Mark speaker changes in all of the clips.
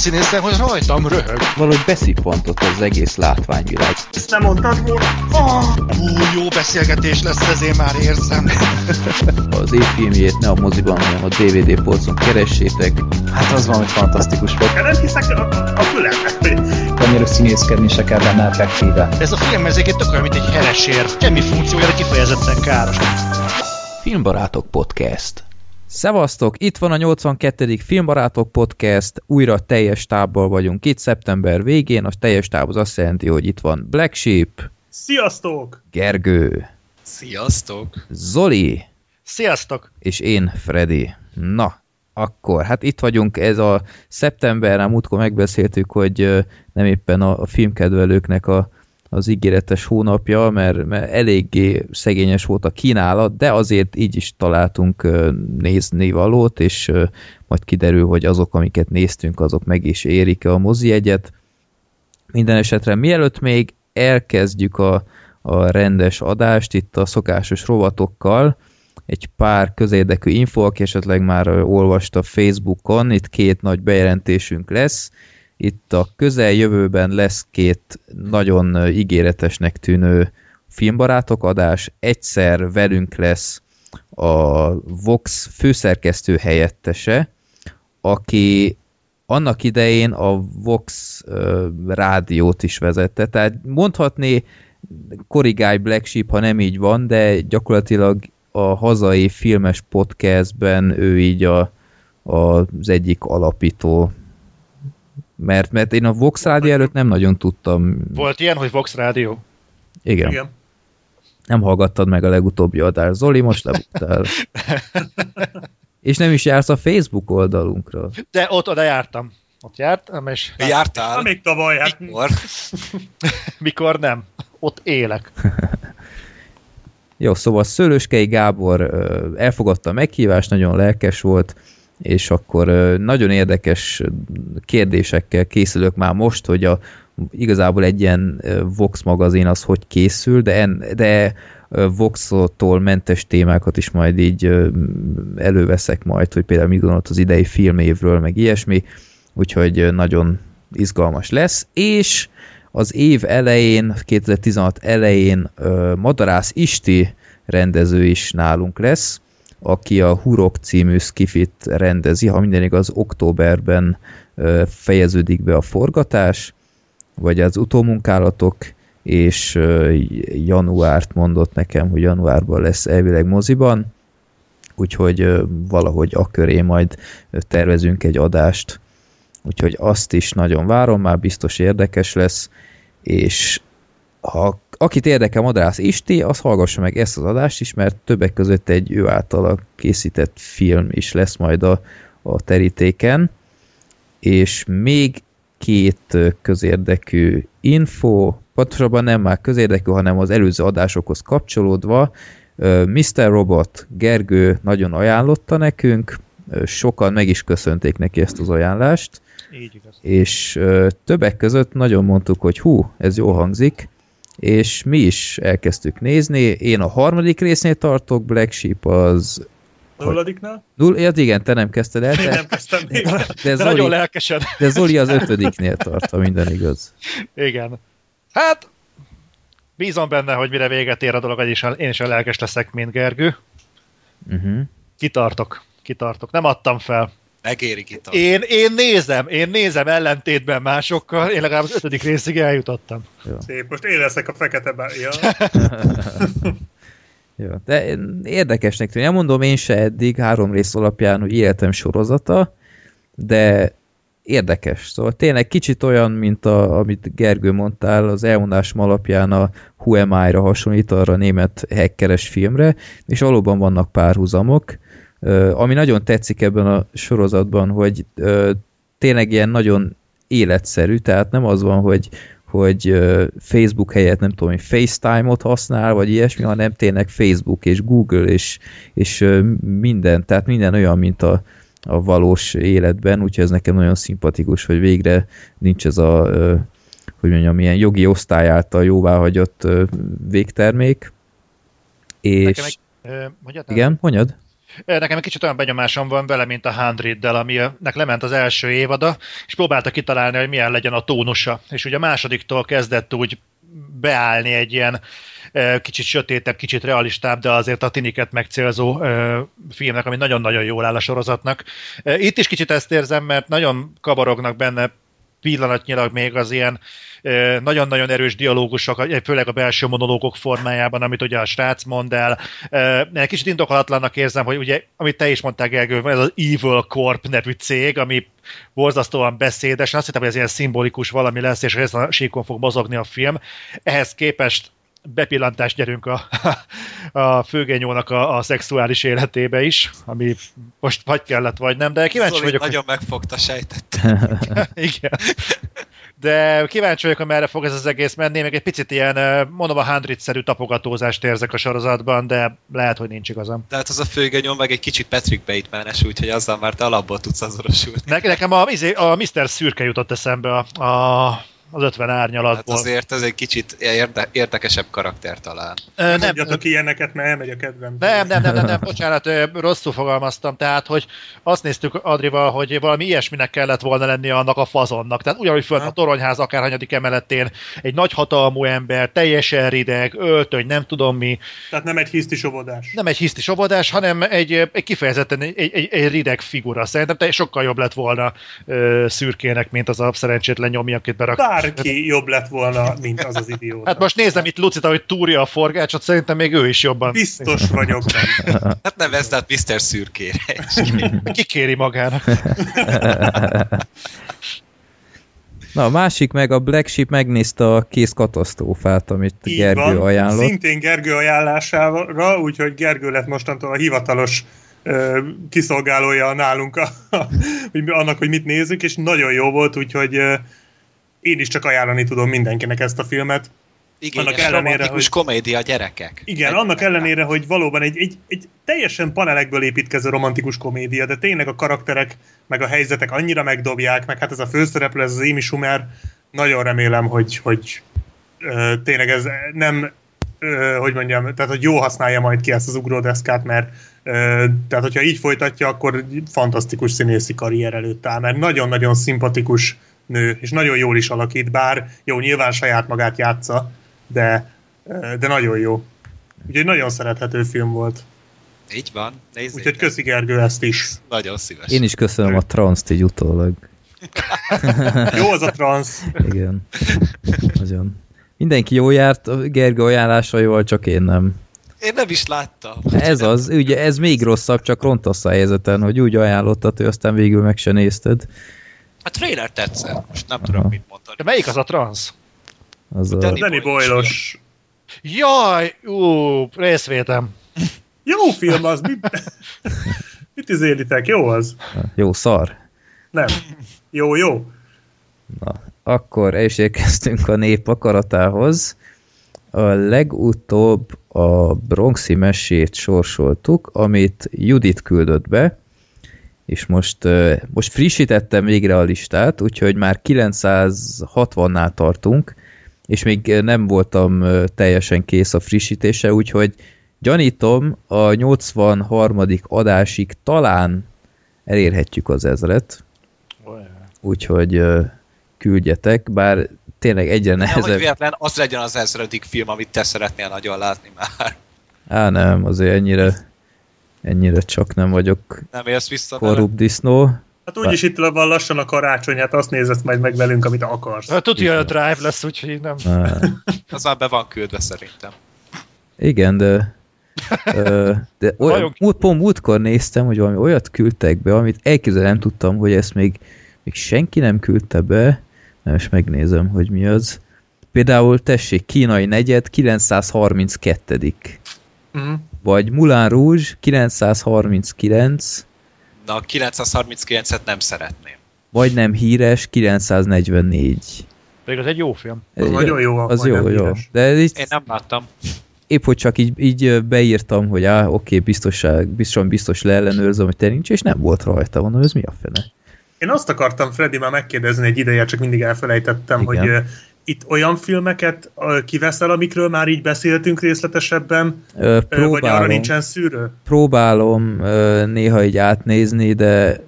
Speaker 1: színészen, hogy rajtam röhög.
Speaker 2: Valahogy beszippantott az egész látványvilág.
Speaker 3: Ezt nem mondtad volna?
Speaker 1: Oh, ú, jó beszélgetés lesz, ez én már érzem.
Speaker 2: az év filmjét ne a moziban, hanem a DVD polcon keressétek.
Speaker 4: Hát az valami fantasztikus volt.
Speaker 3: Nem hiszek a, a fülemnek.
Speaker 4: Annyira színészkedni se kell benne effektíve.
Speaker 1: Ez a film ezeket tök olyan, mint egy heresér. Semmi funkciója, kifejezetten káros.
Speaker 2: Filmbarátok Podcast
Speaker 5: Szevasztok, itt van a 82. Filmbarátok Podcast, újra teljes tábbal vagyunk itt szeptember végén, a teljes táb az azt jelenti, hogy itt van Black Sheep,
Speaker 3: Sziasztok!
Speaker 5: Gergő,
Speaker 1: Sziasztok!
Speaker 5: Zoli,
Speaker 1: Sziasztok!
Speaker 5: és én, Freddy. Na, akkor, hát itt vagyunk, ez a szeptember, múltkor megbeszéltük, hogy nem éppen a, a filmkedvelőknek a az ígéretes hónapja, mert, mert eléggé szegényes volt a kínálat, de azért így is találtunk nézni valót, és majd kiderül, hogy azok, amiket néztünk, azok meg is érik a mozi egyet. Minden esetre mielőtt még elkezdjük a, a rendes adást itt a szokásos rovatokkal, egy pár közérdekű info, aki esetleg már olvasta Facebookon, itt két nagy bejelentésünk lesz, itt a közeljövőben lesz két nagyon ígéretesnek tűnő filmbarátok adás. Egyszer velünk lesz a Vox főszerkesztő helyettese, aki annak idején a Vox uh, rádiót is vezette, tehát mondhatni korrigálj Black Sheep, ha nem így van, de gyakorlatilag a hazai filmes podcastben ő így a, a, az egyik alapító mert, mert én a Vox Rádió előtt nem nagyon tudtam.
Speaker 1: Volt ilyen, hogy Vox Rádió?
Speaker 5: Igen. Igen. Nem hallgattad meg a legutóbbi adást. Zoli, most lebuktál. és nem is jársz a Facebook oldalunkra.
Speaker 1: De ott oda jártam. Ott jártam, és...
Speaker 6: Jártál?
Speaker 3: Hát, még tavaly.
Speaker 6: Hát... Mikor?
Speaker 1: Mikor nem. Ott élek.
Speaker 5: Jó, szóval Szőlőskei Gábor elfogadta a meghívást, nagyon lelkes volt, és akkor nagyon érdekes kérdésekkel készülök már most, hogy a, igazából egy ilyen Vox magazin az hogy készül, de, en, de Vox-tól mentes témákat is majd így előveszek majd, hogy például mit gondolt az idei filmévről, meg ilyesmi, úgyhogy nagyon izgalmas lesz, és az év elején, 2016 elején Madarász Isti rendező is nálunk lesz, aki a Hurok című skifit rendezi, ha minden igaz, októberben fejeződik be a forgatás, vagy az utómunkálatok, és januárt mondott nekem, hogy januárban lesz elvileg moziban, úgyhogy valahogy a köré majd tervezünk egy adást, úgyhogy azt is nagyon várom, már biztos érdekes lesz, és ha akit érdekel Madrász Isti, az hallgassa meg ezt az adást is, mert többek között egy ő által készített film is lesz majd a, a terítéken, és még két közérdekű info, pontosabban nem már közérdekű, hanem az előző adásokhoz kapcsolódva, Mr. Robot Gergő nagyon ajánlotta nekünk, sokan meg is köszönték neki ezt az ajánlást,
Speaker 1: Így igaz.
Speaker 5: és többek között nagyon mondtuk, hogy hú, ez jó hangzik, és mi is elkezdtük nézni. Én a harmadik résznél tartok, Black Sheep az...
Speaker 3: Nulladiknál?
Speaker 5: Null, ja, igen, te nem kezdted el.
Speaker 3: De, nem kezdtem még.
Speaker 1: De, Zoli, nagyon lelkesen.
Speaker 5: De Zoli az ötödiknél tart, ha minden igaz.
Speaker 1: Igen. Hát, bízom benne, hogy mire véget ér a dolog, és én is a lelkes leszek, mint Gergő. Uh-huh. Kitartok, kitartok. Nem adtam fel.
Speaker 6: Megérik itt.
Speaker 1: Én, én nézem, én nézem ellentétben másokkal, én legalább az ötödik részig eljutottam.
Speaker 3: Jó. Szép, most én leszek a fekete bár. Ja.
Speaker 5: Jó, de érdekesnek tűnik. Nem mondom én se eddig három rész alapján, hogy életem sorozata, de érdekes. Szóval tényleg kicsit olyan, mint a, amit Gergő mondtál, az elmondásom alapján a Who Am I-ra hasonlít arra a német hackeres filmre, és valóban vannak párhuzamok. Ami nagyon tetszik ebben a sorozatban, hogy tényleg ilyen nagyon életszerű, tehát nem az van, hogy, hogy Facebook helyett nem tudom, hogy FaceTime-ot használ, vagy ilyesmi, hanem tényleg Facebook és Google és, és minden, tehát minden olyan, mint a, a valós életben, úgyhogy ez nekem nagyon szimpatikus, hogy végre nincs ez a, hogy mondjam, ilyen jogi osztály által jóváhagyott végtermék. És...
Speaker 1: Nekem egy, mondjad,
Speaker 5: igen, mondjad.
Speaker 1: Nekem egy kicsit olyan benyomásom van vele, mint a Hundred-del, aminek lement az első évada, és próbálta kitalálni, hogy milyen legyen a tónusa. És ugye a másodiktól kezdett úgy beállni egy ilyen kicsit sötétebb, kicsit realistább, de azért a tiniket megcélzó filmnek, ami nagyon-nagyon jól áll a sorozatnak. Itt is kicsit ezt érzem, mert nagyon kavarognak benne pillanatnyilag még az ilyen nagyon-nagyon erős dialógusok, főleg a belső monológok formájában, amit ugye a srác mond el. Kicsit indokolatlannak érzem, hogy ugye, amit te is mondtál, Gergő, ez az Evil Corp nevű cég, ami borzasztóan beszédes, azt hittem, hogy ez ilyen szimbolikus valami lesz, és a síkon fog mozogni a film. Ehhez képest bepillantást gyerünk a, a főgenyónak a, a szexuális életébe is, ami most vagy kellett, vagy nem, de kíváncsi
Speaker 6: Zoli
Speaker 1: vagyok.
Speaker 6: nagyon megfogta, sejtettem.
Speaker 1: Igen. De kíváncsi vagyok, hogy merre fog ez az egész menni, meg egy picit ilyen, mondom, a handrit-szerű tapogatózást érzek a sorozatban, de lehet, hogy nincs igazam.
Speaker 6: Tehát az a főgenyom meg egy kicsit Patrick Bateman-es, úgyhogy azzal már te alapból tudsz azonosulni.
Speaker 1: Ne, nekem a, izé, a Mr. Szürke jutott eszembe a, a az 50 árnyalatból.
Speaker 6: Hát azért ez egy kicsit érde, érdekesebb karakter talán.
Speaker 3: Nem, nem mondjatok ilyeneket, mert elmegy a kedvem.
Speaker 1: Nem, nem, nem, nem, nem, bocsánat, rosszul fogalmaztam. Tehát, hogy azt néztük Adrival, hogy valami ilyesminek kellett volna lennie annak a fazonnak. Tehát ugyanúgy fönt a toronyház akár hanyadik emeletén egy nagy hatalmú ember, teljesen rideg, öltöny, nem tudom mi.
Speaker 3: Tehát nem egy hiszti sovodás.
Speaker 1: Nem egy hiszti sovodás, hanem egy, egy kifejezetten egy, egy, egy rideg figura. Szerintem te sokkal jobb lett volna ö, szürkének, mint az a szerencsétlen nyomja, akit berak
Speaker 3: bárki jobb lett volna, mint az az idióta.
Speaker 1: Hát most nézem itt Lucita, hogy túrja a forgácsot, szerintem még ő is jobban.
Speaker 3: Biztos vagyok benne.
Speaker 6: Hát nevezd át Mr. Szürkére
Speaker 1: Kikéri magának.
Speaker 5: Na, a másik meg a Black Sheep megnézte a kész katasztrófát, amit
Speaker 3: Így
Speaker 5: Gergő
Speaker 3: van,
Speaker 5: ajánlott.
Speaker 3: Szintén Gergő ajánlására, úgyhogy Gergő lett mostantól a hivatalos ö, kiszolgálója nálunk a, a, annak, hogy mit nézzük, és nagyon jó volt, úgyhogy ö, én is csak ajánlani tudom mindenkinek ezt a filmet.
Speaker 6: Igen, annak ellenére, hogy... komédia gyerekek.
Speaker 3: Igen, egy annak ellenére, hogy valóban egy, egy, egy teljesen panelekből építkező romantikus komédia, de tényleg a karakterek, meg a helyzetek annyira megdobják, meg hát ez a főszereplő, ez az Amy Schumer, nagyon remélem, hogy, hogy ö, tényleg ez nem, ö, hogy mondjam, tehát hogy jó használja majd ki ezt az ugródeszkát, mert ö, tehát hogyha így folytatja, akkor fantasztikus színészi karrier előtt áll, mert nagyon-nagyon szimpatikus nő, és nagyon jól is alakít, bár jó, nyilván saját magát játsza, de, de nagyon jó. Úgyhogy nagyon szerethető film volt.
Speaker 6: Így van.
Speaker 3: Nézzék Úgyhogy köszi Gergő ezt is.
Speaker 6: Nagyon szíves.
Speaker 5: Én is köszönöm a transzt így utólag.
Speaker 3: jó az a transz.
Speaker 5: Igen. Nagyon. Mindenki jó járt, Gergő ajánlásaival, csak én nem.
Speaker 6: Én nem is láttam.
Speaker 5: Ez az, ugye ez még rosszabb, csak rontasz a helyzeten, hogy úgy ajánlottad, hogy aztán végül meg se nézted.
Speaker 6: A trailer tetszett, most nem tudom mit mondani.
Speaker 1: De melyik az a transz?
Speaker 5: Az a...
Speaker 3: Danny Boyle-os.
Speaker 1: Jaj, ú, részvétem.
Speaker 3: Jó film az, mit, mit izélitek? Jó az?
Speaker 5: Jó szar.
Speaker 3: Nem. Jó, jó.
Speaker 5: Na, akkor el is érkeztünk a nép akaratához. A legutóbb a Bronxi mesét sorsoltuk, amit Judit küldött be, és most, most frissítettem végre a listát, úgyhogy már 960-nál tartunk, és még nem voltam teljesen kész a frissítése, úgyhogy gyanítom a 83. adásig talán elérhetjük az ezret. Úgyhogy küldjetek, bár tényleg egyre nehezebb.
Speaker 6: Nehogy véletlen az legyen az ezredik film, amit te szeretnél nagyon látni már.
Speaker 5: Á, nem, azért ennyire ennyire csak nem vagyok
Speaker 6: nem élsz vissza
Speaker 5: korrupt disznó.
Speaker 3: Hát úgyis itt van lassan a karácsony, hát azt nézed majd meg velünk, amit akarsz.
Speaker 1: Hát tudja, a drive lesz, úgyhogy nem.
Speaker 6: az már be van küldve szerintem.
Speaker 5: Igen, de de olyan, múlt, pont múltkor néztem, hogy valami olyat küldtek be, amit elképzelni nem tudtam, hogy ezt még, még senki nem küldte be, nem is megnézem, hogy mi az. Például tessék, kínai negyed, 932 uh-huh. Vagy Moulin Rouge 939.
Speaker 6: Na, a 939-et nem szeretném.
Speaker 5: Vagy nem híres 944.
Speaker 1: Pedig az egy jó film.
Speaker 3: Az egy, nagyon jó.
Speaker 5: Az jó, jó. De így,
Speaker 6: Én nem láttam.
Speaker 5: Épp, hogy csak így, így beírtam, hogy á, oké, biztosan, biztosan biztos leellenőrzöm, hogy te nincs, és nem volt rajta. Mondom, ez mi a fene?
Speaker 3: Én azt akartam, Freddy, már megkérdezni egy ideje, csak mindig elfelejtettem, Igen. hogy itt olyan filmeket kiveszel, amikről már így beszéltünk részletesebben,
Speaker 5: Ö,
Speaker 3: ö, vagy arra
Speaker 5: próbálom,
Speaker 3: nincsen szűrő?
Speaker 5: próbálom néha így átnézni, de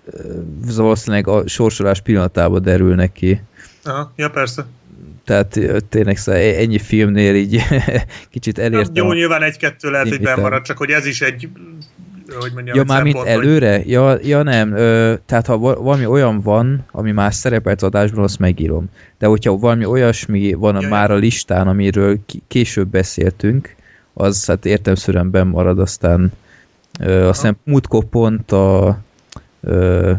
Speaker 5: valószínűleg a sorsolás pillanatában derülnek ki.
Speaker 3: Aha, ja persze.
Speaker 5: Tehát tényleg szóval ennyi filmnél így kicsit elértem.
Speaker 3: jó, nyilván egy-kettő lehet, hogy bemarad, csak hogy ez is egy hogy mondjam,
Speaker 5: Ja, már mint
Speaker 3: hogy-
Speaker 5: előre? Ja, ja nem, ö, tehát ha va- valami olyan van, ami már szerepelt az adásban, azt megírom. De hogyha valami olyasmi van
Speaker 3: Ja,
Speaker 5: már a listán, amiről később beszéltünk, az hát értemszerűen benn marad, aztán ö, aztán múltkor pont a ö,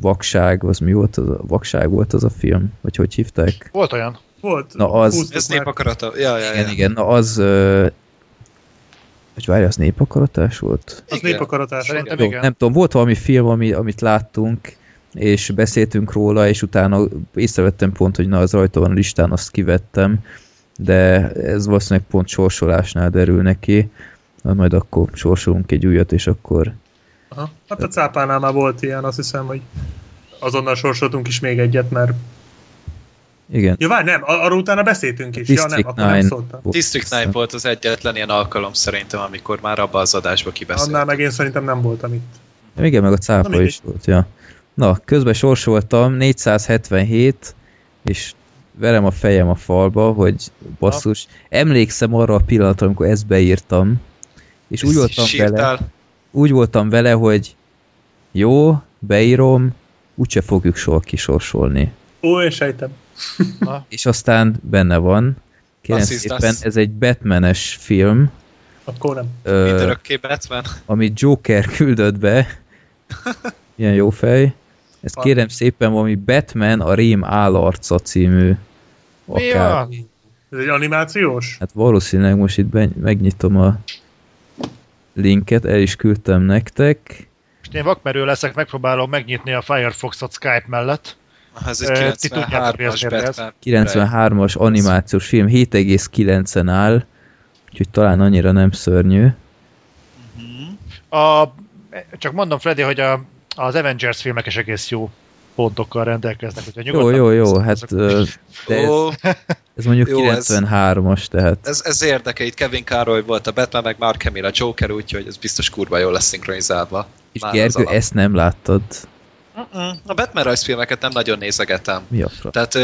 Speaker 5: Vakság, az mi volt? Az a, Vakság volt az a film? Vagy hogy hívták?
Speaker 1: Volt olyan.
Speaker 3: Volt.
Speaker 5: Na, az-
Speaker 6: Ez népakarata. Ja, ja,
Speaker 5: Igen,
Speaker 6: ja.
Speaker 5: igen, na az ö, hogy várja, az népakaratás volt?
Speaker 3: Az
Speaker 6: Igen.
Speaker 3: népakaratás.
Speaker 1: Szerintem
Speaker 5: Jó,
Speaker 1: igen.
Speaker 5: nem tudom, volt valami film, ami, amit láttunk, és beszéltünk róla, és utána észrevettem pont, hogy na, az rajta van a listán, azt kivettem, de ez valószínűleg pont sorsolásnál derül neki, Na, majd akkor sorsolunk egy újat, és akkor
Speaker 3: Aha. Hát a cápánál már volt ilyen, azt hiszem, hogy azonnal sorsoltunk is még egyet, mert...
Speaker 5: igen.
Speaker 3: Ja, várj, nem, ar- arról utána beszéltünk is. Ja, nem,
Speaker 5: District
Speaker 3: akkor nem
Speaker 5: 9
Speaker 3: szóltam.
Speaker 6: District 9 volt az egyetlen ilyen alkalom szerintem, amikor már abba az adásba
Speaker 3: Annál
Speaker 6: kibeszélt.
Speaker 3: meg én szerintem nem voltam itt.
Speaker 5: Igen, meg a
Speaker 3: Na,
Speaker 5: cápa
Speaker 3: mindegy.
Speaker 5: is volt, ja. Na, közben sorsoltam, 477, és verem a fejem a falba, hogy basszus, emlékszem arra a pillanatra, amikor ezt beírtam, és úgy voltam vele, úgy voltam vele, hogy jó, beírom, úgyse fogjuk sor kisorsolni.
Speaker 3: Ó, én sejtem.
Speaker 5: És aztán benne van, kérem szépen, ez egy Batmanes film,
Speaker 3: Akkor nem.
Speaker 5: ö,
Speaker 6: Batman?
Speaker 5: amit Joker küldött be. Ilyen jó fej. Ezt kérem szépen valami Batman a Rém állarca című
Speaker 1: Mi
Speaker 5: akár.
Speaker 1: van?
Speaker 3: Ez egy animációs?
Speaker 5: Hát valószínűleg most itt be, megnyitom a linket, el is küldtem nektek.
Speaker 1: Most én vakmerő leszek, megpróbálom megnyitni a Firefox-ot Skype mellett.
Speaker 6: Ez egy
Speaker 1: ti tudjátok, mi az
Speaker 6: 93-as
Speaker 1: érdekes?
Speaker 6: Batman.
Speaker 5: 93-as animációs film, 7,9-en áll, úgyhogy talán annyira nem szörnyű.
Speaker 1: A, csak mondom, Freddy, hogy a, az Avengers filmek is egész jó pontokkal rendelkeznek. Hogyha
Speaker 5: Jó,
Speaker 1: nyugodtan
Speaker 5: jó, jó, hát de ez, ez mondjuk
Speaker 6: Jó, ez-
Speaker 5: 93-as, tehát
Speaker 6: ez, ez érdeke, itt Kevin Carroll volt a Batman, meg Mark Hamill a Joker, úgyhogy ez biztos kurva jól lesz szinkronizálva.
Speaker 5: és
Speaker 6: Már
Speaker 5: Gergő, ezt nem láttad.
Speaker 6: Mm-mm. A Batman rajzfilmeket nem nagyon nézegetem.
Speaker 5: Mi?
Speaker 6: Tehát,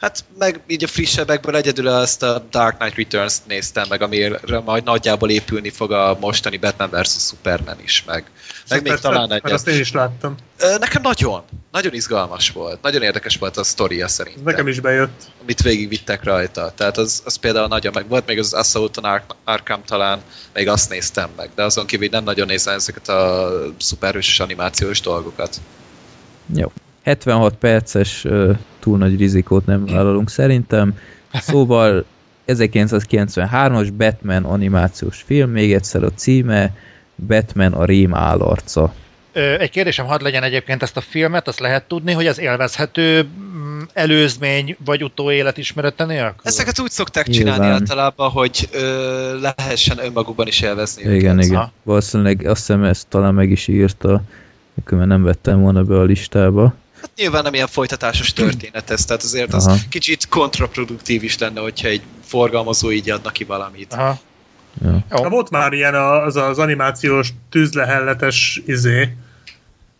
Speaker 6: hát meg így a frissebbekből egyedül azt a Dark Knight Returns-t néztem meg, amire majd nagyjából épülni fog a mostani Batman vs. Superman is, meg, meg még talán egyet.
Speaker 3: Azt én is láttam.
Speaker 6: Nekem nagyon, nagyon izgalmas volt. Nagyon érdekes volt a sztoria
Speaker 3: Ez
Speaker 6: szerintem.
Speaker 3: nekem is bejött.
Speaker 6: Amit végigvittek rajta. Tehát az, az például nagyon meg volt, még az Assault on Ar- Arkham talán, még azt néztem meg, de azon kívül nem nagyon nézem ezeket a szuperhős animációs dolgokat.
Speaker 5: Jó. 76 perces ö, túl nagy rizikót nem vállalunk szerintem. Szóval 1993-as Batman animációs film, még egyszer a címe, Batman a rém állarca.
Speaker 1: Ö, Egy kérdésem hadd legyen egyébként ezt a filmet, azt lehet tudni, hogy az élvezhető mm, előzmény vagy utóélet ismerete nélkül?
Speaker 6: Ezeket úgy szokták csinálni
Speaker 5: Nyilván.
Speaker 6: általában, hogy ö, lehessen önmagukban is élvezni
Speaker 5: Igen,
Speaker 6: őket.
Speaker 5: igen.
Speaker 1: Ha.
Speaker 5: Valószínűleg azt hiszem ezt talán meg is írta, különben nem vettem volna be a listába.
Speaker 6: Hát nyilván nem ilyen folytatásos történet ez, tehát azért az
Speaker 5: Aha.
Speaker 6: kicsit kontraproduktív is lenne, hogyha egy forgalmazó így adna ki valamit.
Speaker 1: Aha.
Speaker 5: Ja.
Speaker 1: Jó.
Speaker 3: Na, volt már ilyen a- az az animációs tűzlehelletes izé.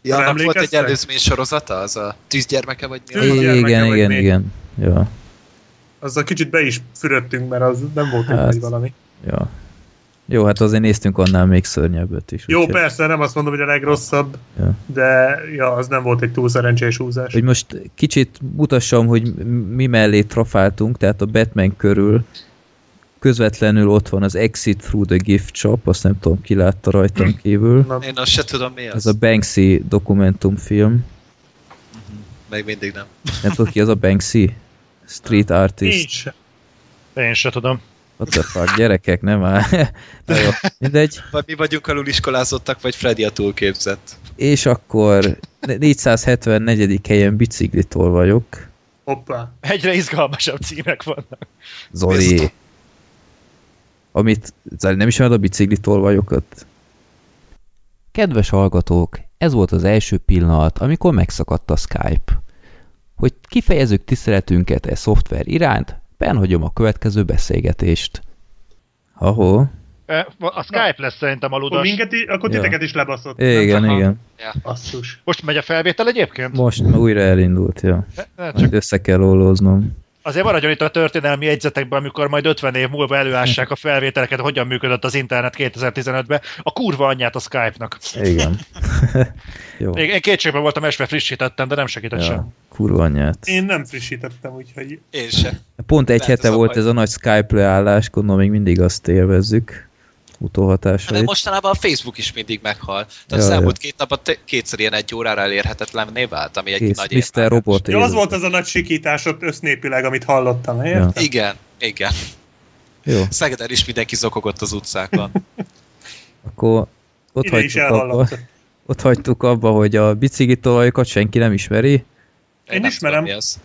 Speaker 6: Ja, annak volt egy előzmény sorozata, az a tűzgyermeke, vagy mi?
Speaker 3: Tűz-
Speaker 6: az?
Speaker 3: gyermeke
Speaker 5: Igen,
Speaker 3: vagy
Speaker 5: igen,
Speaker 3: mi?
Speaker 5: igen. Ja,
Speaker 3: Azzal kicsit be is fürödtünk, mert az nem volt
Speaker 5: Hát.
Speaker 3: valami.
Speaker 5: ja. Jó, hát azért néztünk annál még szörnyebbet is.
Speaker 3: Jó, persze, nem azt mondom, hogy a legrosszabb,
Speaker 5: Ja.
Speaker 3: de ja, az nem volt egy túl szerencsés húzás.
Speaker 5: Hogy most kicsit mutassam, hogy mi mellé trafáltunk, tehát a Batman körül közvetlenül ott van az Exit Through the Gift Shop, azt nem tudom, ki látta rajtam kívül.
Speaker 3: Na,
Speaker 6: Én azt se tudom mi az.
Speaker 5: Ez a Banksy dokumentumfilm.
Speaker 6: Még mindig nem.
Speaker 5: Nem tudod ki az a Banksy? Street artist.
Speaker 3: nincs.
Speaker 1: Én se tudom.
Speaker 5: What the fuck, gyerekek, nem áll. Na jó, mindegy.
Speaker 6: Vagy mi vagyunk alul iskolázottak, vagy Freddy a túlképzett.
Speaker 5: És akkor 474. helyen biciklitól vagyok.
Speaker 3: Hoppá.
Speaker 1: Egyre izgalmasabb címek vannak.
Speaker 5: Zoli. Amit, Zoli, nem ismered a biciklitól vagyokat? Kedves hallgatók, ez volt az első pillanat, amikor megszakadt a Skype. Hogy kifejezzük tiszteletünket e szoftver iránt, benhagyom a következő beszélgetést. Ahó.
Speaker 1: A Skype lesz szerintem a ludas.
Speaker 3: minket, akkor
Speaker 5: Ja.
Speaker 3: titeket is lebaszott.
Speaker 5: Igen,
Speaker 3: Nem
Speaker 5: igen.
Speaker 3: a Basszus.
Speaker 1: Most megy a felvétel egyébként?
Speaker 5: Most újra elindult, ja.
Speaker 1: Ne,
Speaker 5: Csak össze kell ollóznom.
Speaker 1: Azért maradjon itt a történelmi jegyzetekben, amikor majd 50 év múlva előássák a felvételeket, hogyan működött az internet 2015-ben. A kurva anyját a Skype-nak.
Speaker 5: Igen. Jó.
Speaker 1: Én, én kétségben voltam esve, frissítettem, de nem segített ja. sem.
Speaker 5: Kurva anyját.
Speaker 3: Én nem frissítettem, úgyhogy
Speaker 6: Én se.
Speaker 5: Pont egy
Speaker 6: Lehet,
Speaker 5: hete
Speaker 6: a
Speaker 5: volt
Speaker 6: baj.
Speaker 5: ez a nagy Skype leállás, gondolom még mindig azt élvezzük.
Speaker 6: De
Speaker 5: Utóhatásait.
Speaker 6: mostanában a Facebook is mindig meghal. Tehát
Speaker 5: Ja,
Speaker 6: az
Speaker 5: ja.
Speaker 6: elmúlt két napban kétszer ilyen egy órára elérhetetlenné vált, ami egy
Speaker 5: Kész,
Speaker 6: nagy
Speaker 5: Mr. Robot
Speaker 3: ja, az volt az a nagy sikítás ott össznépileg, amit hallottam, érted?
Speaker 6: Igen, igen.
Speaker 5: Jó,
Speaker 6: Szegeden is mindenki zokogott az utcákon.
Speaker 5: akkor ott
Speaker 3: Ide is
Speaker 5: hagytuk, abba, ott hagytuk abba, hogy a bicikli tolajokat senki nem ismeri.
Speaker 6: Én,
Speaker 3: Én
Speaker 6: nem
Speaker 3: ismerem.
Speaker 6: Tudom, mi az.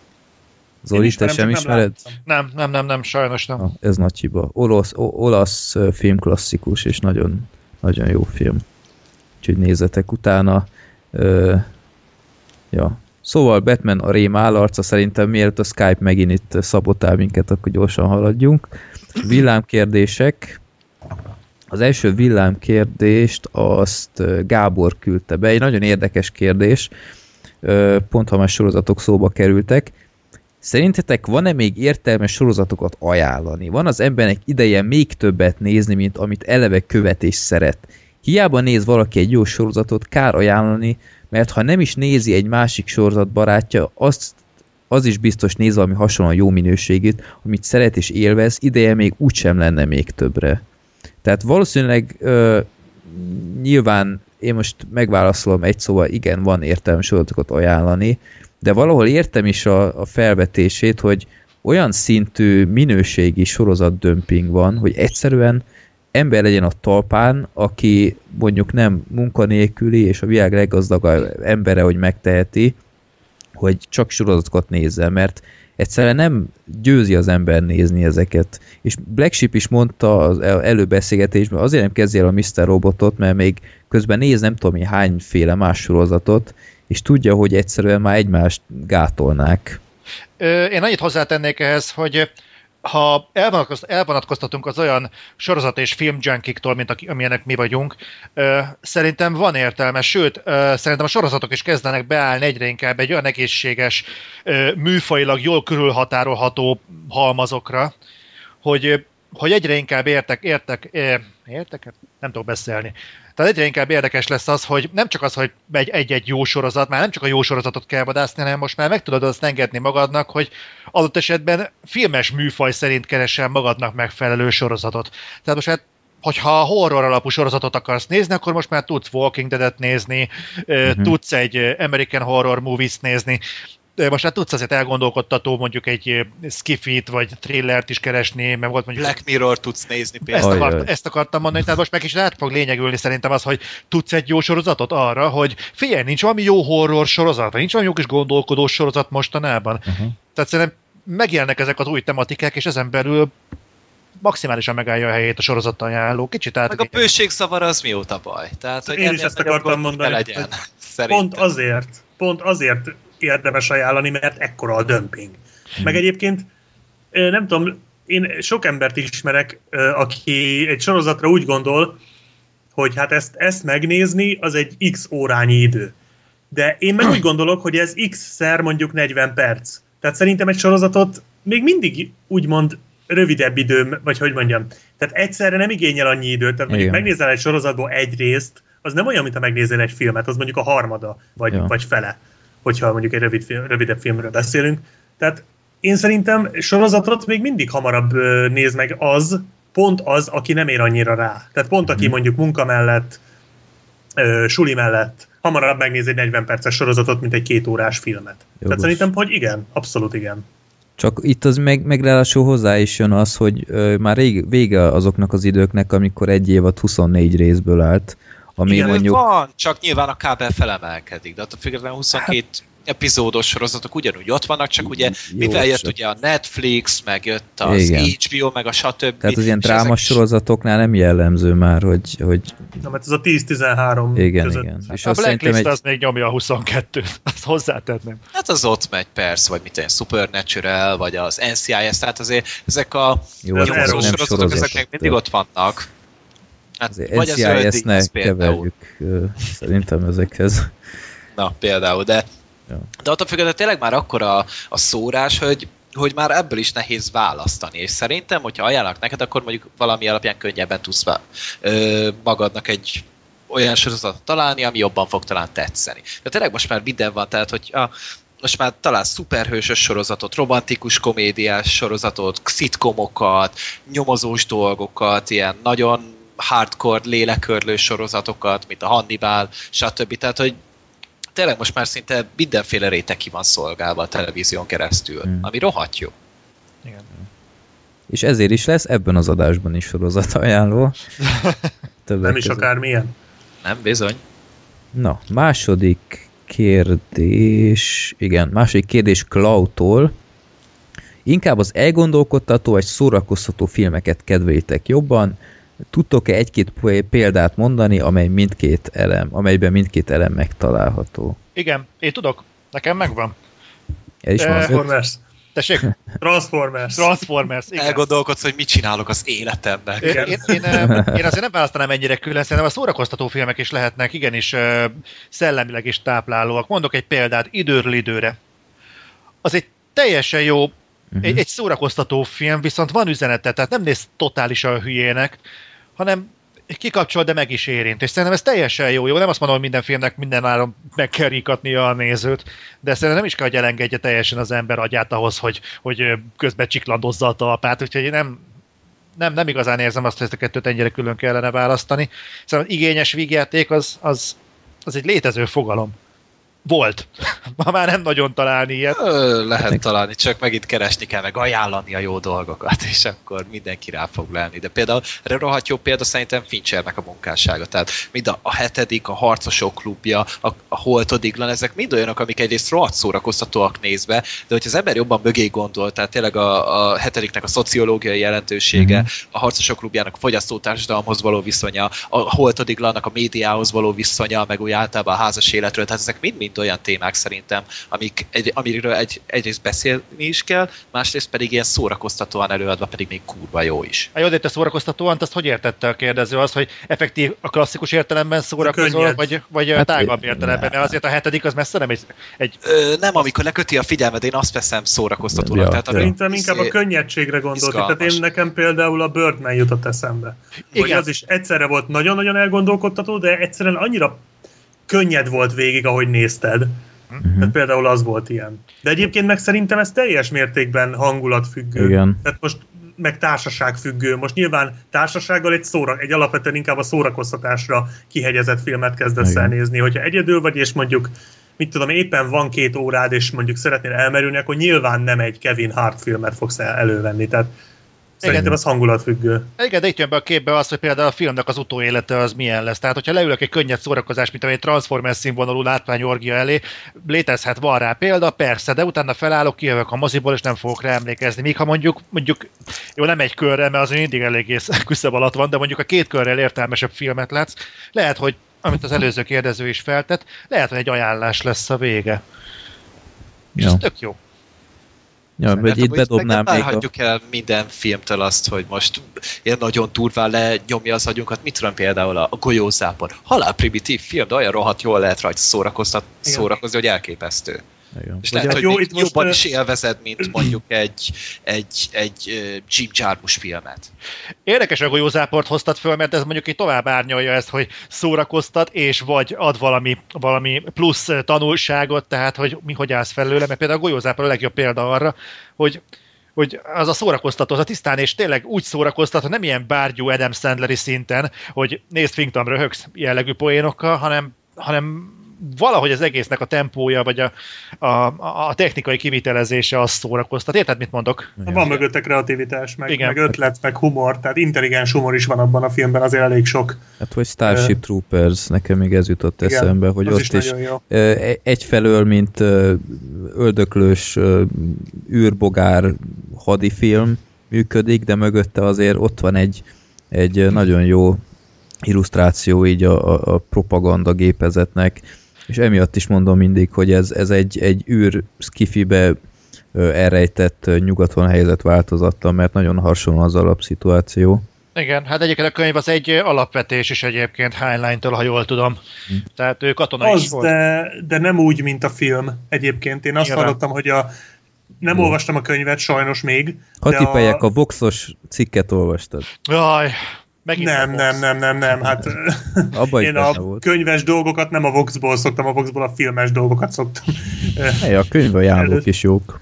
Speaker 5: Zoli, te
Speaker 3: ismerem,
Speaker 5: sem
Speaker 3: csak nem
Speaker 5: ismered?
Speaker 1: Nem, nem, nem, nem, sajnos nem.
Speaker 5: Na, ez nagy hiba. Olasz, olasz filmklasszikus, és nagyon, nagyon jó film. Úgyhogy nézzetek utána. Ö, ja. Szóval Batman a rém állarca, szerintem mielőtt a Skype megint itt szabotál minket, akkor gyorsan haladjunk. Villámkérdések. Az első villámkérdést azt Gábor küldte be. Egy nagyon érdekes kérdés. Pont ha már sorozatok szóba kerültek. Szerintetek van-e még értelmes sorozatokat ajánlani? Van az embernek ideje még többet nézni, mint amit eleve követ és szeret. Hiába néz valaki egy jó sorozatot, kár ajánlani, mert ha nem is nézi egy másik sorozat barátja, azt az is biztos néz valami hasonlóan jó minőségét, amit szeret és élvez, ideje még úgysem lenne még többre. Tehát valószínűleg ö, nyilván én most megválaszolom egy szóval, igen, van értelmes sorozatokat ajánlani, de valahol értem is a, a felvetését, hogy olyan szintű minőségi sorozatdömping van, hogy egyszerűen ember legyen a talpán, aki mondjuk nem munkanélküli, és a világ leggazdagabb embere, hogy megteheti, hogy csak sorozatokat nézze, mert egyszerűen nem győzi az ember nézni ezeket. És Black Sheep is mondta az el- előbeszélgetésben, azért nem kezdje el a Mr. Robotot, mert még közben néz nem tudom én hányféle más sorozatot, és tudja, hogy egyszerűen már egymást gátolnák.
Speaker 1: Ö, Én annyit hozzátennék ehhez, hogy ha elvonatkozt- elvonatkoztatunk az olyan sorozat és film junkiktól, mint amilyenek mi vagyunk, szerintem van értelme, sőt, szerintem a sorozatok is kezdenek beállni egyre inkább egy olyan egészséges, ö, műfajilag jól körülhatárolható halmazokra, hogy, hogy egyre inkább értek, értek, értek, nem tudok beszélni. Tehát egyre inkább érdekes lesz az, hogy nem csak az, hogy egy- egy-egy jó sorozat, már nem csak a jó sorozatot kell vadászni, hanem most már meg tudod azt engedni magadnak, hogy adott esetben filmes műfaj szerint keresel magadnak megfelelő sorozatot. Tehát most már hogyha horror alapú sorozatot akarsz nézni, akkor most már tudsz Walking Dead-et nézni, uh-huh. tudsz egy American Horror Movies nézni, most már tudsz azért elgondolkodtató mondjuk egy skifit vagy thrillert is keresni, mert volt mondjuk...
Speaker 6: Black Mirror tudsz nézni
Speaker 1: Ezt,
Speaker 6: például.
Speaker 5: Ajaj.
Speaker 1: akart, ezt akartam mondani, tehát most meg is rá fog lényegülni szerintem az, hogy tudsz egy jó sorozatot arra, hogy figyelj, nincs valami jó horror sorozat, vagy nincs valami jó kis gondolkodós sorozat mostanában.
Speaker 5: Uh-huh.
Speaker 1: Tehát szerintem megjelennek ezek az új tematikák, és ezen belül maximálisan megállja a helyét a sorozattal ajánló. Kicsit át.
Speaker 6: Meg a bőségszavar az mióta baj? Tehát, hogy
Speaker 3: Én is ezt akartam mondani,
Speaker 6: Legyen, szerintem.
Speaker 3: Pont azért, pont azért érdemes ajánlani, mert ekkora a dömping. Meg egyébként, nem tudom, én sok embert ismerek, aki egy sorozatra úgy gondol, hogy hát ezt, ezt megnézni, az egy x órányi idő. De én meg úgy gondolok, hogy ez x-szer mondjuk 40 perc. Tehát szerintem egy sorozatot még mindig úgymond rövidebb idő, vagy hogy mondjam. Tehát egyszerre nem igényel annyi időt. Tehát mondjuk
Speaker 5: Igen.
Speaker 3: megnézel egy sorozatból egy részt, az nem olyan, mint ha megnézel egy filmet, az mondjuk a harmada, vagy,
Speaker 5: Ja.
Speaker 3: vagy fele, hogyha mondjuk egy rövid film, rövidebb filmről beszélünk. Tehát én szerintem sorozatot még mindig hamarabb néz meg az, pont az, aki nem ér annyira rá. Tehát pont aki mondjuk munka mellett, suli mellett hamarabb megnéz egy 40 perces sorozatot, mint egy két órás filmet.
Speaker 5: Jogos.
Speaker 3: Tehát szerintem, hogy igen, abszolút igen.
Speaker 5: Csak itt az meg, meg ráadásul hozzá is jön az, hogy ö, már rég, vége azoknak az időknek, amikor egy évad 24 részből állt, ami
Speaker 3: Igen,
Speaker 5: mondjuk...
Speaker 6: Van, csak nyilván a kábel felemelkedik, de attól függetlenül 22 epizódos sorozatok ugyanúgy ott vannak, csak ugye
Speaker 5: Jó,
Speaker 6: mivel jött ugye a Netflix, meg jött az
Speaker 5: Igen.
Speaker 6: HBO, meg a stb.
Speaker 5: Tehát az ilyen
Speaker 6: és ezek
Speaker 5: sorozatoknál nem jellemző már, hogy, hogy
Speaker 3: Na, mert ez a 10-13
Speaker 5: igen,
Speaker 3: között.
Speaker 5: igen. És
Speaker 1: A
Speaker 5: azt szerintem
Speaker 1: Blacklist
Speaker 5: egy...
Speaker 1: az még nyomja a 22-t, azt hozzátenném.
Speaker 6: Hát az ott megy persze, vagy mit olyan Supernatural, vagy az NCIS, tehát azért ezek a
Speaker 5: Jó,
Speaker 3: az
Speaker 6: nyomozó
Speaker 3: nem
Speaker 6: sorozatok,
Speaker 5: sorozat.
Speaker 6: ezek még mindig ott vannak. Hát, vagy az zöld
Speaker 5: NCIS ne
Speaker 6: díj, például.
Speaker 5: keverjük ö, szerintem ezekhez.
Speaker 6: Na, például, de,
Speaker 5: Ja.
Speaker 6: de attól függetlenül tényleg már akkor a, a szórás, hogy, hogy már ebből is nehéz választani, és szerintem, hogyha ajánlnak neked, akkor mondjuk valami alapján könnyebben tudsz ö, magadnak egy olyan sorozatot találni, ami jobban fog talán tetszeni. De tényleg most már minden van, tehát hogy a, most már talán szuperhősös sorozatot, romantikus komédiás sorozatot, szitkomokat, nyomozós dolgokat, ilyen nagyon hardcore, lélekörlő sorozatokat, mint a Hannibal, stb. Tehát, hogy tényleg most már szinte mindenféle réteg ki van szolgálva a televízión keresztül,
Speaker 5: Mm.
Speaker 6: ami rohadt jó.
Speaker 1: Igen.
Speaker 5: És ezért is lesz ebben az adásban is sorozat ajánló. Többek
Speaker 3: Nem is
Speaker 5: között.
Speaker 3: akármilyen.
Speaker 6: Nem bizony?
Speaker 5: Na, második kérdés, igen, második kérdés Klautól. Inkább az elgondolkodtató vagy szórakoztató filmeket kedvelitek jobban? Tudtok-e egy-két példát mondani, amely mindkét elem, amelyben mindkét elem megtalálható?
Speaker 1: Igen, én tudok, nekem megvan.
Speaker 5: El is van?
Speaker 3: Transformers.
Speaker 1: Tessék,
Speaker 3: Transformers.
Speaker 1: Transformers, igen.
Speaker 6: Elgondolkodsz, hogy mit csinálok az életemben.
Speaker 1: Én, én, én, én azért nem választanám ennyire külön, szerintem a szórakoztató filmek is lehetnek, igenis szellemileg is táplálóak. Mondok egy példát, időről időre. Az egy teljesen jó,
Speaker 5: Mhm.
Speaker 1: egy, egy szórakoztató film, viszont van üzenete, tehát nem néz totálisan hülyének, hanem kikapcsol, de meg is érint. És szerintem ez teljesen jó. Jó, nem azt mondom, hogy minden filmnek minden áron meg kell rikatnia a nézőt, de szerintem nem is kell, hogy elengedje teljesen az ember agyát ahhoz, hogy, hogy közben csiklandozza a talpát, úgyhogy nem, nem, nem igazán érzem azt, hogy ezt a kettőt ennyire külön kellene választani. Szóval igényes vígjáték az, az, az egy létező fogalom. Volt. Ma már nem nagyon találni ilyet.
Speaker 6: Ö, lehet találni, csak megint keresni kell, meg ajánlani a jó dolgokat, és akkor mindenki rá fog lenni. De például erre rohadt jó példa szerintem Finchernek a munkássága. Tehát mind a, a hetedik, a harcosok klubja, a, a holtodiglan, ezek mind olyanok, amik egyrészt rohadt szórakoztatóak nézve, de hogyha az ember jobban mögé gondol, tehát tényleg a, a hetediknek a szociológiai jelentősége,
Speaker 5: Mhm.
Speaker 6: a harcosok klubjának a fogyasztótársadalomhoz való viszonya, a holtodiglannak a médiához való viszonya, meg úgy általában a házas életről, tehát ezek mind-mind olyan témák szerintem, amik egy, amiről egy, egyrészt beszélni is kell, másrészt pedig ilyen szórakoztatóan előadva pedig még kurva jó is.
Speaker 1: A jó, de te szórakoztatóan, azt hogy értette a kérdező? Az, hogy effektív a klasszikus értelemben szórakozol, vagy, vagy
Speaker 5: Hát,
Speaker 1: hát, tágabb értelemben? Mert azért a hetedik az messze nem egy, egy
Speaker 6: Ö, nem, amikor leköti a figyelmed, én azt veszem szórakoztatónak.
Speaker 5: Ja,
Speaker 6: tehát
Speaker 5: ja.
Speaker 3: Szerintem inkább a könnyedségre gondolt. Tehát én nekem például a Birdman jutott eszembe. Hogy
Speaker 1: Igen.
Speaker 3: az is egyszerre volt nagyon-nagyon elgondolkodtató, de egyszerűen annyira könnyed volt végig, ahogy nézted.
Speaker 5: Mhm.
Speaker 3: Tehát például az volt ilyen. De egyébként meg szerintem ez teljes mértékben hangulatfüggő.
Speaker 5: Igen.
Speaker 3: Tehát most meg társaság függő. Most nyilván társasággal egy, szóra, egy alapvetően inkább a szórakoztatásra kihegyezett filmet kezdesz
Speaker 5: Igen.
Speaker 3: el nézni. Hogyha egyedül vagy, és mondjuk mit tudom, éppen van két órád, és mondjuk szeretnél elmerülni, akkor nyilván nem egy Kevin Hart filmet fogsz el- elővenni. Tehát szerintem az hangulatfüggő.
Speaker 1: Igen, de itt jön be a képbe az, hogy például a filmnek az utóélete az milyen lesz. Tehát, hogyha leülök egy könnyed szórakozás, mint egy Transformers színvonalú látványorgia elé, létezhet, van rá példa, persze, de utána felállok, kijövök a moziból, és nem fogok rá emlékezni. Míg ha mondjuk, mondjuk, jó, nem egy körrel, mert az mindig eléggé küszöb alatt van, de mondjuk a két körrel értelmesebb filmet látsz, lehet, hogy amit az előző kérdező is feltett, lehet, hogy egy ajánlás lesz a vége. És
Speaker 5: Ja.
Speaker 1: ez tök jó.
Speaker 5: Ja, vagy itt bedobnám még a...
Speaker 6: el minden filmtől azt, hogy most ilyen nagyon durván lenyomja az agyunkat. Mit tudom például a golyózápor. Halál primitív film, de olyan rohadt jól lehet rajta szórakoztat,
Speaker 3: Igen.
Speaker 6: szórakozni, hogy elképesztő.
Speaker 5: Igen.
Speaker 6: És
Speaker 3: Ugye,
Speaker 6: lehet,
Speaker 3: hát
Speaker 6: hogy
Speaker 3: jó, itt most,
Speaker 6: jobban
Speaker 3: ö,
Speaker 6: is élvezed, mint mondjuk egy, egy, egy Jim Jarmusch filmet.
Speaker 1: Érdekes, hogy a golyózáport hoztad föl, mert ez mondjuk így tovább árnyalja ezt, hogy szórakoztat, és vagy ad valami, valami plusz tanulságot, tehát hogy mi hogy állsz felőle, mert például a golyózápor a legjobb példa arra, hogy hogy az a szórakoztató, az a tisztán és tényleg úgy szórakoztat, hogy nem ilyen bárgyú Adam Sandleri szinten, hogy nézd Finktam röhögsz jellegű poénokkal, hanem, hanem valahogy az egésznek a tempója, vagy a, a, a technikai kivitelezése azt szórakoztat. Érted, mit mondok?
Speaker 3: Van mögötte kreativitás, meg,
Speaker 1: Igen.
Speaker 3: meg ötlet, meg humor, tehát intelligens humor is van abban a filmben, azért elég sok.
Speaker 5: Hát, hogy Starship Troopers, nekem még ez jutott
Speaker 3: Igen,
Speaker 5: eszembe, hogy
Speaker 3: az
Speaker 5: ott
Speaker 3: is
Speaker 5: is, e- egyfelől, mint öldöklős űrbogár hadifilm működik, de mögötte azért ott van egy, egy nagyon jó illusztráció így a, a, a propaganda gépezetnek, és emiatt is mondom mindig, hogy ez, ez egy, egy űr skifibe elrejtett nyugaton helyzet változattal, mert nagyon hasonló az alapszituáció.
Speaker 1: Igen, hát egyébként a könyv az egy alapvetés is egyébként Heinlein-től, ha jól tudom. Tehát ő katona is
Speaker 3: Az,
Speaker 1: volt.
Speaker 3: de, de nem úgy, mint a film egyébként. Én azt
Speaker 1: Nyilván.
Speaker 3: hallottam, hogy a nem
Speaker 5: Jó.
Speaker 3: olvastam a könyvet, sajnos még.
Speaker 5: Ha
Speaker 3: de
Speaker 5: tippeljek, a Voxos cikket olvastad.
Speaker 1: Jaj, megint
Speaker 3: Nem,
Speaker 1: a
Speaker 3: nem, nem, nem, nem, hát
Speaker 5: Abba
Speaker 3: én a
Speaker 5: volt.
Speaker 3: könyves dolgokat nem a Voxból szoktam, a Voxból a filmes dolgokat szoktam.
Speaker 5: Hey, a könyvajánlók
Speaker 3: Előtt-
Speaker 5: is jók.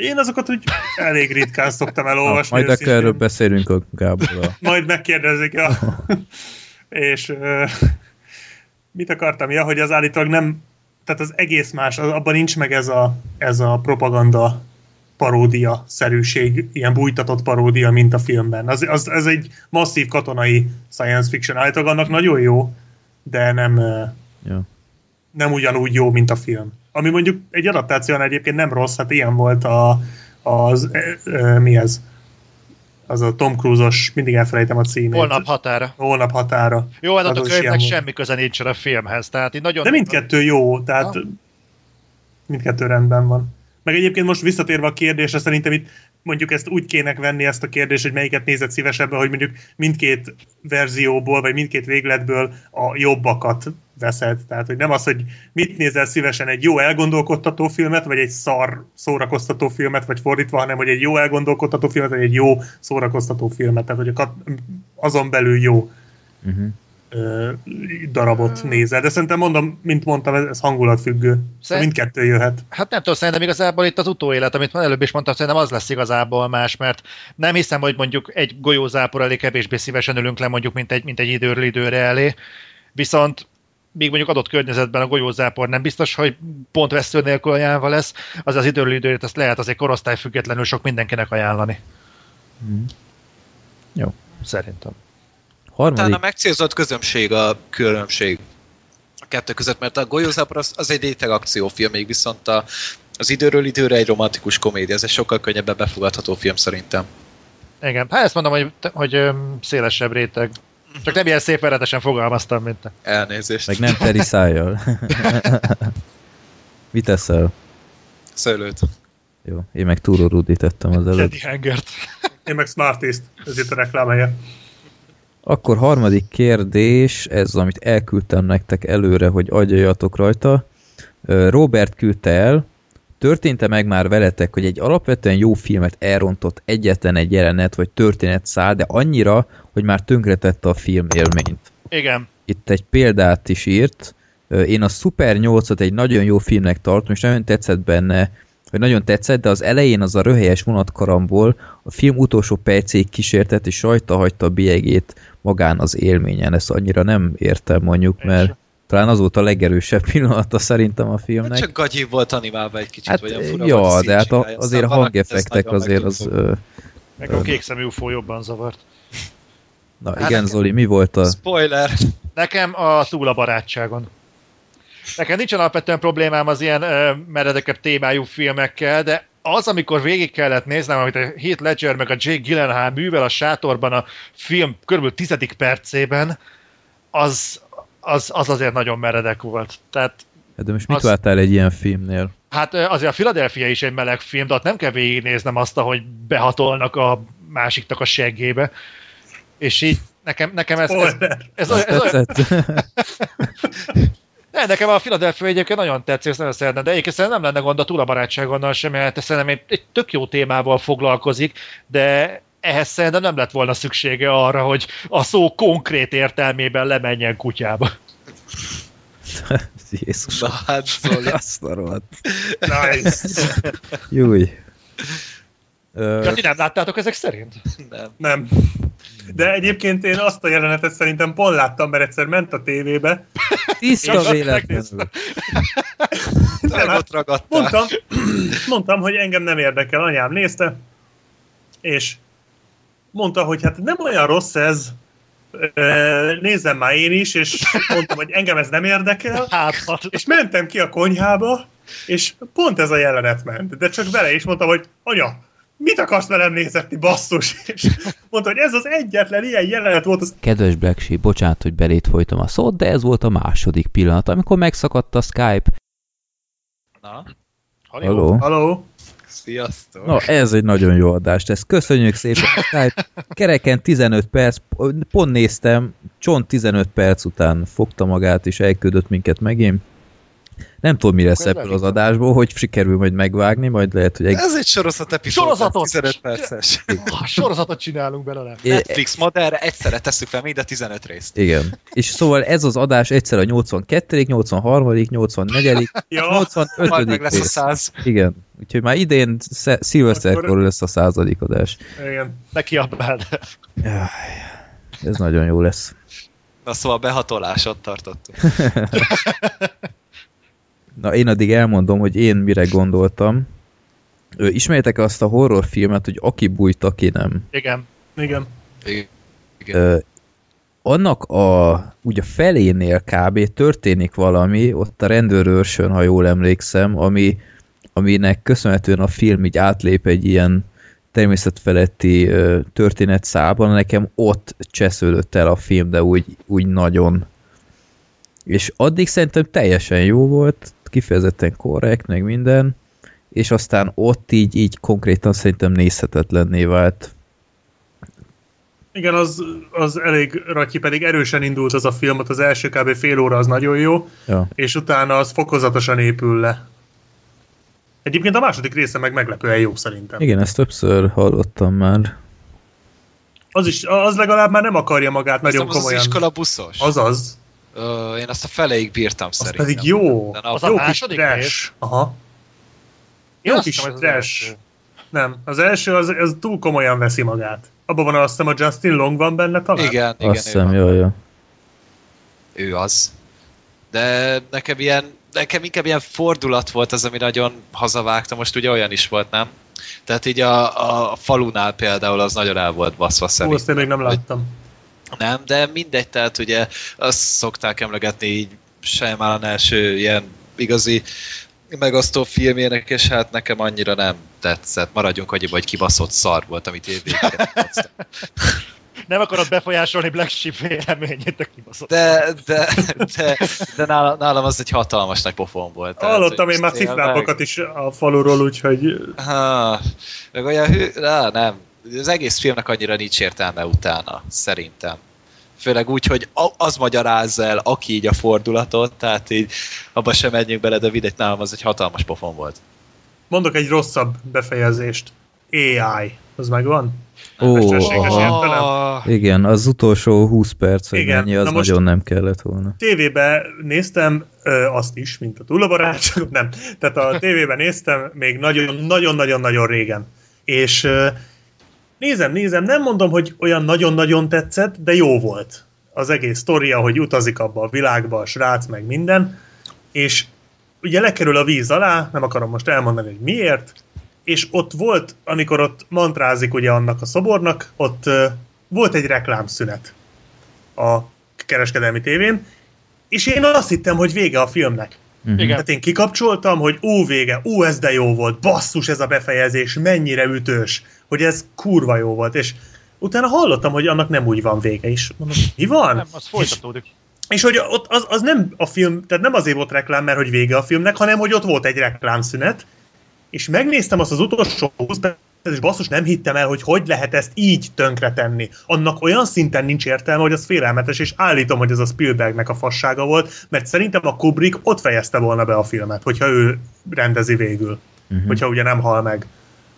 Speaker 3: Én azokat úgy elég ritkán szoktam
Speaker 5: Na,
Speaker 3: elolvasni.
Speaker 5: majd akkor
Speaker 3: őszintén.
Speaker 5: erről beszélünk a Gáborral.
Speaker 3: Majd megkérdezik, ja. És mit akartam? Ja, hogy az állítólag nem, tehát az egész más, az- abban nincs meg ez a, ez a propaganda paródia szerűség, ilyen bújtatott paródia, mint a filmben. Az, az, ez egy masszív katonai science fiction. Állítólag annak nagyon jó, de nem,
Speaker 5: Ja.
Speaker 3: nem ugyanúgy jó, mint a film. Ami mondjuk egy adaptáción egyébként nem rossz, hát ilyen volt a, az, e, e, mi ez? Az a Tom Cruise-os, mindig elfelejtem a címét.
Speaker 1: Holnap határa.
Speaker 3: Holnap határa.
Speaker 1: Jó, hát a könyvnek semmi köze nincsen a filmhez. Tehát nagyon...
Speaker 3: De mindkettő jó, tehát
Speaker 1: Ha?
Speaker 3: mindkettő rendben van. Meg egyébként most visszatérve a kérdésre, szerintem itt mondjuk ezt úgy kének venni ezt a kérdést, hogy melyiket nézed szívesebben, hogy mondjuk mindkét verzióból, vagy mindkét végletből a jobbakat veszed. Tehát, hogy nem az, hogy mit nézel szívesen, egy jó elgondolkodtató filmet, vagy egy szar szórakoztató filmet, vagy fordítva, hanem hogy egy jó elgondolkodtató filmet, vagy egy jó szórakoztató filmet. Tehát, hogy azon belül jó
Speaker 5: Uh-huh.
Speaker 3: Darabot nézel. De szerintem mondom, mint mondtam, ez, ez hangulatfüggő. Szóval
Speaker 1: Szerint-
Speaker 3: mindkettő jöhet.
Speaker 1: Hát nem tudom, szerintem igazából itt az utóélet, amit már előbb is mondtam, szerintem az lesz igazából más, mert nem hiszem, hogy mondjuk egy golyózápor elé kevésbé szívesen ülünk le mondjuk, mint egy, mint egy időről időre elé. Viszont még mondjuk adott környezetben a golyózápor nem biztos, hogy pont vesztő nélkül ajánlva lesz, az az időről időre ezt lehet azért korosztály függetlenül sok mindenkinek ajánlani.
Speaker 5: Mhm. Jó.
Speaker 1: Szerintem.
Speaker 5: Harmadik,
Speaker 6: Utána megcélzott közönség a különbség a kettő között, mert a Golyózápor az, az egy réteg akciófilm, még viszont a, az időről időre egy romantikus komédia. Ez egy sokkal könnyebben befogadható film szerintem.
Speaker 1: Igen, hát ezt mondom, hogy, hogy öm, szélesebb réteg. Csak nem ilyen szép eredetesen fogalmaztam, mint te.
Speaker 6: Elnézést.
Speaker 5: meg nem teri szájjal. Mit teszel?
Speaker 6: Szőlőt.
Speaker 5: Jó, én meg Túró Rudi tettem az előtt.
Speaker 1: Eddie Hangert.
Speaker 3: Én meg Smartest, ez itt a reklámhelye.
Speaker 5: Akkor harmadik kérdés, ez amit elküldtem nektek előre, hogy agyaljatok rajta. Robert küldte el, történte meg már veletek, hogy egy alapvetően jó filmet elrontott egyetlen egy jelenet vagy történet szál, de annyira, hogy már tönkretette a film élményt.
Speaker 1: Igen.
Speaker 5: Itt egy példát is írt. Én a Super 8-at egy nagyon jó filmnek tartom, és nagyon tetszett benne, vagy nagyon tetszett, de az elején az a röhelyes vonatkaramból a film utolsó percéig kísértett, és rajta hagyta a bélyegét magán az élményen. Ezt annyira nem értem mondjuk, mert talán az volt a legerősebb pillanata szerintem a
Speaker 6: Hát
Speaker 5: filmnek.
Speaker 6: csak gagyi volt animálva egy kicsit,
Speaker 5: Hát,
Speaker 6: vagy a fura
Speaker 5: ja, de hát a, azért a hangeffektek azért az... Ö,
Speaker 1: Meg a kék szemű UFO jobban zavart.
Speaker 5: na
Speaker 6: Hát
Speaker 5: igen, Zoli, mi volt a...
Speaker 6: Spoiler!
Speaker 1: Nekem a túl a barátságon. Nekem nincsen alapvetően problémám az ilyen ö, meredekebb témájú filmekkel, de az, amikor végig kellett néznem, amit a Heath Ledger meg a Jake Gyllenhaal művel a sátorban a film kb. tizedik percében, az, az, az azért nagyon meredek volt. Tehát
Speaker 5: De most mit
Speaker 1: az-
Speaker 5: vártál egy ilyen filmnél?
Speaker 1: Hát azért a Philadelphia is egy meleg film, de ott nem kell végignéznem azt, ahogy behatolnak a másiknak a seggébe. És így nekem, nekem ez, ez,
Speaker 3: Spoiler.
Speaker 1: ez, ez, ez, ez,
Speaker 5: Tetszett?
Speaker 1: Ne, nekem a Philadelphia egyébként nagyon tetszik, ezt nagyon szeretem, de egyébként szerintem nem lenne gond a túlabarátságonnal sem, mert szerintem egy, egy tök jó témával foglalkozik, de ehhez szerintem nem lett volna szüksége arra, hogy a szó konkrét értelmében lemenjen kutyába.
Speaker 5: Jézus.
Speaker 6: Na hát, Zoli.
Speaker 5: Azt a rohadt.
Speaker 3: Nice.
Speaker 5: Júj.
Speaker 1: Ja, ti nem láttátok ezek szerint?
Speaker 6: Nem.
Speaker 3: Nem. De egyébként én azt a jelenetet szerintem pont láttam, mert egyszer ment a tévébe.
Speaker 5: Tiszta véletlenül.
Speaker 3: Nem, hát
Speaker 6: Ott ragadtál.
Speaker 3: mondtam, mondtam, hogy engem nem érdekel, anyám nézte, és mondta, hogy hát nem olyan rossz ez, Ö, nézzem már én is, és mondtam, hogy engem ez nem érdekel,
Speaker 1: Hát, hát.
Speaker 3: és mentem ki a konyhába, és pont ez a jelenet ment. De csak vele is mondtam, hogy anya, mit akarsz velem nézetni, basszus? És mondta, hogy ez az egyetlen ilyen jelenet volt az
Speaker 5: Kedves Black Sheep, bocsánat, hogy belét folytom a szót, de ez volt a második pillanat, amikor megszakadt a Skype.
Speaker 6: Na,
Speaker 5: Haló?
Speaker 3: Haló?
Speaker 6: sziasztok.
Speaker 5: Na, ez egy nagyon jó adást, ezt köszönjük szépen. Skype kereken 15 perc, pont néztem, csont 15 perc után fogta magát, és elküldött minket megint. Nem tudom, mire lesz ebből az adásból, hogy sikerül majd megvágni, majd lehet, hogy egy...
Speaker 6: Ez egy sorozat epizód,
Speaker 1: Sorozatot!
Speaker 6: 15 perces.
Speaker 1: Ah, sorozatot csinálunk belőle.
Speaker 6: Netflix modellre egyszerre tesszük fel mind a 15 részt.
Speaker 5: Igen. És szóval ez az adás egyszer a 82., 83., 84.,
Speaker 3: Ja,
Speaker 5: 85.
Speaker 6: Majd meg lesz a
Speaker 5: rész.
Speaker 6: 100.
Speaker 5: Igen. Úgyhogy már idén szilveszterkor lesz a századik adás.
Speaker 3: igen.
Speaker 1: Ne kiabáld.
Speaker 5: Ez nagyon jó lesz.
Speaker 6: Na szóval behatolásot tartottunk.
Speaker 5: Na, én addig elmondom, hogy én mire gondoltam. Ismerjétek azt a horrorfilmet, hogy aki bújt, aki nem.
Speaker 1: Igen.
Speaker 3: Igen.
Speaker 6: Igen.
Speaker 5: Ö, annak a, úgy a felénél kb. történik valami, ott a rendőrőrsön, ha jól emlékszem, ami, aminek köszönhetően a film így átlép egy ilyen természetfeletti ö, történetszában, nekem ott csesződött el a film, de úgy, úgy nagyon. És addig szerintem teljesen jó volt, kifejezetten korrekt, meg minden, és aztán ott így, így konkrétan szerintem nézhetetlenné vált.
Speaker 3: Igen, az, az elég ratyi, pedig erősen indult az a film, ott az első kb. fél óra az nagyon jó,
Speaker 5: Ja.
Speaker 3: és utána az fokozatosan épül le. Egyébként a második része meg meglepően jó szerintem.
Speaker 5: Igen, ezt többször hallottam már.
Speaker 3: Az is, az legalább már nem akarja magát nagyon
Speaker 6: Nagyon az az
Speaker 3: komolyan.
Speaker 6: iskola buszos.
Speaker 3: Azaz,
Speaker 6: Ö, én azt a feleig bírtam
Speaker 3: az
Speaker 6: szerintem.
Speaker 3: pedig jó.
Speaker 6: De
Speaker 1: Az a
Speaker 3: jó kis
Speaker 1: második
Speaker 3: trash.
Speaker 1: rész?
Speaker 3: Aha. Jó
Speaker 1: azt
Speaker 3: kis
Speaker 1: az
Speaker 3: trash.
Speaker 1: első.
Speaker 3: Nem, az első az, az túl komolyan veszi magát. Abban van azt hiszem a Justin Long van benne talán?
Speaker 6: Igen, igen,
Speaker 5: Azt hiszem, jó, jó.
Speaker 6: ő az. De nekem ilyen, nekem inkább ilyen fordulat volt az, ami nagyon hazavágta, most ugye olyan is volt, nem? Tehát így a, a falunál például az nagyon el volt baszva
Speaker 3: Ó,
Speaker 6: szerintem.
Speaker 3: azt én még nem
Speaker 6: hogy-
Speaker 3: láttam.
Speaker 6: Nem, de mindegy, tehát ugye azt szokták emlegetni így Shyamalan első ilyen igazi megosztó filmjének, és hát nekem annyira nem tetszett. Maradjunk annyiba, hogy kibaszott szar volt, amit évvégére
Speaker 1: Nem akarod befolyásolni Black Sheep véleményét, de kibaszott.
Speaker 6: De, de, de, de nálam, nálam az egy hatalmas nagy pofon volt. Tehát,
Speaker 3: Hallottam én már cifrápokat is a faluról, úgyhogy
Speaker 6: Ha, meg olyan hű, á, nem. Az egész filmnek annyira nincs értelme utána, szerintem. Főleg úgy, hogy az magyarázza el, aki így a fordulatot, tehát így abba sem menjünk bele, de videgy nálam az egy hatalmas pofon volt.
Speaker 3: mondok egy rosszabb befejezést. AI. Az megvan?
Speaker 5: Ó, Igen, az utolsó 20 perc, hogy
Speaker 3: Igen,
Speaker 5: mennyi, az
Speaker 3: na most-
Speaker 5: nagyon nem kellett volna.
Speaker 3: tévébe néztem ö, azt is, mint a túlabarátság, nem. Tehát a tévében néztem még nagyon-nagyon-nagyon-nagyon régen. És ö, nézem, nézem, nem mondom, hogy olyan nagyon-nagyon tetszett, de jó volt. Az egész sztoria, hogy utazik abba a világba a srác, meg minden. És ugye lekerül a víz alá, nem akarom most elmondani, hogy miért, és ott volt, amikor ott mantrázik ugye annak a szobornak, ott ö, volt egy reklámszünet a kereskedelmi tévén, és én azt hittem, hogy vége a filmnek.
Speaker 5: Uh-huh.
Speaker 1: Igen.
Speaker 3: Tehát én kikapcsoltam, hogy ó, vége, ó, ez de jó volt, basszus ez a befejezés, mennyire ütős, hogy ez kurva jó volt, és utána hallottam, hogy annak nem úgy van vége is. Mondom, mi van?
Speaker 1: Nem, az folytatódik.
Speaker 3: És hogy ott az, az nem a film, tehát nem azért volt reklám, mert hogy vége a filmnek, hanem hogy ott volt egy reklámszünet, és megnéztem azt az utolsó 20 percet, és basszus nem hittem el, hogy hogy lehet ezt így tönkretenni. Annak olyan szinten nincs értelme, hogy az félelmetes, és állítom, hogy ez a Spielbergnek a fassága volt, mert szerintem a Kubrick ott fejezte volna be a filmet, hogyha ő rendezi végül.
Speaker 5: Uh-huh.
Speaker 3: Hogyha ugye nem hal meg.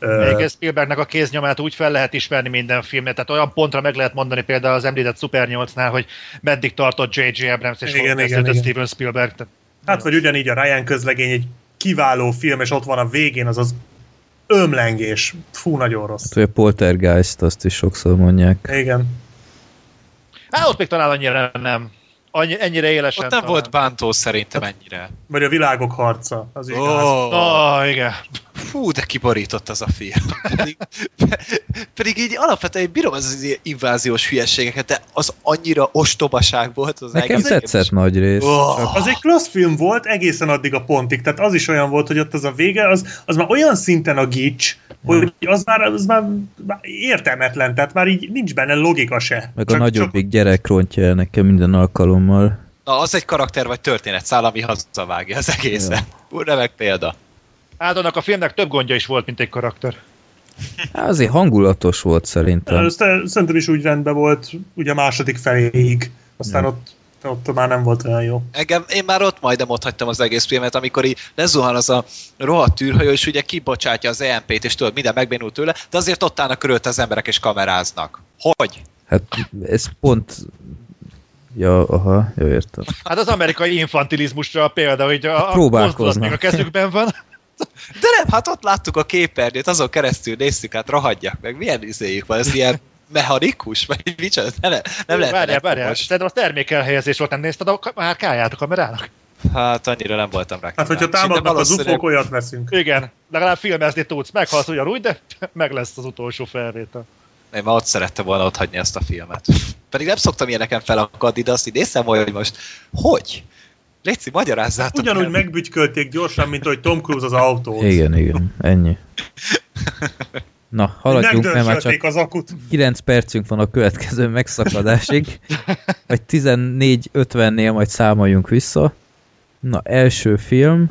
Speaker 1: Még Spielbergnek a kéznyomát úgy fel lehet ismerni minden filmnél, tehát olyan pontra meg lehet mondani például az említett Super 8-nál, hogy meddig tartott J.J. Abrams és
Speaker 3: Igen, igen, igen.
Speaker 1: Steven Spielberg. Tehát
Speaker 3: Hát vagy ugyanígy a Ryan közlegény egy kiváló film, és ott van a végén az az ömlengés. Fú, nagyon rossz.
Speaker 5: Hát, a Poltergeist, azt is sokszor mondják.
Speaker 3: Igen.
Speaker 1: Hát ott még talán annyira nem. Annyi, ennyire élesen.
Speaker 6: Ott nem
Speaker 1: talán.
Speaker 6: volt bántó szerintem ennyire.
Speaker 3: Vagy a világok harca. Az is gáz.
Speaker 6: Oh.
Speaker 1: Oh, igen.
Speaker 6: Fú, de kiborított az a film. Pedig, pedig így alapvetően én bírom az, az ilyen inváziós hülyeségeket, de az annyira ostobaság volt. Az
Speaker 5: Nekem
Speaker 6: egész
Speaker 5: tetszett nagy rész.
Speaker 6: Oh.
Speaker 5: Csak
Speaker 3: Az egy klassz film volt egészen addig a pontig, tehát az is olyan volt, hogy ott az a vége, az, az már olyan szinten a gics, hogy az már, az már, már értelmetlen, tehát már így nincs benne logika se.
Speaker 5: meg a nagyobbik gyerek rontja el nekem minden alkalommal.
Speaker 6: Na, az egy karakter vagy történet szál, ami hazavágja az egészet. Ja. Remek példa.
Speaker 1: Hát annak a filmnek több gondja is volt, mint egy karakter.
Speaker 5: Hát azért hangulatos volt szerintem.
Speaker 3: Szerintem is úgy rendben volt, ugye a második feléig, aztán
Speaker 5: Ja.
Speaker 3: ott, ott már nem volt olyan jó.
Speaker 6: Engem, én már ott majdnem ott hagytam az egész filmet, amikor így lezuhan az a rohadt űrhajó, és ugye kibocsátja az EMP-t, és tudod, minden megbénult tőle, de azért ott állnak körülött az emberek, és kameráznak. Hogy?
Speaker 5: Hát ez pont... Ja, aha, jó értem.
Speaker 1: Hát az amerikai infantilizmusra a példa, hogy a, a még a kezükben van.
Speaker 6: De nem, hát ott láttuk a képernyőt, azon keresztül néztük, hát rohadjak meg, milyen izéjük van, ez ilyen mechanikus, vagy micsoda, nem, nem lehet
Speaker 1: Várjál, várjál. Szerintem a termékelhelyezés volt, nem nézted a ka- márkáját a kamerának?
Speaker 6: Hát annyira nem voltam rá.
Speaker 3: Hát, hogyha
Speaker 6: kíváncsi, de
Speaker 3: támadnak az ufók, olyat veszünk.
Speaker 1: Igen, legalább filmezni tudsz. Meghalsz ugyanúgy, de meg lesz az utolsó felvétel.
Speaker 6: Én már ott szerettem volna ott hagyni ezt a filmet. Pedig nem szoktam ilyeneken felakadni, de azt így nézem, hogy most hogy? Léci, magyarázzátok
Speaker 3: Ugyanúgy
Speaker 6: meg.
Speaker 3: megbügykölték gyorsan, mint hogy Tom Cruise az autót.
Speaker 5: Igen, igen, ennyi. Na, haladjunk, mert már csak
Speaker 3: az akut.
Speaker 5: 9 percünk van a következő megszakadásig. Vagy 14.50-nél majd számoljunk vissza. Na, első film.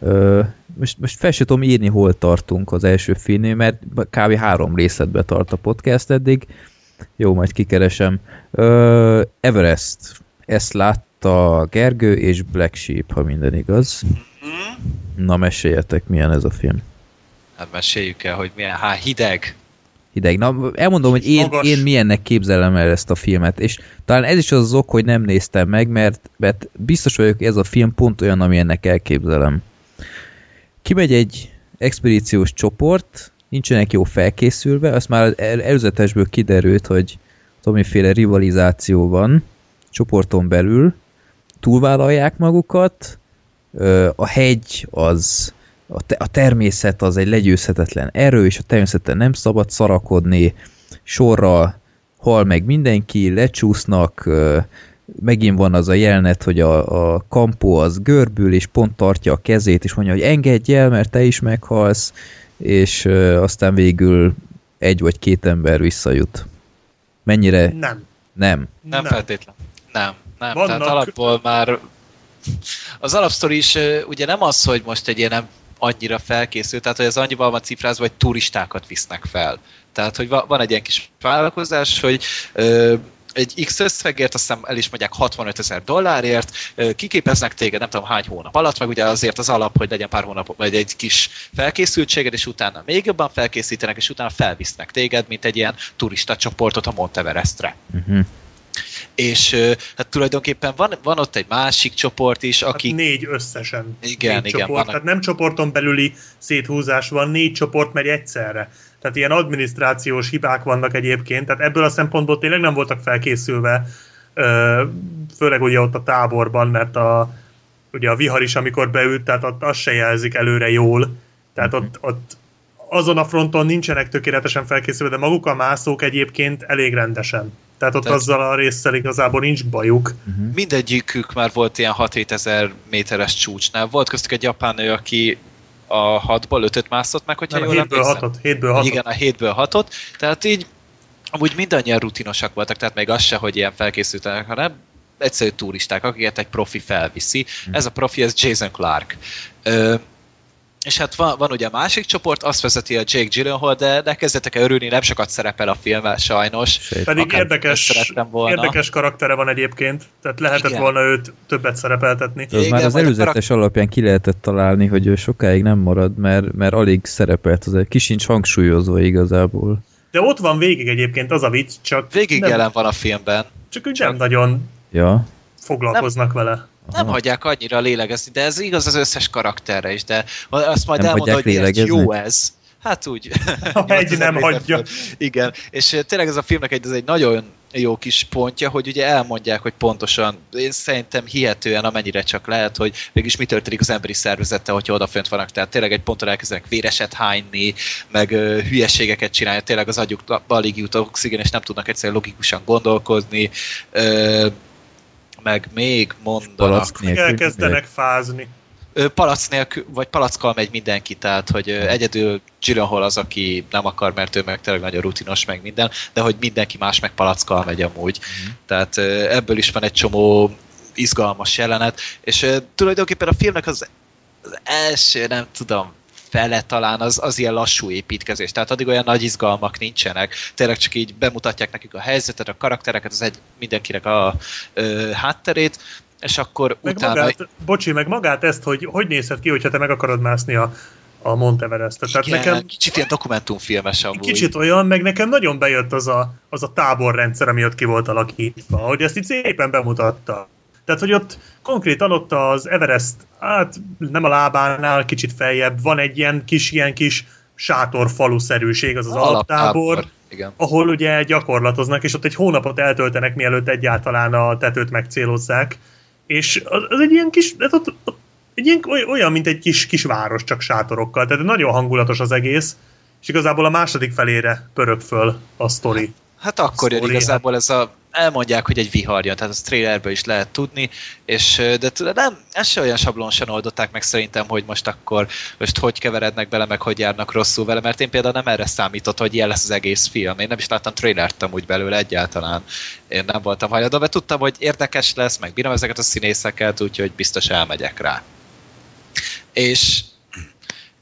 Speaker 5: Ö, most, most fel sem tudom írni, hol tartunk az első filmnél, mert kb. három részletbe tart a podcast eddig. Jó, majd kikeresem. Ö, Everest. Ezt látta Gergő és Black Sheep, ha minden igaz. Na, meséljetek, milyen ez a film.
Speaker 6: Hát meséljük el, hogy milyen, hát hideg.
Speaker 5: hideg. Na, elmondom, hogy én,
Speaker 3: Magas.
Speaker 5: én milyennek képzelem el ezt a filmet, és talán ez is az az ok, hogy nem néztem meg, mert, mert biztos vagyok, ez a film pont olyan, amilyennek elképzelem. Kimegy egy expedíciós csoport, nincsenek jó felkészülve, azt már el- előzetesből kiderült, hogy valamiféle rivalizáció van csoporton belül, túlvállalják magukat, a hegy az a, te, a természet az egy legyőzhetetlen erő, és a természetben nem szabad szarakodni, sorra hal meg mindenki, lecsúsznak, megint van az a jelenet, hogy a, a kampó az görbül, és pont tartja a kezét, és mondja, hogy engedj el, mert te is meghalsz, és aztán végül egy vagy két ember visszajut. Mennyire?
Speaker 3: Nem.
Speaker 5: Nem.
Speaker 6: Nem,
Speaker 3: Nem.
Speaker 6: nem. feltétlen. Nem, nem.
Speaker 3: Vannak-
Speaker 6: Tehát alapból már az alapsztori is ugye nem az, hogy most egy ilyen nem annyira felkészült, tehát hogy ez annyival van cifrázva, hogy turistákat visznek fel. Tehát, hogy va- van egy ilyen kis vállalkozás, hogy ö, egy X összegért, azt hiszem el is mondják 65 ezer dollárért, kiképeznek téged nem tudom hány hónap alatt, meg ugye azért az alap, hogy legyen pár hónap, vagy egy kis felkészültséged, és utána még jobban felkészítenek, és utána felvisznek téged, mint egy ilyen turista csoportot a Monteverestre.
Speaker 5: Uh-huh.
Speaker 6: És hát tulajdonképpen van, van ott egy másik csoport is,
Speaker 3: Hát
Speaker 6: akik...
Speaker 3: négy összesen.
Speaker 6: Igen,
Speaker 3: négy
Speaker 6: igen,
Speaker 3: Csoport.
Speaker 6: vannak-
Speaker 3: Tehát nem csoporton belüli széthúzás van, négy csoport megy egyszerre. Tehát ilyen adminisztrációs hibák vannak egyébként, tehát ebből a szempontból tényleg nem voltak felkészülve, főleg ugye ott a táborban, mert a, ugye a vihar is, amikor beült, tehát ott azt se jelzik előre jól. Tehát ott, ott azon a fronton nincsenek tökéletesen felkészülve, de maguk a mászók egyébként elég rendesen. Tehát ott
Speaker 6: Tehát-
Speaker 3: azzal a résszel igazából nincs bajuk.
Speaker 6: Mindegyikük már volt ilyen 6-7 ezer méteres csúcsnál. Volt köztük egy japán nő, aki a 6-ból 5-öt mászott meg, hogyha
Speaker 3: Nem, a
Speaker 6: jól emlékszem.
Speaker 3: hatot, hétből hatot.
Speaker 6: Igen, a 7-ből 6-ot. Tehát így amúgy mindannyian rutinosak voltak, tehát még az se, hogy ilyen felkészültek, hanem egyszerű turisták, akiket egy profi felviszi. Ez a profi, ez Jason Clark. Ö, és hát van, van ugye a másik csoport, azt vezeti a Jake Gyllenhaal, de, de kezdetek el örülni, nem sokat szerepel a filmben sajnos.
Speaker 5: Sejt.
Speaker 3: Pedig
Speaker 6: Akár
Speaker 3: érdekes,
Speaker 6: volna.
Speaker 3: érdekes karaktere van egyébként, tehát lehetett
Speaker 6: Igen.
Speaker 3: volna őt többet szerepeltetni.
Speaker 5: Az
Speaker 6: Igen,
Speaker 5: már az előzetes alapján ki lehetett találni, hogy ő sokáig nem marad, mert, mert alig szerepelt, az ki sincs hangsúlyozva igazából.
Speaker 3: De ott van végig egyébként az a vicc, csak
Speaker 6: Végig
Speaker 3: nem,
Speaker 6: jelen van a filmben.
Speaker 3: csak úgy nem nagyon
Speaker 5: Ja,
Speaker 3: foglalkoznak vele.
Speaker 6: Nem
Speaker 5: Aha.
Speaker 6: hagyják annyira lélegezni, de ez igaz az összes karakterre is, de azt majd
Speaker 5: Nem
Speaker 6: elmondom,
Speaker 5: hagyják
Speaker 6: hogy
Speaker 5: lélegezni?
Speaker 6: jó ez. hát úgy... 8000
Speaker 3: nem hagyja.
Speaker 6: Igen, és eh, tényleg ez a filmnek egy, ez egy nagyon jó kis pontja, hogy ugye elmondják, hogy pontosan, én szerintem hihetően amennyire csak lehet, hogy mégis mi történik az emberi szervezettel, hogyha odafönt vannak, tehát tényleg egy ponton elkezdenek véreset hányni, meg ö, hülyeségeket csinálni, tényleg az agyuk alig jut oxigén, és nem tudnak egyszerűen logikusan gondolkozni, ö, meg még mondanak.
Speaker 5: Nélkül.
Speaker 3: elkezdenek fázni.
Speaker 6: Ö, palac nélkül, vagy palackkal megy mindenki, tehát hogy egyedül Gyllenhaal az, aki nem akar, mert ő meg tényleg nagyon rutinos, meg minden, de hogy mindenki más meg palackkal megy amúgy. Tehát ö, ebből is van egy csomó izgalmas jelenet, és tulajdonképpen a filmnek az, az első, nem tudom, fele talán az, az ilyen lassú építkezés, tehát addig olyan nagy izgalmak nincsenek, tényleg csak így bemutatják nekik a helyzetet, a karaktereket, az egy mindenkinek a ö, hátterét, és akkor
Speaker 3: Meg
Speaker 6: utána...
Speaker 3: magát, bocsi, meg magát ezt, hogy hogy nézhet ki, hogyha te meg akarod mászni a, a Mount Everest-et. Tehát
Speaker 6: Igen,
Speaker 3: nekem
Speaker 6: kicsit ilyen dokumentumfilmes amúgy.
Speaker 3: kicsit olyan, meg nekem nagyon bejött az a, az a táborrendszer, ami ott ki volt alakítva, hogy ezt itt szépen bemutatta. Tehát, hogy ott konkrétan ott az Everest, hát nem a lábánál, kicsit feljebb, van egy ilyen kis, ilyen kis sátorfaluszerűség, az az alaptábor,
Speaker 6: Igen.
Speaker 3: ahol ugye gyakorlatoznak, és ott egy hónapot eltöltenek, mielőtt egyáltalán a tetőt megcélozzák. És az, az egy ilyen kis, hát ott, ott egy ilyen, oly- olyan, mint egy kis, kis város, csak sátorokkal. Tehát nagyon hangulatos az egész, és igazából a második felére pörög föl a sztori.
Speaker 6: Hát akkor jön
Speaker 3: Sorry,
Speaker 6: igazából ez a... Elmondják, hogy egy vihar jön, tehát az trailerből is lehet tudni, és de nem, ezt se olyan sablonsan oldották meg szerintem, hogy most akkor most hogy keverednek bele, meg hogy járnak rosszul vele, mert én például nem erre számított, hogy ilyen lesz az egész film. Én nem is láttam trailert amúgy belőle egyáltalán. Én nem voltam hajlandó, mert tudtam, hogy érdekes lesz, meg bírom ezeket a színészeket, úgyhogy biztos elmegyek rá. És,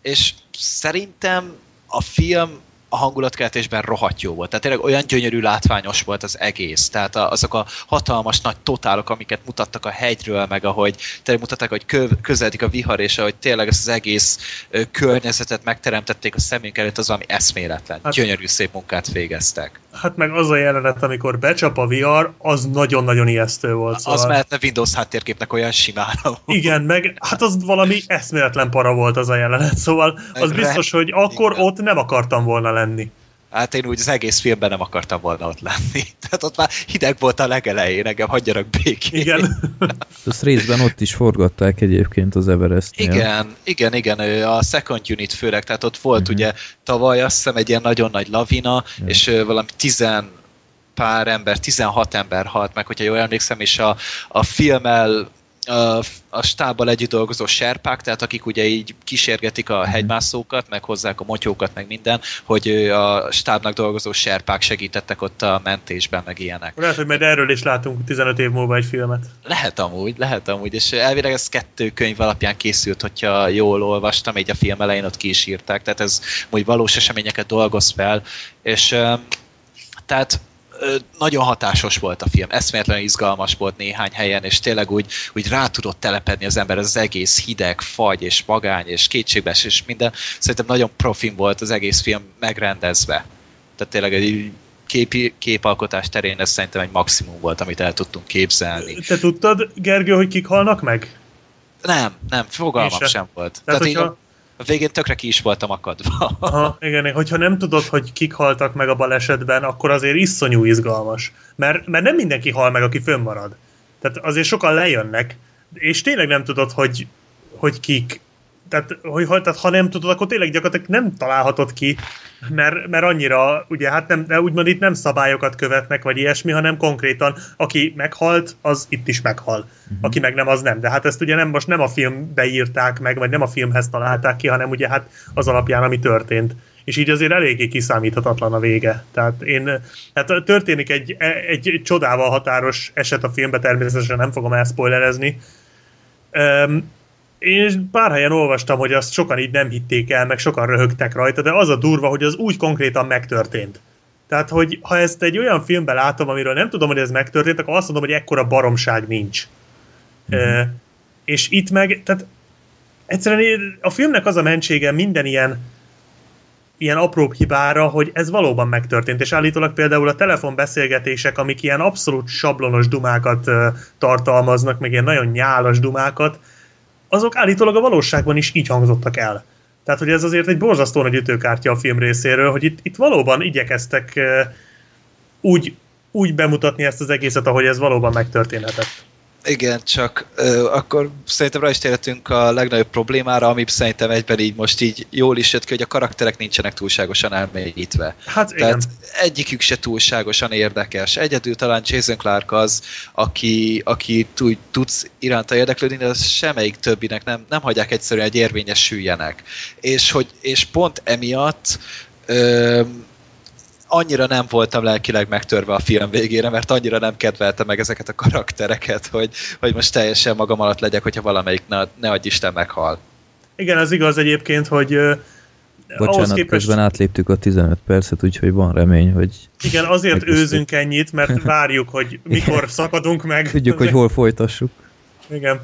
Speaker 6: és szerintem a film a hangulatkeltésben rohadt jó volt. Tehát tényleg olyan gyönyörű látványos volt az egész. Tehát a, azok a hatalmas nagy totálok, amiket mutattak a hegyről, meg ahogy tényleg mutatták, hogy kö, közeledik a vihar, és ahogy tényleg ezt az egész ö, környezetet megteremtették a szemünk előtt, az valami eszméletlen.
Speaker 3: Hát-
Speaker 6: gyönyörű szép munkát végeztek.
Speaker 3: Hát meg az a jelenet, amikor becsap a vihar, az nagyon-nagyon ijesztő volt.
Speaker 6: Az mehetne Windows háttérképnek olyan simán.
Speaker 3: Igen, meg hát az valami eszméletlen para volt az a jelenet, szóval az biztos, hogy akkor ott nem akartam volna lenni.
Speaker 6: Hát én úgy az egész filmben nem akartam volna ott lenni. Tehát ott már hideg volt a legelején, engem hagyjanak békén.
Speaker 3: Igen.
Speaker 5: Azt részben ott is forgatták egyébként az everest
Speaker 6: Igen, igen, igen, ő a second unit főleg, tehát ott volt uh-huh. ugye tavaly azt hiszem egy ilyen nagyon nagy lavina,
Speaker 5: Ja.
Speaker 6: és valami tizen pár ember, 16 ember halt meg, hogyha jól emlékszem, és a, a filmmel a, a stábbal együtt dolgozó serpák, tehát akik ugye így kísérgetik a hegymászókat, meg hozzák a motyókat, meg minden, hogy a stábnak dolgozó serpák segítettek ott a mentésben, meg ilyenek.
Speaker 3: Lehet, hogy majd erről is látunk 15 év múlva egy filmet.
Speaker 6: Lehet amúgy, lehet amúgy, és elvileg ez kettő könyv alapján készült, hogyha jól olvastam, így a film elején ott ki is írták, tehát ez úgy valós eseményeket dolgoz fel, és tehát nagyon hatásos volt a film, eszméletlenül izgalmas volt néhány helyen, és tényleg úgy, úgy rá tudott telepedni az ember az egész hideg, fagy és magány és kétségbees és minden. Szerintem nagyon profin volt az egész film megrendezve. Tehát tényleg egy képi, képalkotás terén ez szerintem egy maximum volt, amit el tudtunk képzelni.
Speaker 3: Te tudtad, Gergő, hogy kik halnak meg?
Speaker 6: Nem, nem, fogalmam
Speaker 3: Én se.
Speaker 6: sem volt.
Speaker 3: Tehát,
Speaker 6: Tehát,
Speaker 3: hogyha-
Speaker 6: én a végén tökre ki is voltam akadva.
Speaker 3: Aha, igen, hogyha nem tudod, hogy kik haltak meg a balesetben, akkor azért iszonyú izgalmas. Mert, mert nem mindenki hal meg, aki fönnmarad. Tehát azért sokan lejönnek, és tényleg nem tudod, hogy, hogy kik. Tehát, hogy, tehát ha nem tudod, akkor tényleg gyakorlatilag nem találhatod ki, mert, mert annyira, ugye hát nem, de úgymond itt nem szabályokat követnek, vagy ilyesmi, hanem konkrétan, aki meghalt, az itt is meghal. Uh-huh. Aki meg nem, az nem. De hát ezt ugye nem most nem a filmbe írták meg, vagy nem a filmhez találták ki, hanem ugye hát az alapján, ami történt. És így azért eléggé kiszámíthatatlan a vége. Tehát én, hát történik egy, egy, egy csodával határos eset a filmbe, természetesen nem fogom elspoilerezni. Um, én pár helyen olvastam, hogy azt sokan így nem hitték el, meg sokan röhögtek rajta, de az a durva, hogy az úgy konkrétan megtörtént. Tehát, hogy ha ezt egy olyan filmben látom, amiről nem tudom, hogy ez megtörtént, akkor azt mondom, hogy ekkora baromság nincs. Mm-hmm. E, és itt meg, tehát egyszerűen a filmnek az a mentsége minden ilyen ilyen apróbb hibára, hogy ez valóban megtörtént, és állítólag például a telefonbeszélgetések, amik ilyen abszolút sablonos dumákat tartalmaznak, meg ilyen nagyon nyálas dumákat, azok állítólag a valóságban is így hangzottak el. Tehát, hogy ez azért egy borzasztó nagy ütőkártya a film részéről, hogy itt, itt valóban igyekeztek eh, úgy, úgy bemutatni ezt az egészet, ahogy ez valóban megtörténhetett.
Speaker 6: Igen, csak ö, akkor szerintem rá is térhetünk a legnagyobb problémára, ami szerintem egyben így most így jól is jött ki, hogy a karakterek nincsenek túlságosan elmélyítve.
Speaker 3: Hát igen.
Speaker 6: Tehát egyikük se túlságosan érdekes. Egyedül talán Jason Clark az, aki, aki tud, tudsz iránta érdeklődni, de az semmelyik többinek nem, nem hagyják egyszerűen, hogy érvényesüljenek. És, hogy, és pont emiatt ö, annyira nem voltam lelkileg megtörve a film végére, mert annyira nem kedveltem meg ezeket a karaktereket, hogy, hogy most teljesen magam alatt legyek, hogyha valamelyik ne, ne adj Isten meghal.
Speaker 3: Igen, az igaz egyébként, hogy ahhoz
Speaker 5: Bocsánat,
Speaker 3: képest,
Speaker 5: közben átléptük a 15 percet, úgyhogy van remény, hogy
Speaker 3: igen, azért őzünk ennyit, mert várjuk, hogy mikor szakadunk meg.
Speaker 5: tudjuk, hogy hol folytassuk.
Speaker 3: Igen.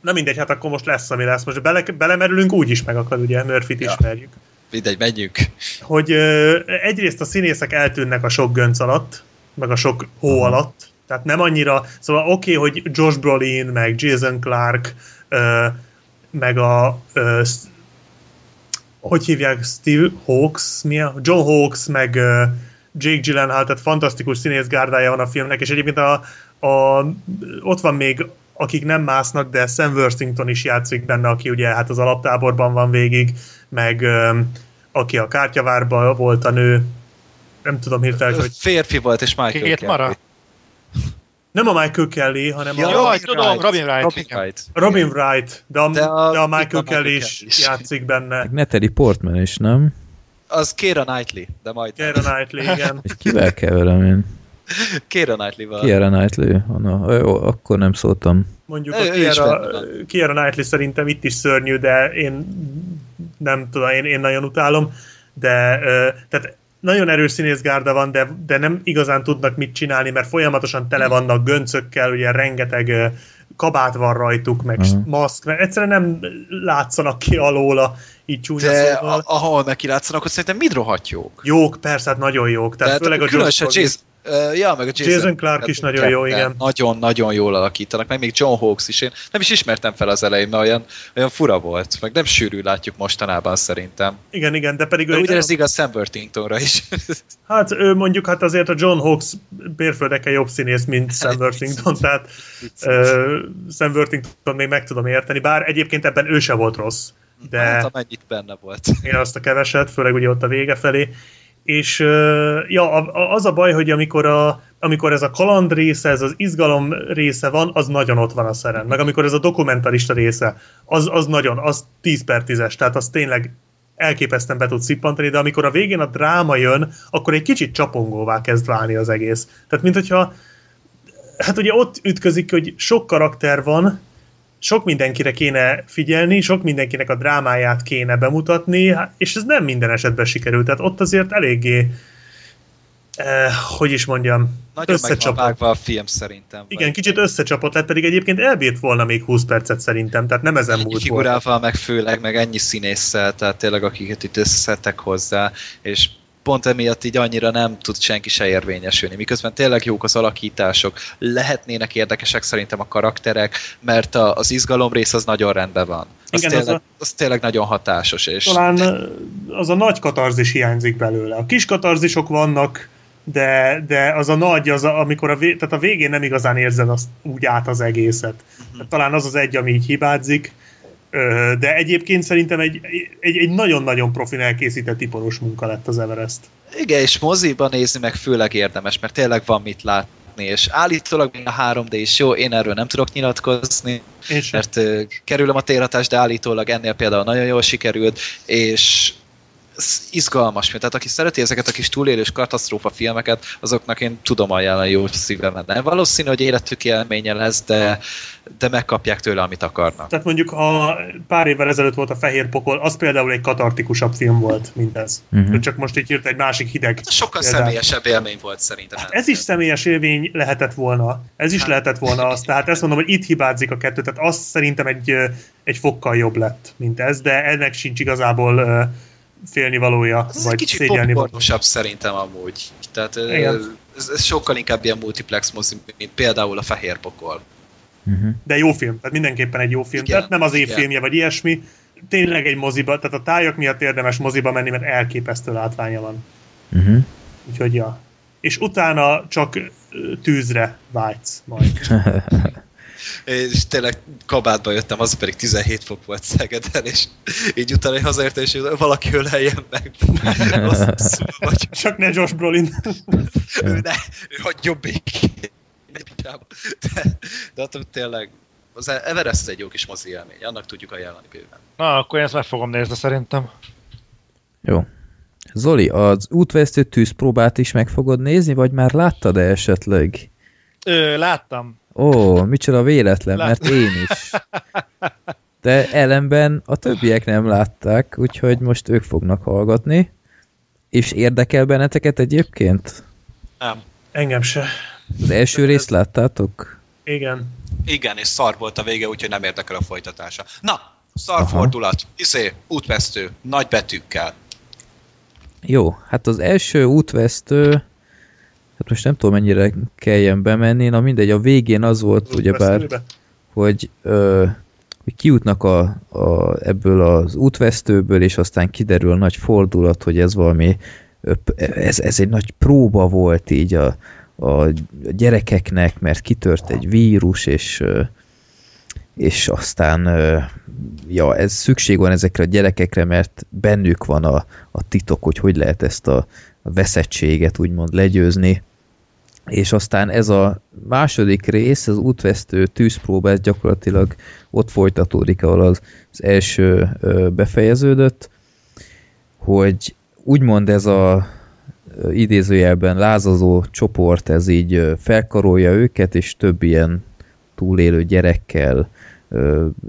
Speaker 3: Na mindegy, hát akkor most lesz, ami lesz. Most bele, belemerülünk, úgy is megakad, ugye, Murphy-t
Speaker 6: Ja.
Speaker 3: ismerjük.
Speaker 6: Mindegy, menjünk.
Speaker 3: hogy ö, egyrészt a színészek eltűnnek a sok gönc alatt, meg a sok hó alatt, tehát nem annyira, szóval oké, okay, hogy Josh Brolin, meg Jason Clark, ö, meg a ö, hogy hívják, Steve Hawks, mi a? John Hawks, meg ö, Jake Gyllenhaal, tehát fantasztikus színészgárdája van a filmnek, és egyébként a, a, ott van még akik nem másznak, de Sam Worthington is játszik benne, aki ugye hát az alaptáborban van végig, meg aki a kártyavárban volt a nő, nem tudom hirtelen, hogy
Speaker 6: Férfi volt, és Michael
Speaker 1: Két
Speaker 6: Kelly.
Speaker 1: mara?
Speaker 3: nem a Michael Kelly, hanem
Speaker 6: Ja,
Speaker 3: a
Speaker 1: Jaj,
Speaker 6: Robin
Speaker 1: tudom,
Speaker 6: Wright.
Speaker 1: Robin Wright.
Speaker 6: Robin. Wright.
Speaker 3: Robin Wright, de a,
Speaker 6: De
Speaker 3: de
Speaker 6: a-
Speaker 3: a,
Speaker 6: itt
Speaker 3: Michael Kelly is
Speaker 6: is.
Speaker 3: játszik benne.
Speaker 5: Meg Natalie Portman is, nem?
Speaker 6: Az Keira Knightley, de majd
Speaker 3: Keira Knightley, igen.
Speaker 5: És kivel keverem én?
Speaker 6: Keira Knightley-val.
Speaker 5: Kiera Knightley? Na, jó, akkor nem szóltam.
Speaker 3: Mondjuk
Speaker 6: Ő-
Speaker 3: a
Speaker 6: van.
Speaker 3: Keira Knightley szerintem itt is szörnyű, de én nem tudom, én, én nagyon utálom, de tehát nagyon erős színészgárda van, de, de nem igazán tudnak mit csinálni, mert folyamatosan tele vannak göncökkel, ugye rengeteg kabát van rajtuk, meg
Speaker 5: Mhm.
Speaker 3: maszk, mert egyszerűen nem látszanak ki alóla, így csúnya
Speaker 6: De
Speaker 3: szóval.
Speaker 6: a, ahol meg kilátszanak, ott szerintem mind rohadt jók.
Speaker 3: Jók, persze, hát nagyon jók. Tehát,
Speaker 6: Tehát
Speaker 3: főleg a
Speaker 6: különösen
Speaker 3: Josh
Speaker 6: Jason, uh, ja, meg a Jason,
Speaker 3: Jason Clark is nagyon jó, igen.
Speaker 6: Nagyon-nagyon jól alakítanak, meg még John Hawkes is. Én nem is ismertem fel az elején, mert olyan, olyan fura volt, meg nem sűrű látjuk mostanában szerintem.
Speaker 3: Igen, igen, de pedig
Speaker 6: De
Speaker 3: ő
Speaker 6: igaz Sam Worthingtonra is.
Speaker 3: Hát ő mondjuk hát azért a John Hawkes bérföldeke jobb színész, mint Sam Worthington, tehát Sam Worthington még meg tudom érteni, bár egyébként ebben ő se volt rossz, de
Speaker 6: Hát amennyit benne volt.
Speaker 3: én azt a keveset, főleg ugye ott a vége felé, és ja, az a baj, hogy amikor, a, amikor ez a kaland része, ez az izgalom része van, az nagyon ott van a szeren. Meg amikor ez a dokumentarista része, az, az nagyon, az 10 per 10-es, tehát az tényleg elképesztően be tud szippantani, de amikor a végén a dráma jön, akkor egy kicsit csapongóvá kezd válni az egész. Tehát, mint hogyha hát ugye ott ütközik, hogy sok karakter van, sok mindenkire kéne figyelni, sok mindenkinek a drámáját kéne bemutatni, és ez nem minden esetben sikerült. Tehát ott azért eléggé, eh, hogy is mondjam,
Speaker 6: Nagyon
Speaker 3: összecsapott.
Speaker 6: a film szerintem.
Speaker 3: Igen, kicsit összecsapott lett, pedig egyébként elbírt volna még 20 percet szerintem, tehát nem ezen
Speaker 6: ennyi
Speaker 3: múlt
Speaker 6: figurával, meg főleg, meg ennyi színésszel, tehát tényleg akiket itt összeszedtek hozzá, és pont emiatt így annyira nem tud senki se érvényesülni. Miközben tényleg jók az alakítások, lehetnének érdekesek szerintem a karakterek, mert a, az izgalom rész az nagyon rendben van. Az,
Speaker 3: Igen, az
Speaker 6: tényleg,
Speaker 3: a-
Speaker 6: az tényleg nagyon hatásos, és
Speaker 3: Talán az a nagy katarzis hiányzik belőle. A kis katarzisok vannak, de, de az a nagy, az a, amikor a, vé, tehát a végén nem igazán érzed azt úgy át az egészet. Tehát talán az az egy, ami így hibázik, de egyébként szerintem egy, egy, egy nagyon-nagyon profin elkészített iparos munka lett az Everest.
Speaker 6: Igen, és moziban nézni meg főleg érdemes, mert tényleg van mit látni, és állítólag még a 3D is jó, én erről nem tudok nyilatkozni, mert ö, kerülöm a térhatás, de állítólag ennél például nagyon jól sikerült, és izgalmas film. Tehát aki szereti ezeket a kis túlélős katasztrófa filmeket, azoknak én tudom ajánlani jó szívemet. Nem valószínű, hogy életük élménye lesz, de, de megkapják tőle, amit akarnak.
Speaker 3: Tehát mondjuk, ha pár évvel ezelőtt volt a Fehér Pokol, az például egy katartikusabb film volt, mint ez. Uh-huh. Csak most így írt egy másik hideg.
Speaker 6: Sokkal
Speaker 3: példát.
Speaker 6: személyesebb élmény volt szerintem.
Speaker 3: Hát ez is személyes élmény lehetett volna. Ez is
Speaker 6: Hát.
Speaker 3: lehetett volna az. Tehát ezt mondom, hogy itt hibázik a kettő. Tehát az szerintem egy, egy fokkal jobb lett, mint ez, de ennek sincs igazából ö, félnivalója,
Speaker 6: Ez egy
Speaker 3: vagy
Speaker 6: kicsit
Speaker 3: szégyelni valója.
Speaker 6: popcornosabb szerintem amúgy. Tehát
Speaker 3: Igen.
Speaker 6: ez, ez, sokkal inkább ilyen multiplex mozi, mint például a Fehér Pokol.
Speaker 5: Uh-huh.
Speaker 3: De jó film, tehát mindenképpen egy jó film.
Speaker 6: Igen,
Speaker 3: tehát nem az év
Speaker 6: igen.
Speaker 3: filmje, vagy ilyesmi. tényleg egy moziba, tehát a tájak miatt érdemes moziba menni, mert elképesztő látványa van.
Speaker 5: Uh-huh.
Speaker 3: Úgyhogy ja. És utána csak tűzre vágysz majd.
Speaker 6: És tényleg kabátba jöttem, az pedig 17 fok volt Szegeden, és így utána hogy hazaértem, és valaki öleljen meg. Azt, vagy
Speaker 3: Csak ne Josh Brolin.
Speaker 6: ő ne, ő hagyjon békén. De, de attól tényleg, az Everest egy jó kis mozi élmény, annak tudjuk ajánlani bőven.
Speaker 1: Na, akkor én ezt meg fogom nézni szerintem.
Speaker 5: Jó. Zoli, az útvesztő tűzpróbát is meg fogod nézni, vagy már láttad-e esetleg?
Speaker 1: Ö, láttam.
Speaker 5: Ó, micsoda véletlen,
Speaker 1: Lát-
Speaker 5: mert én is. De ellenben a többiek nem látták, úgyhogy most ők fognak hallgatni. És érdekel benneteket egyébként?
Speaker 6: Nem.
Speaker 3: Engem se.
Speaker 5: Az első részt láttátok?
Speaker 3: Igen.
Speaker 6: Igen, és szar volt a vége, úgyhogy nem érdekel a folytatása. Na, szar
Speaker 5: Aha.
Speaker 6: fordulat, izé, útvesztő, nagy betűkkel.
Speaker 5: Jó, hát az első útvesztő, hát most nem tudom mennyire kelljen bemenni, na mindegy, a végén az volt ugyebár, hogy, ö, kijutnak a, a, ebből az útvesztőből, és aztán kiderül a nagy fordulat, hogy ez valami, ez, ez egy nagy próba volt így a, a gyerekeknek, mert kitört egy vírus, és és aztán ja, ez szükség van ezekre a gyerekekre, mert bennük van a, a titok, hogy hogy lehet ezt a, a veszettséget úgymond legyőzni. És aztán ez a második rész, az útvesztő tűzpróba, ez gyakorlatilag ott folytatódik, ahol az, az első befejeződött, hogy úgymond ez a idézőjelben lázazó csoport, ez így felkarolja őket, és több ilyen túlélő gyerekkel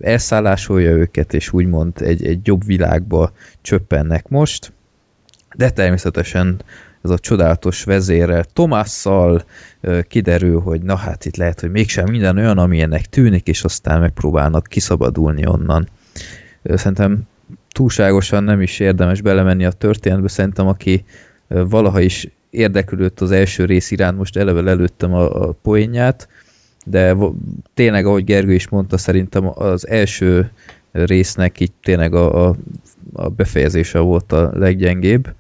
Speaker 5: elszállásolja őket, és úgymond egy, egy jobb világba csöppennek most. De természetesen ez a csodálatos vezérrel, Tomásszal kiderül, hogy na hát itt lehet, hogy mégsem minden olyan, amilyennek tűnik, és aztán megpróbálnak kiszabadulni onnan. Szerintem túlságosan nem is érdemes belemenni a történetbe, szerintem aki valaha is érdeklődött az első rész iránt, most eleve előttem a, a poénját, de tényleg, ahogy Gergő is mondta, szerintem az első résznek itt tényleg a, a, a befejezése volt a leggyengébb,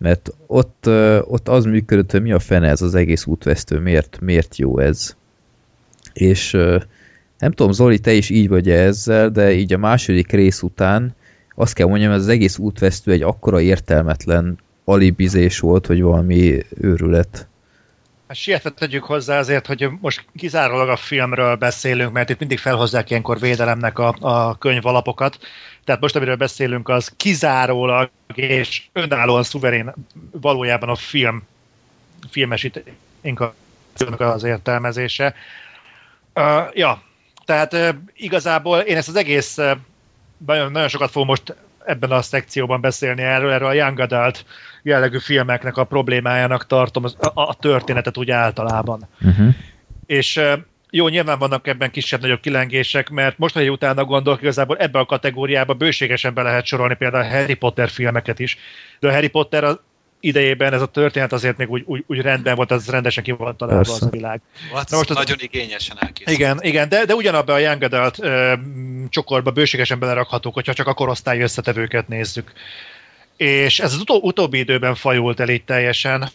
Speaker 5: mert ott, ott az működött, hogy mi a fene ez az egész útvesztő, miért, miért jó ez. És nem tudom, Zoli, te is így vagy -e ezzel, de így a második rész után azt kell mondjam, ez az egész útvesztő egy akkora értelmetlen alibizés volt, hogy valami őrület.
Speaker 1: Hát sietve tegyük hozzá azért, hogy most kizárólag a filmről beszélünk, mert itt mindig felhozzák ilyenkor védelemnek a, a könyvalapokat. Tehát most, amiről beszélünk, az kizárólag és önállóan szuverén valójában a film filmesítésnek az értelmezése. Uh, ja, tehát uh, igazából én ezt az egész, uh, nagyon, nagyon sokat fogom most ebben a szekcióban beszélni erről, erről a Young Adult jellegű filmeknek a problémájának tartom az, a, a történetet úgy általában.
Speaker 5: Uh-huh.
Speaker 1: És uh, jó, nyilván vannak ebben kisebb-nagyobb kilengések, mert most, hogy utána gondolok, igazából ebbe a kategóriába bőségesen be lehet sorolni például a Harry Potter filmeket is. De a Harry Potter az idejében ez a történet azért még úgy, úgy, úgy rendben volt, az rendesen ki volt találva
Speaker 5: Persze.
Speaker 1: az a világ.
Speaker 6: Hát
Speaker 1: Na
Speaker 6: most
Speaker 1: most az-
Speaker 6: nagyon igényesen elkészült.
Speaker 1: Igen, igen, de, de ugyanabban a Young Adult ö, csokorba bőségesen belerakhatók, hogyha csak a korosztály összetevőket nézzük. És ez az utó, utóbbi időben fajult el így teljesen.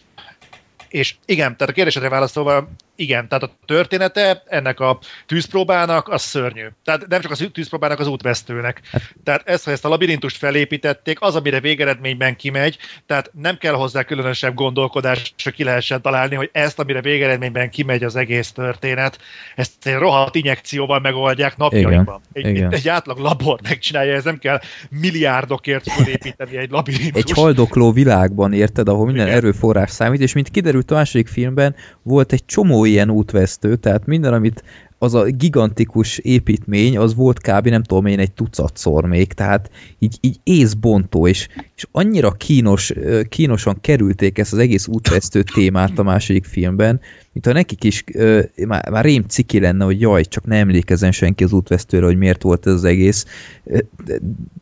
Speaker 1: És igen, tehát a kérdésedre válaszolva, igen, tehát a története ennek a tűzpróbának az szörnyű. Tehát nem csak a tűzpróbának, az útvesztőnek. Tehát ez, hogy ezt a labirintust felépítették, az, amire végeredményben kimegy, tehát nem kell hozzá különösebb gondolkodás, hogy ki lehessen találni, hogy ezt, amire végeredményben kimegy az egész történet, ezt egy rohadt injekcióval megoldják napjainkban. Egy,
Speaker 5: igen.
Speaker 1: egy átlag labor megcsinálja, ez nem kell milliárdokért felépíteni egy labirintust.
Speaker 5: Egy haldokló világban, érted, ahol minden
Speaker 1: Igen.
Speaker 5: erőforrás számít, és mint kiderült a második filmben, volt egy csomó ilyen útvesztő, tehát minden, amit az a gigantikus építmény, az volt kb. nem tudom én egy tucatszor még, tehát így, így észbontó, és, és annyira kínos, kínosan kerülték ezt az egész útvesztő témát a második filmben, mintha nekik is ö, már, már rém ciki lenne, hogy jaj, csak ne emlékezzen senki az útvesztőre, hogy miért volt ez az egész.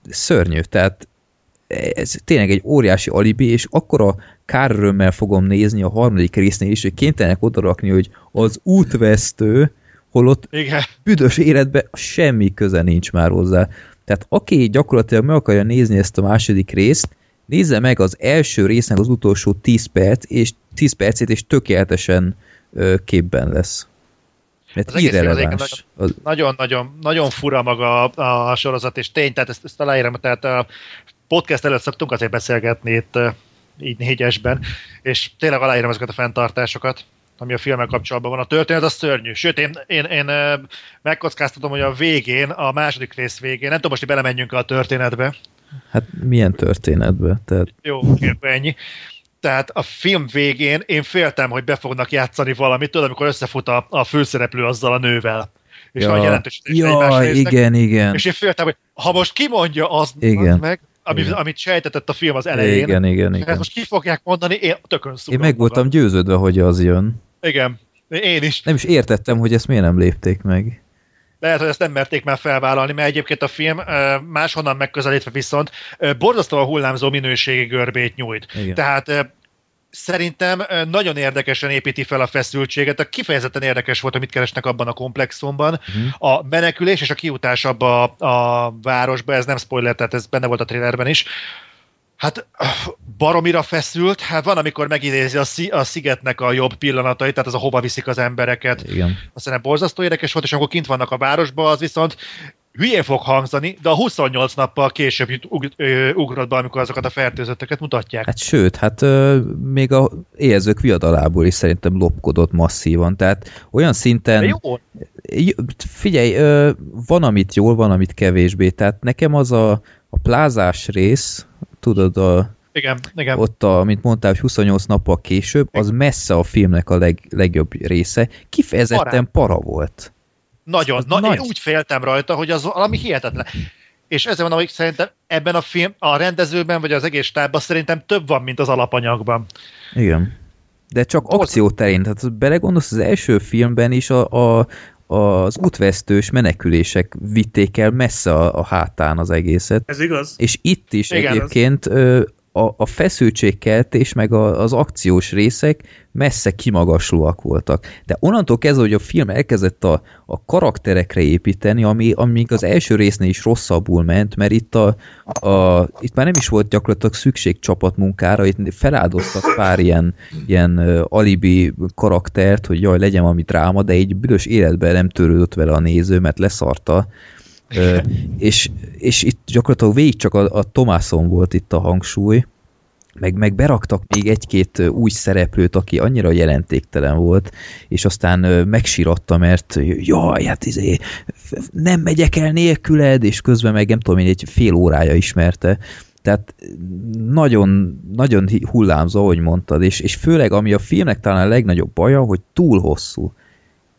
Speaker 5: Szörnyű, tehát ez tényleg egy óriási alibi, és akkora kárörömmel fogom nézni a harmadik résznél is, hogy kénytelenek odarakni, hogy az útvesztő, holott
Speaker 1: Igen.
Speaker 5: büdös életben semmi köze nincs már hozzá. Tehát aki gyakorlatilag meg akarja nézni ezt a második részt, nézze meg az első résznek az utolsó 10 perc, és 10 percét, és tökéletesen ö, képben lesz. Mert
Speaker 1: Az
Speaker 5: irreleváns.
Speaker 1: Nagyon-nagyon nagyon fura maga a, a sorozat, és tény, tehát ezt, ezt aláírom, tehát a podcast előtt szoktunk azért beszélgetni itt ö, így négyesben, és tényleg aláírom ezeket a fenntartásokat, ami a filmmel kapcsolatban van. A történet az szörnyű. Sőt, én, én, én ö, megkockáztatom, hogy a végén, a második rész végén, nem tudom most, hogy belemenjünk a történetbe,
Speaker 5: hát milyen történetbe? Tehát,
Speaker 1: Jó, ennyi. Tehát a film végén én féltem, hogy be fognak játszani valamit, tudod, amikor összefut a, a főszereplő azzal a nővel. És ja. nagy egymás
Speaker 5: ja, igen, igen.
Speaker 1: És én féltem, hogy ha most kimondja azt
Speaker 5: Igen.
Speaker 1: az meg, ami,
Speaker 5: Igen.
Speaker 1: amit sejtetett a film az elején,
Speaker 5: Igen, igen,
Speaker 1: és ezt
Speaker 5: igen.
Speaker 1: most ki fogják mondani, én tökön
Speaker 5: Én
Speaker 1: szúrom
Speaker 5: meg voltam győződve, hogy az jön.
Speaker 1: Igen, én is.
Speaker 5: Nem is értettem, hogy ezt miért nem lépték meg.
Speaker 1: Lehet, hogy ezt nem merték már felvállalni, mert egyébként a film máshonnan megközelítve viszont borzasztóan hullámzó minőségi görbét nyújt.
Speaker 5: Igen.
Speaker 1: Tehát szerintem nagyon érdekesen építi fel a feszültséget. A kifejezetten érdekes volt, hogy mit keresnek abban a komplexumban.
Speaker 5: Mhm.
Speaker 1: A menekülés és a kiutás abba a, a városba, ez nem spoiler, tehát ez benne volt a trailerben is. Hát baromira feszült, hát van, amikor megidézi a, szi- a szigetnek a jobb pillanatait, tehát az a hova viszik az embereket,
Speaker 5: Igen.
Speaker 1: aztán borzasztó érdekes volt, és amikor kint vannak a városban, az viszont hülyén fog hangzani, de a 28 nappal később jut- ug, ö, ugrott be, amikor azokat a fertőzötteket mutatják.
Speaker 5: Hát sőt, hát ö, még a érzők viadalából is szerintem lopkodott masszívan, tehát olyan
Speaker 1: De
Speaker 5: szinten...
Speaker 1: jó,
Speaker 5: Figyelj, ö, van amit jól, van amit kevésbé, tehát nekem az a, a plázás rész, tudod, a,
Speaker 1: igen, igen.
Speaker 5: ott, a, mint mondtál, hogy 28 nappal később, az messze a filmnek a leg, legjobb része. Kifejezetten
Speaker 1: Parán.
Speaker 5: para volt.
Speaker 1: Nagyon,
Speaker 5: az
Speaker 1: na,
Speaker 5: nagy.
Speaker 1: én úgy féltem rajta, hogy az valami hihetetlen. És ezzel van, hogy szerintem ebben a film, a rendezőben, vagy az egész stábban szerintem több van, mint az alapanyagban.
Speaker 5: Igen. De csak akcióterén, tehát belegondolsz, az első filmben is a, a, az útvesztős menekülések vitték el messze a, a hátán az egészet.
Speaker 3: Ez igaz?
Speaker 5: És itt is
Speaker 1: Igen, az-
Speaker 5: egyébként ö, a, a feszültségkeltés meg a, az akciós részek messze kimagaslóak voltak. De onnantól kezdve, hogy a film elkezdett a, a karakterekre építeni, ami, amíg az első résznél is rosszabbul ment, mert itt, a, a, itt már nem is volt gyakorlatilag szükség csapatmunkára, itt feláldoztak pár ilyen, ilyen alibi karaktert, hogy jaj, legyen valami dráma, de egy büdös életben nem törődött vele a néző, mert leszarta. És, és itt gyakorlatilag végig csak a, a Tomászon volt itt a hangsúly, meg, meg beraktak még egy-két új szereplőt, aki annyira jelentéktelen volt, és aztán ö, megsíratta, mert jaj, hát izé, nem megyek el nélküled, és közben meg nem tudom én, egy fél órája ismerte. Tehát nagyon, nagyon hullámzó, ahogy mondtad, és, és főleg ami a filmnek talán a legnagyobb baja, hogy túl hosszú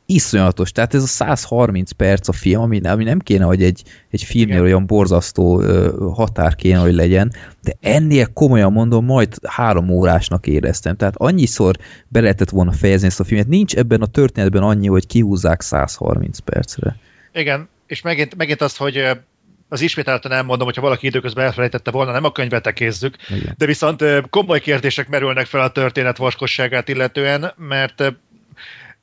Speaker 5: iszonyatos, tehát ez a 130 perc a film, ami, ami nem kéne, hogy egy, egy filmnél
Speaker 1: Igen.
Speaker 5: olyan borzasztó ö, határ kéne, hogy legyen, de ennél komolyan mondom, majd három órásnak éreztem. Tehát annyiszor be lehetett volna fejezni ezt a filmet. Nincs ebben a történetben annyi, hogy kihúzzák 130 percre.
Speaker 1: Igen, és megint, megint az, hogy az ismételten elmondom, hogyha valaki időközben elfelejtette volna, nem a könyvet tekézzük,
Speaker 5: Igen.
Speaker 1: de viszont komoly kérdések merülnek fel a történet vaskosságát illetően, mert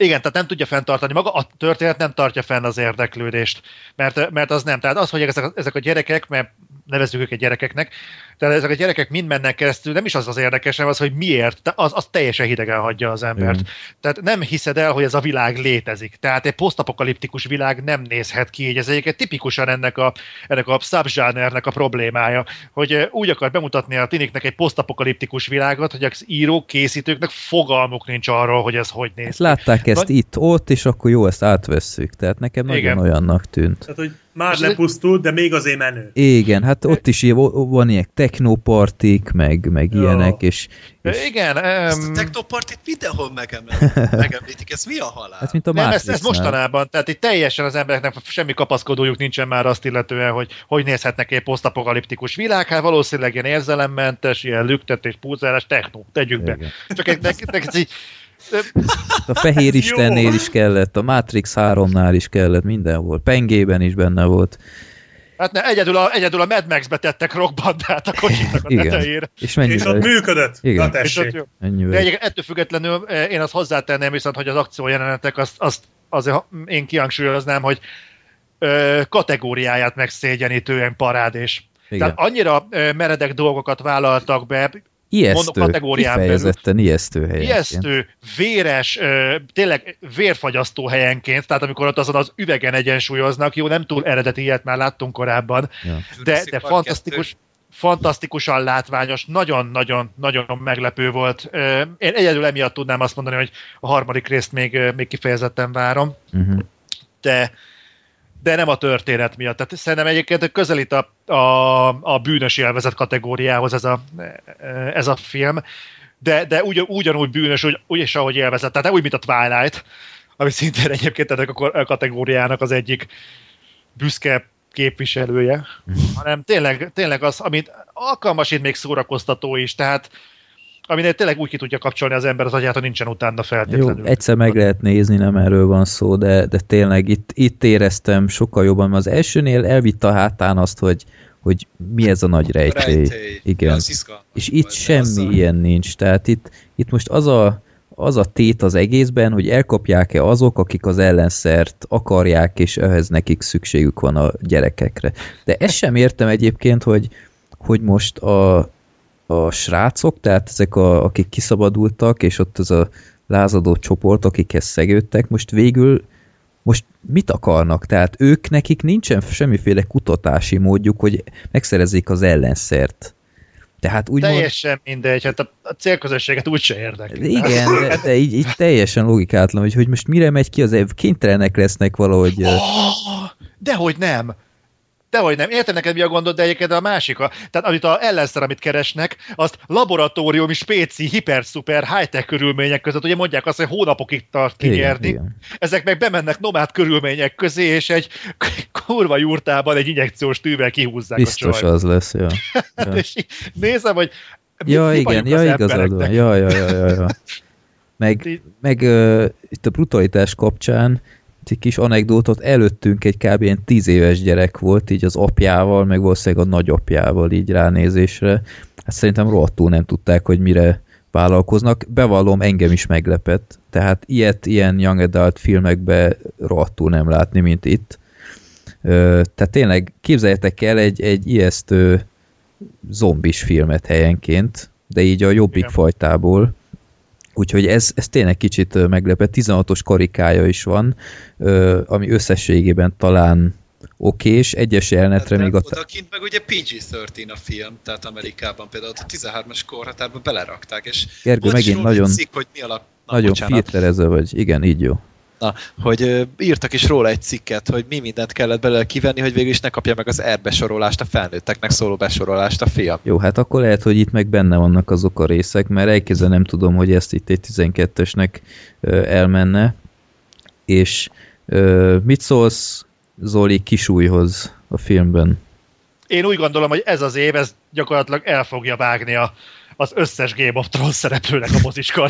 Speaker 1: igen, tehát nem tudja fenntartani. Maga a történet nem tartja fenn az érdeklődést, mert, mert az nem. Tehát az, hogy ezek, ezek a gyerekek, mert nevezzük őket gyerekeknek, tehát ezek a gyerekek mind mennek keresztül, nem is az az érdekes, hanem az, hogy miért, az, az teljesen hidegen hagyja az embert.
Speaker 5: Igen.
Speaker 1: Tehát nem hiszed el, hogy ez a világ létezik. Tehát egy posztapokaliptikus világ nem nézhet ki így. Ez egyébként tipikusan ennek a, ennek a subzsánernek a problémája, hogy ö, úgy akar bemutatni a tiniknek egy posztapokaliptikus világot, hogy az írók, készítőknek fogalmuk nincs arról, hogy ez hogy néz ki.
Speaker 5: látták ezt
Speaker 1: Vagy-
Speaker 5: itt, ott, és akkor jó, ezt átvesszük. Tehát nekem nagyon
Speaker 1: Igen.
Speaker 5: olyannak tűnt.
Speaker 3: Tehát, hogy már
Speaker 1: egy-
Speaker 3: lepusztult, de még azért menő.
Speaker 5: Igen, hát ott is ilyen- van ilyen technopartik, meg, meg
Speaker 3: Jó.
Speaker 5: ilyenek, és, és
Speaker 1: Igen,
Speaker 6: Ezt a
Speaker 1: um,
Speaker 6: technopartit mindenhol megemel- megemlítik. Ez mi a halál?
Speaker 5: hát mint a
Speaker 1: nem, ez, ez mostanában, tehát itt teljesen az embereknek semmi kapaszkodójuk nincsen már azt illetően, hogy hogy nézhetnek egy posztapokaliptikus világ, hát valószínűleg ilyen érzelemmentes, ilyen lüktetés, pulzálás, techno, tegyük be.
Speaker 5: Igen.
Speaker 1: Csak egy, nek, nek, ez így,
Speaker 5: A Fehér. Istennél is kellett, a Matrix 3-nál is kellett, mindenhol. Pengében is benne volt.
Speaker 1: Hát ne, egyedül a, egyedül a Mad Max-be tettek rockbandát a kocsiknak a
Speaker 5: Igen.
Speaker 1: tetejére.
Speaker 5: És
Speaker 3: És
Speaker 5: mennyivel?
Speaker 3: ott működött.
Speaker 5: Igen.
Speaker 3: Na
Speaker 1: És ott
Speaker 3: tessék.
Speaker 1: jó. De egyébként ettől függetlenül eh, én azt hozzátenném viszont, hogy az akciójelenetek azt, azt azért én kihangsúlyoznám, hogy ö, kategóriáját megszégyenítően parádés.
Speaker 5: Igen.
Speaker 1: Tehát annyira meredek dolgokat vállaltak be,
Speaker 5: Ijesztő,
Speaker 1: mondom, kategórián belül.
Speaker 5: kifejezetten ijesztő helyen.
Speaker 1: ijesztő, véres, ö, tényleg vérfagyasztó helyenként, tehát amikor ott azon az üvegen egyensúlyoznak, jó, nem túl eredeti, ilyet már láttunk korábban,
Speaker 5: Ja.
Speaker 1: de, de fantasztikus, fantasztikusan látványos, nagyon-nagyon-nagyon meglepő volt. Ö, Én egyedül emiatt tudnám azt mondani, hogy a harmadik részt még, még kifejezetten várom,
Speaker 5: Uh-huh.
Speaker 1: de de nem a történet miatt. Tehát szerintem egyébként közelít a, a, a bűnös élvezet kategóriához ez a, ez a film, de, de ugyan, ugyanúgy bűnös, úgy, úgy is, ahogy élvezet. Tehát nem úgy, mint a Twilight, ami szintén egyébként ennek a kategóriának az egyik büszke képviselője, hanem tényleg, tényleg az, amit alkalmasint még szórakoztató is, tehát aminél tényleg úgy ki tudja kapcsolni az ember az agyát, hogy nincsen utána
Speaker 5: Jó,
Speaker 1: feltétlenül.
Speaker 5: egyszer meg lehet nézni, nem erről van szó, de, de tényleg itt, itt éreztem sokkal jobban, mert az elsőnél elvitte a hátán azt, hogy, hogy mi ez a nagy rejtély.
Speaker 6: Rejtély.
Speaker 5: Igen. És itt semmi
Speaker 6: azzal-
Speaker 5: ilyen nincs. Tehát itt, itt most az a, az a tét az egészben, hogy elkapják-e azok, akik az ellenszert akarják, és ehhez nekik szükségük van a gyerekekre. De ezt sem értem egyébként, hogy, hogy most a, a srácok, tehát ezek, a, akik kiszabadultak, és ott az a lázadó csoport, akikhez szegődtek, most végül most mit akarnak? Tehát ők, nekik nincsen semmiféle kutatási módjuk, hogy megszerezzék az ellenszert. Tehát úgymond...
Speaker 1: Teljesen mindegy, hát a, a célközösséget úgyse érdekli.
Speaker 5: Igen, de, de így, így teljesen logikátlan, hogy, hogy most mire megy ki az ev, kénytelenek lesznek valahogy...
Speaker 1: Oh, dehogy nem. Dehogy nem. Értem neked mi a gondod, de egyébként a másik. A, tehát amit a ellenszer, amit keresnek, azt laboratóriumi, spéci, hiper-szuper, high-tech körülmények között, ugye mondják azt, hogy hónapokig tart kinyerni. Ezek meg bemennek nomád körülmények közé, és egy kurva jurtában egy injekciós tűvel kihúzzák
Speaker 5: Biztos
Speaker 1: a csajt.
Speaker 5: az lesz, ja.
Speaker 1: Hát, és így nézem, hogy mi,
Speaker 5: Ja,
Speaker 1: mi
Speaker 5: igen, ja, igazad van. Ja, ja, ja, ja, ja. Meg,
Speaker 1: Így-
Speaker 5: meg uh, itt a brutalitás kapcsán kis anekdótot, előttünk egy kb. ilyen tíz éves gyerek volt, így az apjával, meg valószínűleg a nagyapjával így ránézésre. Hát szerintem rohadtul nem tudták, hogy mire vállalkoznak. Bevallom, engem is meglepett. Tehát ilyet, ilyen young adult filmekbe rohadtul nem látni, mint itt. Tehát tényleg képzeljetek el egy, egy ijesztő zombis filmet helyenként, de így a jobbik
Speaker 1: Igen.
Speaker 5: fajtából. Úgyhogy ez, ez tényleg kicsit meglepett. 16-os karikája is van, ami összességében talán okés, egyes jelenetre
Speaker 6: Hát,
Speaker 5: még a...
Speaker 6: Odakint meg ugye PG-13 a film, tehát Amerikában például ott a 13-as korhatárba belerakták, és
Speaker 5: Gergő, megint nagyon,
Speaker 6: cikk, hogy mi alap... Na,
Speaker 5: nagyon
Speaker 6: bocsánat.
Speaker 5: filterező vagy. Igen, így jó.
Speaker 6: Na, hogy írtak is róla egy cikket, hogy mi mindent kellett belőle kivenni, hogy végül is ne kapja meg az R besorolást, a felnőtteknek szóló besorolást a film.
Speaker 5: Jó, hát akkor lehet, hogy itt meg benne vannak azok a részek, mert elkézzel nem tudom, hogy ezt itt egy 12-esnek ö, elmenne. És mit szólsz Zoli kisújhoz a filmben?
Speaker 1: Én úgy gondolom, hogy ez az év, ez gyakorlatilag el fogja vágni a, az összes Game of Thrones szereplőnek a mozis.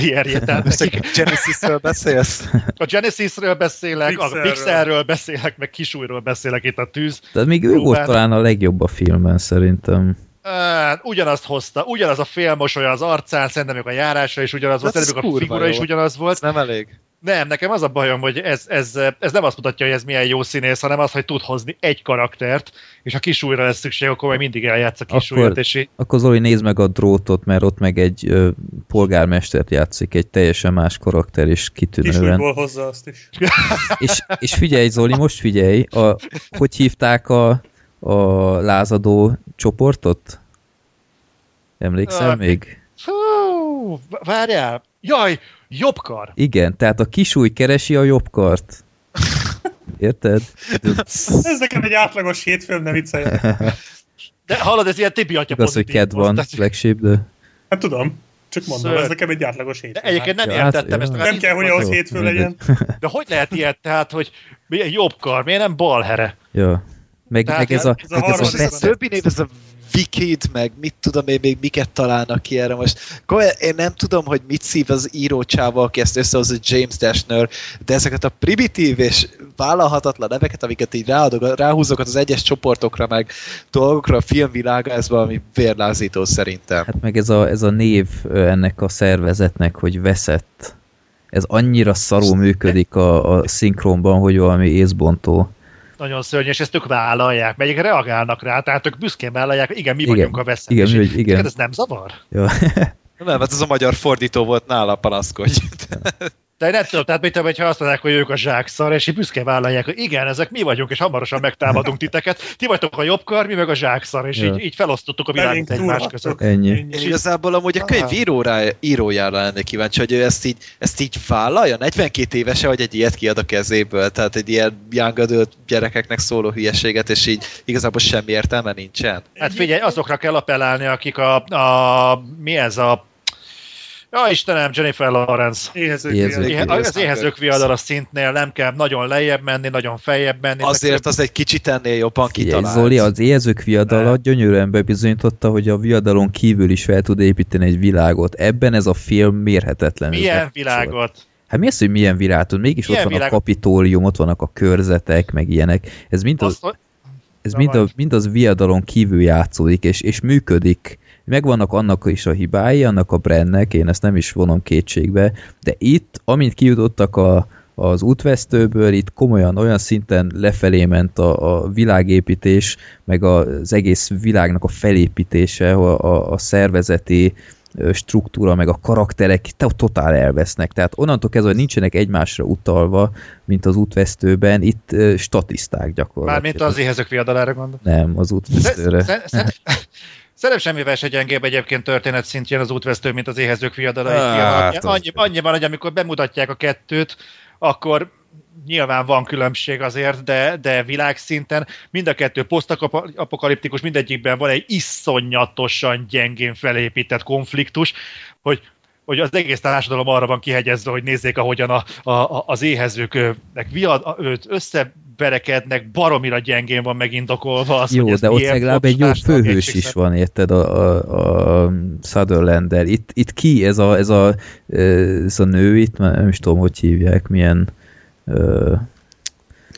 Speaker 1: Tehát nekik
Speaker 6: Genesisről beszélsz?
Speaker 1: a Genesisről beszélek, a
Speaker 3: Pixarről.
Speaker 1: Pixarről beszélek, meg kisújról beszélek itt a tűz.
Speaker 5: Tehát még ő volt talán a legjobb a filmben szerintem.
Speaker 1: Uh, ugyanazt hozta, ugyanaz a félmosolya az arcán, szerintem még a járása is ugyanaz volt, szerintem még a figura is
Speaker 6: jó.
Speaker 1: ugyanaz volt.
Speaker 6: Ez nem elég?
Speaker 1: Nem, nekem az a bajom, hogy ez, ez, ez nem azt mutatja, hogy ez milyen jó színész, hanem az, hogy tud hozni egy karaktert, és ha kisújra lesz szükség, akkor majd mindig eljátsz a kisúlyat,
Speaker 5: Akkor-
Speaker 1: és így,
Speaker 5: Akkor Zoli nézd meg a drótot, mert ott meg egy ö, polgármestert játszik, egy teljesen más karakter, és kitűnően.
Speaker 3: Kisújból hozza azt is.
Speaker 5: És, és figyelj, Zoli, most figyelj, a, hogy hívták a, a lázadó csoportot? Emlékszel még?
Speaker 1: Hú, várjál, jaj, jobbkar!
Speaker 5: Igen, tehát a kisúj keresi a jobb kart. Érted?
Speaker 3: Ez nekem egy átlagos hétfőm, ne viccelj.
Speaker 1: De hallod, ez ilyen tipi atya
Speaker 5: Igaz, hogy ked van,
Speaker 1: tehát-
Speaker 5: Sheep, de...
Speaker 3: Hát tudom. Csak mondom,
Speaker 1: Szörny.
Speaker 3: ez nekem egy átlagos
Speaker 1: De
Speaker 3: hétfő.
Speaker 1: egyébként nem
Speaker 5: Ja, hát,
Speaker 1: értettem
Speaker 5: ja.
Speaker 1: ezt.
Speaker 3: Nem kell, hogy ahhoz
Speaker 5: Jó,
Speaker 3: hétfő
Speaker 5: mindegy.
Speaker 3: legyen.
Speaker 1: De hogy lehet ilyet, tehát, hogy milyen jobbkar, miért nem balhere?
Speaker 5: Ja. Meg,
Speaker 1: Tehát
Speaker 5: meg ez a,
Speaker 3: ez a
Speaker 5: ez a
Speaker 3: harmadik
Speaker 6: Ez a
Speaker 5: veszett,
Speaker 6: többi név, ez a Wicked, meg mit tudom én még miket találnak ki erre most. Én nem tudom, hogy mit szív az írócsába, aki ezt összehozza James Dashner, de ezeket a primitív és vállalhatatlan neveket, amiket így ráadok, ráhúzok az egyes csoportokra, meg dolgokra a filmvilága, ez valami vérlázító szerintem.
Speaker 5: hát meg ez a, ez a név ennek a szervezetnek, hogy veszett. Ez annyira szarul működik a, a szinkronban, hogy valami észbontó.
Speaker 1: Nagyon szörnyű, és ezt ők vállalják, melyik reagálnak rá, tehát ők büszkén vállalják, igen, mi
Speaker 5: Igen.
Speaker 1: vagyunk a veszett.
Speaker 5: Igen, igen.
Speaker 1: neked Ez nem zavar?
Speaker 5: Ja.
Speaker 6: Nem, hát ez a magyar fordító volt nála, panaszkodj.
Speaker 1: De én nem tudom, tehát mit tudom, hogyha azt mondják, hogy ők a zsákszar, és így büszkén vállalják, hogy igen, ezek mi vagyunk, és hamarosan megtámadunk titeket. Ti vagytok a jobbkar, mi meg a zsákszar, és
Speaker 5: Ja.
Speaker 1: így, így felosztottuk a világot egymás között.
Speaker 5: Ennyi.
Speaker 6: Én igazából amúgy a könyv
Speaker 1: Ah.
Speaker 6: írórá, írójára lennék kíváncsi, hogy ő ezt így, ezt így vállalja? 42 évese, hogy egy ilyet kiad a kezéből, tehát egy ilyen young adult gyerekeknek szóló hülyeséget, és így igazából semmi értelme nincsen.
Speaker 1: Hát figyelj, azokra kell appellálni, akik a, a mi ez a Ja, Istenem, Jennifer Lawrence.
Speaker 3: Éhezők,
Speaker 5: Éhezők.
Speaker 3: éhezők.
Speaker 1: Éhe, az éhezők viadala szintnél nem kell nagyon lejjebb menni, nagyon feljebb menni.
Speaker 6: Azért az egy kicsit ennél jobban kitalált.
Speaker 5: Zoli, az éhezők viadala
Speaker 1: Ne.
Speaker 5: gyönyörűen bebizonyította, hogy a viadalon kívül is fel tud építeni egy világot. Ebben ez a film mérhetetlenül.
Speaker 1: Milyen világot?
Speaker 5: Hát mi az, hogy milyen világot? Mégis
Speaker 1: Milyen
Speaker 5: ott van
Speaker 1: világot?
Speaker 5: a kapitólium, ott vannak a körzetek, meg ilyenek. Ez mind az,
Speaker 1: Azt,
Speaker 5: ez mind, a, mind az viadalon kívül játszódik, és, és működik. Megvannak annak is a hibái, annak a brandnek, én ezt nem is vonom kétségbe, de itt, amint kijutottak a, az útvesztőből, itt komolyan olyan szinten lefelé ment a, a világépítés, meg az egész világnak a felépítése, a, a, a szervezeti struktúra, meg a karakterek te- totál elvesznek. Tehát onnantól kezdve, hogy nincsenek egymásra utalva, mint az útvesztőben, itt ö, statiszták gyakorlatilag.
Speaker 1: Mármint az éhezők viadalára gondol.
Speaker 5: Nem, az útvesztőre.
Speaker 1: Sze- sze- Szerintem semmivel se gyengébb egyébként történet szintjén az útvesztő, mint az éhezők viadala.
Speaker 5: Hát, az-
Speaker 1: annyi, annyiban, hogy amikor bemutatják a kettőt, akkor nyilván van különbség azért, de, de világszinten mind a kettő posztapokaliptikus, mindegyikben van egy iszonyatosan gyengén felépített konfliktus, hogy hogy az egész társadalom arra van kihegyezve, hogy nézzék, ahogyan a, a, az éhezőknek viad, őt összeberekednek, baromira gyengén van megindokolva az,
Speaker 5: Jó,
Speaker 1: hogy
Speaker 5: de ott legalább egy jó főhős is van, érted, a, a, a Sutherlander. Itt, itt ki ez a, ez, a, ez a nő itt, már nem is tudom, hogy hívják, milyen... Uh,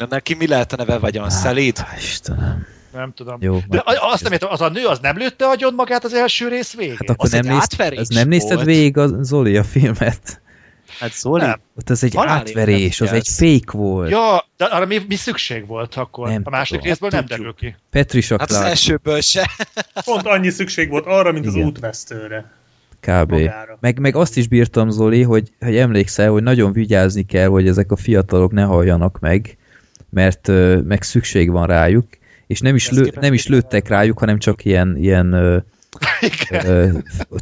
Speaker 6: Neki mi lehet a neve, vagyon? Szelíd?
Speaker 5: Istenem.
Speaker 1: Nem tudom.
Speaker 5: Jó,
Speaker 1: De a- azt nem értem, az a nő az nem lőtte agyon magát az első rész végén?
Speaker 5: Hát akkor
Speaker 6: Az
Speaker 5: nem,
Speaker 6: egy
Speaker 5: néz,
Speaker 6: átverés
Speaker 5: az nem nézted végig a Zoli a filmet?
Speaker 6: Hát Zoli,
Speaker 1: Nem.
Speaker 5: Ott az egy
Speaker 6: Halál
Speaker 5: átverés, az egy fake volt.
Speaker 1: Ja, de arra mi, mi szükség volt akkor?
Speaker 5: Nem
Speaker 1: a második
Speaker 5: tudom.
Speaker 1: részből nem
Speaker 6: Tudjuk.
Speaker 1: derül ki.
Speaker 5: Patricia
Speaker 6: hát az elsőből se.
Speaker 3: Pont annyi szükség volt arra, mint az
Speaker 5: Igen.
Speaker 3: útvesztőre.
Speaker 5: kb.
Speaker 3: magára.
Speaker 5: Meg, meg azt is bírtam, Zoli, hogy, hogy emlékszel, hogy nagyon vigyázni kell, hogy ezek a fiatalok ne halljanak meg, mert meg szükség van rájuk, és nem is, lő, nem is lőttek rájuk, hanem csak ilyen, ilyen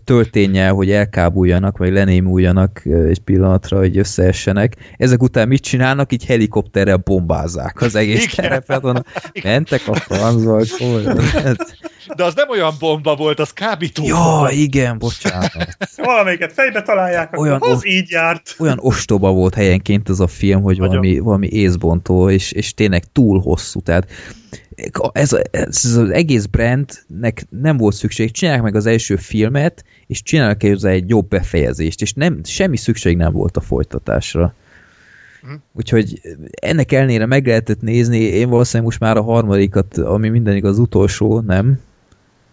Speaker 5: tölténnyel, hogy elkábuljanak, vagy lenémuljanak egy pillanatra, hogy összeessenek. Ezek után mit csinálnak? Így helikopterrel bombázzák az egész terepet. Mentek a francba,
Speaker 1: De az nem olyan bomba volt, az kábító.
Speaker 5: Ja, igen, bocsánat.
Speaker 3: Valamelyiket fejbe találják, akkor
Speaker 5: Olyan
Speaker 3: az
Speaker 5: o-
Speaker 3: így járt.
Speaker 5: olyan ostoba volt helyenként az a film, hogy
Speaker 1: Nagyon.
Speaker 5: valami, valami észbontó, és, és tényleg túl hosszú. Tehát ez, ez az egész brandnek nem volt szükség. Csinálják meg az első filmet, és csinálják hozzá egy jobb befejezést, és nem, semmi szükség nem volt a folytatásra.
Speaker 1: Mhm.
Speaker 5: Úgyhogy ennek ellenére meg lehetett nézni, én valószínűleg most már a harmadikat, ami minden igaz, az utolsó, nem?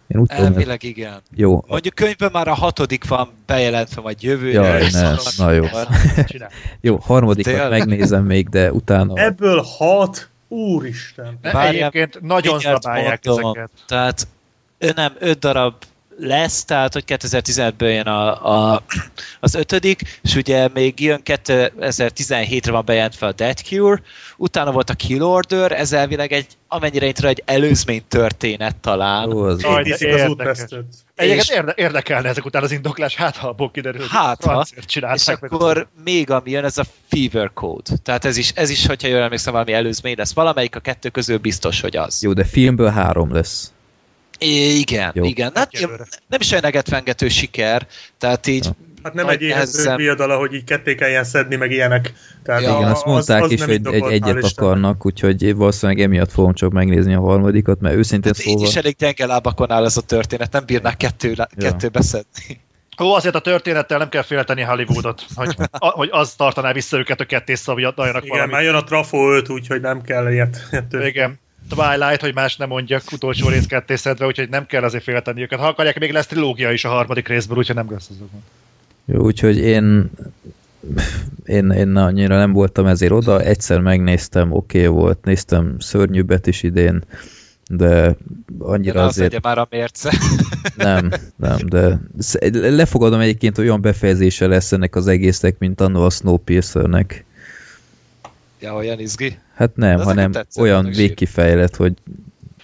Speaker 5: Én úgy tudom, hogy-
Speaker 6: Elvileg igen.
Speaker 5: jó,
Speaker 6: Mondjuk könyvben már a hatodik van bejelentve, vagy jövőre.
Speaker 5: Jaj, ne,
Speaker 6: akkor-
Speaker 5: na jó. Jó, harmadikat megnézem még, de utána...
Speaker 3: Ebből hat, úristen.
Speaker 1: De
Speaker 6: Várjál,
Speaker 1: Egyébként nagyon
Speaker 6: mondom.
Speaker 1: ezeket.
Speaker 6: Tehát ő nem, öt darab lesz, tehát hogy 2015-ből jön a, a, az ötödik, és ugye még jön 2017-re van bejelentve a Dead Cure, utána volt a Kill Order, ez elvileg egy, amennyire én tudom, egy előzmény történet talán.
Speaker 5: Jó, az
Speaker 1: Jaj,
Speaker 3: az
Speaker 1: érdekes. Egyébként
Speaker 6: És-
Speaker 1: érde, érdekelne ezek után az indoklás, hát ha abból kiderül, hogy
Speaker 6: Hát, ha.
Speaker 1: francért
Speaker 6: És
Speaker 1: csinálták meg.
Speaker 6: akkor még ami jön, ez a Fever Code. Tehát ez is, ez is hogyha jól emlékszem, valami előzmény lesz. Valamelyik a kettő közül biztos, hogy az.
Speaker 5: Jó, de filmből három lesz.
Speaker 6: É, igen,
Speaker 5: Jó.
Speaker 6: igen. Hát, nem is olyan egetvengető siker, tehát így
Speaker 5: Ja.
Speaker 3: Hát nem egy éhező viadala, hogy így ketté kelljen szedni, meg ilyenek. Tehát
Speaker 6: Ja,
Speaker 3: a-
Speaker 5: Igen, azt mondták
Speaker 3: az
Speaker 5: is, hogy egy, egyet akarnak, úgyhogy valószínűleg emiatt fogom csak megnézni a harmadikat, mert őszintén
Speaker 6: Hát így
Speaker 5: szóval...
Speaker 6: is elég gyenge lábakon áll ez a történet, nem bírnák kettő,
Speaker 5: Ja.
Speaker 6: beszedni.
Speaker 1: Ó, azért a történettel nem kell félteni Hollywoodot, hogy, a, hogy az tartaná vissza őket, hogy ketté szabjadjanak
Speaker 3: Igen, már
Speaker 1: valamit.
Speaker 3: jön a Trafo 5, úgyhogy nem kell ilyet. ilyet-
Speaker 1: Igen. Twilight, hogy más nem mondjak, utolsó rész ketté szedve, úgyhogy nem kell azért félteni őket. Ha akarják, még lesz trilógia is a harmadik részből, úgyhogy nem lesz.
Speaker 5: Jó, úgyhogy én, én, én annyira nem voltam ezért oda, egyszer megnéztem, oké okay volt, néztem szörnyűbbet is idén, de annyira
Speaker 6: De az
Speaker 5: azért
Speaker 6: már a mérce.
Speaker 5: nem, nem, de lefogadom egyébként, hogy olyan befejezése lesz ennek az egésznek, mint annó a Snowpiercernek.
Speaker 6: ja, olyan izgi.
Speaker 5: Hát nem,
Speaker 6: De
Speaker 5: hanem
Speaker 6: tetszett,
Speaker 5: olyan végkifejlett, hogy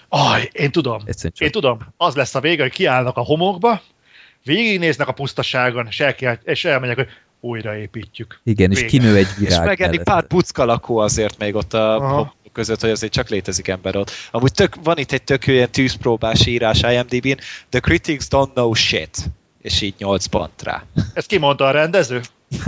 Speaker 1: Aj, én tudom. Én tudom. Az lesz a vége, hogy kiállnak a homokba, végignéznek a pusztaságon, és, el, és elmegyek, hogy újraépítjük.
Speaker 5: igen, és
Speaker 1: vége.
Speaker 5: kinő egy
Speaker 6: És
Speaker 5: virág
Speaker 6: megenni
Speaker 5: mellette.
Speaker 6: pár pucka lakó azért még ott a
Speaker 1: Aha.
Speaker 6: között, hogy azért csak létezik ember ott. Amúgy tök, van itt egy tök ilyen tűzpróbás írás IMDb-n, The critics don't know shit. És így 8 pont rá.
Speaker 1: Ezt kimondta a rendező?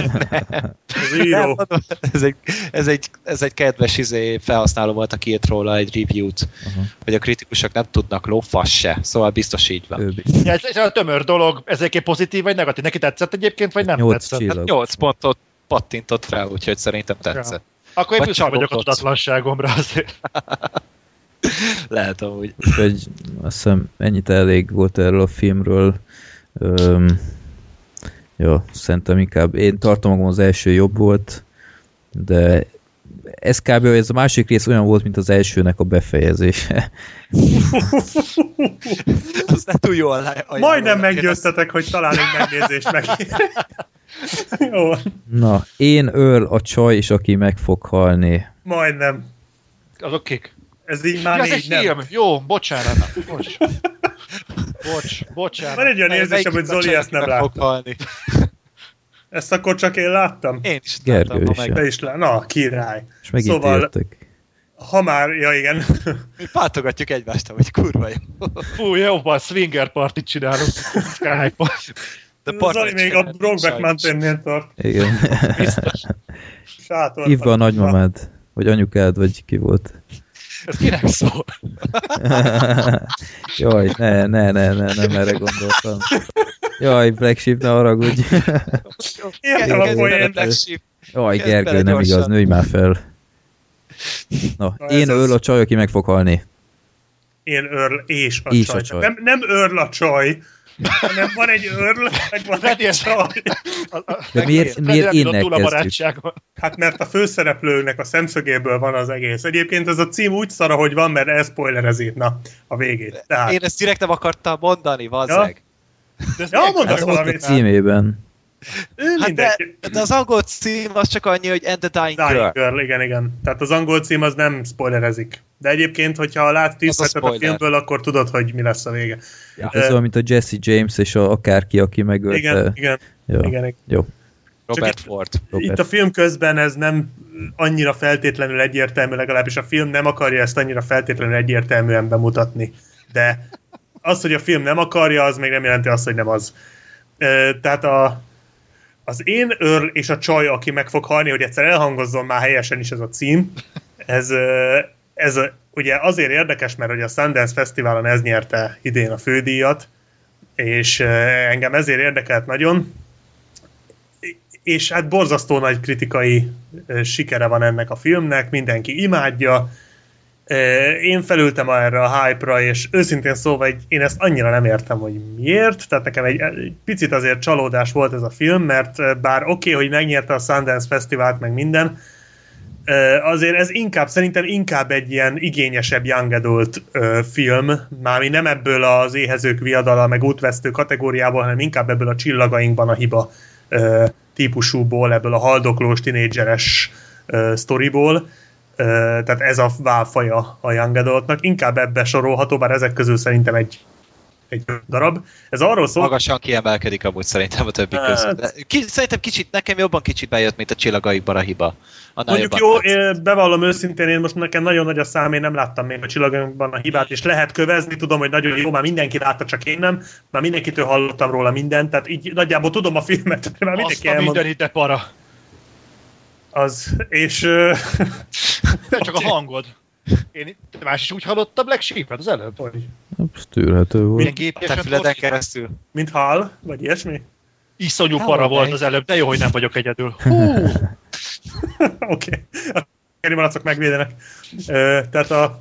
Speaker 6: Nem,
Speaker 3: író.
Speaker 6: mondom, ez, egy, ez, egy, ez egy kedves izé, felhasználó volt, aki írt róla egy review-t,
Speaker 5: Aha.
Speaker 6: hogy a kritikusok nem tudnak lófasz se. Szóval biztos így van.
Speaker 1: Ja, ez, ez a tömör dolog, ez egyébként pozitív vagy negatív? Neki tetszett egyébként, vagy nem
Speaker 5: Nyolc
Speaker 1: tetszett?
Speaker 5: csillag.
Speaker 6: Hát 8 pontot pattintott rá, úgyhogy szerintem tetszett.
Speaker 1: Akkor én
Speaker 6: Vagy
Speaker 1: büszke vagyok a tudatlanságomra azért.
Speaker 6: Lehet amúgy.
Speaker 5: Úgyhogy azt hiszem ennyit elég volt erről a filmről. Öm, ja, szerintem inkább én tartom magam az első jobb volt, de ez kb. ez a másik rész olyan volt, mint az elsőnek a befejezése.
Speaker 6: Az nem túl jól ajánlom.
Speaker 3: Majdnem
Speaker 6: azt-
Speaker 3: meggyőztetek, hogy talán egy megnézést meg. Jó,
Speaker 5: Na, én Earl a csaj, és aki meg fog halni.
Speaker 3: majdnem.
Speaker 1: Azok kik?
Speaker 3: Ez így már
Speaker 1: Ja, ez egy
Speaker 3: nem.
Speaker 1: film. Jó, bocsánat. Bocs. Bocs, bocsánat.
Speaker 3: Van egy olyan érzésem, hogy Zoli ezt nem látta. Ezt akkor csak én láttam?
Speaker 6: Én is
Speaker 5: Gergő
Speaker 6: láttam, ha
Speaker 5: is.
Speaker 3: Te is lá... Na, király.
Speaker 5: És megint
Speaker 3: Szóval-
Speaker 5: szóval... jöttek.
Speaker 3: Ha már, ja igen.
Speaker 6: Mi pátogatjuk egymást, hogy kurva jó.
Speaker 1: Fú, jobban swinger partit csinálunk. Skype-on.
Speaker 6: De
Speaker 3: Zoli még a Brokeback. Mountain-nél tart.
Speaker 5: Igen.
Speaker 1: Biztos.
Speaker 3: Sátor.
Speaker 5: Hívva a nagymamád, vagy anyukád, vagy ki volt.
Speaker 1: Ez kinek szól?
Speaker 5: Jaj, ne, ne, ne, ne, nem erre gondoltam. Jaj, Black Sheep, ne haragudj.
Speaker 3: Értem a
Speaker 5: Igen,
Speaker 3: poént.
Speaker 6: Black Sheep.
Speaker 5: Jaj, Gergő, nem igaz, nőj már fel. Na,
Speaker 3: Na,
Speaker 5: én
Speaker 3: ez az.
Speaker 5: öl a csaj, aki meg fog halni.
Speaker 3: Én Earl és a
Speaker 5: És
Speaker 3: csaj.
Speaker 5: a csaj.
Speaker 3: Nem, nem Earl a csaj, hanem van egy Earl, meg van
Speaker 1: Freddy,
Speaker 3: egy
Speaker 1: ez-.
Speaker 5: De miért, miért
Speaker 1: a
Speaker 5: kezdjük?
Speaker 1: barátságon.
Speaker 3: Hát mert a főszereplőnek a szemszögéből van az egész. Egyébként ez a cím úgy szara, hogy van, mert elszpoilerezi na, a végét. Tehát,
Speaker 6: Én ezt direkt nem akartam mondani, vazzeg.
Speaker 1: De ez
Speaker 3: Ja,
Speaker 1: miért-
Speaker 3: mondd
Speaker 5: Ez ott a
Speaker 3: valamit.
Speaker 5: címében.
Speaker 3: Ő
Speaker 6: Hát de, de az angol cím az csak annyi, hogy And the Dying
Speaker 3: Dying
Speaker 6: Girl.
Speaker 3: Girl, igen, igen. Tehát az angol cím az nem spoilerezik. De egyébként, hogyha látsz 10
Speaker 6: Az a
Speaker 3: percet a filmből, akkor tudod, hogy mi lesz a vége.
Speaker 6: Ja.
Speaker 5: Ez olyan, mint a Jesse James és a, akárki, aki megölte.
Speaker 3: Igen, igen,
Speaker 5: Jó.
Speaker 3: igen. igen.
Speaker 5: Jó.
Speaker 6: Robert
Speaker 3: Csak itt-
Speaker 6: Ford.
Speaker 5: Robert.
Speaker 3: Itt a film közben ez nem annyira feltétlenül egyértelmű, legalábbis a film nem akarja ezt annyira feltétlenül egyértelműen bemutatni. De az, hogy a film nem akarja, az még nem jelenti azt, hogy nem az. Tehát a, az én Earl és a csaj, aki meg fog halni, hogy egyszer elhangozzon már helyesen is ez a cím, ez, ez ugye azért érdekes, mert hogy a Sundance Fesztiválon ez nyerte idén a fődíjat, és engem ezért érdekelt nagyon, és hát borzasztó nagy kritikai sikere van ennek a filmnek, mindenki imádja. Én felültem erre a hype-ra, és őszintén szóval egy, én ezt annyira nem értem, hogy miért, tehát nekem egy, egy picit azért csalódás volt ez a film, mert bár oké, okay, hogy megnyerte a Sundance Fesztivált, meg minden, azért ez inkább, szerintem inkább egy ilyen igényesebb young adult film, mármi nem ebből az éhezők viadala, meg útvesztő kategóriából, hanem inkább ebből a csillagainkban a hiba típusúból, ebből a haldoklós, tinédzseres sztoriból. Tehát ez a válfaja a young adultnak. Inkább ebbe sorolható, bár ezek közül szerintem egy egy darab. Ez arról szól,
Speaker 6: Magasan kiemelkedik amúgy szerintem a többi
Speaker 3: Hát-
Speaker 6: között. Ki, szerintem kicsit, nekem jobban kicsit bejött, mint a csillagaikban a hiba. Annál
Speaker 3: Mondjuk jó,
Speaker 6: tetszett.
Speaker 3: én bevallom őszintén, én most nekem nagyon nagy a szám, én nem láttam még a csillagokban a hibát, és lehet kövezni, tudom, hogy nagyon jó, már mindenki látta, csak én nem, már mindenkitől hallottam róla mindent, tehát így nagyjából tudom a filmet, már
Speaker 1: Azt
Speaker 3: mindenki
Speaker 1: a
Speaker 3: elmond,
Speaker 1: minden ide para.
Speaker 3: Az, és
Speaker 1: Nem csak a hangod. Én te más is úgy hallotta Black Sheep-et az előbb.
Speaker 3: hogy,
Speaker 5: Ez tűrhető volt.
Speaker 1: Milyen torzít?
Speaker 6: keresztül.
Speaker 3: mint hal, vagy ilyesmi.
Speaker 1: Iszonyú
Speaker 6: Hello,
Speaker 1: para volt az előbb, de jó, hogy nem vagyok egyedül.
Speaker 3: Oké. A keri malacok megvédenek. Ö, tehát a,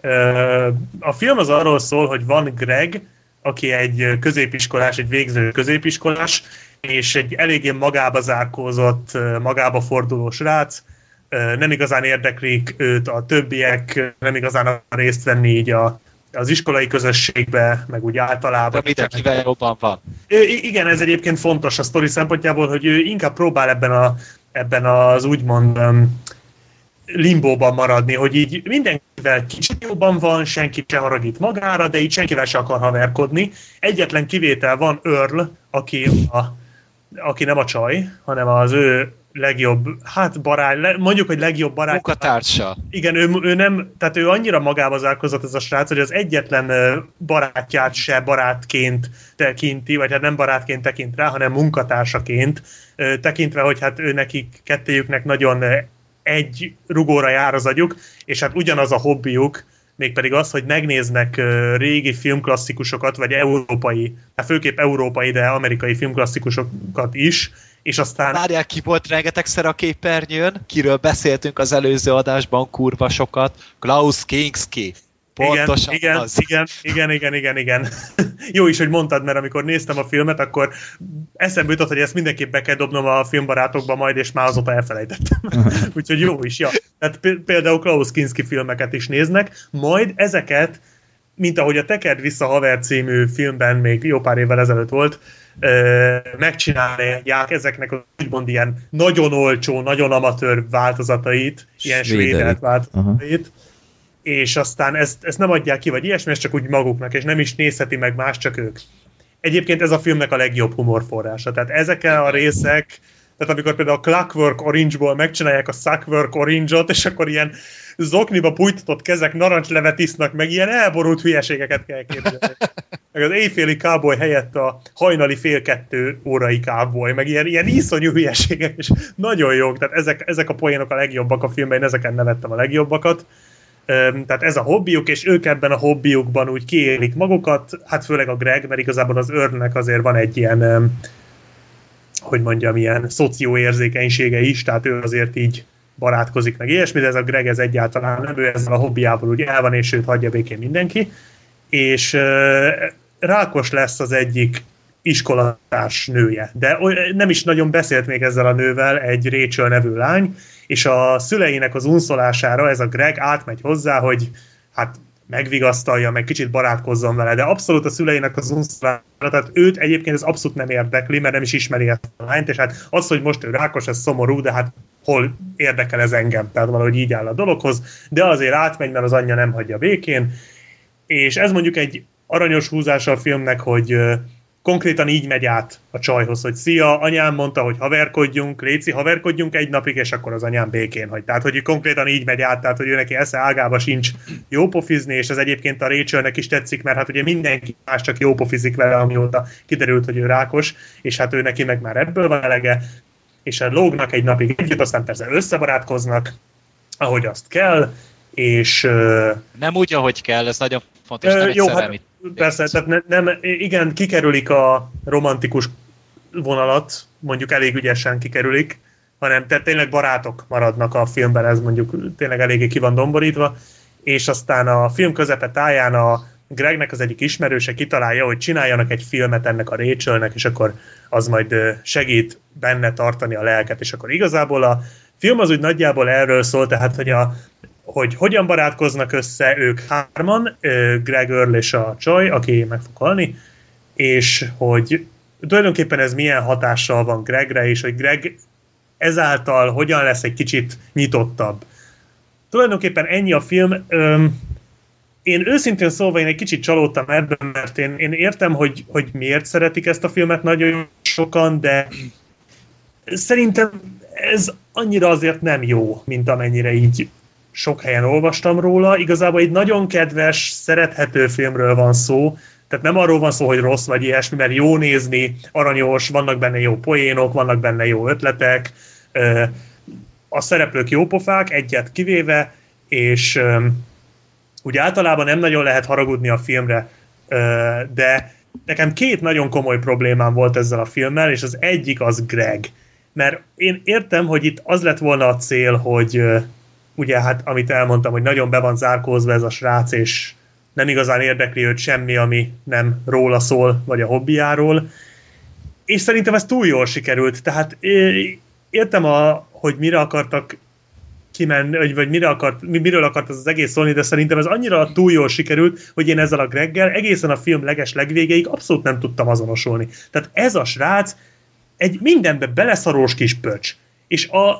Speaker 3: ö, a film az arról szól, hogy van Greg, aki egy középiskolás, egy végző középiskolás, és egy eléggé magába zárkózott, magába forduló srác, nem igazán érdeklik őt a többiek, nem igazán részt venni így a, az iskolai közösségbe, meg úgy
Speaker 6: De
Speaker 3: általában.
Speaker 6: mindenkivel jobban van.
Speaker 3: I- Igen, ez egyébként fontos a sztori szempontjából, hogy ő inkább próbál ebben, a, ebben az úgymond um, limbóban maradni, hogy így mindenkivel kicsit jobban van, senki se haragít magára, de így senkivel se akar haverkodni. Egyetlen kivétel van Earl, aki, a, aki nem a csaj, hanem az ő legjobb, hát barát, mondjuk, hogy legjobb barát.
Speaker 6: Munkatársa.
Speaker 3: Igen, ő, ő nem, tehát ő annyira magába zárkozott ez a srác, hogy az egyetlen barátját se barátként tekinti, vagy hát nem barátként tekint rá, hanem munkatársaként, tekintve, hogy hát ő nekik, kettőjüknek nagyon egy rugóra jár az agyuk, és hát ugyanaz a hobbiuk, mégpedig az, hogy megnéznek régi filmklasszikusokat, vagy európai, hát főképp európai, de amerikai filmklasszikusokat is, és aztán
Speaker 6: Várják, ki volt rengetegszer a képernyőn, kiről beszéltünk az előző adásban? Kurva sokat, Klaus Kinski. Pontosan
Speaker 3: igen,
Speaker 6: az.
Speaker 3: igen, igen, igen, igen, igen. Jó is, hogy mondtad, mert amikor néztem a filmet, akkor eszembe jutott, hogy ezt mindenképp be kell dobnom a filmbarátokba majd, és már azóta elfelejtettem. Úgyhogy jó is, ja. Tehát például Klaus Kinski filmeket is néznek, majd ezeket, mint ahogy a Tekerd vissza haver című filmben még jó pár évvel ezelőtt volt, megcsinálják ezeknek az úgymond ilyen nagyon olcsó, nagyon amatőr változatait, ilyen svédelt változatait, és aztán ezt, ezt nem adják ki, vagy ilyesmi, ez csak úgy maguknak, és nem is nézheti meg más, csak ők. Egyébként ez a filmnek a legjobb humorforrása. Tehát ezekkel a részek, tehát amikor például a Clockwork Orange-ból megcsinálják a Suckwork Orange-ot, és akkor ilyen zokniba pújtatott kezek narancslevet isznak, meg ilyen elborult hülyeségeket kell képzelni. Meg az éjféli cowboy helyett a hajnali fél kettő órai cowboy, meg ilyen, ilyen iszonyú hülyeségek, és nagyon jók. Tehát ezek, ezek a poénok a legjobbak a filmben, én ezeken nevettem a legjobbakat. Tehát ez a hobbiuk, és ők ebben a hobbiukban úgy kiélik magukat, hát főleg a Greg, mert igazából az őrnek azért van egy ilyen, hogy mondjam, ilyen szocióérzékenysége is, tehát ő azért így barátkozik meg ilyesmi, de ez a Greg ez egyáltalán nem, ő ezzel a hobbiából úgy el van, és őt hagyja békén mindenki. És rákos lesz az egyik iskolatárs nője. De nem is nagyon beszélt még ezzel a nővel egy Rachel nevű lány, és a szüleinek az unszolására ez a Greg átmegy hozzá, hogy hát megvigasztalja, meg kicsit barátkozzon vele, de abszolút a szüleinek az unszolására, tehát őt egyébként ez abszolút nem érdekli, mert nem is ismeri ezt a lányt, és hát az, hogy most ő rákos, ez szomorú, de hát hol érdekel ez engem, tehát valahogy így áll a dologhoz, de azért átmegy, mert az anyja nem hagyja békén, és ez mondjuk egy aranyos húzása a filmnek, hogy konkrétan így megy át a csajhoz, hogy szia, anyám mondta, hogy haverkodjunk, Léci, haverkodjunk egy napig, és akkor az anyám békén hagy. Tehát, hogy konkrétan így megy át, tehát, hogy ő neki esze ágába sincs jó pofizni, és ez egyébként a Rachelnek is tetszik, mert hát ugye mindenki más csak jó pofizik vele, amióta kiderült, hogy ő rákos, és hát ő neki meg már ebből van elege, és hát lógnak egy napig együtt, aztán persze összebarátkoznak, ahogy azt kell, és
Speaker 6: Nem úgy, ahogy kell, ez nagyon fontos, nem
Speaker 3: jó, hát. Persze, tehát ne, nem, igen, kikerülik a romantikus vonalat, mondjuk elég ügyesen kikerülik, hanem tehát tényleg barátok maradnak a filmben, ez mondjuk tényleg eléggé ki van domborítva, és aztán a film közepe táján a Gregnek az egyik ismerőse kitalálja, hogy csináljanak egy filmet ennek a Rachelnek, és akkor az majd segít benne tartani a lelket, és akkor igazából a film az úgy nagyjából erről szól, tehát hogy a hogy hogyan barátkoznak össze ők hárman, Greg Earl és a csaj, aki meg fog halni, és hogy tulajdonképpen ez milyen hatással van Gregre, és hogy Greg ezáltal hogyan lesz egy kicsit nyitottabb. Tulajdonképpen ennyi a film. Én őszintén szólva én egy kicsit csalódtam ebben, mert én, én értem, hogy, hogy miért szeretik ezt a filmet nagyon sokan, de szerintem ez annyira azért nem jó, mint amennyire így sok helyen olvastam róla. Igazából egy nagyon kedves, szerethető filmről van szó, tehát nem arról van szó, hogy rossz vagy ilyesmi, mert jó nézni, aranyos, vannak benne jó poénok, vannak benne jó ötletek, a szereplők jó pofák, egyet kivéve, és úgy általában nem nagyon lehet haragudni a filmre, de nekem két nagyon komoly problémám volt ezzel a filmmel, és az egyik az Greg. Mert én értem, hogy itt az lett volna a cél, hogy ugye hát amit elmondtam, hogy nagyon be van zárkózva ez a srác, és nem igazán érdekli őt semmi, ami nem róla szól, vagy a hobbiáról. És szerintem ez túl jól sikerült. Tehát értem, a, hogy mire akartak kimenni, vagy, vagy mire akart, miről akart ez az egész szólni, de szerintem ez annyira túl jól sikerült, hogy én ezzel a Greggel egészen a film leges legvégéig abszolút nem tudtam azonosulni. Tehát ez a srác egy mindenbe beleszarós kis pöcs. És a,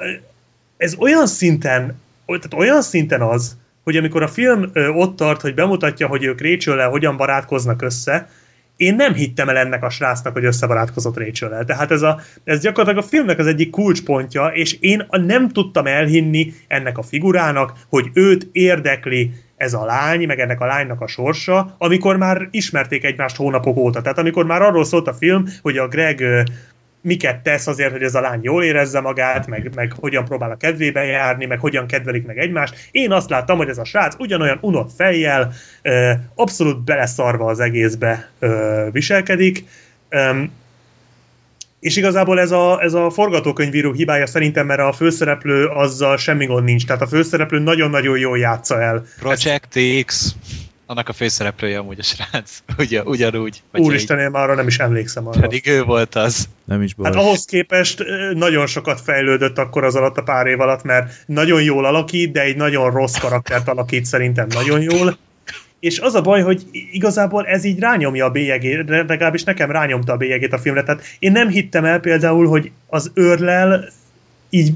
Speaker 3: ez olyan szinten, tehát olyan szinten az, hogy amikor a film ott tart, hogy bemutatja, hogy ők rachel hogyan barátkoznak össze, én nem hittem el ennek a srácnak, hogy összebarátkozott rachel -el. Tehát ez, a, ez gyakorlatilag a filmnek az egyik kulcspontja, és én nem tudtam elhinni ennek a figurának, hogy őt érdekli ez a lány, meg ennek a lánynak a sorsa, amikor már ismerték egymást hónapok óta. Tehát amikor már arról szólt a film, hogy a Greg miket tesz azért, hogy ez a lány jól érezze magát, meg, meg hogyan próbál a kedvébe járni, meg hogyan kedvelik meg egymást. Én azt láttam, hogy ez a srác ugyanolyan unott fejjel, abszolút beleszarva az egészbe viselkedik, és igazából ez a, ez a forgatókönyvíró hibája szerintem, mert a főszereplő azzal semmi gond nincs. Tehát a főszereplő nagyon-nagyon jól játsza el.
Speaker 6: Project X annak a főszereplője amúgy a srác. Ugye, ugyanúgy.
Speaker 3: Úristen, én már arra nem is emlékszem arra.
Speaker 6: Pedig ő volt az.
Speaker 5: Nem is baj.
Speaker 3: Hát ahhoz képest nagyon sokat fejlődött akkor az alatt a pár év alatt, mert nagyon jól alakít, de egy nagyon rossz karaktert alakít szerintem nagyon jól. És az a baj, hogy igazából ez így rányomja a bélyegét, legalábbis nekem rányomta a bélyegét a filmre. Tehát én nem hittem el például, hogy az őrlel így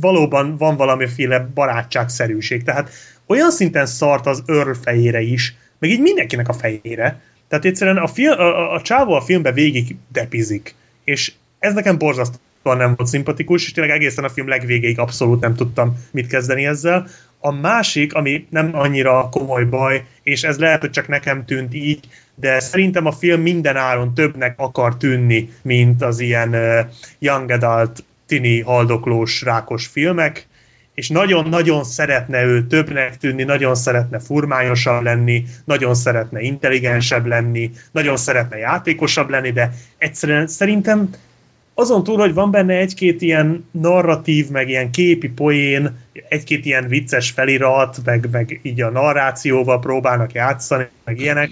Speaker 3: valóban van valamiféle barátságszerűség. Tehát olyan szinten szart az Earl fejére is, meg így mindenkinek a fejére. Tehát egyszerűen a, film, a, a, a csávó a filmbe végig depizik. És ez nekem borzasztóan nem volt szimpatikus, és tényleg egészen a film legvégéig abszolút nem tudtam mit kezdeni ezzel. A másik, ami nem annyira komoly baj, és ez lehet, hogy csak nekem tűnt így, de szerintem a film minden áron többnek akar tűnni, mint az ilyen uh, young adult, tini, haldoklós, rákos filmek, és nagyon-nagyon szeretne ő többnek tűnni, nagyon szeretne furmányosabb lenni, nagyon szeretne intelligensebb lenni, nagyon szeretne játékosabb lenni, de egyszerűen szerintem azon túl, hogy van benne egy-két ilyen narratív, meg ilyen képi poén, egy-két ilyen vicces felirat, meg, meg így a narrációval próbálnak játszani, meg ilyenek,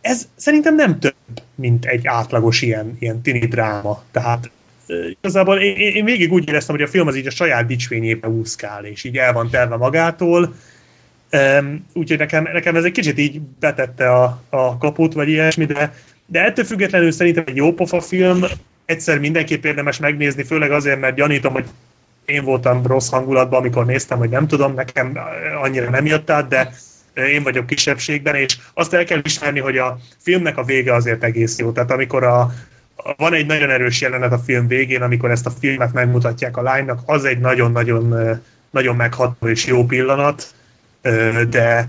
Speaker 3: ez szerintem nem több, mint egy átlagos ilyen, ilyen tini dráma. Tehát igazából én, én végig úgy éreztem, hogy a film az így a saját dicsvényébe úszkál, és így el van terve magától, úgyhogy nekem, nekem ez egy kicsit így betette a, a kaput, vagy ilyesmi, de, de ettől függetlenül szerintem egy jó pofa film, egyszer mindenképp érdemes megnézni, főleg azért, mert gyanítom, hogy én voltam rossz hangulatban, amikor néztem, hogy nem tudom, nekem annyira nem jött át, de én vagyok kisebbségben, és azt el kell ismerni, hogy a filmnek a vége azért egész jó. Tehát amikor a, van egy nagyon erős jelenet a film végén, amikor ezt a filmet megmutatják a lánynak, az egy nagyon-nagyon nagyon megható és jó pillanat, de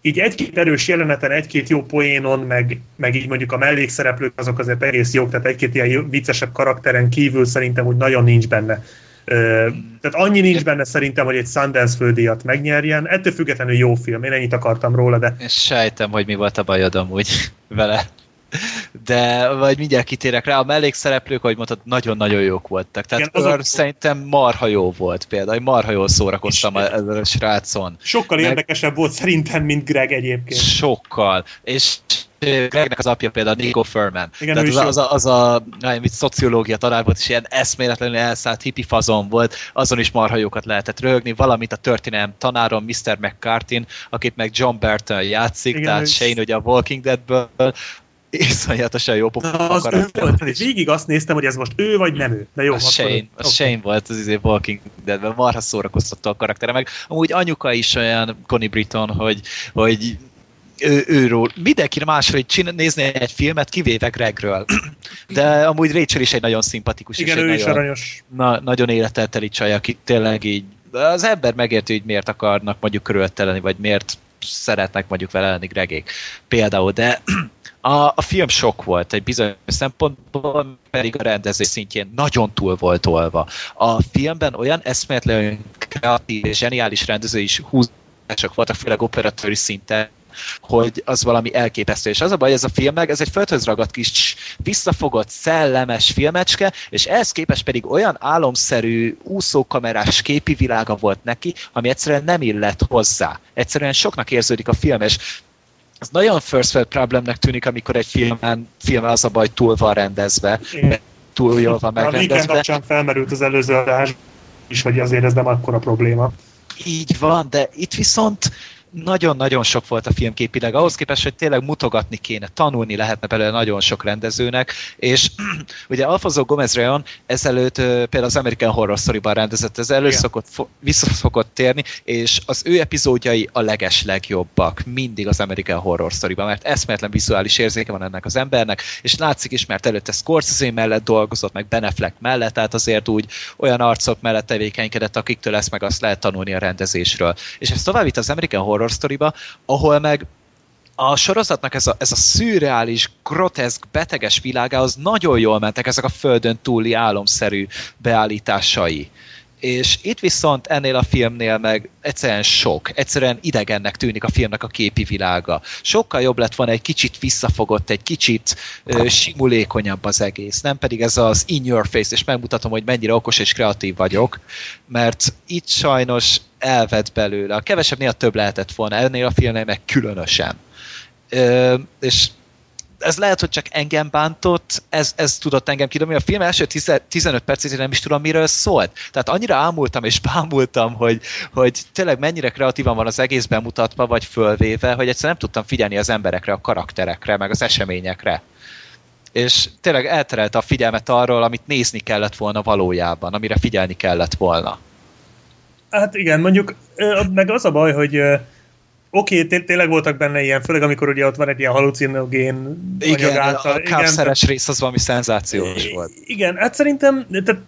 Speaker 3: így egy-két erős jeleneten, egy-két jó poénon, meg, meg így mondjuk a mellékszereplők azok azért egész jók, tehát egy-két ilyen viccesebb karakteren kívül szerintem úgy nagyon nincs benne. Tehát annyi nincs benne szerintem, hogy egy Sundance fődíjat megnyerjen. Ettől függetlenül jó film, én ennyit akartam róla, de...
Speaker 6: És sejtem, hogy mi volt a bajod amúgy vele de vagy mindjárt kitérek rá, a mellékszereplők, ahogy mondtad, nagyon-nagyon jók voltak. Tehát Igen, azok... szerintem marha jó volt például, marha jól szórakoztam ezzel a srácon.
Speaker 3: Sokkal Meg... érdekesebb volt szerintem, mint Greg egyébként.
Speaker 6: Sokkal. És Gregnek az apja például Nico Furman. Igen, Tehát az, az, a, az a, a szociológia tanár volt, és ilyen eszméletlenül elszállt hippi fazon volt, azon is marha jókat lehetett rögni, valamint a történelem tanárom Mr. McCartin, akit meg John Burton játszik, Igen, tehát Shane ugye a Walking Deadből, iszonyatosan jó pofa
Speaker 3: Na, az ő volt.
Speaker 6: és-
Speaker 3: Végig azt néztem, hogy ez most ő vagy nem ő. De jó,
Speaker 6: a Shane, a
Speaker 3: oké.
Speaker 6: Shane volt az izé Walking Deadben, marha szórakoztató a karaktere, meg amúgy anyuka is olyan Connie Britton, hogy, hogy ő, őről, mindenki másról így csinál, nézni egy filmet, kivéve Gregről. De amúgy Rachel is egy nagyon szimpatikus,
Speaker 3: Igen,
Speaker 6: és
Speaker 3: ő is
Speaker 6: nagyon,
Speaker 3: aranyos.
Speaker 6: na, nagyon életelteli csaj, aki tényleg így az ember megérti, hogy miért akarnak mondjuk körülötte lenni, vagy miért szeretnek mondjuk vele lenni Gregék. Például, de a, a film sok volt egy bizonyos szempontból, pedig a rendező szintjén nagyon túl volt tolva. A filmben olyan eszméletlen, kreatív és zseniális rendező is húzások voltak, főleg operatőri szinten, hogy az valami elképesztő. És az a baj, ez a film meg, ez egy földhöz ragadt kis visszafogott, szellemes filmecske, és ehhez képest pedig olyan álomszerű, úszókamerás képi világa volt neki, ami egyszerűen nem illett hozzá. Egyszerűen soknak érződik a film, és ez nagyon first world problemnek tűnik, amikor egy filmen, filmen az a baj túl van rendezve,
Speaker 3: Igen.
Speaker 6: túl jól van
Speaker 3: A Weekend
Speaker 6: megrendezve.
Speaker 3: kapcsán felmerült az előző adás is, hogy azért ez nem akkora probléma.
Speaker 6: Így van, de itt viszont nagyon-nagyon sok volt a filmképileg, ahhoz képest, hogy tényleg mutogatni kéne, tanulni lehetne belőle nagyon sok rendezőnek, és ugye Alfonso Gomez Reon ezelőtt például az American Horror Story-ban rendezett, ez elő szokott, vissza szokott térni, és az ő epizódjai a leges legjobbak, mindig az American Horror Story-ban, mert eszméletlen vizuális érzéke van ennek az embernek, és látszik is, mert előtte Scorsese mellett dolgozott, meg Ben Affleck mellett, tehát azért úgy olyan arcok mellett tevékenykedett, akiktől ezt meg azt lehet tanulni a rendezésről. És ez tovább vitt az American Horror Story-ba, ahol meg a sorozatnak ez a, ez a szürreális, groteszk, beteges világához nagyon jól mentek ezek a földön túli álomszerű beállításai. És itt viszont ennél a filmnél meg egyszerűen sok, egyszerűen idegennek tűnik a filmnek a képi világa. Sokkal jobb lett volna egy kicsit visszafogott, egy kicsit ö, simulékonyabb az egész, nem pedig ez az in your face, és megmutatom, hogy mennyire okos és kreatív vagyok, mert itt sajnos elvett belőle. A kevesebb néha több lehetett volna, ennél a filmnél meg különösen. Ö, és ez lehet, hogy csak engem bántott, ez, ez tudott engem kidobni. A film első 10, 15 percét nem is tudom, miről szólt. Tehát annyira ámultam és bámultam, hogy, hogy tényleg mennyire kreatívan van az egész bemutatva, vagy fölvéve, hogy egyszerűen nem tudtam figyelni az emberekre, a karakterekre, meg az eseményekre. És tényleg elterelte a figyelmet arról, amit nézni kellett volna valójában, amire figyelni kellett volna.
Speaker 3: Hát igen, mondjuk meg az a baj, hogy oké, té- tényleg voltak benne ilyen, főleg amikor ugye ott van egy ilyen halucinogén
Speaker 6: Igen,
Speaker 3: által.
Speaker 6: a kápszeres rész az valami szenzációs volt.
Speaker 3: Igen, hát szerintem, tehát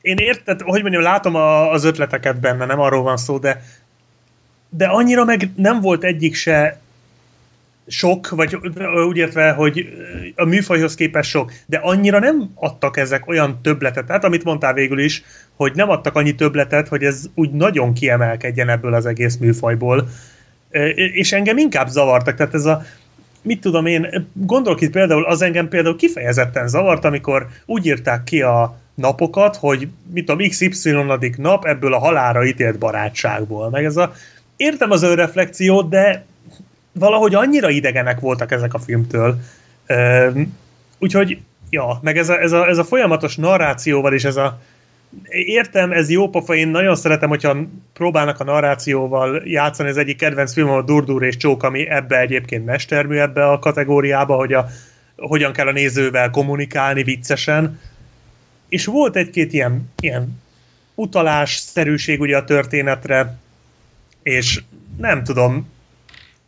Speaker 3: én érted, hogy mondjam, látom a, az ötleteket benne, nem arról van szó, de de annyira meg nem volt egyik se sok, vagy úgy értve, hogy a műfajhoz képest sok, de annyira nem adtak ezek olyan többletet, tehát amit mondtál végül is, hogy nem adtak annyi többletet, hogy ez úgy nagyon kiemelkedjen ebből az egész műfajból, és engem inkább zavartak, tehát ez a mit tudom én, gondolok itt például, az engem például kifejezetten zavart, amikor úgy írták ki a napokat, hogy mit tudom, XY nap ebből a halára ítélt barátságból. Meg ez a, értem az önreflexiót, de valahogy annyira idegenek voltak ezek a filmtől. Úgyhogy, ja, meg ez a, ez, a, ez a folyamatos narrációval is ez a értem, ez jó pofa, én nagyon szeretem, hogyha próbálnak a narrációval játszani, az egyik kedvenc filmem a Durdur és Csók, ami ebbe egyébként mestermű ebbe a kategóriába, hogy a, hogyan kell a nézővel kommunikálni viccesen. És volt egy-két ilyen, ilyen utalásszerűség ugye a történetre, és nem tudom,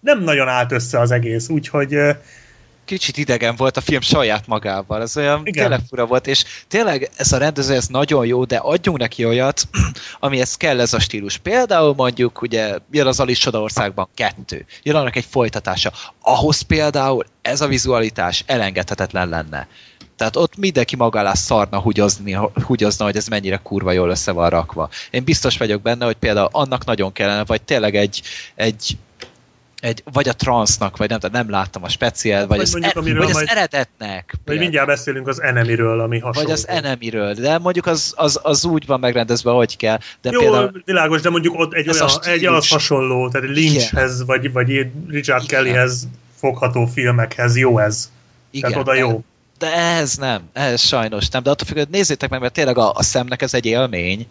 Speaker 3: nem nagyon állt össze az egész, úgyhogy
Speaker 6: kicsit idegen volt a film saját magával. Ez olyan
Speaker 3: Igen.
Speaker 6: tényleg fura volt, és tényleg ez a rendező, ez nagyon jó, de adjunk neki olyat, amihez kell ez a stílus. Például mondjuk, ugye, jön az Alice Csodaországban kettő, jön annak egy folytatása. Ahhoz például ez a vizualitás elengedhetetlen lenne. Tehát ott mindenki maga alá szarna hugyozni, hugyozna, hogy ez mennyire kurva jól össze van rakva. Én biztos vagyok benne, hogy például annak nagyon kellene, vagy tényleg egy, egy egy, vagy a transznak, vagy nem, tehát nem láttam a speciál, vagy,
Speaker 3: Vagy
Speaker 6: az,
Speaker 3: mondjuk,
Speaker 6: e, vagy az
Speaker 3: majd-
Speaker 6: eredetnek.
Speaker 3: vagy
Speaker 6: például.
Speaker 3: mindjárt beszélünk az Enemiről, ami hasonló.
Speaker 6: Vagy az enemiről, de mondjuk az, az, az úgy van megrendezve, hogy kell. De
Speaker 3: Jó,
Speaker 6: például
Speaker 3: világos, de mondjuk ott egy olyan, egy az hasonló, tehát Lynchhez, vagy, vagy egy Richard
Speaker 6: Igen.
Speaker 3: Kellyhez fogható filmekhez jó ez.
Speaker 6: igen,
Speaker 3: tehát oda jó.
Speaker 6: De ez nem, ez sajnos nem. De attól függ, hogy nézzétek meg, mert tényleg a, a szemnek ez egy élmény,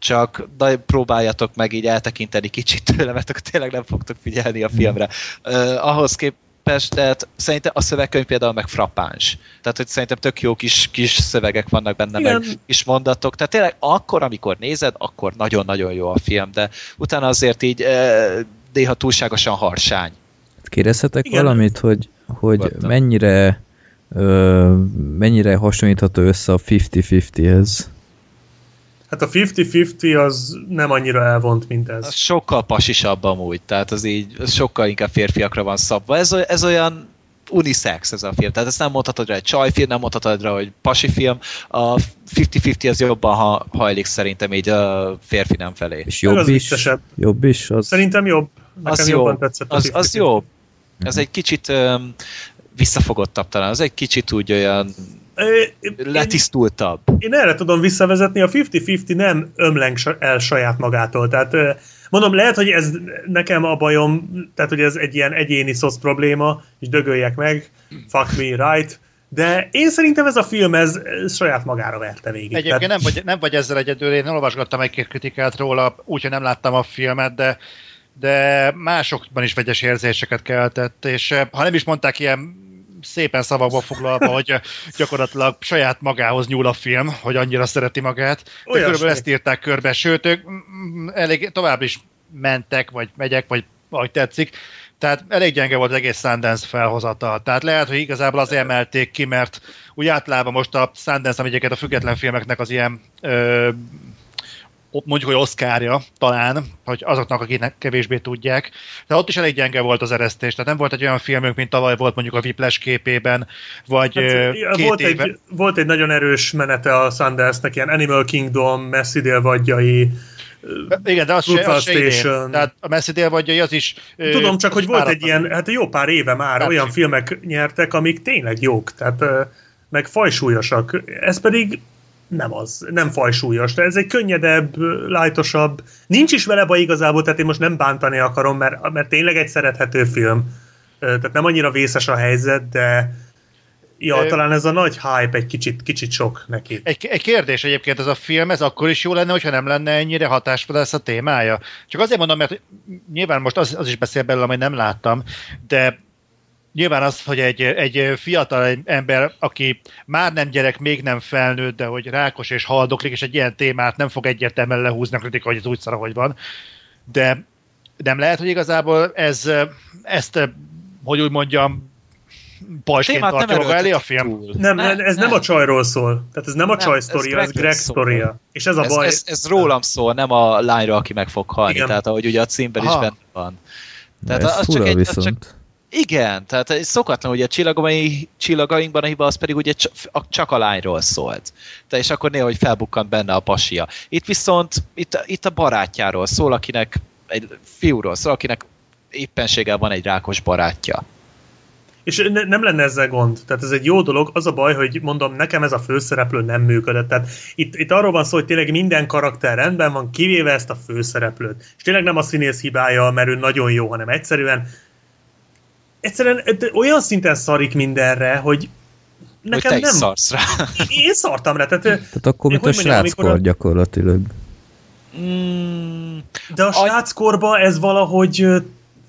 Speaker 6: csak de próbáljatok meg így eltekinteni kicsit tőle, mert akkor tényleg nem fogtok figyelni a filmre. Uh, ahhoz kép, hát szerintem a szövegkönyv például meg frappáns. Tehát, hogy szerintem tök jó kis, kis szövegek vannak benne,
Speaker 3: Igen.
Speaker 6: meg kis mondatok. Tehát tényleg akkor, amikor nézed, akkor nagyon-nagyon jó a film, de utána azért így néha túlságosan harsány.
Speaker 5: Kérdezhetek
Speaker 3: Igen.
Speaker 5: valamit, hogy, hogy mennyire ö, mennyire hasonlítható össze a 50-50-hez?
Speaker 3: Hát a 50-50 az nem annyira elvont, mint ez.
Speaker 6: Az sokkal pasisabb amúgy, tehát az így az sokkal inkább férfiakra van szabva. Ez, ez olyan unisex ez a film, tehát ezt nem mondhatod rá, hogy csajfilm, nem mondhatod rá, hogy pasi film. A 50-50 az jobban ha, hajlik szerintem így a férfi nem felé.
Speaker 5: És jobb
Speaker 3: az
Speaker 5: is?
Speaker 3: viccesebb.
Speaker 5: Jobb is? Az...
Speaker 3: Szerintem jobb. Nekem
Speaker 6: Az
Speaker 3: jobban
Speaker 6: jó,
Speaker 3: tetszett a
Speaker 6: az, az
Speaker 3: 50-50.
Speaker 6: jó. Ez egy kicsit um, visszafogottabb talán, az egy kicsit úgy olyan
Speaker 3: Ö, én-
Speaker 6: letisztultabb.
Speaker 3: Én erre tudom visszavezetni, a 50-50 nem ömleng el saját magától. Tehát mondom, lehet, hogy ez nekem a bajom, tehát hogy ez egy ilyen egyéni szosz probléma, és dögöljek meg, fuck me, right, de én szerintem ez a film, ez, ez saját magára verte végig.
Speaker 1: Egyébként
Speaker 3: Tehát-
Speaker 1: nem vagy, nem vagy ezzel egyedül, én olvasgattam egy-két kritikát róla, úgyhogy nem láttam a filmet, de de másokban is vegyes érzéseket keltett, és ha nem is mondták ilyen szépen szavakba foglalva, hogy eh, gyakorlatilag saját magához nyúl a film, hogy annyira szereti magát. De
Speaker 3: Olyasmi.
Speaker 1: körülbelül ezt írták körbe, sőt, ők mm, elég tovább is mentek, vagy megyek, vagy ahogy tetszik. Tehát elég gyenge volt az egész Sundance felhozata. Tehát lehet, hogy igazából azért emelték ki, mert úgy általában most a Sundance, ami egyébként a független filmeknek az ilyen ö, mondjuk, hogy oszkárja talán, hogy azoknak, akiknek kevésbé tudják. De ott is elég gyenge volt az eresztés, tehát nem volt egy olyan filmünk, mint tavaly volt mondjuk a Whiplash képében, vagy
Speaker 3: Hát,
Speaker 1: két
Speaker 3: volt,
Speaker 1: éve.
Speaker 3: egy, volt egy nagyon erős menete a Sundance-nek, ilyen Animal Kingdom, Messi délvadjai.
Speaker 1: Igen, de az se, az se idén. Tehát a Messzi délvadjai az is...
Speaker 3: Tudom, csak hogy volt egy ilyen, hát jó pár éve már
Speaker 1: Hát,
Speaker 3: olyan filmek nyertek, amik tényleg jók, tehát meg fajsúlyosak. Ez pedig nem az, nem fajsúlyos. De ez egy könnyedebb, lájtosabb. Nincs is vele baj igazából, tehát én most nem bántani akarom, mert, mert tényleg egy szerethető film. Tehát nem annyira vészes a helyzet, de ja,
Speaker 1: Ö,
Speaker 3: talán ez a nagy hype egy kicsit, kicsit sok neki.
Speaker 1: Egy, egy kérdés egyébként ez a film, ez akkor is jó lenne, hogyha nem lenne ennyire hatásful lesz a témája. Csak azért mondom, mert nyilván most az, az is beszél belőle, amit nem láttam, de nyilván az, hogy egy, egy fiatal ember, aki már nem gyerek, még nem felnőtt, de hogy rákos és haldoklik, és egy ilyen témát nem fog egyértelműen lehúzni a kritika, hogy ez úgy szar, ahogy van. De nem lehet, hogy igazából ez, ezt, hogy úgy mondjam, pajsként
Speaker 6: Témát nem
Speaker 1: tartja maga elé a film?
Speaker 6: túl.
Speaker 3: Nem, nem, ez nem. a csajról szól. Tehát ez nem a
Speaker 6: Nem,
Speaker 3: csaj
Speaker 6: ez
Speaker 3: sztoria, ez Greg
Speaker 6: szól.
Speaker 3: sztoria. És ez a
Speaker 6: Ez,
Speaker 3: baj.
Speaker 6: ez, ez rólam szól, nem a lányról, aki meg fog halni,
Speaker 3: Igen.
Speaker 6: tehát ahogy ugye a címben is
Speaker 1: Aha.
Speaker 6: benne van.
Speaker 5: Tehát ez
Speaker 6: az csak egy- az csak- Igen, tehát egy szokatlan, ugye a csillagaink, csillagainkban a hiba az pedig ugye csak a lányról szólt. De és akkor néha, hogy felbukkant benne a pasia. Itt viszont, itt, itt a barátjáról szól, akinek, egy fiúról szól, akinek éppenséggel van egy rákos barátja.
Speaker 3: És ne, nem lenne ezzel gond. Tehát ez egy jó dolog. Az a baj, hogy mondom, nekem ez a főszereplő nem működött. Tehát itt, itt arról van szó, hogy tényleg minden karakter rendben van, kivéve ezt a főszereplőt. És tényleg nem a színész hibája, mert ő nagyon jó, hanem egyszerűen egyszerűen olyan szinten szarik mindenre, hogy
Speaker 6: Hogy
Speaker 3: nekem
Speaker 6: te is
Speaker 3: nem...
Speaker 6: szarsz rá.
Speaker 3: Én szartam rá, tehát,
Speaker 5: Tehát akkor, mint a
Speaker 3: Hogy
Speaker 5: sráckor
Speaker 3: amikor a-
Speaker 5: gyakorlatilag.
Speaker 6: Mm,
Speaker 3: de a sráckorba ez valahogy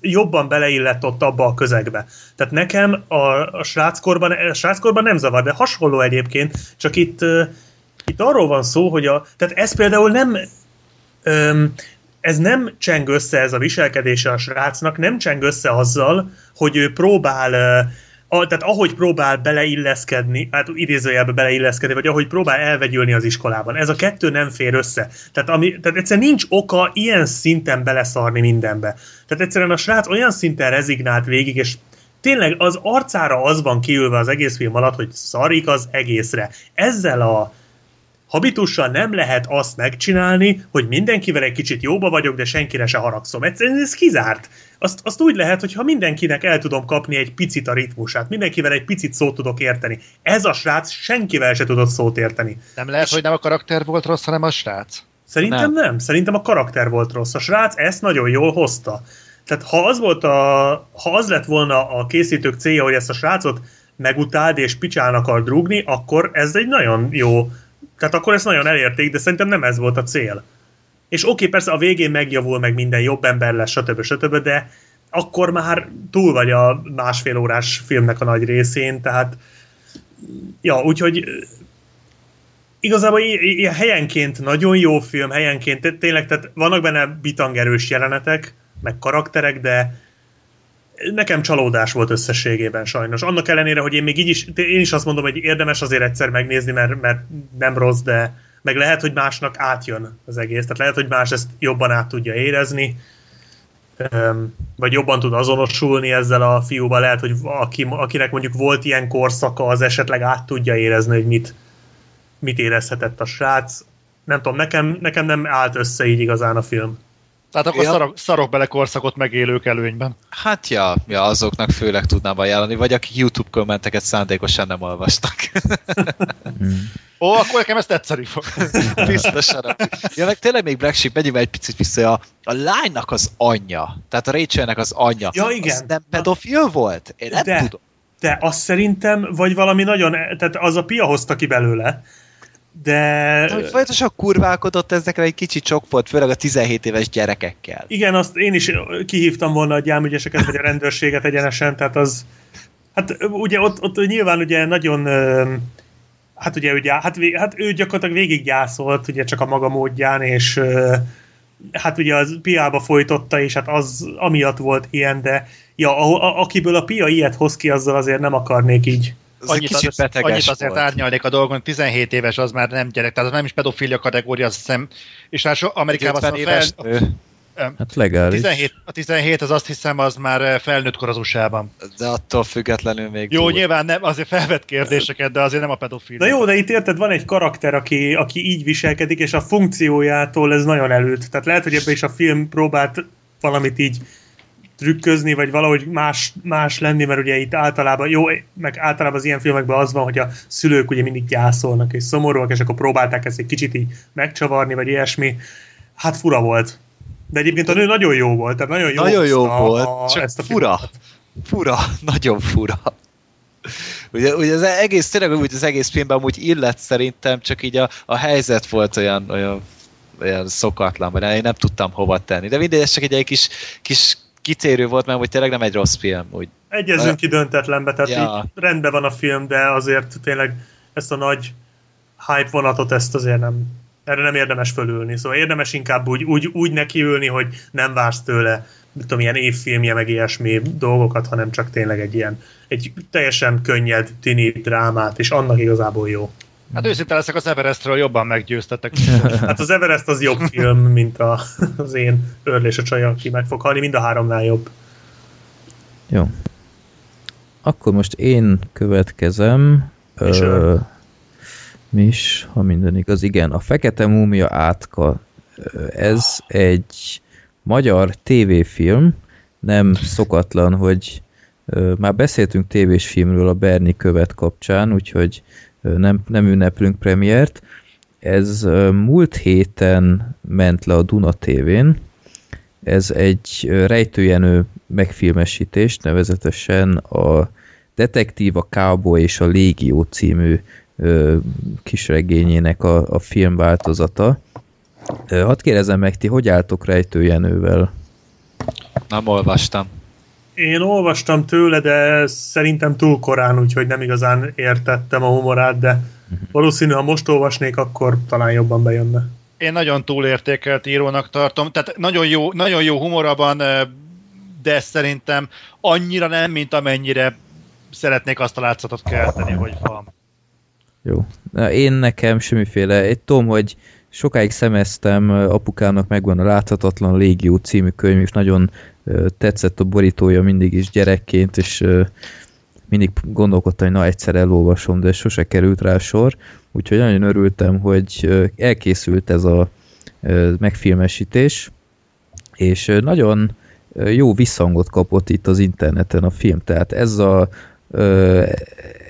Speaker 3: jobban beleillett ott abba a közegbe. Tehát nekem a, a, sráckorban, a sráckorban nem zavar, de hasonló egyébként, csak itt, itt arról van szó, hogy a, tehát ez például nem öm, ez nem cseng össze ez a viselkedése a srácnak, nem cseng össze azzal, hogy ő próbál a, tehát ahogy próbál beleilleszkedni, hát idézőjelbe beleilleszkedni, vagy ahogy próbál elvegyülni az iskolában. Ez a kettő nem fér össze. Tehát, ami, tehát egyszerűen nincs oka ilyen szinten beleszarni mindenbe. Tehát egyszerűen a srác olyan szinten rezignált végig, és tényleg az arcára az van kiülve az egész film alatt, hogy szarik az egészre. Ezzel a habitussal nem lehet azt megcsinálni, hogy mindenkivel egy kicsit jóba vagyok, de senkire se haragszom. Egyszerűen ez kizárt. Azt, azt úgy lehet, hogy ha mindenkinek el tudom kapni egy picit a ritmusát, mindenkivel egy picit szót tudok érteni. Ez a srác senkivel se tudott szót érteni.
Speaker 1: Nem lehet, hogy nem a karakter volt rossz, hanem a srác.
Speaker 3: Szerintem nem.
Speaker 6: Nem.
Speaker 3: Szerintem a karakter volt rossz. A srác ezt nagyon jól hozta. Tehát ha az volt a, ha az lett volna a készítők célja, hogy ezt a srácot megutáld és picsán akar drúgni, akkor ez egy nagyon jó, tehát akkor ezt nagyon elérték, de szerintem nem ez volt a cél. És oké, persze a végén megjavul, meg minden jobb ember lesz, stb. stb., de akkor már túl vagy a másfél órás filmnek a nagy részén, tehát ja, úgyhogy igazából ilyen helyenként nagyon jó film, helyenként tényleg, tehát vannak benne bitangerős jelenetek, meg karakterek, de nekem csalódás volt összességében sajnos. Annak ellenére, hogy én még így is, én is azt mondom, hogy érdemes azért egyszer megnézni, mert, mert nem rossz, de meg lehet, hogy másnak átjön az egész. Tehát lehet, hogy más ezt jobban át tudja érezni, vagy jobban tud azonosulni ezzel a fiúval. Lehet, hogy aki, akinek mondjuk volt ilyen korszaka, az esetleg át tudja érezni, hogy mit, mit érezhetett a srác. Nem tudom, nekem, nekem nem állt össze így igazán a film.
Speaker 1: Tehát akkor ja. szarok, szarok bele korszakot megélők előnyben.
Speaker 6: Hát ja, ja, azoknak főleg tudnám ajánlani, vagy akik YouTube kommenteket szándékosan nem olvastak.
Speaker 1: Ó, akkor nekem ezt egyszerű fog.
Speaker 6: Biztosan. Ja, meg tényleg még Black Sheep, menjünk egy picit vissza, a, a lánynak az anyja, tehát a Rachelnek az anyja,
Speaker 3: ja, igen.
Speaker 6: az nem pedofil volt? Én nem
Speaker 3: de,
Speaker 6: tudom.
Speaker 3: De azt szerintem, vagy valami nagyon, tehát az a pia hozta ki belőle, de...
Speaker 6: Hogy folyamatosan kurválkodott ezekre egy kicsit sok volt, főleg a 17 éves gyerekekkel.
Speaker 3: Igen, azt én is kihívtam volna a gyámügyeseket, vagy a rendőrséget egyenesen, tehát az... Hát ugye ott, ott nyilván ugye nagyon... Hát ugye, ugye hát, hát ő gyakorlatilag végig gyászolt, ugye csak a maga módján, és hát ugye az piába folytotta, és hát az amiatt volt ilyen, de ja, a, a, akiből a pia ilyet hoz ki, azzal azért nem akarnék így
Speaker 1: annyit, kicsit beteges annyit azért volt. árnyalnék a dolgon, 17 éves az már nem gyerek, tehát az nem is pedofilia kategória, azt hiszem, és már so, Amerikában az
Speaker 6: éves
Speaker 1: fel,
Speaker 5: Hát legális.
Speaker 1: A 17, a 17 az azt hiszem, az már felnőtt kor az USA-ban.
Speaker 6: De attól függetlenül még
Speaker 1: Jó, túl. nyilván nem, azért felvett kérdéseket, de azért nem a pedofil.
Speaker 3: De jó, de itt érted, van egy karakter, aki, aki így viselkedik, és a funkciójától ez nagyon előtt. Tehát lehet, hogy ebbe is a film próbált valamit így trükközni, vagy valahogy más, más lenni, mert ugye itt általában, jó, meg általában az ilyen filmekben az van, hogy a szülők ugye mindig gyászolnak és szomorúak, és akkor próbálták ezt egy kicsit így megcsavarni, vagy ilyesmi. Hát fura volt. De egyébként a nő nagyon jó volt, tehát nagyon jó,
Speaker 6: nagyon jó a, volt, a, csak ezt a fura. Filmet. Fura, nagyon fura. Ugye, ugye az egész, tényleg úgy az egész filmben amúgy illet szerintem, csak így a, a helyzet volt olyan, olyan, olyan szokatlan, mert én nem tudtam hova tenni. De mindegy, ez csak egy, egy kis, kis kitérő volt, mert hogy tényleg nem egy rossz film. Úgy.
Speaker 3: Egyezünk ki döntetlenbe, tehát ja. rendben van a film, de azért tényleg ezt a nagy hype vonatot, ezt azért nem, erre nem érdemes fölülni. Szóval érdemes inkább úgy, úgy, úgy nekiülni, hogy nem vársz tőle mit tudom, ilyen évfilmje, meg ilyesmi dolgokat, hanem csak tényleg egy ilyen, egy teljesen könnyed tini drámát, és annak igazából jó.
Speaker 1: Hát őszinte leszek, az Everestről jobban meggyőztetek.
Speaker 3: hát az Everest az jobb film, mint a, az én örlés a csaj, aki meg fog halni, mind a háromnál jobb.
Speaker 5: Jó. Akkor most én következem.
Speaker 3: És Ö,
Speaker 5: mi is, ha minden igaz, igen. A Fekete Múmia átka. Ez egy magyar tévéfilm, nem szokatlan, hogy már beszéltünk tévés filmről a Berni követ kapcsán, úgyhogy nem, nem ünneplünk premiért. Ez múlt héten ment le a Duna TV-n. Ez egy rejtőjenő megfilmesítés, nevezetesen a Detektív, a Cowboy és a Légió című kisregényének a, a film változata. Hadd kérdezem meg, ti hogy álltok rejtőjenővel?
Speaker 6: Nem olvastam.
Speaker 3: Én olvastam tőle, de szerintem túl korán, úgyhogy nem igazán értettem a humorát, de valószínű, ha most olvasnék, akkor talán jobban bejönne.
Speaker 1: Én nagyon túlértékelt írónak tartom, tehát nagyon jó, nagyon jó humora van, de szerintem annyira nem, mint amennyire szeretnék azt a látszatot kelteni, hogy van.
Speaker 5: Jó. Én nekem semmiféle, egy tudom, hogy sokáig szemeztem, apukának megvan a Láthatatlan Légió című könyv, és nagyon tetszett a borítója mindig is gyerekként, és mindig gondolkodtam, hogy na egyszer elolvasom, de sose került rá sor, úgyhogy nagyon örültem, hogy elkészült ez a megfilmesítés, és nagyon jó visszhangot kapott itt az interneten a film, tehát ez a